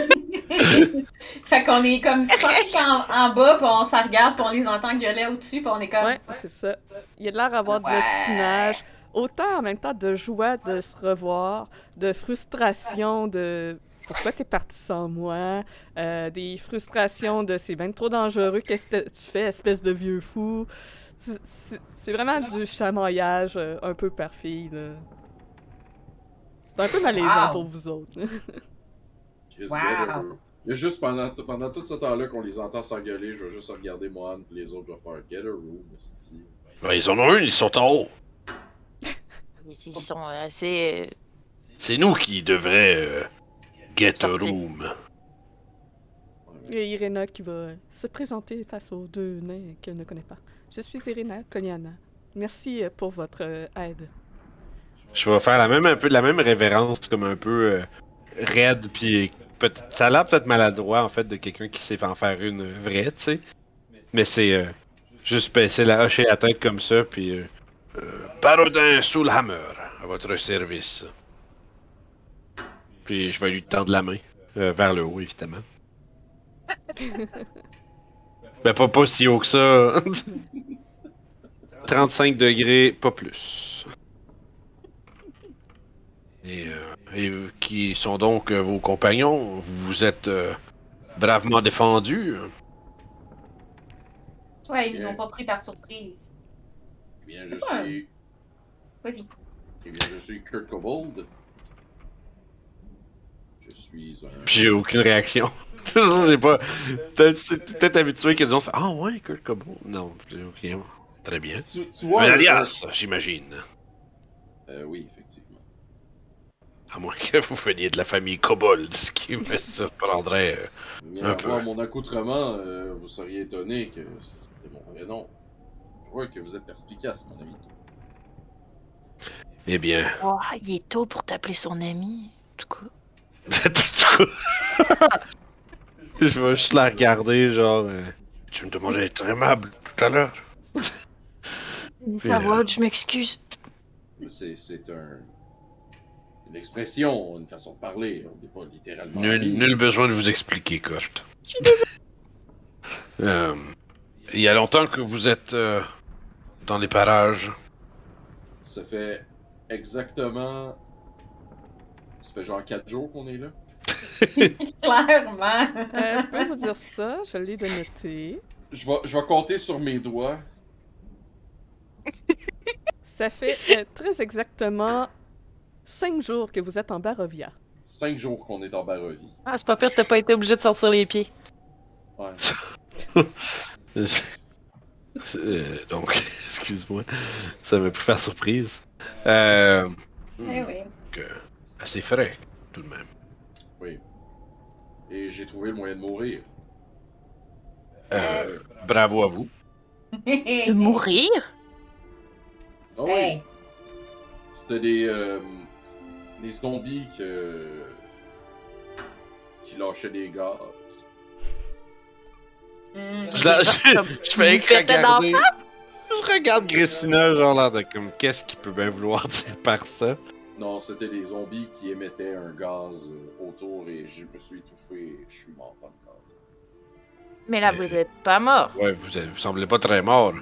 [SPEAKER 6] Fait qu'on est comme cinq en, en bas, puis on s'en regarde, puis on les entend gueuler au-dessus, puis on est comme.
[SPEAKER 2] Ouais, c'est ça. Il a l'air d'avoir de
[SPEAKER 6] Ouais.
[SPEAKER 2] l'ostinage, autant en même temps de joie de se revoir, de frustration de pourquoi t'es parti sans moi, euh, des frustrations de c'est bien trop dangereux, qu'est-ce que tu fais, espèce de vieux fou. C'est vraiment du chamaillage euh, un peu par fille, là. C'est un peu malaisant
[SPEAKER 6] Wow.
[SPEAKER 2] pour vous autres.
[SPEAKER 1] Chris
[SPEAKER 6] Wow.
[SPEAKER 1] Y a juste pendant, pendant tout ce temps-là qu'on les entend s'engueuler, je vais juste regarder Mohan puis les autres, je vais faire Get a room.
[SPEAKER 3] Ouais, ils en ont une, ils sont en haut.
[SPEAKER 5] Ils sont assez.
[SPEAKER 3] C'est nous qui devraient euh, get a room.
[SPEAKER 2] Il y a Irena qui va se présenter face aux deux nains qu'elle ne connaît pas. Je suis Irena Koniana. Merci euh, pour votre euh, aide.
[SPEAKER 3] Je vais faire la même un peu la même révérence comme un peu euh, raide puis ça a l'air peut-être maladroit en fait de quelqu'un qui sait en faire une vraie, tu sais. Mais c'est euh, juste baisser la hocher la tête comme ça puis euh, euh, Parodin Soulhammer à votre service. Puis je vais lui tendre la main euh, vers le haut évidemment. ben pas pas si haut que ça. 35 degrés, pas plus. Et, euh, et euh, qui sont donc euh, vos compagnons Vous vous êtes euh, bravement défendus
[SPEAKER 6] Ouais, ils nous ont pas pris par surprise.
[SPEAKER 1] Eh bien, je suis.
[SPEAKER 6] Vas-y.
[SPEAKER 1] Eh bien, je suis Kurt Kobold. Je suis un.
[SPEAKER 3] Puis j'ai aucune réaction. j'ai pas. T'es peut-être habitué les gens fassent Ah ouais, Kurt Cobain Non, j'ai- ok, très bien.
[SPEAKER 1] Tu, tu vois.
[SPEAKER 3] Un alias, j'imagine.
[SPEAKER 1] euh, oui, effectivement.
[SPEAKER 3] À moins que vous veniez de la famille Kobold, ce qui me surprendrait. euh.
[SPEAKER 1] Mais
[SPEAKER 3] Un
[SPEAKER 1] à
[SPEAKER 3] peu.
[SPEAKER 1] voir mon accoutrement, euh, vous seriez étonné que c'était mon vrai nom. Je vois que vous êtes perspicace, mon ami.
[SPEAKER 3] Eh bien.
[SPEAKER 5] Oh, il est tôt pour t'appeler son ami. En tout cas.
[SPEAKER 3] je vais juste la regarder, genre. euh, Tu me demandais d'être aimable tout à l'heure.
[SPEAKER 5] Ça
[SPEAKER 3] euh,
[SPEAKER 5] va, je m'excuse.
[SPEAKER 1] C'est un. Une expression, une façon de parler. On n'est pas littéralement.
[SPEAKER 3] Nul, besoin de vous expliquer, Kurt. Euh, il y a longtemps que vous êtes euh, dans les parages.
[SPEAKER 1] Ça fait exactement. Ça fait genre 4 jours qu'on est là.
[SPEAKER 6] Clairement.
[SPEAKER 2] Euh, je peux vous dire ça, je l'ai de noter.
[SPEAKER 1] Je vais, je vais compter sur mes doigts.
[SPEAKER 2] Ça fait euh, très exactement cinq jours que vous êtes en Barovia.
[SPEAKER 1] 5 jours qu'on est en Barovie.
[SPEAKER 5] Ah, c'est pas pire, t'as pas été obligé de sortir les pieds.
[SPEAKER 1] Ouais.
[SPEAKER 3] Euh, donc, excuse-moi, ça m'a pu faire surprise. Euh,
[SPEAKER 6] Eh oui.
[SPEAKER 3] que- assez frais, tout de même.
[SPEAKER 1] Oui. Et j'ai trouvé le moyen de mourir.
[SPEAKER 3] Euh, bravo à vous.
[SPEAKER 5] De mourir?
[SPEAKER 1] Ah oui.
[SPEAKER 6] Hey.
[SPEAKER 1] C'était des, euh, des zombies que... qui lâchaient des gaz.
[SPEAKER 6] Mm.
[SPEAKER 3] Je, la- je, je fais regarder. je regarde Gressina, genre l'air de comme qu'est-ce qu'il peut bien vouloir dire par ça?
[SPEAKER 1] Non, c'était des zombies qui émettaient un gaz euh, autour et je me suis étouffé et je suis mort dans le gaz.
[SPEAKER 5] Mais là, vous êtes pas mort.
[SPEAKER 3] Ouais, vous, êtes- vous semblez pas très mort.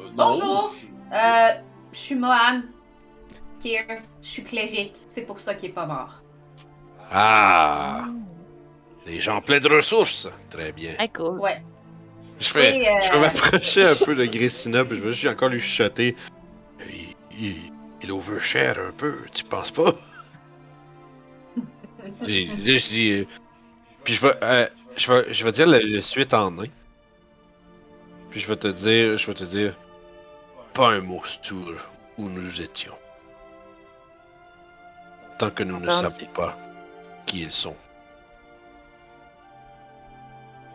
[SPEAKER 1] Euh, non,
[SPEAKER 6] Bonjour.
[SPEAKER 1] je-
[SPEAKER 6] Euh, je suis Mohan. Kears. Je suis cléric. C'est pour ça qu'il est pas mort.
[SPEAKER 3] Ah! Des gens pleins de ressources. Très bien.
[SPEAKER 5] Ah, cool.
[SPEAKER 6] Ouais.
[SPEAKER 3] Je vais,
[SPEAKER 6] Et, euh,
[SPEAKER 3] je vais m'approcher un peu de Gressina, puis je vais juste encore lui chuchoter. Il, il, il overshare un peu, tu penses pas? Là, je dis. euh, Puis je vais, euh, je vais, je vais dire la, la suite en nain. Puis je vais te dire, je vais te dire. Pas un mot sur où nous étions. Tant que nous ne savons pas qui ils sont.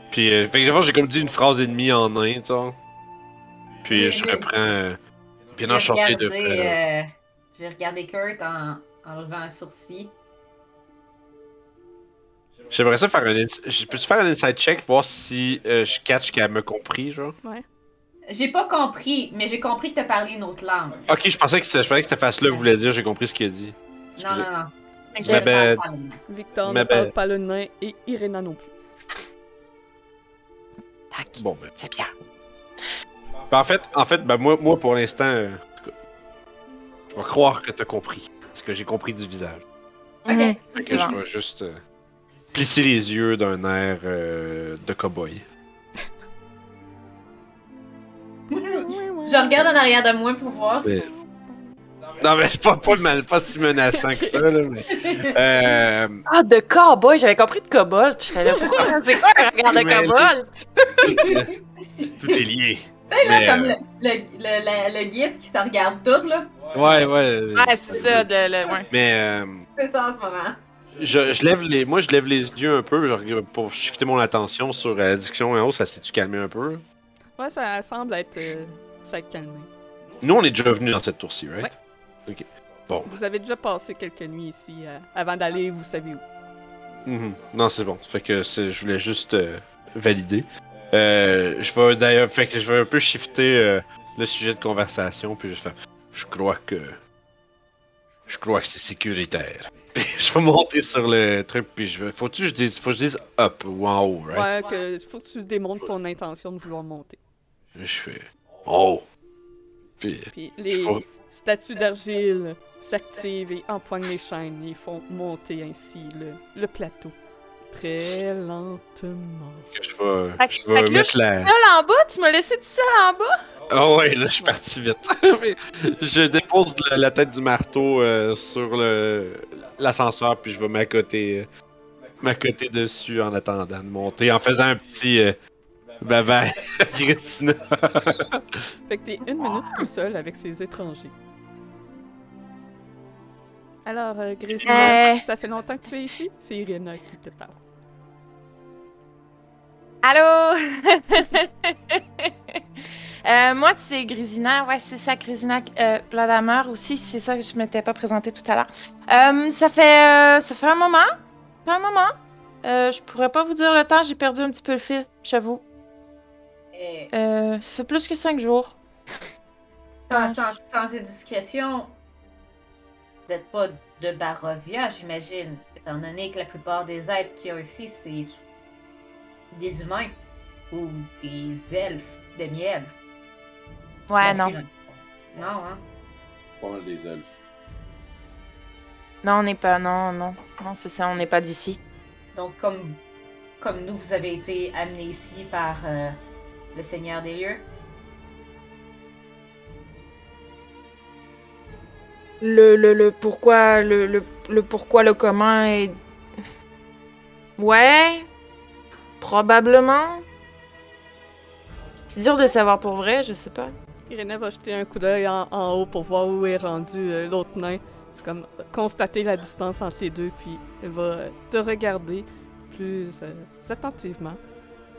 [SPEAKER 3] Puis, euh, fait que j'ai comme dit une phrase et demie en nain, tu vois. Puis
[SPEAKER 6] Oui,
[SPEAKER 3] je
[SPEAKER 6] oui.
[SPEAKER 3] reprends. euh, bien enchanté de faire.
[SPEAKER 6] euh, J'ai regardé Kurt en, en levant un sourcil.
[SPEAKER 3] J'aimerais ça faire un. ins- Peux-tu faire un inside check, voir si euh, je catch qu'elle m'a compris, genre?
[SPEAKER 6] J'ai pas compris, mais j'ai compris que t'as parlé une autre langue.
[SPEAKER 3] Ok, je pensais que, je pensais que cette face-là voulait dire j'ai compris ce qu'il a dit.
[SPEAKER 6] Non,
[SPEAKER 3] Excusez.
[SPEAKER 6] non, non. Pas allemand.
[SPEAKER 2] Victor ne parle
[SPEAKER 3] belle.
[SPEAKER 2] pas le nain et Irena non plus.
[SPEAKER 5] Tac.
[SPEAKER 3] Bon, ben.
[SPEAKER 5] C'est bien.
[SPEAKER 3] ben, en fait, en fait ben, moi, moi, pour l'instant, euh, je vais croire que t'as compris. Ce que j'ai compris du visage.
[SPEAKER 6] Ok.
[SPEAKER 5] Mhm.
[SPEAKER 3] Fait que je vais juste euh, plisser les yeux d'un air euh, de cow-boy.
[SPEAKER 6] Je regarde en arrière de moi pour voir.
[SPEAKER 3] Mais- Non, mais pas, pas, mal, pas si menaçant que ça, là, mais. Euh,
[SPEAKER 5] Ah, de cowboy, j'avais compris de kobold. J'étais là, pourquoi? C'est quoi un regard de kobold?
[SPEAKER 3] tout est lié.
[SPEAKER 6] Tu sais, comme
[SPEAKER 3] euh,
[SPEAKER 6] le, le, le, le, le gif qui se regarde tout, là.
[SPEAKER 3] Ouais, ouais.
[SPEAKER 5] Ouais, c'est ça, de, le, ouais.
[SPEAKER 3] Mais euh,
[SPEAKER 6] C'est ça en ce moment.
[SPEAKER 3] je, je lève les, moi, je lève les yeux un peu regarde- pour shifter mon attention sur euh, la discussion en haut. Ça s'est-tu calmé un peu?
[SPEAKER 2] Ouais, ça semble être. euh, s'être calmé.
[SPEAKER 3] Nous, on est déjà venus dans cette tour-ci, right?
[SPEAKER 2] Vous avez déjà passé quelques nuits ici euh, avant d'aller, vous savez où.
[SPEAKER 3] Mhm. Non, c'est bon. Fait que je voulais juste euh, valider. Euh, je vais d'ailleurs, fait que je vais un peu shifter euh, le sujet de conversation, puis je faire. Je crois que. Je crois que c'est sécuritaire. Puis je vais monter sur le truc, puis je vais. Faut-tu que je dise, faut que je dise up ou en haut, right?
[SPEAKER 2] Ouais, que faut que tu démontres ton intention de vouloir monter.
[SPEAKER 3] Je fais. En haut. Puis.
[SPEAKER 2] Puis les
[SPEAKER 3] Faut-
[SPEAKER 2] statues d'argile s'activent et empoignent les chaînes et font monter ainsi le, le plateau. Très lentement.
[SPEAKER 3] que je vais,
[SPEAKER 5] Fait que-
[SPEAKER 3] je vais
[SPEAKER 5] fait que là,
[SPEAKER 3] mettre
[SPEAKER 5] je. Seul en bas? Tu m'as laissé tout seul en bas?
[SPEAKER 3] Ah ouais, là, je suis parti vite. Je dépose la, la tête du marteau euh, sur le l'ascenseur, puis je vais m'accoter euh, m'accoter dessus en attendant de monter, en faisant un petit euh.
[SPEAKER 2] Fait que t'es une minute tout seul avec ces étrangers. Alors, euh, Grésina,
[SPEAKER 5] Euh.
[SPEAKER 2] ça fait longtemps que tu es ici? C'est Irina qui te parle.
[SPEAKER 5] Allô? Euh, moi, c'est Grisina. Ouais, c'est ça, Grisina euh, Bloodhammer aussi. C'est ça que je m'étais pas présentée tout à l'heure. Euh, ça fait euh, ça fait un moment. Ça fait un moment. Euh, je pourrais pas vous dire le temps. J'ai perdu un petit peu le fil, j'avoue. Euh, ça fait plus que cinq jours.
[SPEAKER 6] sans, sans, sans indiscrétion, vous n'êtes pas de Barovia, j'imagine. Étant donné que la plupart des êtres qu'il y a ici, c'est des humains ou des elfes de miel.
[SPEAKER 5] Ouais,
[SPEAKER 6] Parce
[SPEAKER 5] non.
[SPEAKER 6] que- Non, hein?
[SPEAKER 1] Pas mal des elfes.
[SPEAKER 5] Non, on n'est pas. Non, non. Non, c'est ça, on n'est pas d'ici.
[SPEAKER 6] Donc, comme, comme nous, vous avez été amenés ici par euh, le Seigneur des lieux?
[SPEAKER 5] Le, le, le pourquoi, le, le, le pourquoi, le comment est. Ouais. Probablement. C'est dur de savoir pour vrai, je sais pas.
[SPEAKER 2] Irina va jeter un coup d'œil en, en haut pour voir où est rendu euh, l'autre nain. Comme constater la distance entre les deux, puis elle va te regarder plus euh, attentivement.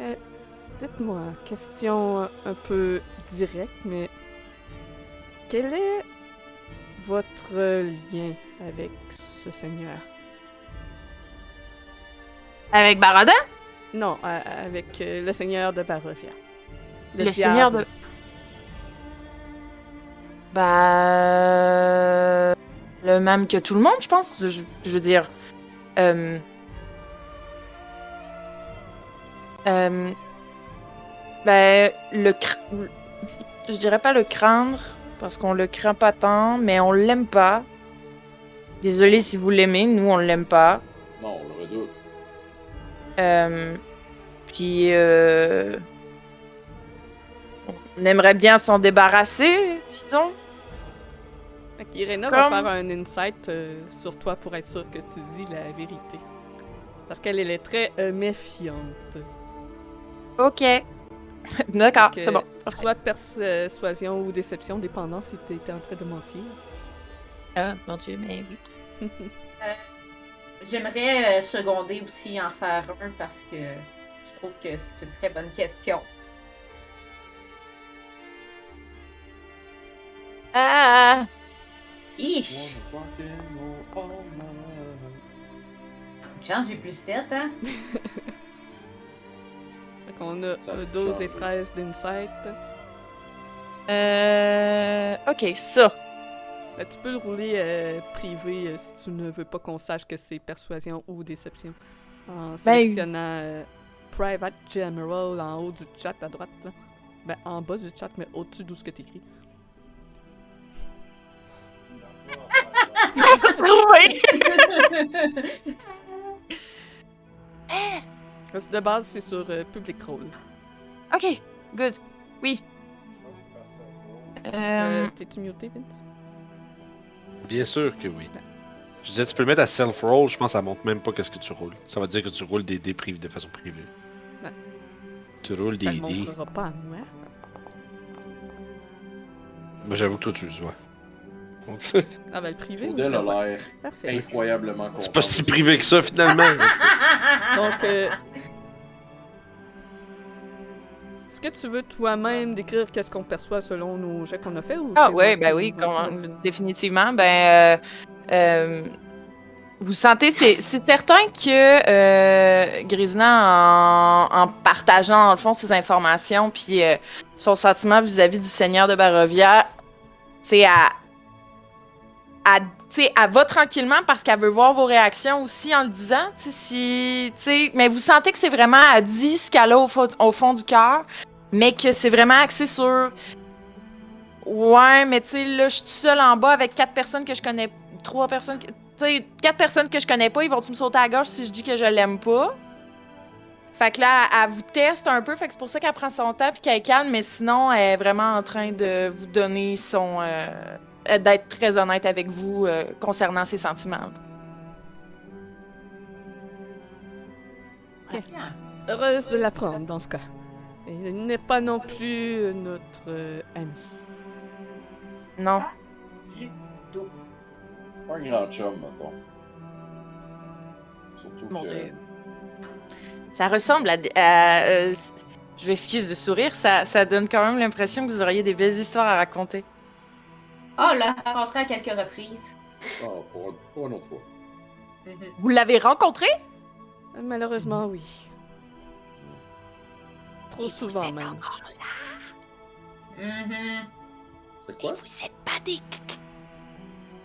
[SPEAKER 2] Euh, Dites-moi, question un, un peu directe, mais quel est votre lien avec ce seigneur?
[SPEAKER 5] Avec Baradin?
[SPEAKER 2] Non, euh, avec euh, le seigneur de Barovia.
[SPEAKER 5] Le, seigneur de. Bah. Le même que tout le monde, je pense. Je, je veux dire. Euh... Euh... Ben, le cr... Je dirais pas le craindre, parce qu'on le craint pas tant, mais on l'aime pas. Désolé si vous l'aimez, nous on l'aime pas.
[SPEAKER 1] Non, on le redoute.
[SPEAKER 5] Euh, puis, euh, on aimerait bien s'en débarrasser, disons.
[SPEAKER 2] Fait qu'Irena
[SPEAKER 5] Comme-
[SPEAKER 2] va faire un insight euh, sur toi pour être sûr que tu dis la vérité. Parce qu'elle elle est très euh, méfiante.
[SPEAKER 5] Ok. D'accord, c'est
[SPEAKER 2] euh,
[SPEAKER 5] bon.
[SPEAKER 2] Soit persuasion ou déception, dépendant si tu étais en train de mentir.
[SPEAKER 5] Ah, mon dieu, mais oui.
[SPEAKER 6] J'aimerais euh, seconder aussi en faire un parce que je trouve que c'est une très bonne question.
[SPEAKER 5] Ah!
[SPEAKER 6] Ich! Chance, j'ai plus 7, hein?
[SPEAKER 2] Qu'on a
[SPEAKER 1] Ça
[SPEAKER 2] euh,
[SPEAKER 1] a
[SPEAKER 2] 12 et
[SPEAKER 1] changé.
[SPEAKER 2] 13 d'insight.
[SPEAKER 5] Euh. Ok, ça.
[SPEAKER 2] Tu peux le rouler euh, privé euh, si tu ne veux pas qu'on sache que c'est persuasion ou déception. En sélectionnant euh, Private General en haut du chat à droite. Là. Ben, en bas du chat, mais au-dessus d'où ce que t'écris.
[SPEAKER 5] oui!
[SPEAKER 2] Parce que de base, c'est sur euh, Public Roll.
[SPEAKER 5] Ok, good. Oui.
[SPEAKER 2] Euh,
[SPEAKER 5] Euh,
[SPEAKER 2] T'es-tu muté, Vince?
[SPEAKER 3] Bien sûr que oui. Je disais, tu peux le mettre à self-roll, je pense que ça montre même pas qu'est-ce que tu roules. Ça va dire que tu roules des dés privés de façon privée.
[SPEAKER 2] Ouais.
[SPEAKER 3] Tu roules
[SPEAKER 2] Ça
[SPEAKER 3] des
[SPEAKER 2] ne
[SPEAKER 3] dés.
[SPEAKER 2] montrera pas à moi.
[SPEAKER 3] Moi, j'avoue que toi, tu le vois. Donc,
[SPEAKER 2] Ah ben, le privé, oui,
[SPEAKER 1] Odell a l'air incroyablement content.
[SPEAKER 3] C'est pas si privé que ça, finalement.
[SPEAKER 2] Donc, euh, est-ce que tu veux toi-même décrire qu'est-ce qu'on perçoit selon nos jets qu'on a fait ou
[SPEAKER 5] Ah ouais, ben oui, comment- définitivement. Ben, euh, euh, vous sentez, c'est certain que euh, Grisna, en, en partageant le fond ses informations, puis euh, son sentiment vis-à-vis du Seigneur de Barovia, c'est à, sais, elle va tranquillement parce qu'elle veut voir vos réactions aussi en le disant. mais vous sentez que c'est vraiment, elle dit ce qu'elle a au, fond- du cœur, mais que c'est vraiment axé sur Ouais, mais tu sais, là, je suis seule en bas avec quatre personnes que je connais. Trois personnes. Tu sais, quatre personnes que je connais pas, ils vont-tu me sauter à gorge si je dis que je l'aime pas? Fait que là, elle vous teste un peu, fait que c'est pour ça qu'elle prend son temps puis qu'elle calme, mais sinon, elle est vraiment en train de vous donner son. euh, d'être très honnête avec vous euh, concernant ses sentiments.
[SPEAKER 2] Heureuse de l'apprendre dans ce cas. Il n'est pas non plus euh, notre euh, ami.
[SPEAKER 5] Non.
[SPEAKER 1] Pas un grand chum, mettons. Surtout
[SPEAKER 5] Mon
[SPEAKER 1] que...
[SPEAKER 5] Dieu. Ça ressemble à. euh, je m'excuse de sourire, ça, ça donne quand même l'impression que vous auriez des belles histoires à raconter.
[SPEAKER 6] Oh, on l'a rencontré à quelques reprises.
[SPEAKER 1] Ah, pour, pour une autre fois.
[SPEAKER 6] Mhm.
[SPEAKER 5] Vous l'avez rencontré?
[SPEAKER 2] Euh, Malheureusement, oui. Trop souvent, même.
[SPEAKER 6] Mhm.
[SPEAKER 1] C'est quoi?
[SPEAKER 5] vous êtes pas des.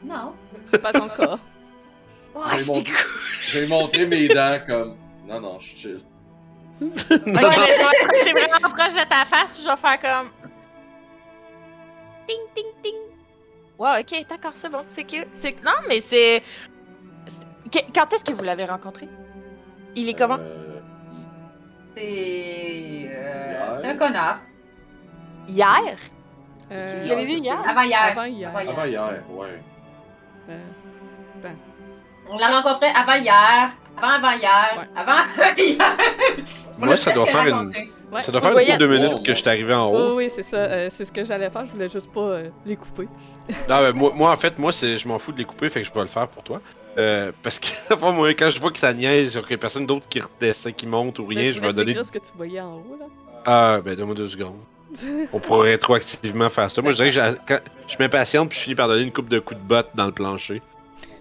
[SPEAKER 6] Non.
[SPEAKER 2] Pas encore.
[SPEAKER 5] Oh,
[SPEAKER 1] J'ai
[SPEAKER 5] c'était
[SPEAKER 1] montré- J'ai montré mes dents comme... Non, non, je suis chill.
[SPEAKER 5] Ok, mais je vais approcher vraiment proche de ta face, puis je vais faire comme. Ting, ting, Ouais, ok, d'accord, c'est bon, c'est cute. c'est- Non, mais c'est. Quand est-ce que vous l'avez rencontré? Il est comment?
[SPEAKER 1] Euh,
[SPEAKER 6] C'est. euh, c'est un connard.
[SPEAKER 5] Hier?
[SPEAKER 2] Euh,
[SPEAKER 1] Vous
[SPEAKER 5] l'avez vu hier?
[SPEAKER 6] Avant hier?
[SPEAKER 2] Avant hier.
[SPEAKER 6] Avant hier.
[SPEAKER 1] Avant hier, ouais.
[SPEAKER 2] Euh,
[SPEAKER 6] On l'a rencontré avant hier. Avant avant hier.
[SPEAKER 2] Ouais.
[SPEAKER 6] Avant hier.
[SPEAKER 3] Moi, ça doit faire une-
[SPEAKER 2] ouais.
[SPEAKER 3] Ça doit faire une
[SPEAKER 5] voyez-
[SPEAKER 3] couple de minutes
[SPEAKER 1] Oh,
[SPEAKER 3] que je suis arrivé en
[SPEAKER 2] Oh,
[SPEAKER 3] haut.
[SPEAKER 2] oui, c'est ça. euh, c'est ce que j'allais faire. Je voulais juste pas euh, les couper.
[SPEAKER 3] Non, mais moi, moi, en fait, moi, c'est, je m'en fous de les couper, fait que je vais le faire pour toi. Euh, parce que, moi, quand je vois que ça niaise, qu'il y a personne d'autre qui redescend, qui monte ou
[SPEAKER 2] Mais
[SPEAKER 3] rien, je vais donner.
[SPEAKER 2] décrire ce que tu voyais en haut, là.
[SPEAKER 3] Ah, ben, donne-moi deux secondes. On pourrait rétroactivement faire ça. Moi, je dirais que quand je m'impatiente, puis je finis par donner une coupe de coups de botte dans le plancher.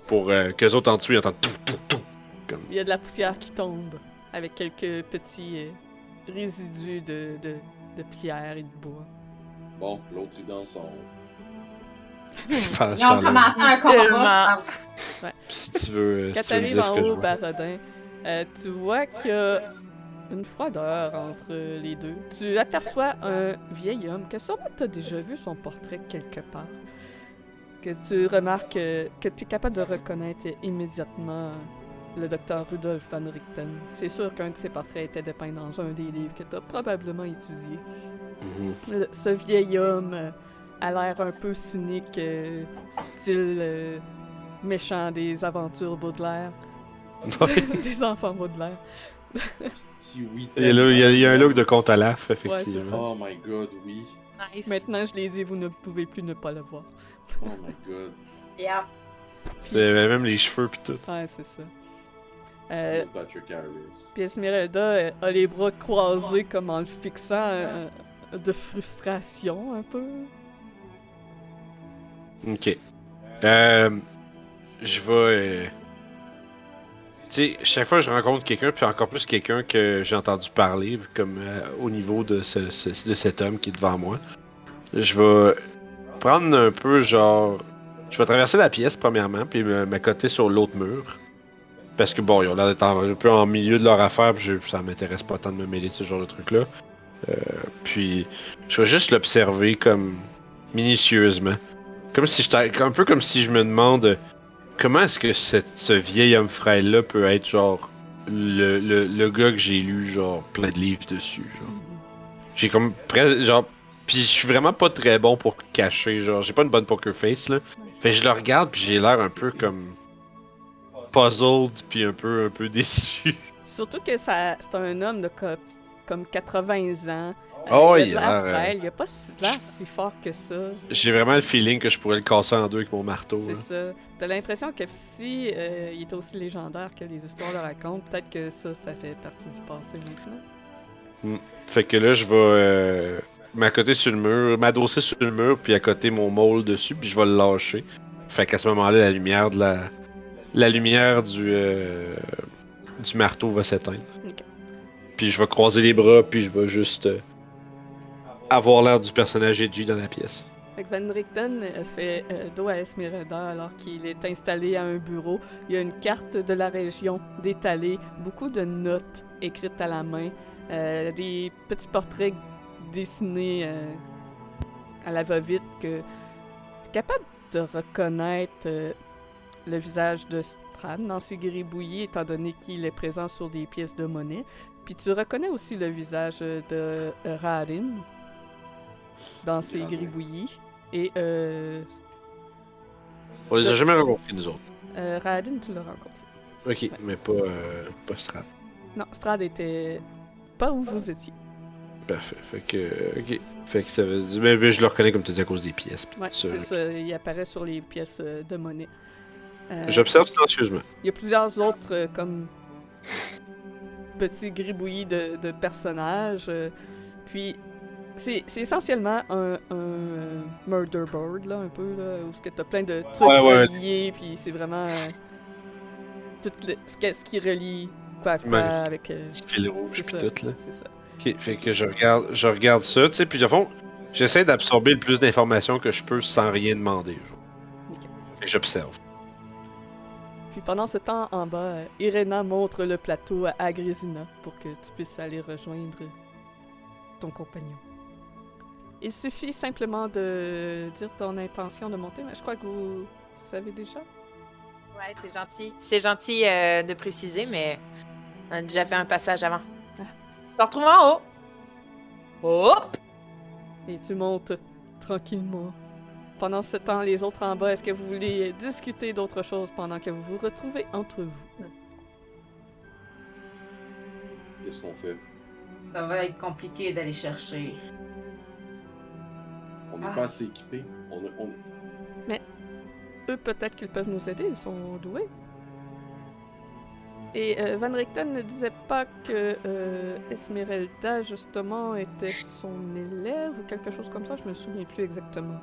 [SPEAKER 3] Pour euh, qu'eux autres en dessous, ils entendent tout, tout, tout. Comme...
[SPEAKER 2] Il y a de la poussière qui tombe avec quelques petits euh, résidus de, de de pierre et de bois.
[SPEAKER 1] Bon, l'autre il danse
[SPEAKER 3] ce
[SPEAKER 6] Ils ont commencé un combat, pense.
[SPEAKER 3] Si tu veux, euh,
[SPEAKER 2] Quand
[SPEAKER 3] si tu veux me
[SPEAKER 2] t'arrives en haut,
[SPEAKER 3] vois.
[SPEAKER 2] Barodin, euh, tu vois qu'il y a une froideur entre les deux. Tu aperçois un vieil homme que sûrement t'as déjà vu son portrait quelque part. Que tu remarques euh, que tu es capable de reconnaître immédiatement le docteur Rudolf van Richten. C'est sûr qu'un de ses portraits était dépeint dans un des livres que tu as probablement étudié.
[SPEAKER 3] Mhm.
[SPEAKER 2] Le- ce vieil homme euh, a l'air un peu cynique, euh, style euh, méchant des aventures Baudelaire, des enfants Baudelaire.
[SPEAKER 1] Si oui,
[SPEAKER 3] Il y, a, là- il y a- il y a un look de compte à l'af, effectivement.
[SPEAKER 1] Oh my god, oui.
[SPEAKER 5] Nice.
[SPEAKER 2] Maintenant, je les dis, vous ne pouvez plus ne pas le voir.
[SPEAKER 1] Oh my god.
[SPEAKER 6] Yeah.
[SPEAKER 3] C'est même les cheveux pis tout.
[SPEAKER 2] Ouais, c'est ça. Euh, puis Esmeralda euh, a les bras croisés comme en le fixant euh, de frustration un peu.
[SPEAKER 3] Ok. Euh, je vais. euh, Tu sais, chaque fois que je rencontre quelqu'un, puis encore plus quelqu'un que j'ai entendu parler, comme euh, au niveau de, ce, ce- de cet homme qui est devant moi, je vais prendre un peu genre. Je vais traverser la pièce premièrement, puis me m'accoter sur l'autre mur. Parce que bon, ils ont l'air d'être un peu en milieu de leur affaire, puis je- ça m'intéresse pas tant de me mêler de ce genre de truc-là. Euh, puis je vais juste l'observer comme minutieusement. Comme si j'étais un peu comme si je me demande comment est-ce que ce vieil homme frêle là peut être genre le, le, le gars que j'ai lu genre plein de livres dessus. J'ai comme genre puis je suis vraiment pas très bon pour cacher genre j'ai pas une bonne poker face là. Fait je le regarde puis j'ai l'air un peu comme puzzled puis un peu un peu déçu.
[SPEAKER 2] Surtout que ça, c'est un homme de co- comme 80 ans. Euh,
[SPEAKER 3] Oh,
[SPEAKER 2] il a de l'air
[SPEAKER 3] l'air,
[SPEAKER 2] frêle, il a pas si- l'air si fort que ça.
[SPEAKER 3] J'ai vraiment le feeling que je pourrais le casser en deux avec mon marteau.
[SPEAKER 2] C'est
[SPEAKER 3] là.
[SPEAKER 2] ça. T'as l'impression que si euh, il était aussi légendaire que les histoires le racontent, peut-être que ça, ça fait partie du passé maintenant.
[SPEAKER 3] Fait que là, je vais euh, m'accoter sur le mur, m'adosser sur le mur, puis accoter mon maul dessus, puis je vais le lâcher. Fait qu'à ce moment-là, la lumière de la, la lumière du euh, du marteau va s'éteindre.
[SPEAKER 2] Ok.
[SPEAKER 3] Puis je vais croiser les bras, puis je vais juste euh, avoir l'air du personnage Edgy dans la pièce.
[SPEAKER 2] Fait que Van Richten euh, fait euh, dos à Esmeralda alors qu'il est installé à un bureau. Il y a une carte de la région d'étalée, beaucoup de notes écrites à la main, euh, des petits portraits dessinés euh, à la va-vite que tu es capable de reconnaître euh, le visage de Strad dans ses gribouillis étant donné qu'il est présent sur des pièces de monnaie. Puis tu reconnais aussi le visage de euh, Rarin dans ses gribouillis. Et euh,
[SPEAKER 3] On les a jamais rencontrés, nous autres.
[SPEAKER 2] euh, Rarin, tu l'as rencontré.
[SPEAKER 3] Ok, mais pas, euh, pas Strat.
[SPEAKER 2] Non, Strad était pas où vous étiez.
[SPEAKER 3] Parfait. Fait que, ok. Fait que ça veut dire. Mais, je le reconnais comme tu dis à cause des pièces.
[SPEAKER 2] Ouais, c'est ça. Il apparaît sur les pièces euh, de monnaie. Euh,
[SPEAKER 3] J'observe silencieusement.
[SPEAKER 2] Il y a plusieurs autres euh, comme petits gribouillis de, de personnages. euh, puis c'est c'est essentiellement un, un, euh, murder board là un peu là où ce que t'as plein de trucs
[SPEAKER 3] Ouais, ouais.
[SPEAKER 2] reliés puis c'est vraiment euh, tout le- ce, qui relie quoi à quoi
[SPEAKER 3] Ouais.
[SPEAKER 2] avec euh,
[SPEAKER 3] Petit fil rouge
[SPEAKER 2] ça.
[SPEAKER 3] tout, là.
[SPEAKER 2] c'est ça.
[SPEAKER 3] Ok, fait que je regarde, je regarde ça, tu sais, puis de fond, j'essaie d'absorber le plus d'informations que je peux sans rien demander. genre. Fait que j'observe.
[SPEAKER 2] Puis pendant ce temps en bas, euh, Irena montre le plateau à Agrésina pour que tu puisses aller rejoindre ton compagnon. Il suffit simplement de dire ton intention de monter, mais je crois que vous savez déjà.
[SPEAKER 5] Ouais, c'est gentil. C'est gentil euh, de préciser, mais on a déjà fait un passage avant.
[SPEAKER 2] Ah.
[SPEAKER 5] On se retrouve en haut. Hop!
[SPEAKER 2] Et tu montes tranquillement. Pendant ce temps, les autres en bas, est-ce que vous voulez discuter d'autre chose pendant que vous vous retrouvez entre vous?
[SPEAKER 1] Qu'est-ce qu'on fait?
[SPEAKER 6] Ça va être compliqué d'aller chercher.
[SPEAKER 1] On n'est
[SPEAKER 6] Ah.
[SPEAKER 1] pas assez équipés. On, on-
[SPEAKER 2] Eux, peut-être qu'ils peuvent nous aider, ils sont doués. Et euh, Van Richten ne disait pas que euh, Esmeralda, justement, était son élève ou quelque chose comme ça, je me souviens plus exactement.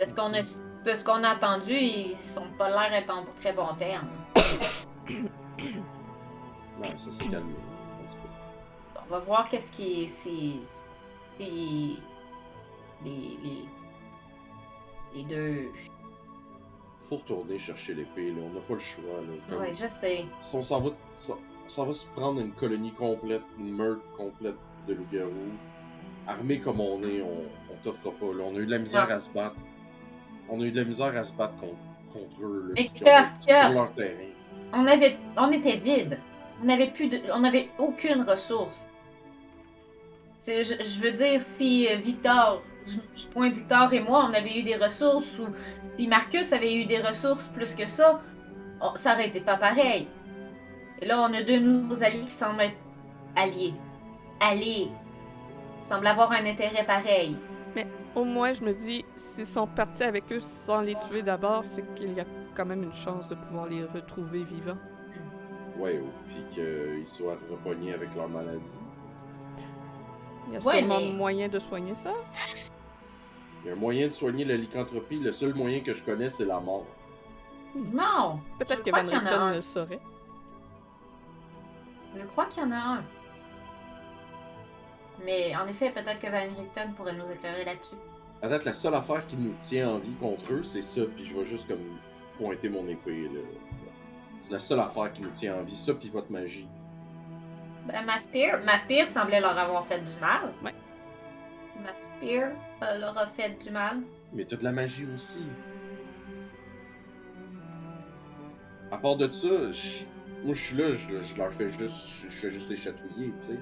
[SPEAKER 6] De ce qu'on a, de ce qu'on a entendu, ils sont pas l'air d'être en très bon terme.
[SPEAKER 1] Non, ça s'est calmé.
[SPEAKER 6] On va voir qu'est-ce qui est. si-
[SPEAKER 4] si les, les, les deux.
[SPEAKER 1] Faut retourner chercher l'épée, là. On n'a pas le choix, là.
[SPEAKER 4] Ouais, je sais.
[SPEAKER 1] Si on s'en va, on s'en va se prendre une colonie complète, une meurtre complète de loups-garous, armés comme on est, on, on t'offre pas. Là. On a eu de la misère à se battre. On a eu de la misère à se battre contre, contre eux. Là,
[SPEAKER 4] Mais
[SPEAKER 1] puis
[SPEAKER 4] cœur,
[SPEAKER 1] on leur terrain.
[SPEAKER 4] On avait, on était vide. On n'avait plus de, on n'avait aucune ressource. Je, je veux dire, si euh, Victor, je, je pointe Victor et moi, on avait eu des ressources, ou si Marcus avait eu des ressources plus que ça, on- ça aurait été pas pareil. Et là, on a deux nouveaux alliés qui semblent être alliés. Alliés. Ils semblent avoir un intérêt pareil.
[SPEAKER 2] Au moins, je me dis, s'ils sont partis avec eux sans les tuer d'abord, c'est qu'il y a quand même une chance de pouvoir les retrouver vivants.
[SPEAKER 1] Ouais, ou- puis qu'ils soient repognés avec leur maladie.
[SPEAKER 2] Il y a
[SPEAKER 4] Ouais,
[SPEAKER 2] sûrement
[SPEAKER 4] mais-
[SPEAKER 2] moyen de soigner ça.
[SPEAKER 1] Il y a un moyen de soigner la lycanthropie. Le seul moyen que je connais, c'est la mort.
[SPEAKER 4] Non!
[SPEAKER 2] Peut-être que Van
[SPEAKER 4] a
[SPEAKER 2] Richten le saurait.
[SPEAKER 4] Je crois qu'il y en a un. Mais en effet, peut-être que Van Richten pourrait nous éclairer là-dessus.
[SPEAKER 1] À date, la seule affaire qui nous tient en vie contre eux, c'est ça. Puis je vais juste comme pointer mon épée. là. C'est la seule affaire qui nous tient en vie. Ça, puis votre magie.
[SPEAKER 4] Ben, ma spear, ma spear semblait leur avoir fait du mal.
[SPEAKER 2] Ouais.
[SPEAKER 4] Ma spear euh, leur a fait du mal.
[SPEAKER 1] Mais t'as de la magie aussi. À part de ça, je- moi je suis là, je, je leur fais juste, je, je fais juste les chatouiller, tu sais.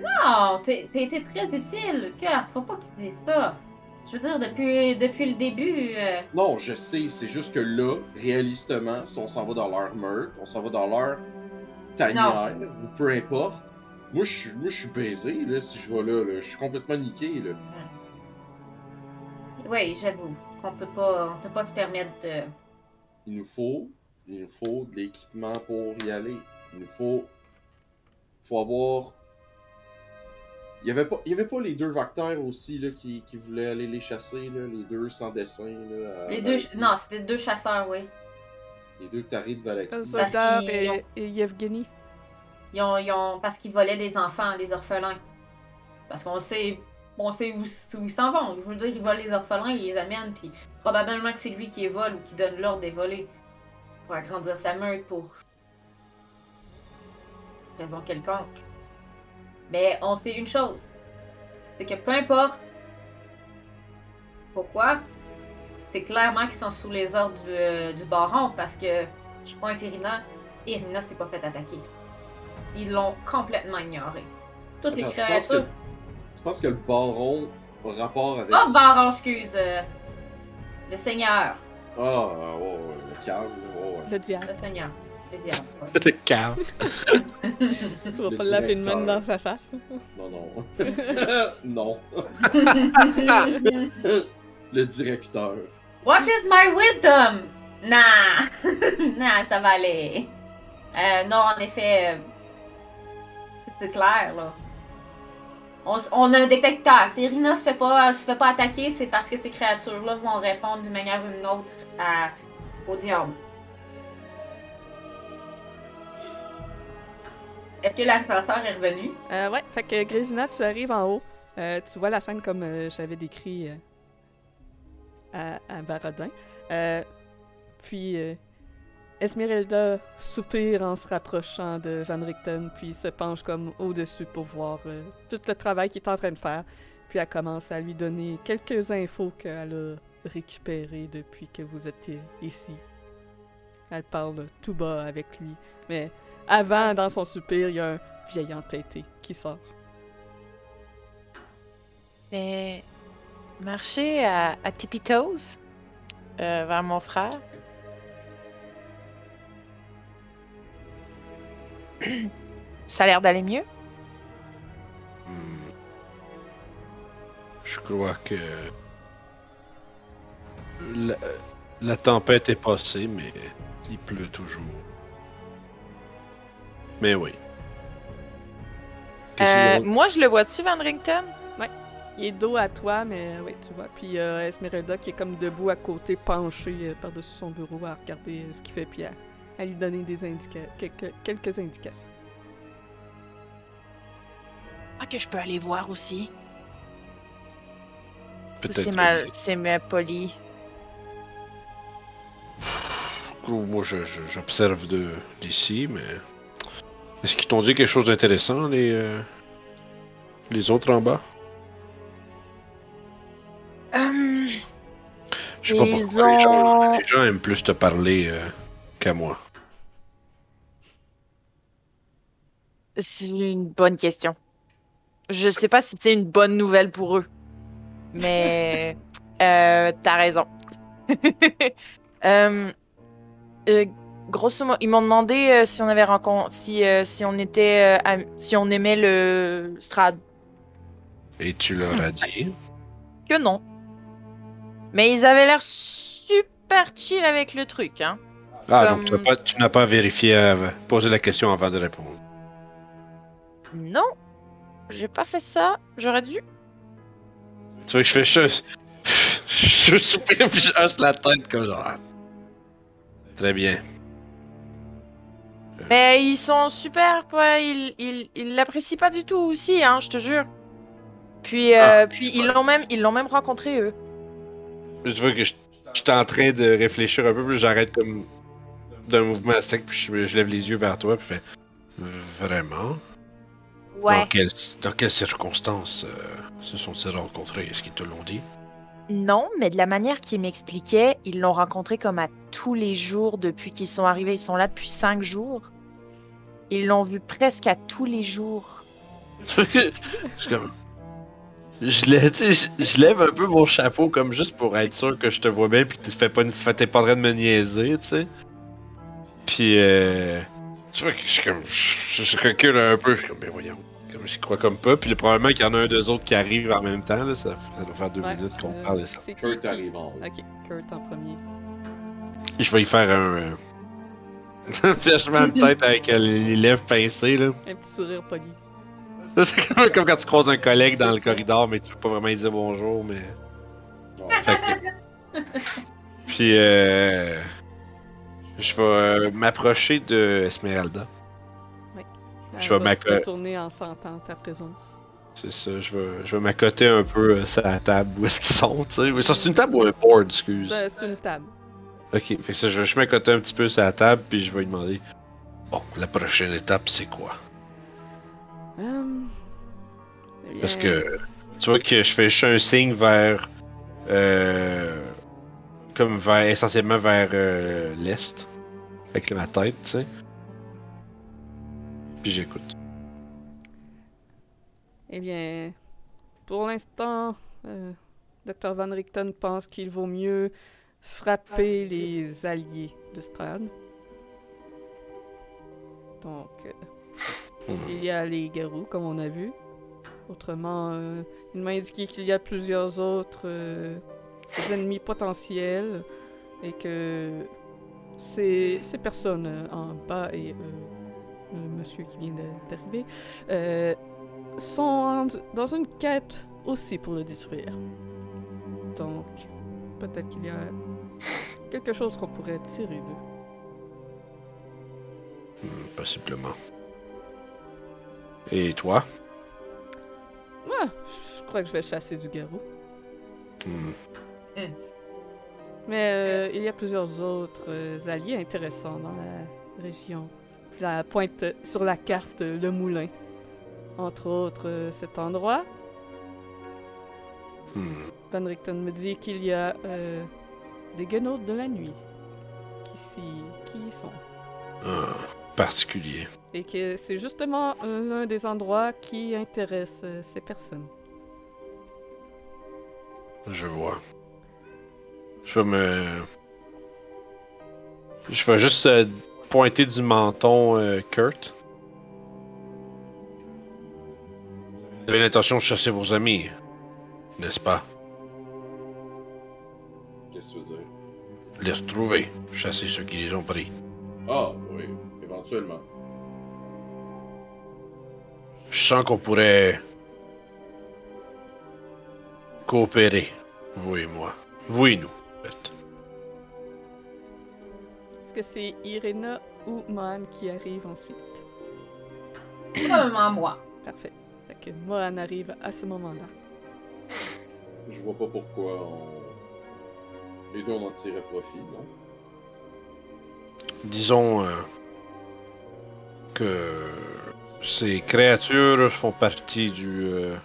[SPEAKER 4] Non, t'es t'as été très utile, Kurt. Faut pas que tu dises ça. Je veux dire, depuis, depuis le début, euh,
[SPEAKER 1] Non, je sais, c'est juste que là, réalistement, si on s'en va dans leur meurtre, on s'en va dans leur tanière, ou peu importe, moi je suis moi, je suis baisé, là, si je vais là, là. Je suis complètement niqué, là.
[SPEAKER 4] oui, j'avoue qu'on peut pas, on peut pas se permettre de.
[SPEAKER 1] Il nous faut, il nous faut de l'équipement pour y aller. Il nous faut, faut avoir. Il y avait pas, il y avait pas les deux Vacteurs aussi là qui, qui voulaient aller les chasser là, les deux sans dessin là.
[SPEAKER 4] Les deux, non, c'était deux chasseurs, oui.
[SPEAKER 1] Les deux tarés de Valaki.
[SPEAKER 4] Qu'ils
[SPEAKER 2] et,
[SPEAKER 4] ont-
[SPEAKER 2] et Yevgeny.
[SPEAKER 4] Ils ont, ils ont- parce qu'ils volaient des enfants, les orphelins. Parce qu'on sait, on sait où, où ils s'en vont. Je veux dire, ils volent les orphelins, ils les amènent, puis probablement que c'est lui qui les vole ou qui donne l'ordre des voler pour agrandir sa meute pour raison quelconque. Mais on sait une chose, c'est que peu importe pourquoi, c'est clairement qu'ils sont sous les ordres du, euh, du baron parce que je pointe Irina, Irina s'est pas fait attaquer. Ils l'ont complètement ignoré. Toutes les
[SPEAKER 1] Attends, tu penses, que,
[SPEAKER 4] créatures.
[SPEAKER 1] tu penses que le baron a rapport avec.
[SPEAKER 4] Oh, baron, excuse. euh, le seigneur.
[SPEAKER 1] Ah, ouais, ouais, le calme, ouais.
[SPEAKER 2] Le diable.
[SPEAKER 4] Le seigneur. Le diable. ouais.
[SPEAKER 3] T'es calme.
[SPEAKER 2] Tu vas pas l'appeler de même dans sa face.
[SPEAKER 1] Non, non. non. le directeur.
[SPEAKER 4] What is my wisdom? Nah! nah, ça va aller. Euh, non, en effet, euh, c'est clair, là. On, a un détecteur. Si Irina se fait pas, se fait pas attaquer, c'est parce que ces créatures-là vont répondre d'une manière ou d'une autre à, au diable. Est-ce que l'animateur est revenu?
[SPEAKER 2] Euh, ouais, fait que Grésina, tu arrives en haut. Euh, tu vois la scène comme euh, j'avais décrit euh, à, à Barodin. Euh, puis Esmeralda soupire en se rapprochant de Van Richten, puis se penche comme au-dessus pour voir tout le travail qu'il est en train de faire. Puis elle commence à lui donner quelques infos qu'elle a récupérées depuis que vous êtes ici. Elle parle tout bas avec lui. Mais avant, dans son soupir, il y a un vieil entêté qui sort.
[SPEAKER 5] Mais marcher à, à Tippy Toes euh, vers mon frère. Ça a l'air d'aller mieux.
[SPEAKER 3] Hmm. Je crois que la, la tempête est passée, mais il pleut toujours. Mais oui.
[SPEAKER 5] Euh, moi, je le vois-tu, Van Rington?
[SPEAKER 2] Il est dos à toi, mais oui, tu vois. Puis euh, Esmeralda qui est comme debout à côté, penché euh, par-dessus son bureau à regarder euh, ce qu'il fait, puis à, à lui donner des indica quelques, quelques indications.
[SPEAKER 5] Ah, que je peux aller voir aussi.
[SPEAKER 3] Peut-être.
[SPEAKER 5] C'est mal, c'est mal poli.
[SPEAKER 3] Moi, j'observe d'ici, mais. Est-ce qu'ils t'ont dit quelque chose d'intéressant, les. euh, les autres en bas?
[SPEAKER 5] Hum,
[SPEAKER 3] Je sais pas
[SPEAKER 5] Ils
[SPEAKER 3] pourquoi les, gens,
[SPEAKER 5] ont-
[SPEAKER 3] les gens aiment plus te parler euh, qu'à moi.
[SPEAKER 5] c'est une bonne question. Je sais pas si c'est une bonne nouvelle pour eux, mais euh, t'as raison. Euh, grosso modo, ils m'ont demandé euh, si on avait rencontré, si, euh, si on était, euh, si on aimait le Strad.
[SPEAKER 3] Et tu leur as dit?
[SPEAKER 5] Que non. Mais ils avaient l'air super chill avec le truc, hein.
[SPEAKER 3] Ah,
[SPEAKER 5] Comme-
[SPEAKER 3] donc tu n'as pas, tu n'as pas vérifié, posé la question avant de répondre.
[SPEAKER 5] Non, j'ai pas fait ça. J'aurais dû.
[SPEAKER 3] Tu vois que je fais je. Je soupire puis je hoche la tête comme genre. ah. Très bien.
[SPEAKER 5] Mais ils sont super, quoi. Ils ils- ils l'apprécient pas du tout aussi, hein, je te jure. Puis, euh, puis ils l'ont même, ils l'ont même rencontré eux.
[SPEAKER 3] Je vois que je je suis en train de réfléchir un peu, puis j'arrête comme d'un mouvement sec, puis je, je lève les yeux vers toi, puis fais Vraiment? Dans, quelles, dans quelles circonstances euh, se sont-ils rencontrés? Est-ce qu'ils te l'ont dit?
[SPEAKER 5] Non, mais de la manière qu'ils m'expliquaient, ils l'ont rencontré comme à tous les jours depuis qu'ils sont arrivés. Ils sont là depuis cinq jours. Ils l'ont vu presque à tous les jours.
[SPEAKER 3] Je comme. Je, lève, tu sais, je, je lève un peu mon chapeau comme juste pour être sûr que je te vois bien puis que tu fais pas une t'es pas en train de me niaiser, tu sais. Puis euh. Tu vois que je comme. Je, je recule un peu, je suis comme, mais voyons. Comme je crois comme pas. Puis probablement qu'il y en a un deux autres qui arrivent en même temps, là. Ça, ça doit faire deux
[SPEAKER 2] Ouais,
[SPEAKER 3] minutes qu'on
[SPEAKER 2] euh,
[SPEAKER 3] parle de ça.
[SPEAKER 1] Kurt
[SPEAKER 2] qui-
[SPEAKER 1] arrive en haut.
[SPEAKER 2] Ok, Kurt en premier.
[SPEAKER 3] Je vais y faire un. euh, Un petit hochement de tête avec euh, les lèvres pincées, là.
[SPEAKER 2] Un petit sourire poli.
[SPEAKER 3] C'est comme, comme quand tu croises un collègue dans le
[SPEAKER 2] ça.
[SPEAKER 3] corridor, mais tu peux pas vraiment lui dire bonjour, mais.
[SPEAKER 1] Ouais.
[SPEAKER 3] Fait que- Puis, euh, je vais euh, m'approcher de Esmeralda.
[SPEAKER 2] Elle
[SPEAKER 3] Je vais
[SPEAKER 2] va se retourner en sentant ta présence.
[SPEAKER 3] C'est ça, je vais, je vais m'accoter un peu euh, sur la table où est-ce qu'ils sont, tu sais. Ça, c'est une table ou un board, excuse?
[SPEAKER 2] C'est une table.
[SPEAKER 3] Ok, fait que ça, je vais juste m'accoter un petit peu sur la table, puis je vais lui demander Bon, la prochaine étape, c'est quoi?
[SPEAKER 2] Eh
[SPEAKER 3] Parce que tu vois que je fais juste un signe vers. Euh, comme vers, essentiellement vers euh, l'est. Avec ma tête, tu sais. Puis j'écoute.
[SPEAKER 2] Eh bien, pour l'instant, euh, Dr. Van Richten pense qu'il vaut mieux frapper les alliés de Strad. Donc, euh,
[SPEAKER 3] Hmm.
[SPEAKER 2] il y a les garous, comme on a vu. Autrement, euh, il m'a indiqué qu'il y a plusieurs autres euh, ennemis potentiels et que ces, ces personnes en bas et le monsieur qui vient d'arriver sont en- dans une quête aussi pour le détruire. Donc, peut-être qu'il y a quelque chose qu'on pourrait tirer d'eux.
[SPEAKER 3] Hmm, possiblement. Et toi?
[SPEAKER 2] Moi, je crois que je vais chasser du garou.
[SPEAKER 3] Hmm.
[SPEAKER 2] Mais euh, il y a plusieurs autres euh, alliés intéressants dans la région. Puis la pointe euh, sur la carte euh, le moulin. Entre autres, cet endroit.
[SPEAKER 3] Hmm.
[SPEAKER 2] Van Richten me dit qu'il y a euh, des guenaudes de la nuit qui, y sont.
[SPEAKER 3] Ah, particulier.
[SPEAKER 2] Et que c'est justement l'un des endroits qui intéresse euh, ces personnes.
[SPEAKER 3] Je vois. Je vais me. Je vais juste euh, pointer du menton euh, Kurt. Vous avez l'intention de chasser vos amis, n'est-ce pas?
[SPEAKER 1] Qu'est-ce que tu veux dire?
[SPEAKER 3] Les retrouver, chasser ceux qui les ont pris.
[SPEAKER 1] Ah, oui, éventuellement.
[SPEAKER 3] Je sens qu'on pourrait coopérer, vous et moi. Vous et nous, en fait.
[SPEAKER 2] Est-ce que c'est Irena ou Mohan qui arrive ensuite?
[SPEAKER 6] Probablement moi.
[SPEAKER 2] Parfait. Fait que Mohan arrive à ce moment-là.
[SPEAKER 1] je vois pas pourquoi on... les deux on en tirait profit, non?
[SPEAKER 3] Disons euh, que ces créatures font partie du euh,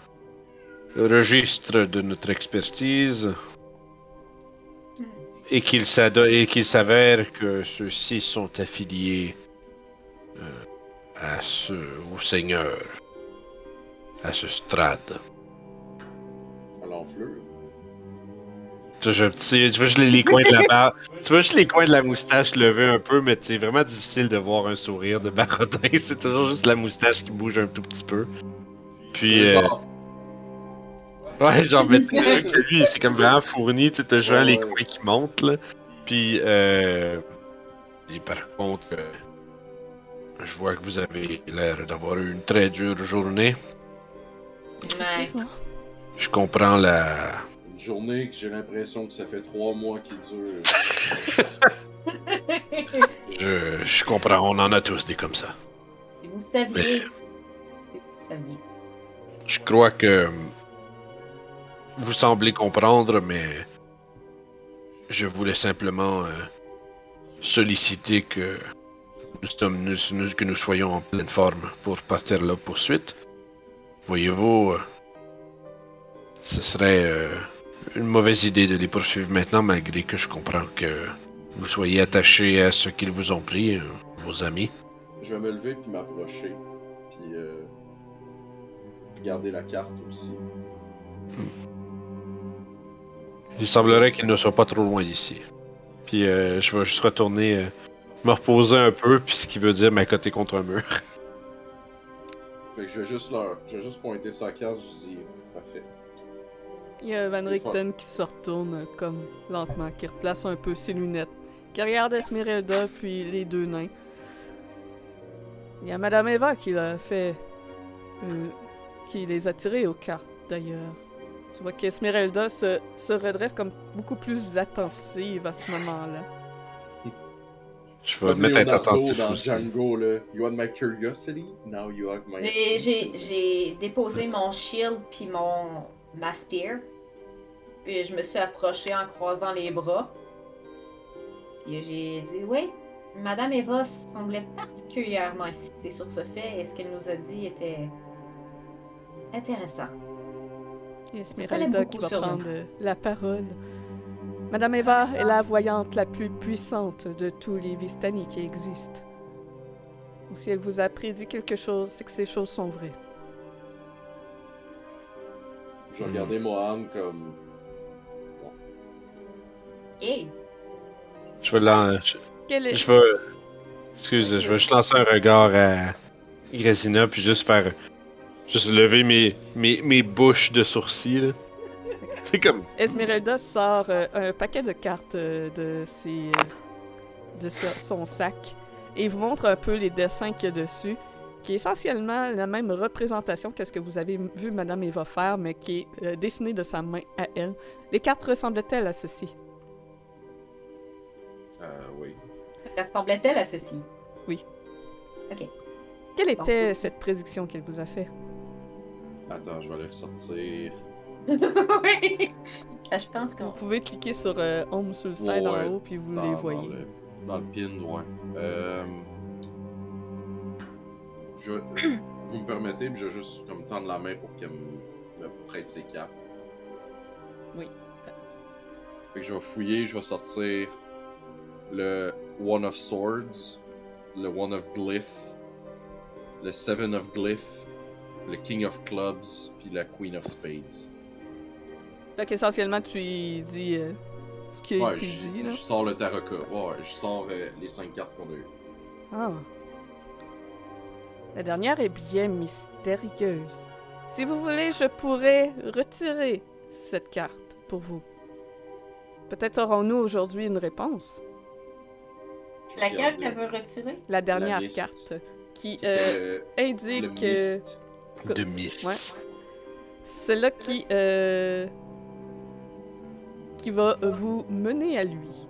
[SPEAKER 3] registre de notre expertise et qu'il s'avère que ceux-ci sont affiliés euh, à ce au Seigneur, à ce strade.
[SPEAKER 1] À l'enflure.
[SPEAKER 3] Tu vois, tu l'ai les coins de la barbe. Tu vois, juste les coins de la moustache levés un peu, mais c'est vraiment difficile de voir un sourire de Barodin. C'est toujours juste la moustache qui bouge un tout petit peu. Puis, euh, ouais, genre, mais tu vois que lui, c'est comme vraiment fourni. Tu genre
[SPEAKER 1] Ouais,
[SPEAKER 3] les
[SPEAKER 1] ouais.
[SPEAKER 3] coins qui montent, là. Puis, euh. Et par contre, euh, je vois que vous avez l'air d'avoir eu une très dure journée.
[SPEAKER 2] Effectivement.
[SPEAKER 3] Je comprends la.
[SPEAKER 1] Journée que j'ai l'impression que ça fait trois mois qui dure.
[SPEAKER 3] Je, je comprends, on en a tous des comme ça.
[SPEAKER 6] Si vous saviez. Si vous saviez.
[SPEAKER 3] Je crois que vous semblez comprendre, mais je voulais simplement euh, solliciter que nous, sommes, nous- nous- que nous soyons en pleine forme pour partir la poursuite. Voyez-vous, euh, ce serait euh, une mauvaise idée de les poursuivre maintenant, malgré que je comprends que vous soyez attachés à ce qu'ils vous ont pris, euh, vos amis.
[SPEAKER 1] Je vais me lever puis m'approcher. Puis euh, regarder la carte aussi.
[SPEAKER 3] Il semblerait qu'il ne soit pas trop loin d'ici. Puis euh, je vais juste retourner euh, me reposer un peu, puis ce qui veut dire m'accoter contre un mur.
[SPEAKER 1] Fait que je vais juste leur. Je vais juste pointer sa carte, je dis parfait.
[SPEAKER 2] Il y a Van Richten qui se retourne comme lentement, qui replace un peu ses lunettes, qui regarde Esmeralda puis les deux nains. Il y a Madame Eva qui l'a fait. euh, qui les a tirés aux cartes d'ailleurs. Tu vois qu'Esmeralda se, se redresse comme beaucoup plus attentive à ce moment-là.
[SPEAKER 3] Je vais
[SPEAKER 1] Comme
[SPEAKER 3] mettre être attentif
[SPEAKER 1] dans
[SPEAKER 3] aussi.
[SPEAKER 1] Django, là. You want my curiosity? Now you have my.
[SPEAKER 6] J'ai déposé mon shield puis mon ma spear. Puis je me suis approchée en croisant les bras. Puis j'ai dit oui, Madame Eva semblait particulièrement insistée sur ce fait et ce qu'elle nous a dit était intéressant.
[SPEAKER 2] Et Esmeralda qui
[SPEAKER 6] beaucoup,
[SPEAKER 2] va prendre euh, la parole. Madame Eva est la voyante la plus puissante de tous les Vistani qui existent. Ou si elle vous a prédit quelque chose, c'est que ces choses sont vraies.
[SPEAKER 1] Je vais regarder Mohan comme.
[SPEAKER 3] Je vais je,
[SPEAKER 2] Quelle est...
[SPEAKER 3] je vais. Excuse, je vais juste lancer un regard à Grésina, puis juste faire. Juste lever mes, mes, mes bouches de sourcils. C'est comme.
[SPEAKER 2] Esmeralda sort euh, un paquet de cartes euh, de, ses, euh, de son sac et vous montre un peu les dessins qu'il y a dessus, qui est essentiellement la même représentation que ce que vous avez vu Madame Eva faire, mais qui est euh, dessiné de sa main à elle. Les cartes ressemblent-elles à ceci?
[SPEAKER 1] Euh, oui.
[SPEAKER 6] ressemblait-elle à ceci?
[SPEAKER 2] Quelle était cette prédiction qu'elle vous a fait?
[SPEAKER 1] Attends, je vais aller ressortir.
[SPEAKER 6] oui. Ah, je pense qu'on.
[SPEAKER 2] Vous pouvez cliquer sur euh, Home sur le side
[SPEAKER 1] Ouais,
[SPEAKER 2] en haut, puis vous
[SPEAKER 1] Dans,
[SPEAKER 2] les
[SPEAKER 1] dans
[SPEAKER 2] voyez.
[SPEAKER 1] le, dans le pin, ouais. Euh, je, vous me permettez, puis je vais juste comme tendre la main pour qu'elle me, me prête ses cartes.
[SPEAKER 2] Oui.
[SPEAKER 1] Fait que je vais fouiller, je vais sortir le One of Swords, le One of Glyph, le Seven of Glyph, le King of Clubs, puis la Queen of Spades.
[SPEAKER 2] Donc, essentiellement, tu dis euh, ce qui a
[SPEAKER 1] Ouais,
[SPEAKER 2] été dit, là.
[SPEAKER 1] je sors le Tarot card. Ouais, je sors euh, les cinq cartes qu'on a eues.
[SPEAKER 2] Ah. La dernière est bien mystérieuse. Si vous voulez, je pourrais retirer cette carte pour vous. Peut-être aurons-nous aujourd'hui une réponse?
[SPEAKER 6] Laquelle qu'elle veut retirer?
[SPEAKER 2] La dernière carte qui euh,
[SPEAKER 1] euh,
[SPEAKER 2] indique
[SPEAKER 1] le
[SPEAKER 2] euh,
[SPEAKER 3] de mist.
[SPEAKER 2] Ouais. celle-là qui euh, qui va vous mener à lui.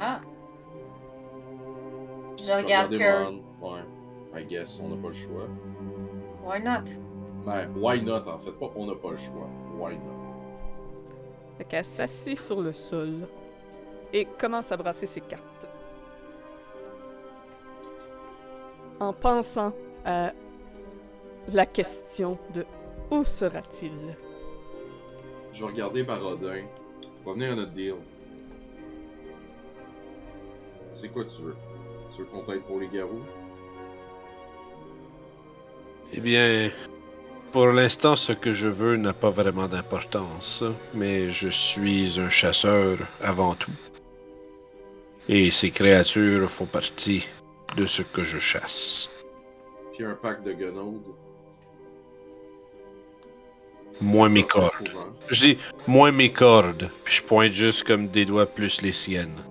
[SPEAKER 6] Ah. Je
[SPEAKER 1] Je
[SPEAKER 6] regarde que.
[SPEAKER 1] Ouais, I guess, on n'a pas le choix.
[SPEAKER 6] Why not?
[SPEAKER 1] Ben, why not en fait? Pas on n'a pas le choix. Why not?
[SPEAKER 2] Fait qu'elle s'assit sur le sol et commence à brasser ses cartes. En pensant à la question de où sera-t-il?
[SPEAKER 1] Je vais regarder Barodin. On va venir à notre deal. C'est quoi tu veux? Tu veux qu'on t'aide pour les garous?
[SPEAKER 3] Eh bien, pour l'instant, ce que je veux n'a pas vraiment d'importance, mais je suis un chasseur avant tout. Et ces créatures font partie de ce que je chasse.
[SPEAKER 1] Puis un pack de guenaudes.
[SPEAKER 3] Moins mes cordes. Je dis moins mes cordes, puis je pointe juste comme des doigts plus les siennes.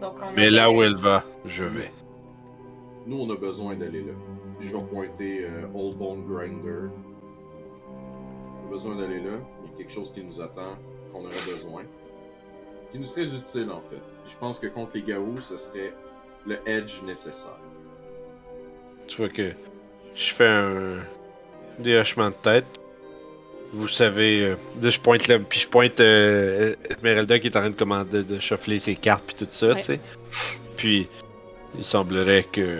[SPEAKER 6] Donc, on
[SPEAKER 3] Mais là où elle va, je vais.
[SPEAKER 1] Nous, on a besoin d'aller là. Puis je vais pointer euh, Old Bone Grinder. On a besoin d'aller là. Il y a quelque chose qui nous attend, qu'on aurait besoin. Qui nous serait utile, en fait. Puis je pense que contre les Gaous, ce serait le edge nécessaire.
[SPEAKER 3] Tu vois que je fais un déhochement de tête. Vous savez, euh, je pointe là, puis je pointe euh, Esmeralda qui est en train de commander, de shuffler ses cartes puis tout ça,
[SPEAKER 2] Ouais.
[SPEAKER 3] tu sais. Puis il semblerait que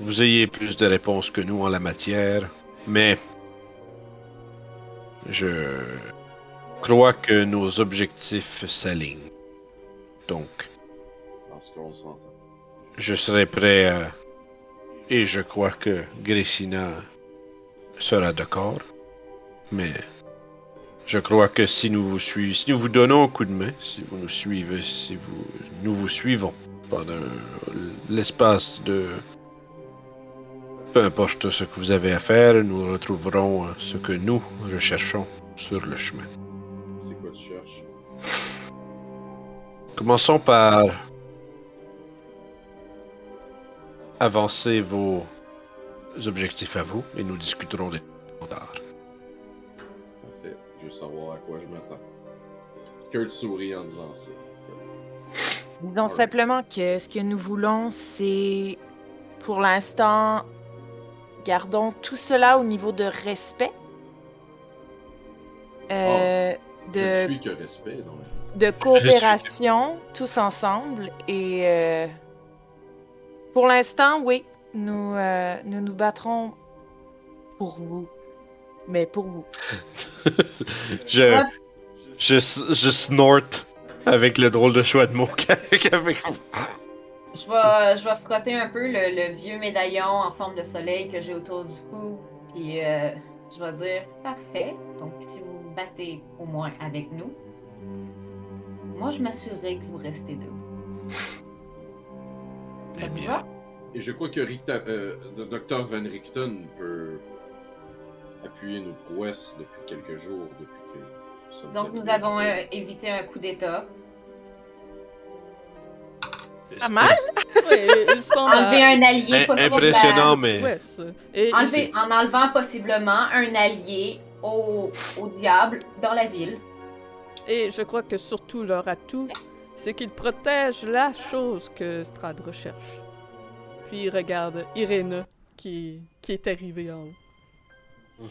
[SPEAKER 3] vous ayez plus de réponses que nous en la matière, mais je crois que nos objectifs s'alignent. Donc,
[SPEAKER 1] Parce qu'on s'entend.
[SPEAKER 3] je serai prêt à... Et je crois que Gressina sera d'accord. Mais je crois que si nous vous suivons, si nous vous donnons un coup de main, si vous nous suivez, si vous nous vous suivons pendant l'espace de peu importe ce que vous avez à faire, nous retrouverons ce que nous recherchons sur le chemin. Commençons par avancer vos objectifs à vous et nous discuterons des plus tard.
[SPEAKER 1] Parfait. Je veux savoir à quoi je m'attends. Kurt sourit en disant ça.
[SPEAKER 5] Disons simplement que ce que nous voulons, c'est pour l'instant, gardons tout cela au niveau de respect. Euh,
[SPEAKER 1] Je
[SPEAKER 5] de,
[SPEAKER 1] respect,
[SPEAKER 5] de coopération, tous ensemble. Et euh, pour l'instant, oui, nous, euh, nous nous battrons pour vous. Mais pour vous.
[SPEAKER 3] Je, je, je snorte avec le drôle de choix de mots qu'avec vous.
[SPEAKER 6] Je vais, je vais frotter un peu le, le vieux médaillon en forme de soleil que j'ai autour du cou. Puis euh, je vais dire parfait. Donc si vous battez au moins avec nous, moi je m'assurerai que vous restez debout.
[SPEAKER 3] Eh
[SPEAKER 6] Ça vous
[SPEAKER 3] bien.
[SPEAKER 6] va?
[SPEAKER 1] Et je crois que euh, le Dr. Van Richten peut appuyer nos prouesses depuis quelques jours, depuis que nous sommes
[SPEAKER 6] Donc nous avons euh, évité un coup d'état.
[SPEAKER 5] Pas mal?
[SPEAKER 6] Enlever un allié, trop
[SPEAKER 3] impressionnant, mais
[SPEAKER 2] Ouais, ça. Et il-
[SPEAKER 6] Enlever, en enlevant possiblement un allié au, au diable dans la ville.
[SPEAKER 2] Et je crois que surtout leur atout, c'est qu'ils protègent la chose que Strad recherche. Puis il regarde Irena qui, qui est arrivée en haut.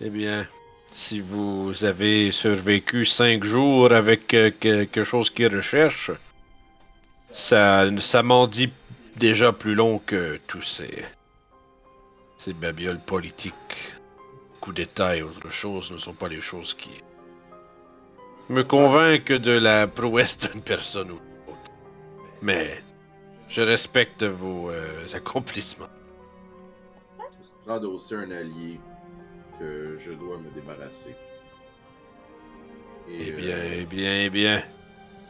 [SPEAKER 3] Eh bien, si vous avez survécu cinq jours avec euh, quelque chose qui recherche, ça, ça m'en dit déjà plus long que tous ces, ces babioles politiques. Coups d'état et autres choses ne sont pas les choses qui me convainquent de la prouesse d'une personne ou autre. Mais je respecte vos euh, accomplissements.
[SPEAKER 1] Strad aussi un allié que je dois me débarrasser. Et,
[SPEAKER 3] Eh bien,
[SPEAKER 1] euh,
[SPEAKER 3] eh bien, eh bien.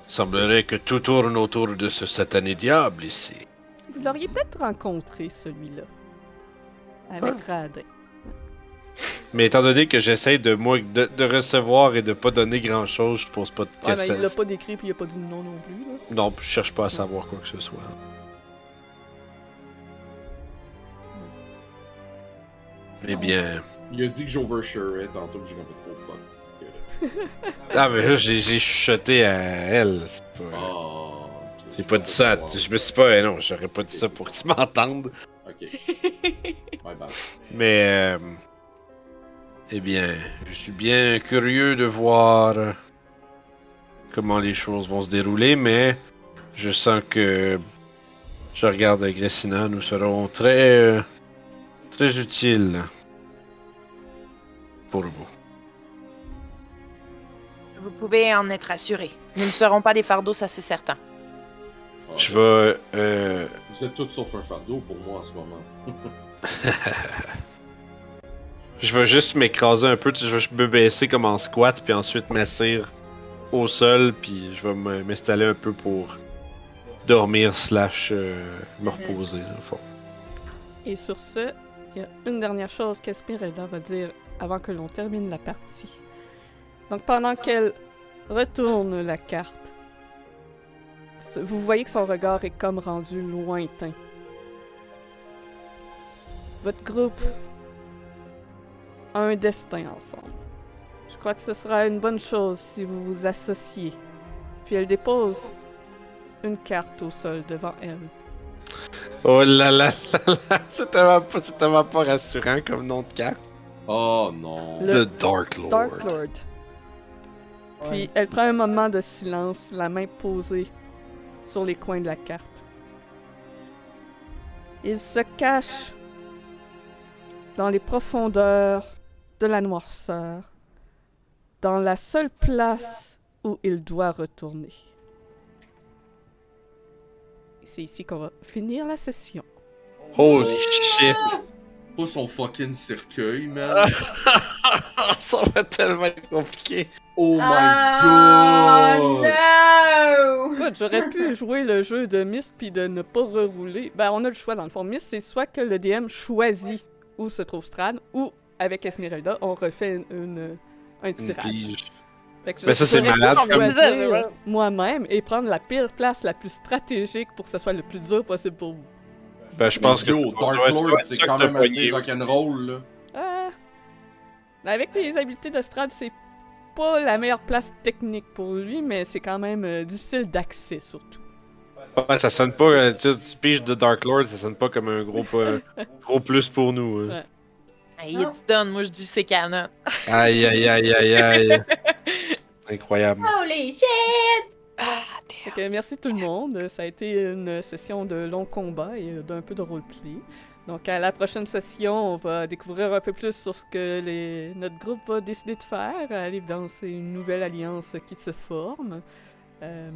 [SPEAKER 3] Semblerait que tout tourne autour de ce satané diable ici.
[SPEAKER 2] Vous l'auriez peut-être rencontré, celui-là. Avec Radin.
[SPEAKER 3] Mais étant donné que j'essaie de moi de, de recevoir et de pas donner grand chose, je pense pas que
[SPEAKER 2] Ouais, mais
[SPEAKER 3] ça-
[SPEAKER 2] il l'a pas décrit puis il a pas dit non non plus. Là.
[SPEAKER 3] Non, je cherche pas à savoir quoi que ce soit. Eh bien.
[SPEAKER 1] il a dit que j'overshareais tantôt, puis j'ai compris trop fuck.
[SPEAKER 3] Ah, mais là, j'ai j'ai chuchoté à elle. c'est pas-
[SPEAKER 1] ok.
[SPEAKER 3] J'ai pas dit ça. Je me suis pas. eh Non, j'aurais pas dit ça pour que tu m'entendes.
[SPEAKER 1] Ok. Ouais.
[SPEAKER 3] Mais. euh, eh bien, je suis bien curieux de voir comment les choses vont se dérouler, mais je sens que. Je regarde Gressina, nous serons très. très utiles. Pour vous.
[SPEAKER 5] Vous pouvez en être assuré. Nous ne serons pas des fardeaux, ça c'est certain.
[SPEAKER 1] Ah,
[SPEAKER 3] Je vais. euh,
[SPEAKER 1] Vous êtes tous sauf un fardeau pour moi en ce moment.
[SPEAKER 3] Je vais juste m'écraser un peu, je vais me baisser comme en squat, puis ensuite m'asseoir au sol, puis je vais m'installer un peu pour dormir slash euh, me reposer, fond.
[SPEAKER 2] Et sur ce, il y a une dernière chose qu'Esmeralda va dire avant que l'on termine la partie. Donc pendant qu'elle retourne la carte, vous voyez que son regard est comme rendu lointain. Votre groupe un destin ensemble. Je crois que ce sera une bonne chose si vous vous associez. Puis elle dépose une carte au sol devant elle.
[SPEAKER 3] Oh là là là là, c'est tellement, tellement pas rassurant comme nom de carte.
[SPEAKER 1] Oh non.
[SPEAKER 2] Le-
[SPEAKER 3] The Dark Lord.
[SPEAKER 2] Dark Lord. Puis elle prend un moment de silence, la main posée sur les coins de la carte. Il se cache dans les profondeurs de la noirceur, dans la seule place où il doit retourner. Et C'est ici qu'on va finir la session.
[SPEAKER 3] Holy shit.
[SPEAKER 1] Pas son fucking cercueil, man.
[SPEAKER 3] Ça va tellement être compliqué.
[SPEAKER 1] Oh my
[SPEAKER 6] Ah,
[SPEAKER 1] god!
[SPEAKER 6] no!
[SPEAKER 2] Écoute, j'aurais pu jouer le jeu de Miss puis de ne pas rerouler. Ben, on a le choix dans le fond. Miss, c'est soit que le DM choisit où se trouve Strad, ou avec Esmeralda, on refait une, une- un tirage.
[SPEAKER 3] pige.
[SPEAKER 2] Fait que
[SPEAKER 3] Mais ça, c'est malade
[SPEAKER 5] comme-
[SPEAKER 2] moi-même et prendre la pire place la plus stratégique pour que ce soit le plus dur possible pour vous.
[SPEAKER 3] Ben, je pense que.
[SPEAKER 1] Yo, Dark Lord, c'est quand même assez rock'n'roll, là.
[SPEAKER 2] Ah. Avec les habiletés de Strad, c'est pas la meilleure place technique pour lui, mais c'est quand même euh, difficile d'accès surtout.
[SPEAKER 3] Ouais, ça sonne pas, euh, tu sais, tu piges de Dark Lord, ça sonne pas comme un gros, euh, gros plus pour nous. hein.
[SPEAKER 2] Ouais.
[SPEAKER 5] Hey, it's done, moi je dis c'est canon.
[SPEAKER 3] Aïe, aïe, aïe, aïe, aïe. Incroyable.
[SPEAKER 6] Holy shit!
[SPEAKER 5] Ah,
[SPEAKER 2] que merci tout le monde. Ça a été une session de long combat et d'un peu de roleplay. Donc à la prochaine session, on va découvrir un peu plus sur ce que les... notre groupe va décider de faire, aller dans une nouvelle alliance qui se forme. Euh,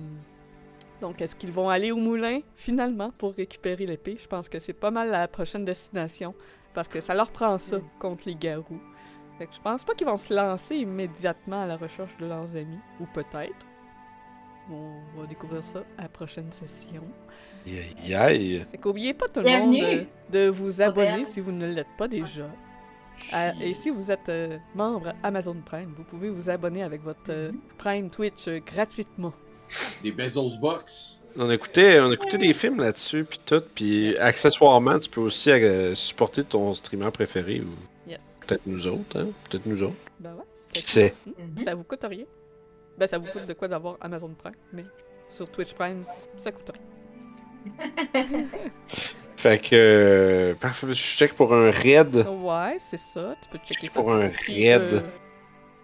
[SPEAKER 2] Donc est-ce qu'ils vont aller au moulin finalement pour récupérer l'épée? Je pense que c'est pas mal la prochaine destination parce que ça leur prend ça contre les garous. Fait que je pense pas qu'ils vont se lancer immédiatement à la recherche de leurs amis, ou peut-être. On va découvrir ça à la prochaine session.
[SPEAKER 3] Aïe.
[SPEAKER 2] Fait qu'oubliez pas tout le
[SPEAKER 6] Bienvenue.
[SPEAKER 2] monde de, de vous abonner si vous ne l'êtes pas déjà. À- et si vous êtes euh, membre Amazon Prime, vous pouvez vous abonner avec votre euh, Prime Twitch euh, gratuitement.
[SPEAKER 1] Des Bezos Box.
[SPEAKER 3] On a écouté, on a écouté des films là-dessus, puis tout, puis accessoirement, tu peux aussi euh, supporter ton streamer préféré, ou
[SPEAKER 2] Yes.
[SPEAKER 3] peut-être nous autres, hein? Peut-être nous autres.
[SPEAKER 2] Ben ouais.
[SPEAKER 3] Qui sait?
[SPEAKER 6] Mhm.
[SPEAKER 2] Ça vous coûte rien. Ben ça vous coûte de quoi d'avoir Amazon Prime, mais sur Twitch Prime, ça coûte rien.
[SPEAKER 3] Fait que, euh, parfait, je check pour un raid.
[SPEAKER 2] Ouais, c'est ça. Tu peux checker ça.
[SPEAKER 3] Pour un raid.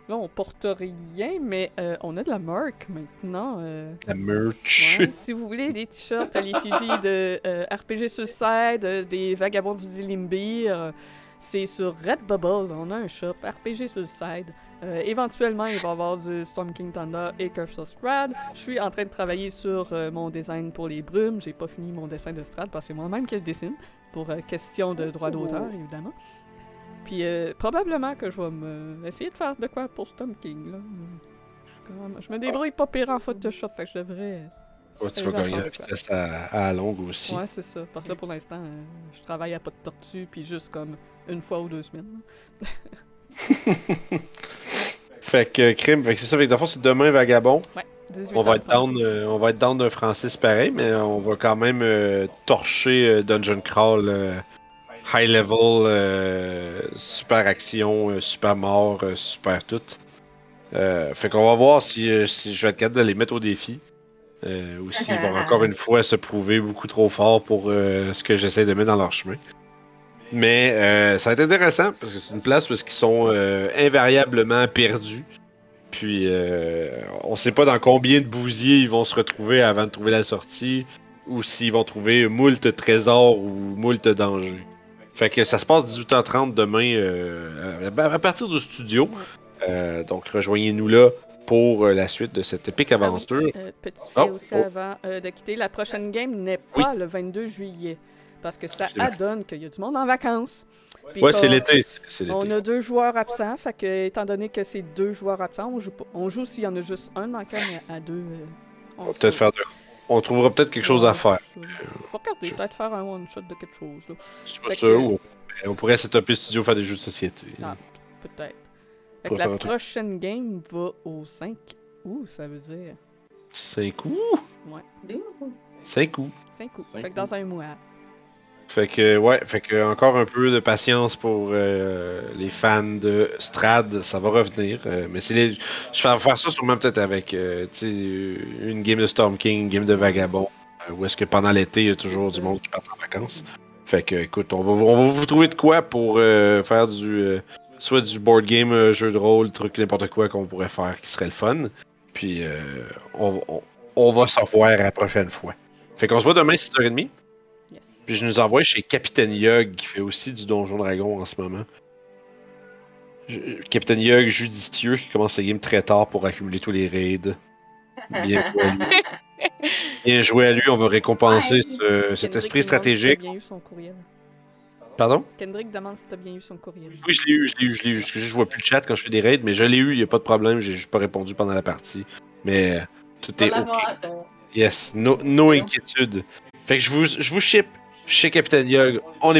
[SPEAKER 2] Là, on porte rien, mais euh, on a de la marque maintenant. euh,
[SPEAKER 3] La merch.
[SPEAKER 2] Ouais, si vous voulez des t-shirts à l'effigie de euh, RPG Suicide, des Vagabonds du Limbir, euh, c'est sur Redbubble. On a un shop RPG Suicide. Éventuellement, il va y avoir du Storm King Thunder et Curse of Strad. Je suis en train de travailler sur mon design pour les brumes. J'ai pas fini mon dessin de Strad parce que c'est moi-même qui le dessine. Pour question de droit d'auteur, évidemment. Puis euh, probablement que je vais me essayer de faire de quoi pour Storm King. Là. Je, même- me débrouille pas pire en Photoshop, fait que je devrais.
[SPEAKER 3] Ouais, tu vas
[SPEAKER 2] va
[SPEAKER 3] gagner la vitesse à, à la longue aussi.
[SPEAKER 2] Ouais, c'est ça. Parce que là, pour l'instant, euh, je travaille à pas de tortue, puis juste comme une fois ou deux semaines.
[SPEAKER 3] Fait que, crime, fait que c'est ça, fait que dans le fond, c'est demain vagabond.
[SPEAKER 2] Ouais, 18
[SPEAKER 3] On va être down, euh, on va être down d'un Francis pareil, mais on va quand même euh, torcher euh, Dungeon Crawl euh, high level, euh, super action, euh, super mort, euh, super tout. Fait qu'on va voir si, je vais être capable de les mettre au défi. Ou s'ils vont encore une fois se prouver beaucoup trop fort pour ce que j'essaie de mettre dans leur chemin. Mais ça va être intéressant parce que c'est une place où ils sont invariablement perdus. Puis on sait pas dans combien de bousiers ils vont se retrouver avant de trouver la sortie ou s'ils vont trouver moult trésors ou moult dangers. Fait que ça se passe 18h30 demain euh, à, à partir du studio. Euh, donc rejoignez-nous là pour euh, la suite de cette épique
[SPEAKER 2] Ah oui.
[SPEAKER 3] aventure.
[SPEAKER 2] Euh, petit fait
[SPEAKER 3] Oh,
[SPEAKER 2] aussi
[SPEAKER 3] oh.
[SPEAKER 2] avant euh, de quitter, la prochaine game n'est
[SPEAKER 3] Oui.
[SPEAKER 2] pas le 22 juillet. Parce que ça adonne qu'il y a du monde en vacances. Puis
[SPEAKER 3] Ouais, c'est l'été.
[SPEAKER 2] On a deux joueurs absents, fait que étant donné que c'est deux joueurs absents, on joue, pas- on joue s'il y en a juste un manquant, mais à deux, euh,
[SPEAKER 3] On peut-être faire de... On trouvera peut-être quelque chose à
[SPEAKER 2] Ouais,
[SPEAKER 3] faire.
[SPEAKER 2] Faut regarder, peut-être faire un one-shot de quelque chose, là.
[SPEAKER 3] Je suis pas sûr. ou On, pourrait setuper le studio faire des jeux de société.
[SPEAKER 2] Ah. Peut-être. Fait que la prochaine game va au 5 août, ça veut dire?
[SPEAKER 3] 5 coups.
[SPEAKER 6] Deux.
[SPEAKER 3] 5 coups.
[SPEAKER 2] 5 août.
[SPEAKER 1] Cinq
[SPEAKER 2] Fait que dans un mois.
[SPEAKER 3] Fait que, ouais, fait que encore un peu de patience pour euh, les fans de Strad, ça va revenir. euh, mais c'est les. Je vais faire ça sûrement peut-être avec, euh, une game de Storm King, une game de Vagabond, où est-ce que pendant l'été, il y a toujours du monde qui part en vacances. Fait que, écoute, on va, vous- on va vous trouver de quoi pour faire du. soit du board game, jeu de rôle, truc, n'importe quoi qu'on pourrait faire qui serait le fun. Puis, euh, on, on, on va se revoir la prochaine fois. Fait qu'on se voit demain 6h30. Puis je nous envoie chez Capitaine Yug qui fait aussi du Donjon Dragon en ce moment. Je- Capitaine Yug judicieux qui commence sa game très tard pour accumuler tous les raids. Bien joué à lui. Bien joué à lui, on va récompenser
[SPEAKER 6] Ouais.
[SPEAKER 3] ce- cet esprit stratégique.
[SPEAKER 2] Si t'as bien eu son courriel.
[SPEAKER 3] Pardon?
[SPEAKER 2] Kendrick demande si t'as bien eu son courriel.
[SPEAKER 3] Oui, je l'ai eu, je l'ai eu, je l'ai eu. Je vois plus le chat quand je fais des raids, mais je l'ai eu, il n'y a pas de problème, j'ai juste pas répondu pendant la partie. Mais euh, tout est ok.
[SPEAKER 4] euh,
[SPEAKER 3] Yes, no, no inquiétude. Fait que je vous, je vous ship chez Capitaine Yug. On est